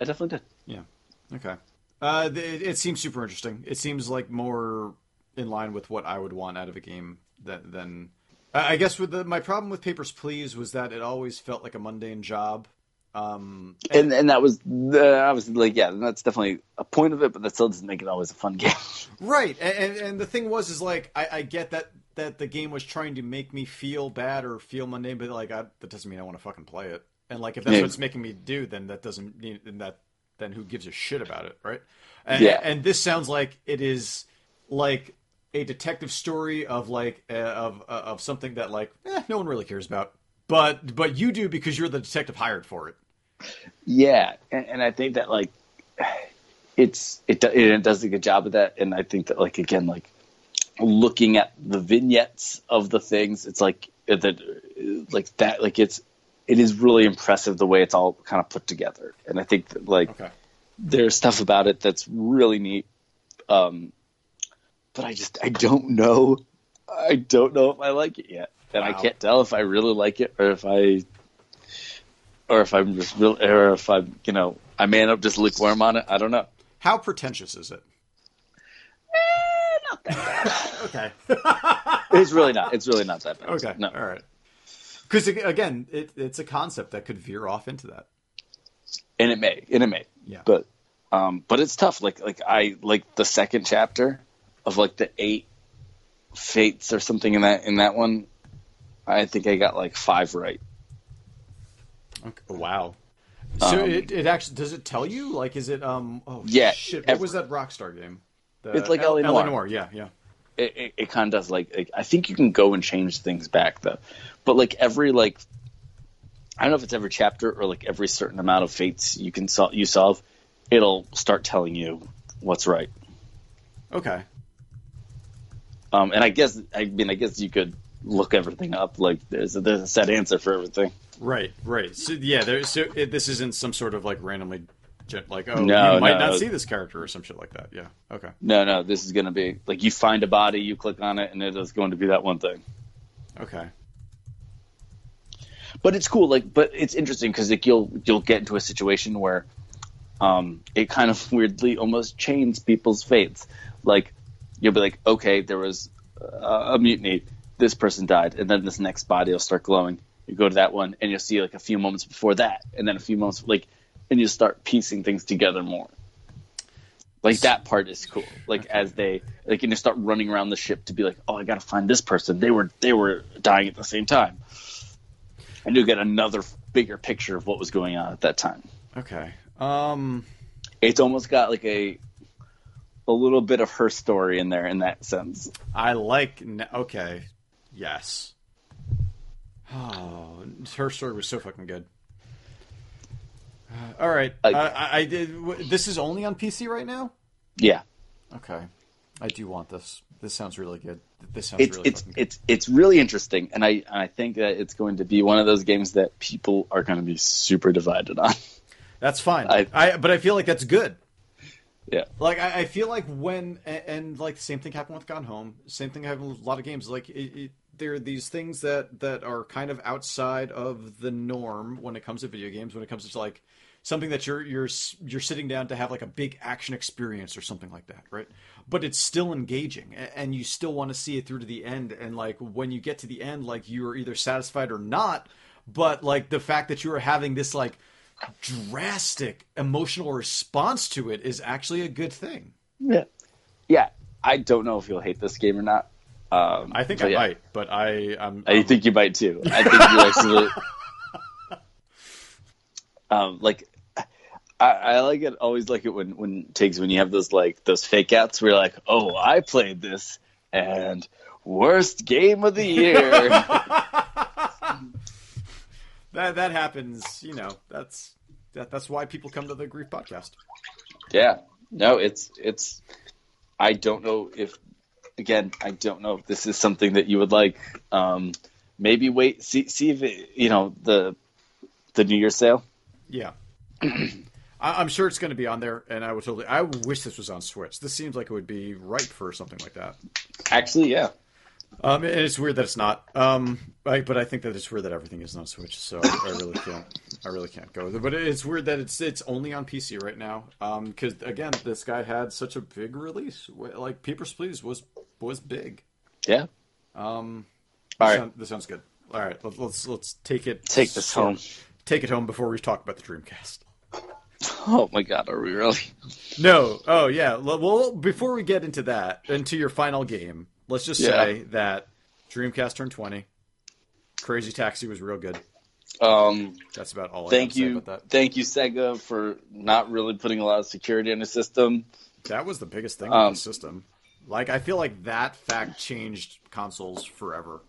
Speaker 1: I definitely did.
Speaker 2: Yeah. Okay. Uh, it, it seems super interesting. It seems like more in line with what I would want out of a game than. than I I guess with the, my problem with Papers, Please was that it always felt like a mundane job. Um,
Speaker 1: And and that was the I was like, yeah, that's definitely a point of it, but that still doesn't make it always a fun game.
Speaker 2: Right, and, and and the thing was, is like I, I get that that the game was trying to make me feel bad or feel mundane, but like I, that doesn't mean I want to fucking play it. And like if that's
Speaker 1: Yeah.
Speaker 2: what it's making me do, then that doesn't mean then that then who gives a shit about it, right? And,
Speaker 1: Yeah.
Speaker 2: And this sounds like it is like a detective story of like uh, of uh, of something that like eh, no one really cares about, but but you do because you're the detective hired for it.
Speaker 1: Yeah, and, and I think that like it's it it does a good job of that, and I think that like again like looking at the vignettes of the things, it's like uh, that like that like it's it is really impressive the way it's all kind of put together, and I think that like
Speaker 2: Okay.
Speaker 1: there's stuff about it that's really neat, um, but I just I don't know I don't know if I like it yet, and I can't tell if I really like it or if I or if I'm just real, or if I'm, you know, I may end up just lukewarm on it. I don't know.
Speaker 2: How pretentious is it? okay.
Speaker 1: It's really not. It's really not that bad.
Speaker 2: Okay.
Speaker 1: No.
Speaker 2: All right. Because again, it, it's a concept that could veer off into that.
Speaker 1: And it may. And it may.
Speaker 2: Yeah.
Speaker 1: But, um, but it's tough. Like, like I like the second chapter of like the eight fates or something in that in that one. I think I got like five right.
Speaker 2: Okay. Wow. So
Speaker 1: Um,
Speaker 2: it, it actually does it tell you like is it um oh
Speaker 1: Yeah,
Speaker 2: shit what was that Rockstar game? The,
Speaker 1: It's like
Speaker 2: El-
Speaker 1: L.A. Noire.
Speaker 2: Noire. Yeah, yeah.
Speaker 1: it, it, it kind of does like, like I think you can go and change things back though, but like every like I don't know if it's every chapter or like every certain amount of fates you can sol- you solve, it'll start telling you what's right.
Speaker 2: Okay.
Speaker 1: Um, and I guess I mean I guess you could look everything up like there's a, there's a set answer for everything.
Speaker 2: Right, right. So yeah, there. So it, this isn't some sort of like randomly, like oh,
Speaker 1: No,
Speaker 2: you might
Speaker 1: no.
Speaker 2: not see this character or some shit like that. Yeah. Okay.
Speaker 1: No, no, this is gonna be like you find a body, you click on it, and it is going to be that one thing.
Speaker 2: Okay.
Speaker 1: but it's cool like but it's interesting because like, you'll you'll get into a situation where um it kind of weirdly almost chains people's fates like you'll be like okay there was uh, a mutiny. This person died. And then this next body will start glowing. You go to that one and you'll see like a few moments before that. And then a few moments like and you start piecing things together more. Like that part is cool. Like as they like and you start running around the ship to be like oh i gotta find this person. They were they were dying at the same time. And you'll get another bigger picture of what was going on at that time.
Speaker 2: Okay. Um.
Speaker 1: It's almost got like a a little bit of her story in there in that sense.
Speaker 2: I like. Okay. Yes. Oh, her story was so fucking good. Uh, all right.
Speaker 1: Like-
Speaker 2: I, I, did. w- This is only on PC right now.
Speaker 1: Yeah,
Speaker 2: Okay. I do want this. This sounds really good. This sounds
Speaker 1: it's
Speaker 2: really
Speaker 1: it's
Speaker 2: good.
Speaker 1: it's it's really interesting, and I I think that it's going to be one of those games that people are going to be super divided on.
Speaker 2: That's fine.
Speaker 1: I-
Speaker 2: I, but I feel like that's good.
Speaker 1: Yeah,
Speaker 2: Like I, I feel like when and, and like the same thing happened with Gone Home. Same thing happened with a lot of games. Like it, it, there are these things that that are kind of outside of the norm when it comes to video games. When it comes to like something that you're you're you're sitting down to have like a big action experience or something like that, right? But it's still engaging, and you still want to see it through to the end. And like when you get to the end, like you are either satisfied or not. But like the fact that you are having this like drastic emotional response to it is actually a good thing.
Speaker 1: yeah, yeah. I don't know if you'll hate this game or not. Um,
Speaker 2: I think I
Speaker 1: yeah,
Speaker 2: might, but I I'm,
Speaker 1: I think you might too. I think you actually. um, like, I, I like it. Always like it when when takes when you have those like those fake outs where you're like, oh, I played this and worst game of the year.
Speaker 2: that that happens. You know, that's that, that's why people come to the Grief podcast.
Speaker 1: yeah, no, it's it's. I don't know if again, I don't know if this is something that you would like. Um, maybe wait, see see if it, you know the the New Year's sale.
Speaker 2: Yeah. I, I'm sure it's going to be on there, and I would totally. I wish this was on Switch. This seems like it would be ripe for something like that.
Speaker 1: Actually, yeah.
Speaker 2: Um, and it's weird that it's not. Um, I, but I think that it's weird that everything is on Switch. So I really can't. I really can't go with it. But it's weird that it's it's only on PC right now. Um, because again, this guy had such a big release. Like Papers Please was was big.
Speaker 1: Yeah.
Speaker 2: Um,
Speaker 1: All
Speaker 2: this,
Speaker 1: right.
Speaker 2: sound- this sounds good. All right, let's let's, let's take it.
Speaker 1: Take this home.
Speaker 2: Take it home before we talk about the Dreamcast.
Speaker 1: Oh my god, are we really?
Speaker 2: No. Oh yeah. Well, before we get into that, into your final game, let's just
Speaker 1: Yeah.
Speaker 2: say that Dreamcast turned twenty. Crazy Taxi was real good.
Speaker 1: Um,
Speaker 2: That's about all. I
Speaker 1: thank
Speaker 2: have to say
Speaker 1: you,
Speaker 2: about that.
Speaker 1: thank you, Sega, for not really putting a lot of security in the system.
Speaker 2: That was the biggest thing
Speaker 1: Um,
Speaker 2: with the system. Like I feel like that fact changed consoles forever.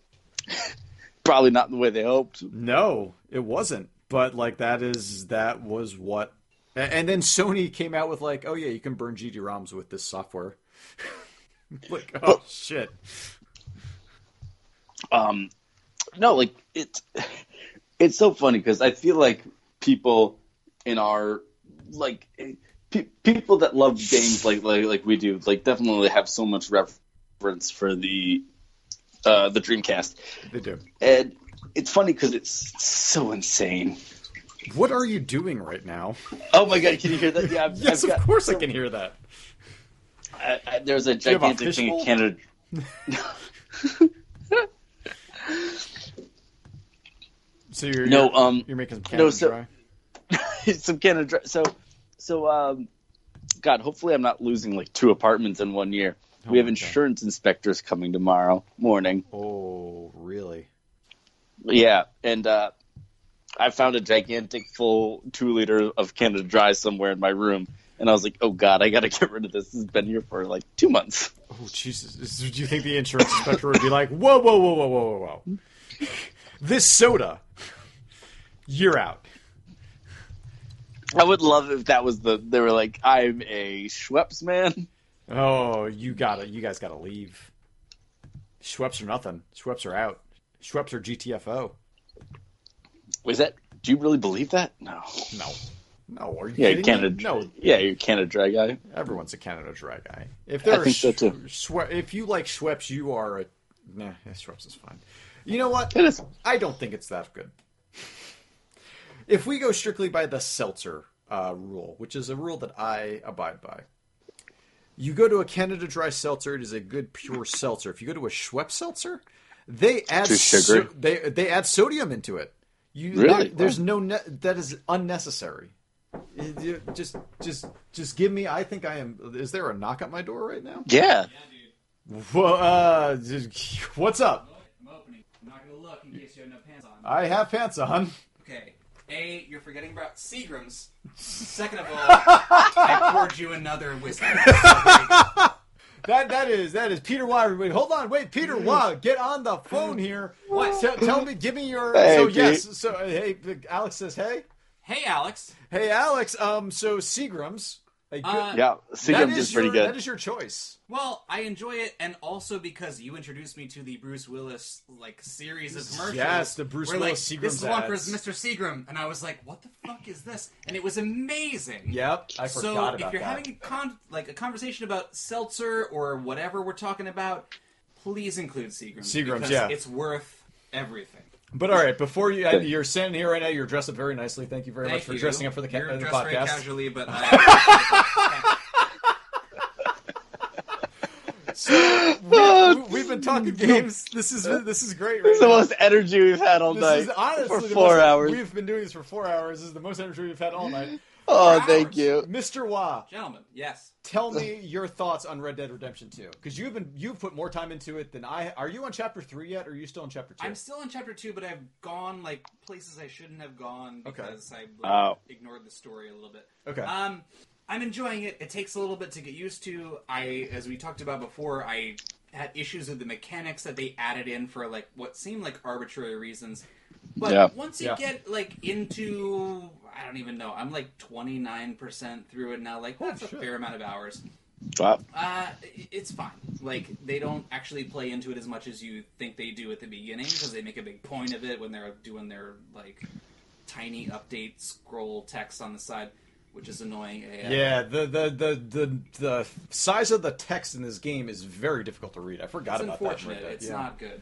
Speaker 1: Probably not the way they hoped.
Speaker 2: No, it wasn't. But like that is that was what. And then Sony came out with like, oh yeah, you can burn GD-ROMs with this software. like, oh shit.
Speaker 1: Um, no, like it's it's so funny because I feel like people in our like pe- people that love games like, like like we do like definitely have so much reverence for the uh, the Dreamcast,
Speaker 2: They do.
Speaker 1: and it's funny because it's so insane.
Speaker 2: What are you doing right now?
Speaker 1: Oh my god, can you hear that? Yeah, I've,
Speaker 2: Yes,
Speaker 1: I've
Speaker 2: of course I can hear that.
Speaker 1: I, I, there's a
Speaker 2: have a
Speaker 1: gigantic thing in? Canada.
Speaker 2: So you're
Speaker 1: No,
Speaker 2: you're,
Speaker 1: um,
Speaker 2: you're making some Canada
Speaker 1: no, so-
Speaker 2: Dry.
Speaker 1: some Canada. Dry- So, so um, God, hopefully I'm not losing like two apartments in one year.
Speaker 2: Oh
Speaker 1: we have
Speaker 2: my God.
Speaker 1: insurance inspectors coming tomorrow morning.
Speaker 2: Oh, really?
Speaker 1: Yeah, and uh, I found a gigantic full two liter of Canada Dry somewhere in my room, and I was like, "Oh God, I got to get rid of this. Has been here for like two months."
Speaker 2: Oh, Jesus. Do you think the insurance inspector would be like, whoa, whoa, whoa, whoa, whoa, whoa, whoa. This soda, you're out.
Speaker 1: I would love if that was the. They were like, "I'm a Schweppes man."
Speaker 2: Oh, you gotta, you guys gotta leave. Schweppes are nothing. Schweppes are out. Schweppes are GTFO.
Speaker 1: Was that? Do you really believe that? No.
Speaker 2: No. No, are you
Speaker 1: Yeah,
Speaker 2: kidding
Speaker 1: Canada.
Speaker 2: me? No,
Speaker 1: Yeah, you're Canada Dry guy.
Speaker 2: everyone's a Canada Dry guy. If there
Speaker 1: I think so, too.
Speaker 2: Schwe- if you like Schweppes, you are a nah. Schweppes is fine. You know what?
Speaker 1: It is.
Speaker 2: I don't think it's that good. If we go strictly by the seltzer uh, rule, which is a rule that I abide by, you go to a Canada Dry seltzer, it is a good pure seltzer. If you go to a Schweppes seltzer, they add
Speaker 1: sugary?
Speaker 2: they they add sodium into it. You
Speaker 1: Really?
Speaker 2: there- there's no ne- that is unnecessary. It- you- just just just give me. I think I am. Is there a knock at my door right now?
Speaker 1: Yeah.
Speaker 2: Well, uh, what's up?
Speaker 3: I'm opening. I'm not gonna look in case you have no pants on.
Speaker 2: I have pants on.
Speaker 3: Okay. A, you're forgetting about Seagrams. Second of all, I poured you another whiskey.
Speaker 2: That that is that is Peter Wah. Everybody, hold on, wait, Peter Wah, get on the phone here.
Speaker 3: What?
Speaker 2: Tell, tell me, give me your.
Speaker 1: Hey,
Speaker 2: so
Speaker 1: Pete.
Speaker 2: yes, so uh, hey, Alex says hey,
Speaker 3: hey, Alex.
Speaker 2: hey Alex. Um, so Seagrams. A good,
Speaker 3: Uh,
Speaker 1: Yeah. Seagram's
Speaker 2: is
Speaker 1: is pretty
Speaker 2: your,
Speaker 1: good.
Speaker 2: That is your choice.
Speaker 3: Well, I enjoy it, and also because you introduced me to the Bruce Willis like series of commercials.
Speaker 2: Yes, the Bruce
Speaker 3: where,
Speaker 2: Willis
Speaker 3: like,
Speaker 2: Seagram's
Speaker 3: This is one for. Mr. Seagram, and I was like, "What the fuck is this?" And it was amazing.
Speaker 2: Yep, I
Speaker 3: so
Speaker 2: forgot about that.
Speaker 3: So if you're
Speaker 2: that.
Speaker 3: having a con- like a conversation about seltzer or whatever we're talking about, please include Seagrams.
Speaker 2: Seagrams,
Speaker 3: because
Speaker 2: yeah.
Speaker 3: it's worth everything.
Speaker 2: But all right, before you,
Speaker 1: Okay.
Speaker 2: you're sitting here right now. You're dressed up very nicely. Thank you very
Speaker 3: Thank
Speaker 2: much for
Speaker 3: you.
Speaker 2: dressing up for the, ca-
Speaker 3: You're
Speaker 2: uh, the
Speaker 3: dressed very
Speaker 2: podcast.
Speaker 3: casually, but I,
Speaker 2: So we, we've been talking games. This is this is great. Right
Speaker 1: It's the most energy we've had all
Speaker 2: This
Speaker 1: night
Speaker 2: is honestly
Speaker 1: for four
Speaker 2: most-
Speaker 1: hours.
Speaker 2: We've been doing this for four hours. This is the most energy we've had all night.
Speaker 1: Oh, thank you.
Speaker 2: Mr. Wah,
Speaker 3: Gentlemen, yes.
Speaker 2: tell me your thoughts on Red Dead Redemption 2 because you've been you've put more time into it than I. Are you on chapter three yet, or are you still on chapter 2
Speaker 3: I'm still in chapter two, but I've gone like places I shouldn't have gone
Speaker 2: Okay.
Speaker 3: because I like,
Speaker 1: Oh.
Speaker 3: ignored the story a little bit.
Speaker 2: Okay.
Speaker 3: Um, I'm enjoying it. It takes a little bit to get used to. I, as we talked about before, I had issues with the mechanics that they added in for like what seemed like arbitrary reasons. But
Speaker 1: Yeah.
Speaker 3: once you
Speaker 2: Yeah.
Speaker 3: get like into, I don't even know. I'm like 29% through it now. Like that's a
Speaker 2: shit.
Speaker 3: fair amount of hours.
Speaker 1: Wow.
Speaker 3: Uh, it's fine. Like they don't actually play into it as much as you think they do at the beginning because they make a big point of it when they're doing their like tiny update scroll text on the side, which is annoying. AF.
Speaker 2: Yeah, the, the the the the size of the text in this game is very difficult to read. I forgot
Speaker 3: it's
Speaker 2: about that. in
Speaker 3: unfortunate. It's
Speaker 2: Yeah.
Speaker 3: not good.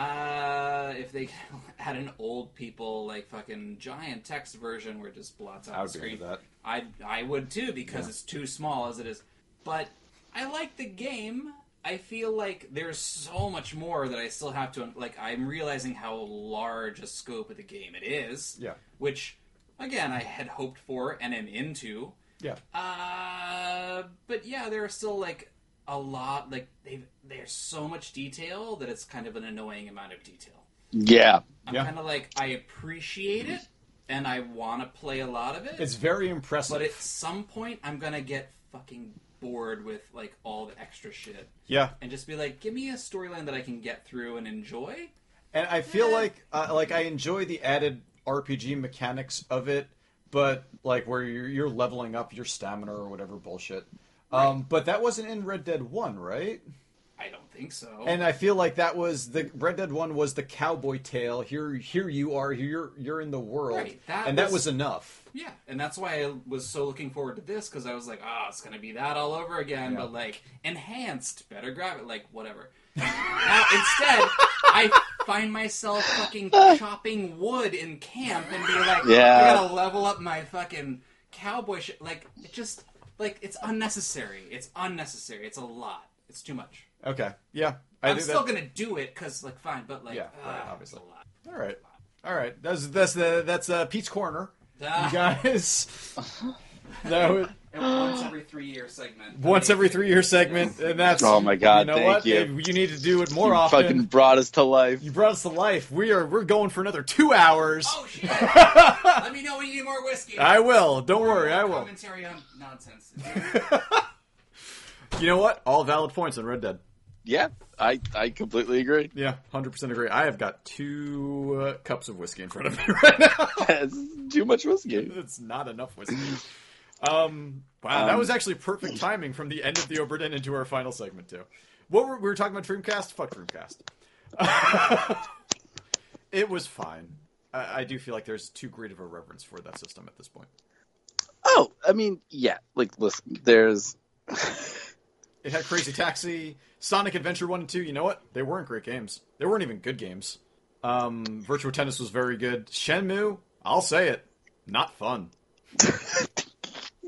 Speaker 3: Uh, if they had an old people like fucking giant text version where it just blots out
Speaker 2: I would
Speaker 3: the screen,
Speaker 2: that.
Speaker 3: I I would too because
Speaker 2: Yeah.
Speaker 3: it's too small as it is. But I like the game. I feel like there's so much more that I still have to like. I'm realizing how large a scope of the game it is.
Speaker 2: Yeah.
Speaker 3: Which, again, I had hoped for and am into.
Speaker 2: Yeah.
Speaker 3: Uh, but yeah, there are still like a lot. Like they there's so much detail that it's kind of an annoying amount of detail.
Speaker 1: Yeah.
Speaker 3: I'm
Speaker 2: Yeah.
Speaker 3: kind of like I appreciate it and I want to play a lot of it.
Speaker 2: It's very impressive.
Speaker 3: But at some point, I'm gonna get fucking bored with like all the extra shit,
Speaker 2: yeah,
Speaker 3: and just be like, give me a storyline that I can get through and enjoy.
Speaker 2: and I feel
Speaker 3: Eh.
Speaker 2: like uh, like I enjoy the added RPG mechanics of it, but like where you're, you're leveling up your stamina or whatever bullshit. Um, but that wasn't in Red Dead One, right?
Speaker 3: I don't think so.
Speaker 2: And I feel like that was the Red Dead One was the cowboy tale. Here, here you are. Here you're you're in the world,
Speaker 3: Right, that
Speaker 2: and that
Speaker 3: was-
Speaker 2: was enough.
Speaker 3: yeah, and that's why I was so looking forward to this because I was like, oh, it's gonna be that all over again,
Speaker 2: Yeah.
Speaker 3: but like enhanced, better grab it, like whatever. now instead, I find myself fucking chopping wood in camp and be like,
Speaker 1: Yeah.
Speaker 3: I gotta level up my fucking cowboy shit. Like it just like it's unnecessary. It's unnecessary. It's a lot. It's too much.
Speaker 2: Okay, yeah, I
Speaker 3: I'm
Speaker 2: think
Speaker 3: still
Speaker 2: that-
Speaker 3: gonna do it because like fine, but like
Speaker 2: Yeah,
Speaker 3: ah,
Speaker 2: right,
Speaker 3: it's
Speaker 2: obviously.
Speaker 3: a lot.
Speaker 2: All right, all right. That's that's the that's uh, Pete's corner,
Speaker 3: Ah.
Speaker 2: you guys. that was,
Speaker 3: once every three year segment.
Speaker 2: once every three year segment, and that's
Speaker 1: Oh my God,
Speaker 2: You know
Speaker 1: thank
Speaker 2: what?
Speaker 1: you.
Speaker 2: You need to do it more
Speaker 1: you
Speaker 2: often.
Speaker 1: fucking brought us to life.
Speaker 2: You brought us to life. We are we're going for another two hours.
Speaker 3: Oh shit! Let me know when you need more whiskey.
Speaker 2: I will. Don't
Speaker 3: Or
Speaker 2: worry,
Speaker 3: more
Speaker 2: I will.
Speaker 3: Commentary on nonsense.
Speaker 2: You know what? All valid points on Red Dead.
Speaker 1: Yeah, I I completely agree.
Speaker 2: Yeah, hundred percent agree. I have got two uh, cups of whiskey in front of me right now.
Speaker 1: That's too much whiskey.
Speaker 2: it's not enough whiskey. Um, wow, that
Speaker 1: Um,
Speaker 2: was actually perfect timing from the end of the Obra Dinn into our final segment too. What were, we were talking about Dreamcast? Fuck Dreamcast. it was fine. I, I do feel like there's too great of a reverence for that system at this point.
Speaker 1: Oh, I mean, yeah. Like, listen, there's
Speaker 2: It had Crazy Taxi, Sonic Adventure One and Two. You know what? They weren't great games. They weren't even good games. Um, Virtua Tennis was very good. Shenmue, I'll say it, not fun.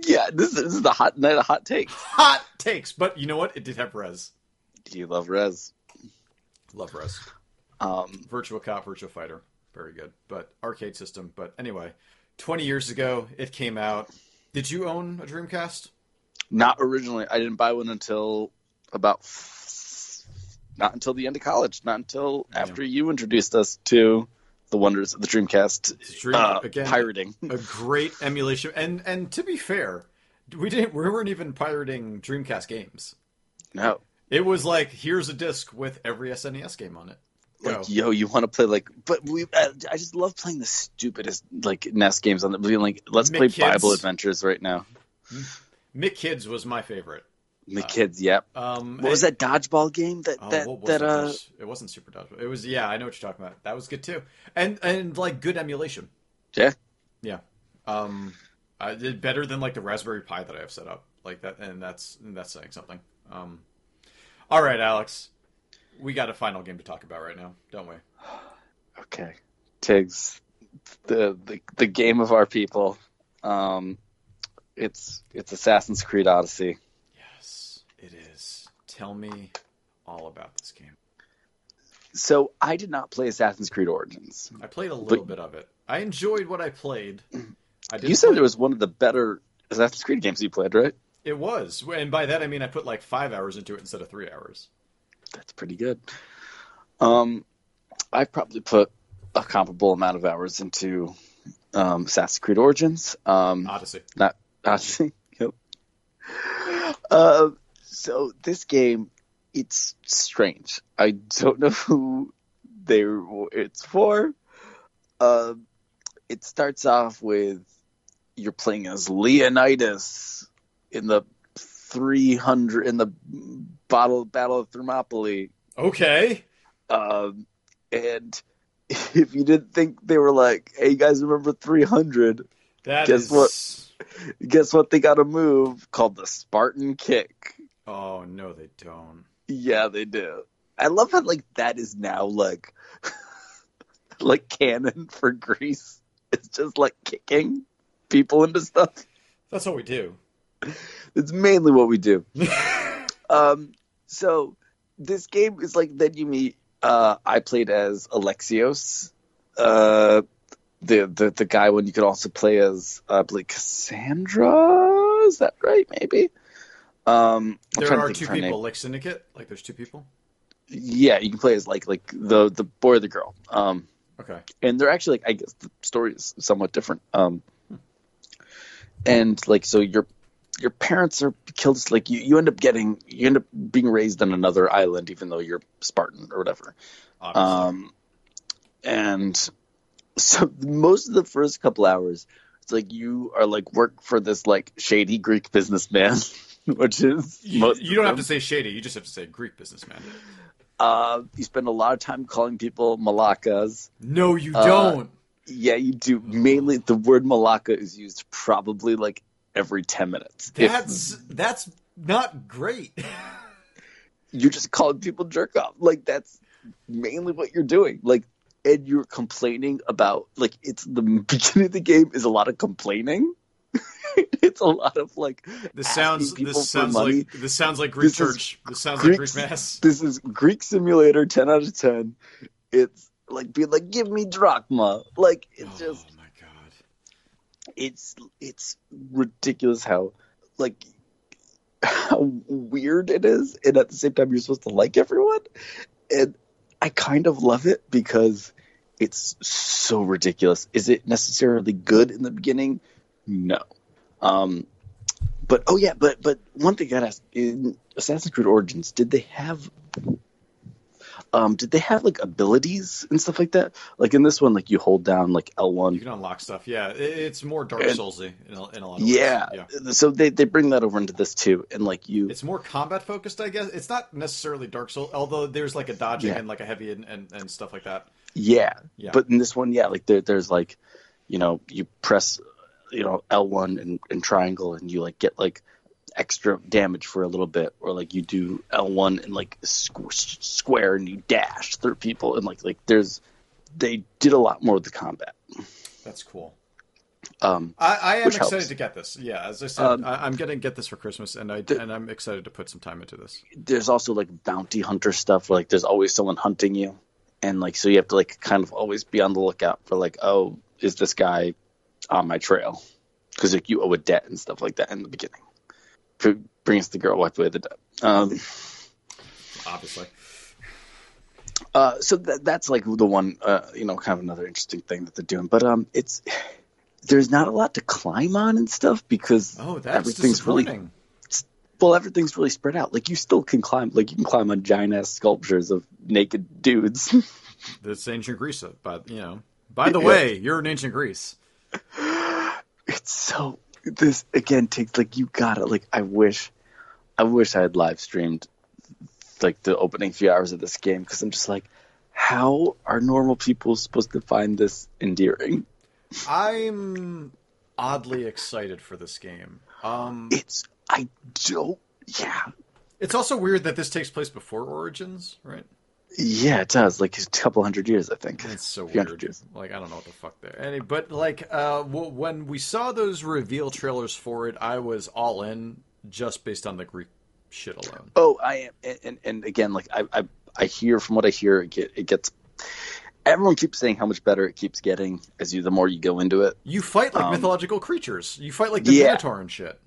Speaker 1: yeah. This is, this is the hot night of hot takes.
Speaker 2: Hot takes, but you know what? It did have Rez.
Speaker 1: Do you love Rez?
Speaker 2: Love Rez.
Speaker 1: Um,
Speaker 2: Virtua Cop, Virtua Fighter, very good. But arcade system. But anyway, twenty years ago it came out. Did you own a Dreamcast?
Speaker 1: not originally. I didn't buy one until about not until the end of college. Not until after you introduced us to the wonders of the Dreamcast
Speaker 2: Dream
Speaker 1: uh,
Speaker 2: again.
Speaker 1: pirating.
Speaker 2: a great emulation. And and to be fair, we didn't. We weren't even pirating Dreamcast games.
Speaker 1: no,
Speaker 2: It was like here's a disc with every SNES game on it. Go.
Speaker 1: like yo, you want to play like? But we, uh, I just love playing the stupidest like NES games on the. Being like, let's
Speaker 2: Mick
Speaker 1: play
Speaker 2: Kids.
Speaker 1: Bible Adventures right now.
Speaker 2: M.C. Kids was my favorite.
Speaker 1: The kids, yep.
Speaker 2: Um,
Speaker 1: What was that dodgeball game that
Speaker 2: Oh,
Speaker 1: that that
Speaker 2: it?
Speaker 1: uh?
Speaker 2: There's- it wasn't Super Dodgeball. It was yeah, I know what you're talking about. That was good too, and and like good emulation.
Speaker 1: Yeah,
Speaker 2: Yeah, um, I did better than like the Raspberry Pi that I have set up like that, and that's and that's saying something. Um, all right, Alex, we got a final game to talk about right now, don't we?
Speaker 1: okay. Tiggs, the the the game of our people. Um, it's it's Assassin's Creed Odyssey.
Speaker 2: It is. Tell me all about this game.
Speaker 1: So I did not play Assassin's Creed Origins.
Speaker 2: I played a little bit of it. I enjoyed what I played. I
Speaker 1: You said it was one of the better Assassin's Creed games you played, right?
Speaker 2: It was, and by that I mean I put like five hours into it instead of three hours.
Speaker 1: That's pretty good. Um, I probably put a comparable amount of hours into um, Assassin's Creed Origins. Um,
Speaker 2: Odyssey.
Speaker 1: not Odyssey. Yep. Uh, so this game, it's strange. I don't know who they it's for. Uh, it starts off with you're playing as Leonidas in the 300 in the battle battle of Thermopylae.
Speaker 2: Okay.
Speaker 1: Um, and if you didn't think they were like, hey, you guys remember 300?
Speaker 2: That
Speaker 1: Guess
Speaker 2: is-
Speaker 1: what? Guess what? They got a move called the Spartan Kick.
Speaker 2: Oh no, they don't.
Speaker 1: Yeah, they do. I love how like that is now like like canon for Greece. It's just like kicking people into stuff.
Speaker 2: That's what we do.
Speaker 1: It's mainly what we do. um, so this game is like then you meet. Uh, I played as Alexios, uh, the the the guy when you could also play as uh, I believe Cassandra. Is that right? Maybe. Um,
Speaker 2: There are two people, like Syndicate. Like there's two people.
Speaker 1: Yeah, you can play as like like the the boy or the girl. Um,
Speaker 2: Okay.
Speaker 1: and they're actually like I guess the story is somewhat different. Um, and like so your your parents are killed. Like you, you end up getting you end up being raised on another island, even though you're Spartan or whatever.
Speaker 2: Obviously.
Speaker 1: Um, and so most of the first couple hours, it's like you are like work for this like shady Greek businessman, which is
Speaker 2: you, you don't have to say shady. You just have to say Greek businessman.
Speaker 1: Uh, you spend a lot of time calling people Malakas.
Speaker 2: No, you
Speaker 1: Uh,
Speaker 2: don't.
Speaker 1: Yeah, you do. Mainly, the word Malaka is used probably like every ten minutes. If
Speaker 2: That's that's not great.
Speaker 1: you're just calling people jerk off. Like that's mainly what you're doing. Like, and you're complaining about like it's the beginning of the game is a lot of complaining. it's a lot of like
Speaker 2: This sounds this sounds
Speaker 1: money.
Speaker 2: like this sounds like Greek
Speaker 1: This
Speaker 2: church. This sounds
Speaker 1: Greek-
Speaker 2: like Greek mass.
Speaker 1: This is Greek Simulator, ten out of ten. It's like being like, give me drachma. Like it's
Speaker 2: Oh
Speaker 1: just
Speaker 2: my god.
Speaker 1: it's it's ridiculous how like how weird it is and at the same time you're supposed to like everyone and i kind of love it because it's so ridiculous is it necessarily good in the beginning no um but oh yeah but but one thing i gotta ask in assassin's creed origins did they have um did they have like abilities and stuff like that like in this one like you hold down like l1
Speaker 2: You can unlock stuff. Yeah, it's more Dark Soulsy in a, in a lot of
Speaker 1: yeah.
Speaker 2: ways. Yeah.
Speaker 1: So they, they bring that over into this too, and like you,
Speaker 2: It's more combat focused, I guess. It's not necessarily Dark Soul, although there's like a dodging
Speaker 1: Yeah.
Speaker 2: and like a heavy and, and, and stuff like that.
Speaker 1: yeah.
Speaker 2: Yeah.
Speaker 1: But in this one, yeah, like there, there's like, you know, you press, you know, L1 and, and triangle, and you like get like extra damage for a little bit, or like you do L1 and like squ- square and you dash through people, and like like there's, they did a lot more with the combat.
Speaker 2: That's cool.
Speaker 1: Um,
Speaker 2: I, I am excited
Speaker 1: helps.
Speaker 2: to get this. Yeah, as I said,
Speaker 1: Um,
Speaker 2: I, I'm gonna get this for Christmas, and I
Speaker 1: the-
Speaker 2: and I'm excited to put some time into this.
Speaker 1: there's also like bounty hunter stuff where like there's always someone hunting you and like so you have to like kind of always be on the lookout for like oh is this guy on my trail because like you owe a debt and stuff like that in the beginning Br- bring us the girl wipe away the debt um
Speaker 2: Obviously,
Speaker 1: uh so that, that's like the one uh you know kind of another interesting thing that they're doing but um it's there's not a lot to climb on and stuff because
Speaker 2: oh, that's
Speaker 1: everything's really well, everything's really spread out. Like you still can climb, like you can climb on giant ass sculptures of naked dudes.
Speaker 2: That's ancient Greece, but you know. By the way, you're in ancient Greece.
Speaker 1: It's so this again takes like you got it. like. I wish, I wish I had live streamed like the opening few hours of this game because I'm just like, how are normal people supposed to find this endearing?
Speaker 2: I'm oddly excited for this game. Um,
Speaker 1: It's I don't. Yeah,
Speaker 2: it's also weird that this takes place before Origins, right?
Speaker 1: Yeah, it does. Like a couple hundred years, I think.
Speaker 2: It's so weird.
Speaker 1: years.
Speaker 2: Like I don't know what the fuck there. Any, but like uh, w- when we saw those reveal trailers for it, I was all in just based on the Greek shit alone.
Speaker 1: Oh, I am, and, and, again, like I, I, I hear from what I hear, it, get, it gets, everyone keeps saying how much better it keeps getting as you the more you go into it.
Speaker 2: You fight like
Speaker 1: Um,
Speaker 2: mythological creatures. You fight like the
Speaker 1: Yeah.
Speaker 2: Minotaur and shit.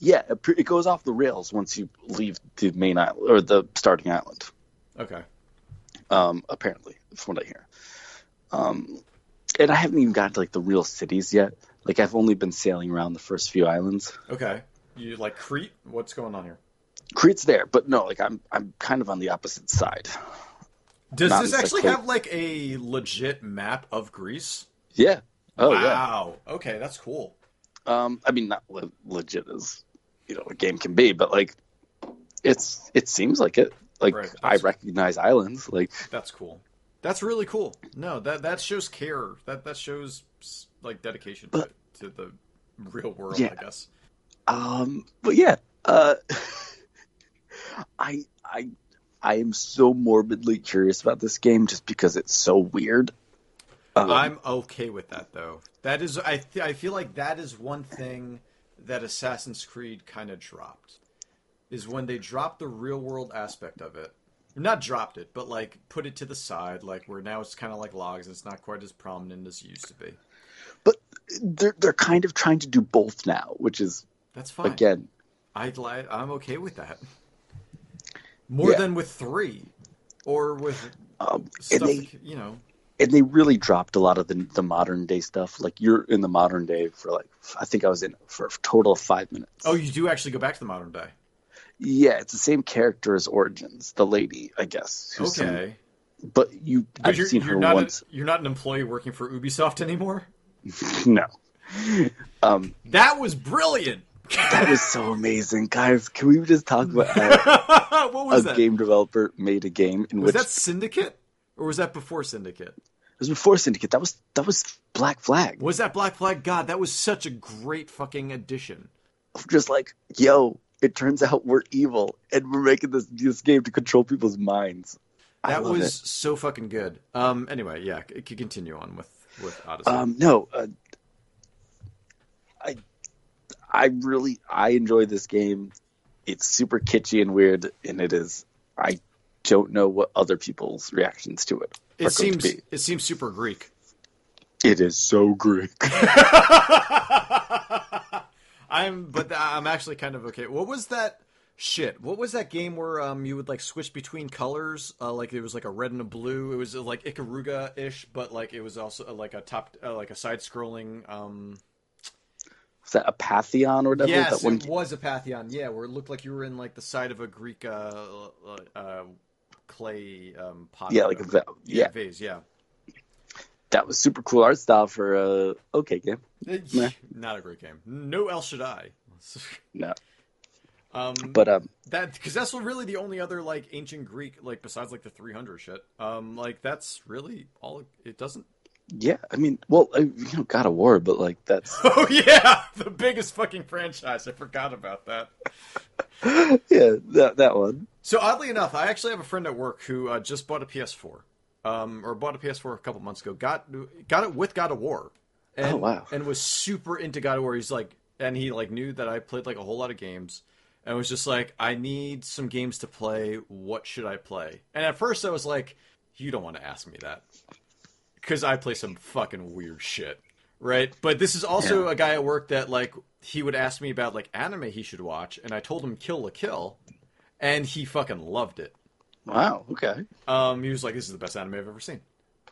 Speaker 1: Yeah, it, it goes off the rails once you leave the main island or the starting island.
Speaker 2: Okay.
Speaker 1: Um, apparently, from what I hear. Um, and I haven't even gotten to like the real cities yet. Like I've only been sailing around the first few islands.
Speaker 2: Okay. You like Crete? What's going on here?
Speaker 1: Crete's there, but no, like I'm I'm kind of on the opposite side.
Speaker 2: Does
Speaker 1: Not
Speaker 2: this actually have like a legit map of Greece?
Speaker 1: Yeah. Oh
Speaker 2: wow. Okay, that's cool.
Speaker 1: Um, I mean, not le- legit as you know a game can be, but like it's it seems like it. Like
Speaker 2: Right,
Speaker 1: I recognize islands. Like
Speaker 2: That's cool. That's really cool. No, that that shows care. That that shows like dedication to, to the real world,
Speaker 1: Yeah.
Speaker 2: I guess.
Speaker 1: Um, but yeah, uh, I I I am so morbidly curious about this game just because it's so weird. Um,
Speaker 2: I'm okay with that though. That is, I th- I feel like that is one thing that Assassin's Creed kind of dropped, is when they dropped the real world aspect of it. Not dropped it, but like put it to the side, like where now it's kind of like logs. And it's not quite as prominent as it used to be.
Speaker 1: but they're they're kind of trying to do both now, which is
Speaker 2: That's fine.
Speaker 1: again
Speaker 2: I'd li- I'm okay with that. More
Speaker 1: Yeah.
Speaker 2: than with three, or with
Speaker 1: um,
Speaker 2: stuff.
Speaker 1: and they
Speaker 2: that, you know,
Speaker 1: and they really dropped a lot of the the modern day stuff. Like you're in the modern day for like I think I was in for a total of five minutes.
Speaker 2: oh, you do actually go back to the modern day.
Speaker 1: Yeah, it's the same character as Origins, the lady, I guess. who's some-
Speaker 2: Okay,
Speaker 1: but you
Speaker 2: but
Speaker 1: I've
Speaker 2: you're,
Speaker 1: seen
Speaker 2: you're
Speaker 1: her
Speaker 2: not
Speaker 1: once.
Speaker 2: A, you're not an employee working for Ubisoft anymore.
Speaker 1: no. Um,
Speaker 2: That was brilliant.
Speaker 1: that was so amazing, guys. Can we just talk about how
Speaker 2: what
Speaker 1: a
Speaker 2: that?
Speaker 1: game developer made a game in
Speaker 2: Was
Speaker 1: which
Speaker 2: that Syndicate, or was that before Syndicate?
Speaker 1: it was before Syndicate? That was that was Black Flag.
Speaker 2: Was that Black Flag? God, that was such a great fucking addition.
Speaker 1: Just like, yo, it turns out we're evil, and we're making this this game to control people's minds.
Speaker 2: That was
Speaker 1: it.
Speaker 2: so fucking good. Um. Anyway, yeah, c- could continue on with with Odyssey.
Speaker 1: Um, no, uh, I, I really, I enjoy this game. It's super kitschy and weird, and it is. I don't know what other people's reactions to it are
Speaker 2: it seems it seems super Greek.
Speaker 1: It is so Greek.
Speaker 2: I'm, but I'm actually kind of okay. What was that shit? What was that game where um you would like switch between colors? Uh, like it was like a red and a blue. It was uh, like Ikaruga ish, but like it was also uh, like a top, uh, like a side scrolling. Um,
Speaker 1: Is that Apotheon or whatever?
Speaker 2: yes,
Speaker 1: that one
Speaker 2: it was Apotheon. Yeah, where it looked like you were in like the side of a Greek uh, uh, clay um pot.
Speaker 1: yeah, like a
Speaker 2: yeah,
Speaker 1: yeah,
Speaker 2: vase. Yeah.
Speaker 1: That was super cool art style for a okay game.
Speaker 2: Not a great game. No El Shaddai.
Speaker 1: No,
Speaker 2: Um,
Speaker 1: but um,
Speaker 2: that because that's really the only other like ancient Greek like besides like the 300 shit. Um, like that's really all. It, doesn't.
Speaker 1: yeah, I mean, well, I, you know, God of War, but like that's
Speaker 2: Oh yeah, the biggest fucking franchise. I forgot about that.
Speaker 1: yeah, that that one.
Speaker 2: So oddly enough, I actually have a friend at work who uh, just bought a PS4, um, or bought a PS4 a couple months ago. Got got it with God of War. And,
Speaker 1: Oh, wow.
Speaker 2: And was super into God of War. He's like, and he like knew that I played like a whole lot of games, and was just like, I need some games to play. What should I play? And at first, I was like, you don't want to ask me that, because I play some fucking weird shit, right? But this is also
Speaker 1: Yeah.
Speaker 2: a guy at work that like he would ask me about like anime he should watch, and I told him Kill la Kill, and he fucking loved it.
Speaker 1: Wow. Okay.
Speaker 2: Um, he was like, "This is the best anime I've ever seen."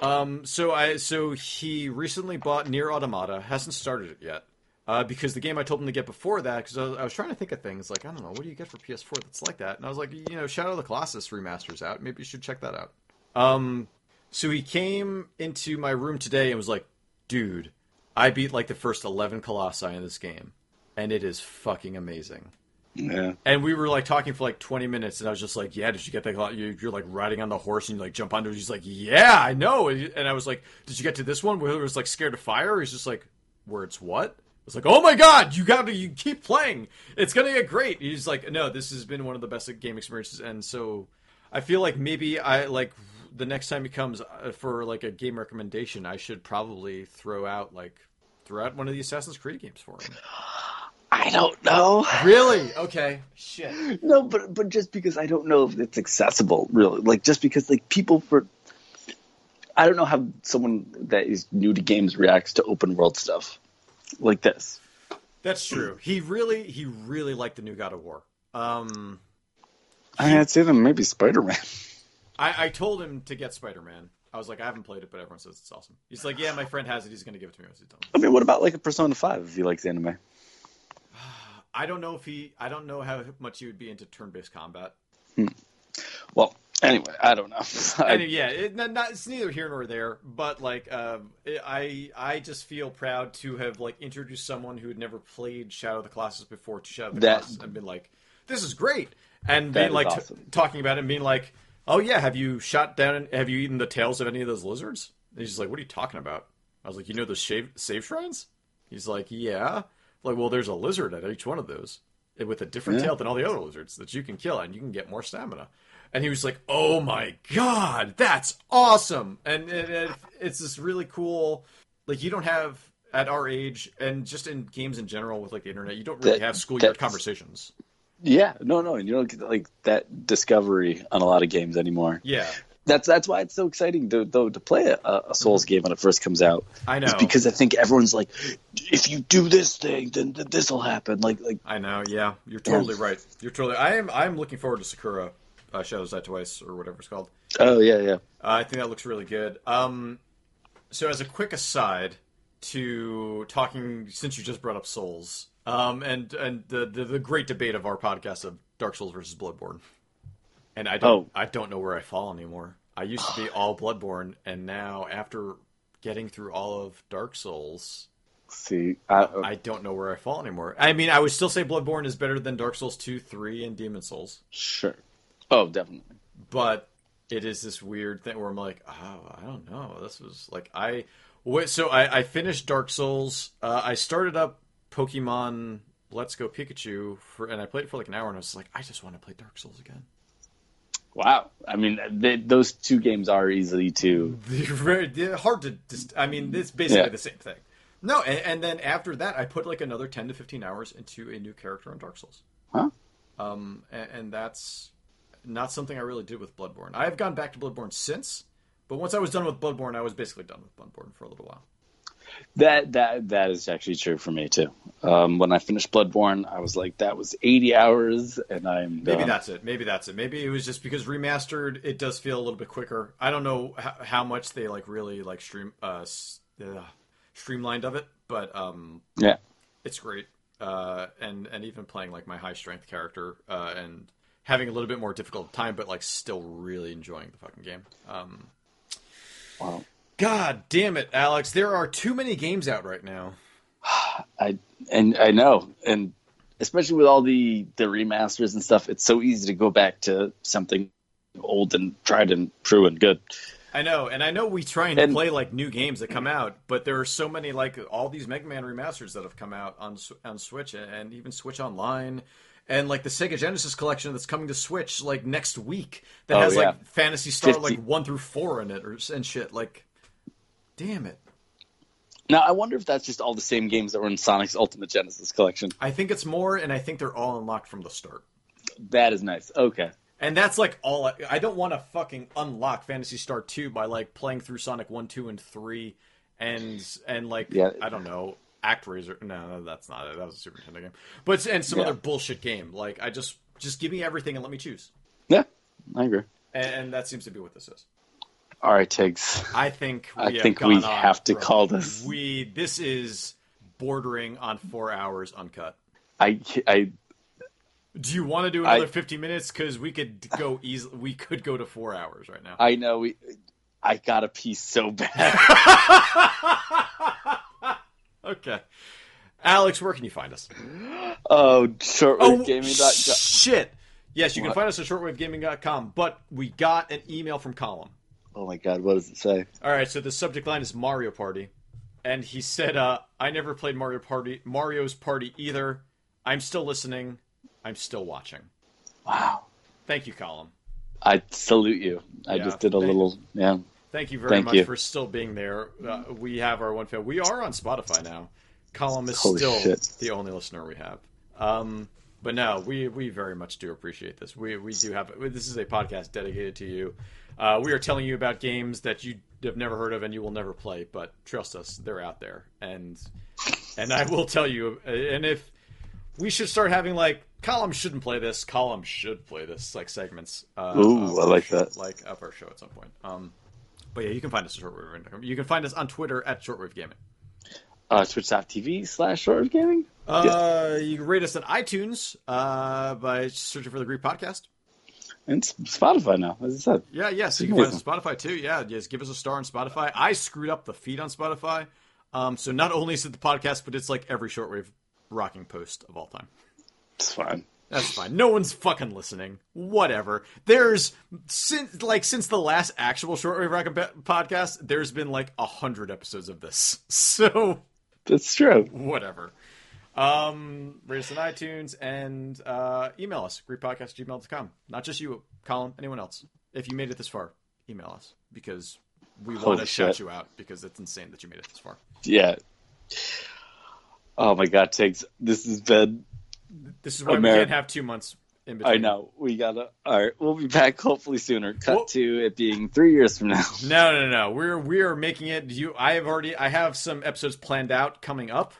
Speaker 2: Um, so I so he recently bought Nier Automata, hasn't started it yet, uh, because the game I told him to get before that, because I, was- I was trying to think of things like I don't know, what do you get for PS4 that's like that? And I was like, you know, Shadow of the Colossus remasters out, maybe you should check that out. Um, so he came into my room today and was like, "Dude, I beat like the first eleven Colossi in this game, and it is fucking amazing."
Speaker 1: Yeah.
Speaker 2: And we were like talking for like 20 minutes, and I was just like, "Yeah, did you get that? you- You're like riding on the horse, and you like jump onto it." He's like, "Yeah, I know." And I was like, "Did you get to this one where it was like scared of fire?" He's just like, "Where it's what?" I was like, "Oh my god, you got to you keep playing. It's gonna get great." He's like, "No, this has been one of the best game experiences," and so I feel like maybe I like the next time he comes uh, for like a game recommendation, I should probably throw out like throw out one of the Assassin's Creed games for him.
Speaker 1: I don't know.
Speaker 2: Really? Okay. Shit.
Speaker 1: No, but but just because I don't know if it's accessible, really, like just because like people for I don't know how someone that is new to games reacts to open world stuff like this.
Speaker 2: That's true. He really, he really liked the new God of War. Um,
Speaker 1: I mean, I'd say then maybe Spider Man.
Speaker 2: I, I told him to get Spider Man. I was like, I haven't played it, but everyone says it's awesome. He's like, yeah, my friend has it. He's going to give it to me once he's done.
Speaker 1: I mean, what about like a Persona Five if he likes anime?
Speaker 2: I don't know if he. I don't know how much he would be into turn-based combat.
Speaker 1: Well, anyway, I don't know.
Speaker 2: And yeah, it, not, it's neither here nor there. But like, um, it, I I just feel proud to have like introduced someone who had never played Shadow of the Colossus before to Shadow of the
Speaker 1: That-
Speaker 2: Colossus and been like, this is great, and being like t- talking about it and being like, oh yeah, have you shot down? Have you eaten the tails of any of those lizards? And he's like, what are you talking about? I was like, you know those shave, save shrines? He's like, yeah. Like, well, there's a lizard at each one of those eh, with a different
Speaker 1: Yeah.
Speaker 2: tail than all the other lizards that you can kill, and you can get more stamina. And he was like, "Oh my god, that's awesome!" And it, it, it's this really cool. Like, you don't have at our age, and just in games in general with like the internet, you don't really
Speaker 1: That-
Speaker 2: have schoolyard conversations.
Speaker 1: yeah, no, no, and you don't get like that discovery on a lot of games anymore.
Speaker 2: Yeah,
Speaker 1: That's that's why it's so exciting to though to play a, a Souls game when it first comes out.
Speaker 2: I know.
Speaker 1: It's because I think everyone's like, if you do this thing, then this will happen. Like like
Speaker 2: I know. Yeah, you're totally right. You're totally. I am. I'm looking forward to Sekiro, uh, Shadows Die Twice, or whatever it's called.
Speaker 1: oh yeah yeah.
Speaker 2: Uh, I think that looks really good. Um, so as a quick aside to talking, since you just brought up Souls, um, and and the, the the great debate of our podcast of Dark Souls versus Bloodborne, and I don't
Speaker 1: Oh.
Speaker 2: I don't know where I fall anymore. I used to be all Bloodborne, and now after getting through all of Dark Souls,
Speaker 1: See, I,
Speaker 2: I don't know where I fall anymore. I mean, I would still say Bloodborne is better than Dark Souls two, three, and Demon Souls
Speaker 1: sure. Oh, definitely.
Speaker 2: but it is this weird thing where I'm like, oh, I don't know. This was like I, wait, so I, I finished Dark Souls. Uh, I started up Pokemon Let's Go Pikachu for, and I played it for like an hour, and I was like, I just want to play Dark Souls again.
Speaker 1: Wow. I mean, they, those two games are easily to.
Speaker 2: They're very they're hard to. Just, I mean, it's basically
Speaker 1: Yeah.
Speaker 2: the same thing. No, and, and then after that, I put like another ten to fifteen hours into a new character on Dark Souls.
Speaker 1: Huh?
Speaker 2: Um, and, and that's not something I really did with Bloodborne. I have gone back to Bloodborne since, but once I was done with Bloodborne, I was basically done with Bloodborne for a little while.
Speaker 1: That that that is actually true for me too. Um, when I finished Bloodborne, I was like, that was 80 hours, and I'm
Speaker 2: Maybe that's it. Maybe that's it. Maybe it was just because remastered, it does feel a little bit quicker. I don't know how, how much they like really like stream uh, uh streamlined of it, but um,
Speaker 1: Yeah.
Speaker 2: it's great. Uh, and and even playing like my high strength character uh, and having a little bit more difficult time, but like still really enjoying the fucking game. Um,
Speaker 1: Wow.
Speaker 2: God damn it, Alex! There are too many games out right now.
Speaker 1: I and I know, and especially with all the the remasters and stuff, it's so easy to go back to something old and tried and true and good.
Speaker 2: I know, and I know we try and,
Speaker 1: And-
Speaker 2: play like new games that come out, but there are so many like all these Mega Man remasters that have come out on on Switch and even Switch Online, and like the Sega Genesis collection that's coming to Switch like next week that
Speaker 1: Oh,
Speaker 2: has
Speaker 1: yeah.
Speaker 2: like Phantasy Star
Speaker 1: 50.
Speaker 2: like one through four in it or and shit. Like, damn it!
Speaker 1: Now I wonder if that's just all the same games that were in Sonic's Ultimate Genesis collection.
Speaker 2: I think it's more, and I think they're all unlocked from the start.
Speaker 1: That is nice. Okay.
Speaker 2: And that's like all I, I don't want to fucking unlock Phantasy Star 2 by like playing through Sonic 1, 2 and 3 and and like
Speaker 1: Yeah.
Speaker 2: I don't know, Act ActRaiser. No, that's not it. That was a Super Nintendo game. But and some
Speaker 1: Yeah.
Speaker 2: other bullshit game. Like I just just give me everything and let me choose.
Speaker 1: Yeah, I agree.
Speaker 2: And, and that seems to be what this is.
Speaker 1: All right, Tiggs.
Speaker 2: I think we
Speaker 1: I
Speaker 2: have
Speaker 1: think we
Speaker 2: on
Speaker 1: have to call this.
Speaker 2: We this is bordering on 4 hours uncut.
Speaker 1: I I
Speaker 2: Do you want to do another
Speaker 1: I-
Speaker 2: 50 minutes cuz we could go easy we could go to 4 hours right now.
Speaker 1: I know we. I got a piece so bad.
Speaker 2: okay. Alex, where can you find us?
Speaker 1: oh, shortwavegaming.com.
Speaker 2: Oh, shit. Yes, you can find us at shortwavegaming.com, but we got an email from Colin.
Speaker 1: Oh my god, what does it say?
Speaker 2: All right, so the subject line is Mario Party, and he said, uh, "I never played Mario Party, Mario's Party either. I'm still listening. I'm still watching."
Speaker 1: Wow.
Speaker 2: Thank you, Colin.
Speaker 1: I salute you. I
Speaker 2: Yeah,
Speaker 1: just did a
Speaker 2: thank-
Speaker 1: little, yeah.
Speaker 2: Thank you very
Speaker 1: Thank
Speaker 2: much
Speaker 1: you.
Speaker 2: for still being there. Uh, we have our one fan. We are on Spotify now. Colin is
Speaker 1: Holy
Speaker 2: still
Speaker 1: shit.
Speaker 2: the only listener we have. Um, But no, we we very much do appreciate this. We we do have this is a podcast dedicated to you. Uh, we are telling you about games that you have never heard of and you will never play, but trust us, they're out there. And and I will tell you. And if we should start having like columns shouldn't play this, columns should play this, like segments. Uh,
Speaker 1: Ooh, I like
Speaker 2: show-
Speaker 1: that.
Speaker 2: Like of our show at some point. Um, but yeah, you can find us at shortwave. You can find us on Twitter at shortwave gaming.
Speaker 1: Uh, Twitch.tv slash Shortwave Gaming.
Speaker 2: Uh, you can rate us on iTunes uh, by searching for the Greek Podcast.
Speaker 1: And Spotify now, as I said.
Speaker 2: Yeah, yes, you can find us on Spotify too. Yeah, just give us a star on Spotify. I screwed up the feed on Spotify, um, so not only is it the podcast, but it's like every shortwave rocking post of all time.
Speaker 1: It's fine.
Speaker 2: That's fine. No one's fucking listening. Whatever. There's since like since the last actual shortwave rocking podcast, there's been like a hundred episodes of this. So
Speaker 1: That's true.
Speaker 2: whatever. Um, rate us on iTunes and uh, email us, greetpodcast@gmail.com. Not just you, Colin, anyone else. If you made it this far, email us because we want to shout you out because it's insane that you made it this far.
Speaker 1: Yeah. Oh my God, Tiggs. This has been.
Speaker 2: This is why we can't have two months in between.
Speaker 1: I know. We gotta. All right. We'll be back hopefully sooner. Cut
Speaker 2: Well-
Speaker 1: to it being three years from now.
Speaker 2: No, no, no. We're we are making it. You, I have already. I have some episodes planned out coming up.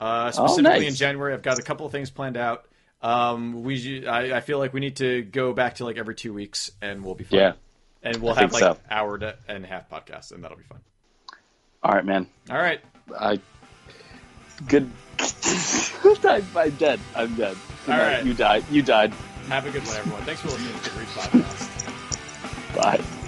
Speaker 2: Uh, specifically
Speaker 1: Oh, nice.
Speaker 2: in January, I've got a couple of things planned out. Um, we, I, I feel like we need to go back to like every two weeks, and we'll be fine.
Speaker 1: Yeah.
Speaker 2: and we'll
Speaker 1: I
Speaker 2: have like
Speaker 1: so.
Speaker 2: hour to, and a half podcasts, and that'll be fun.
Speaker 1: All right, man.
Speaker 2: All right.
Speaker 1: I. Good. I'm, I'm dead. I'm dead. Good
Speaker 2: All right.
Speaker 1: You died. You died.
Speaker 2: Have a good one, everyone. Thanks for listening to the Reef Podcast.
Speaker 1: Bye.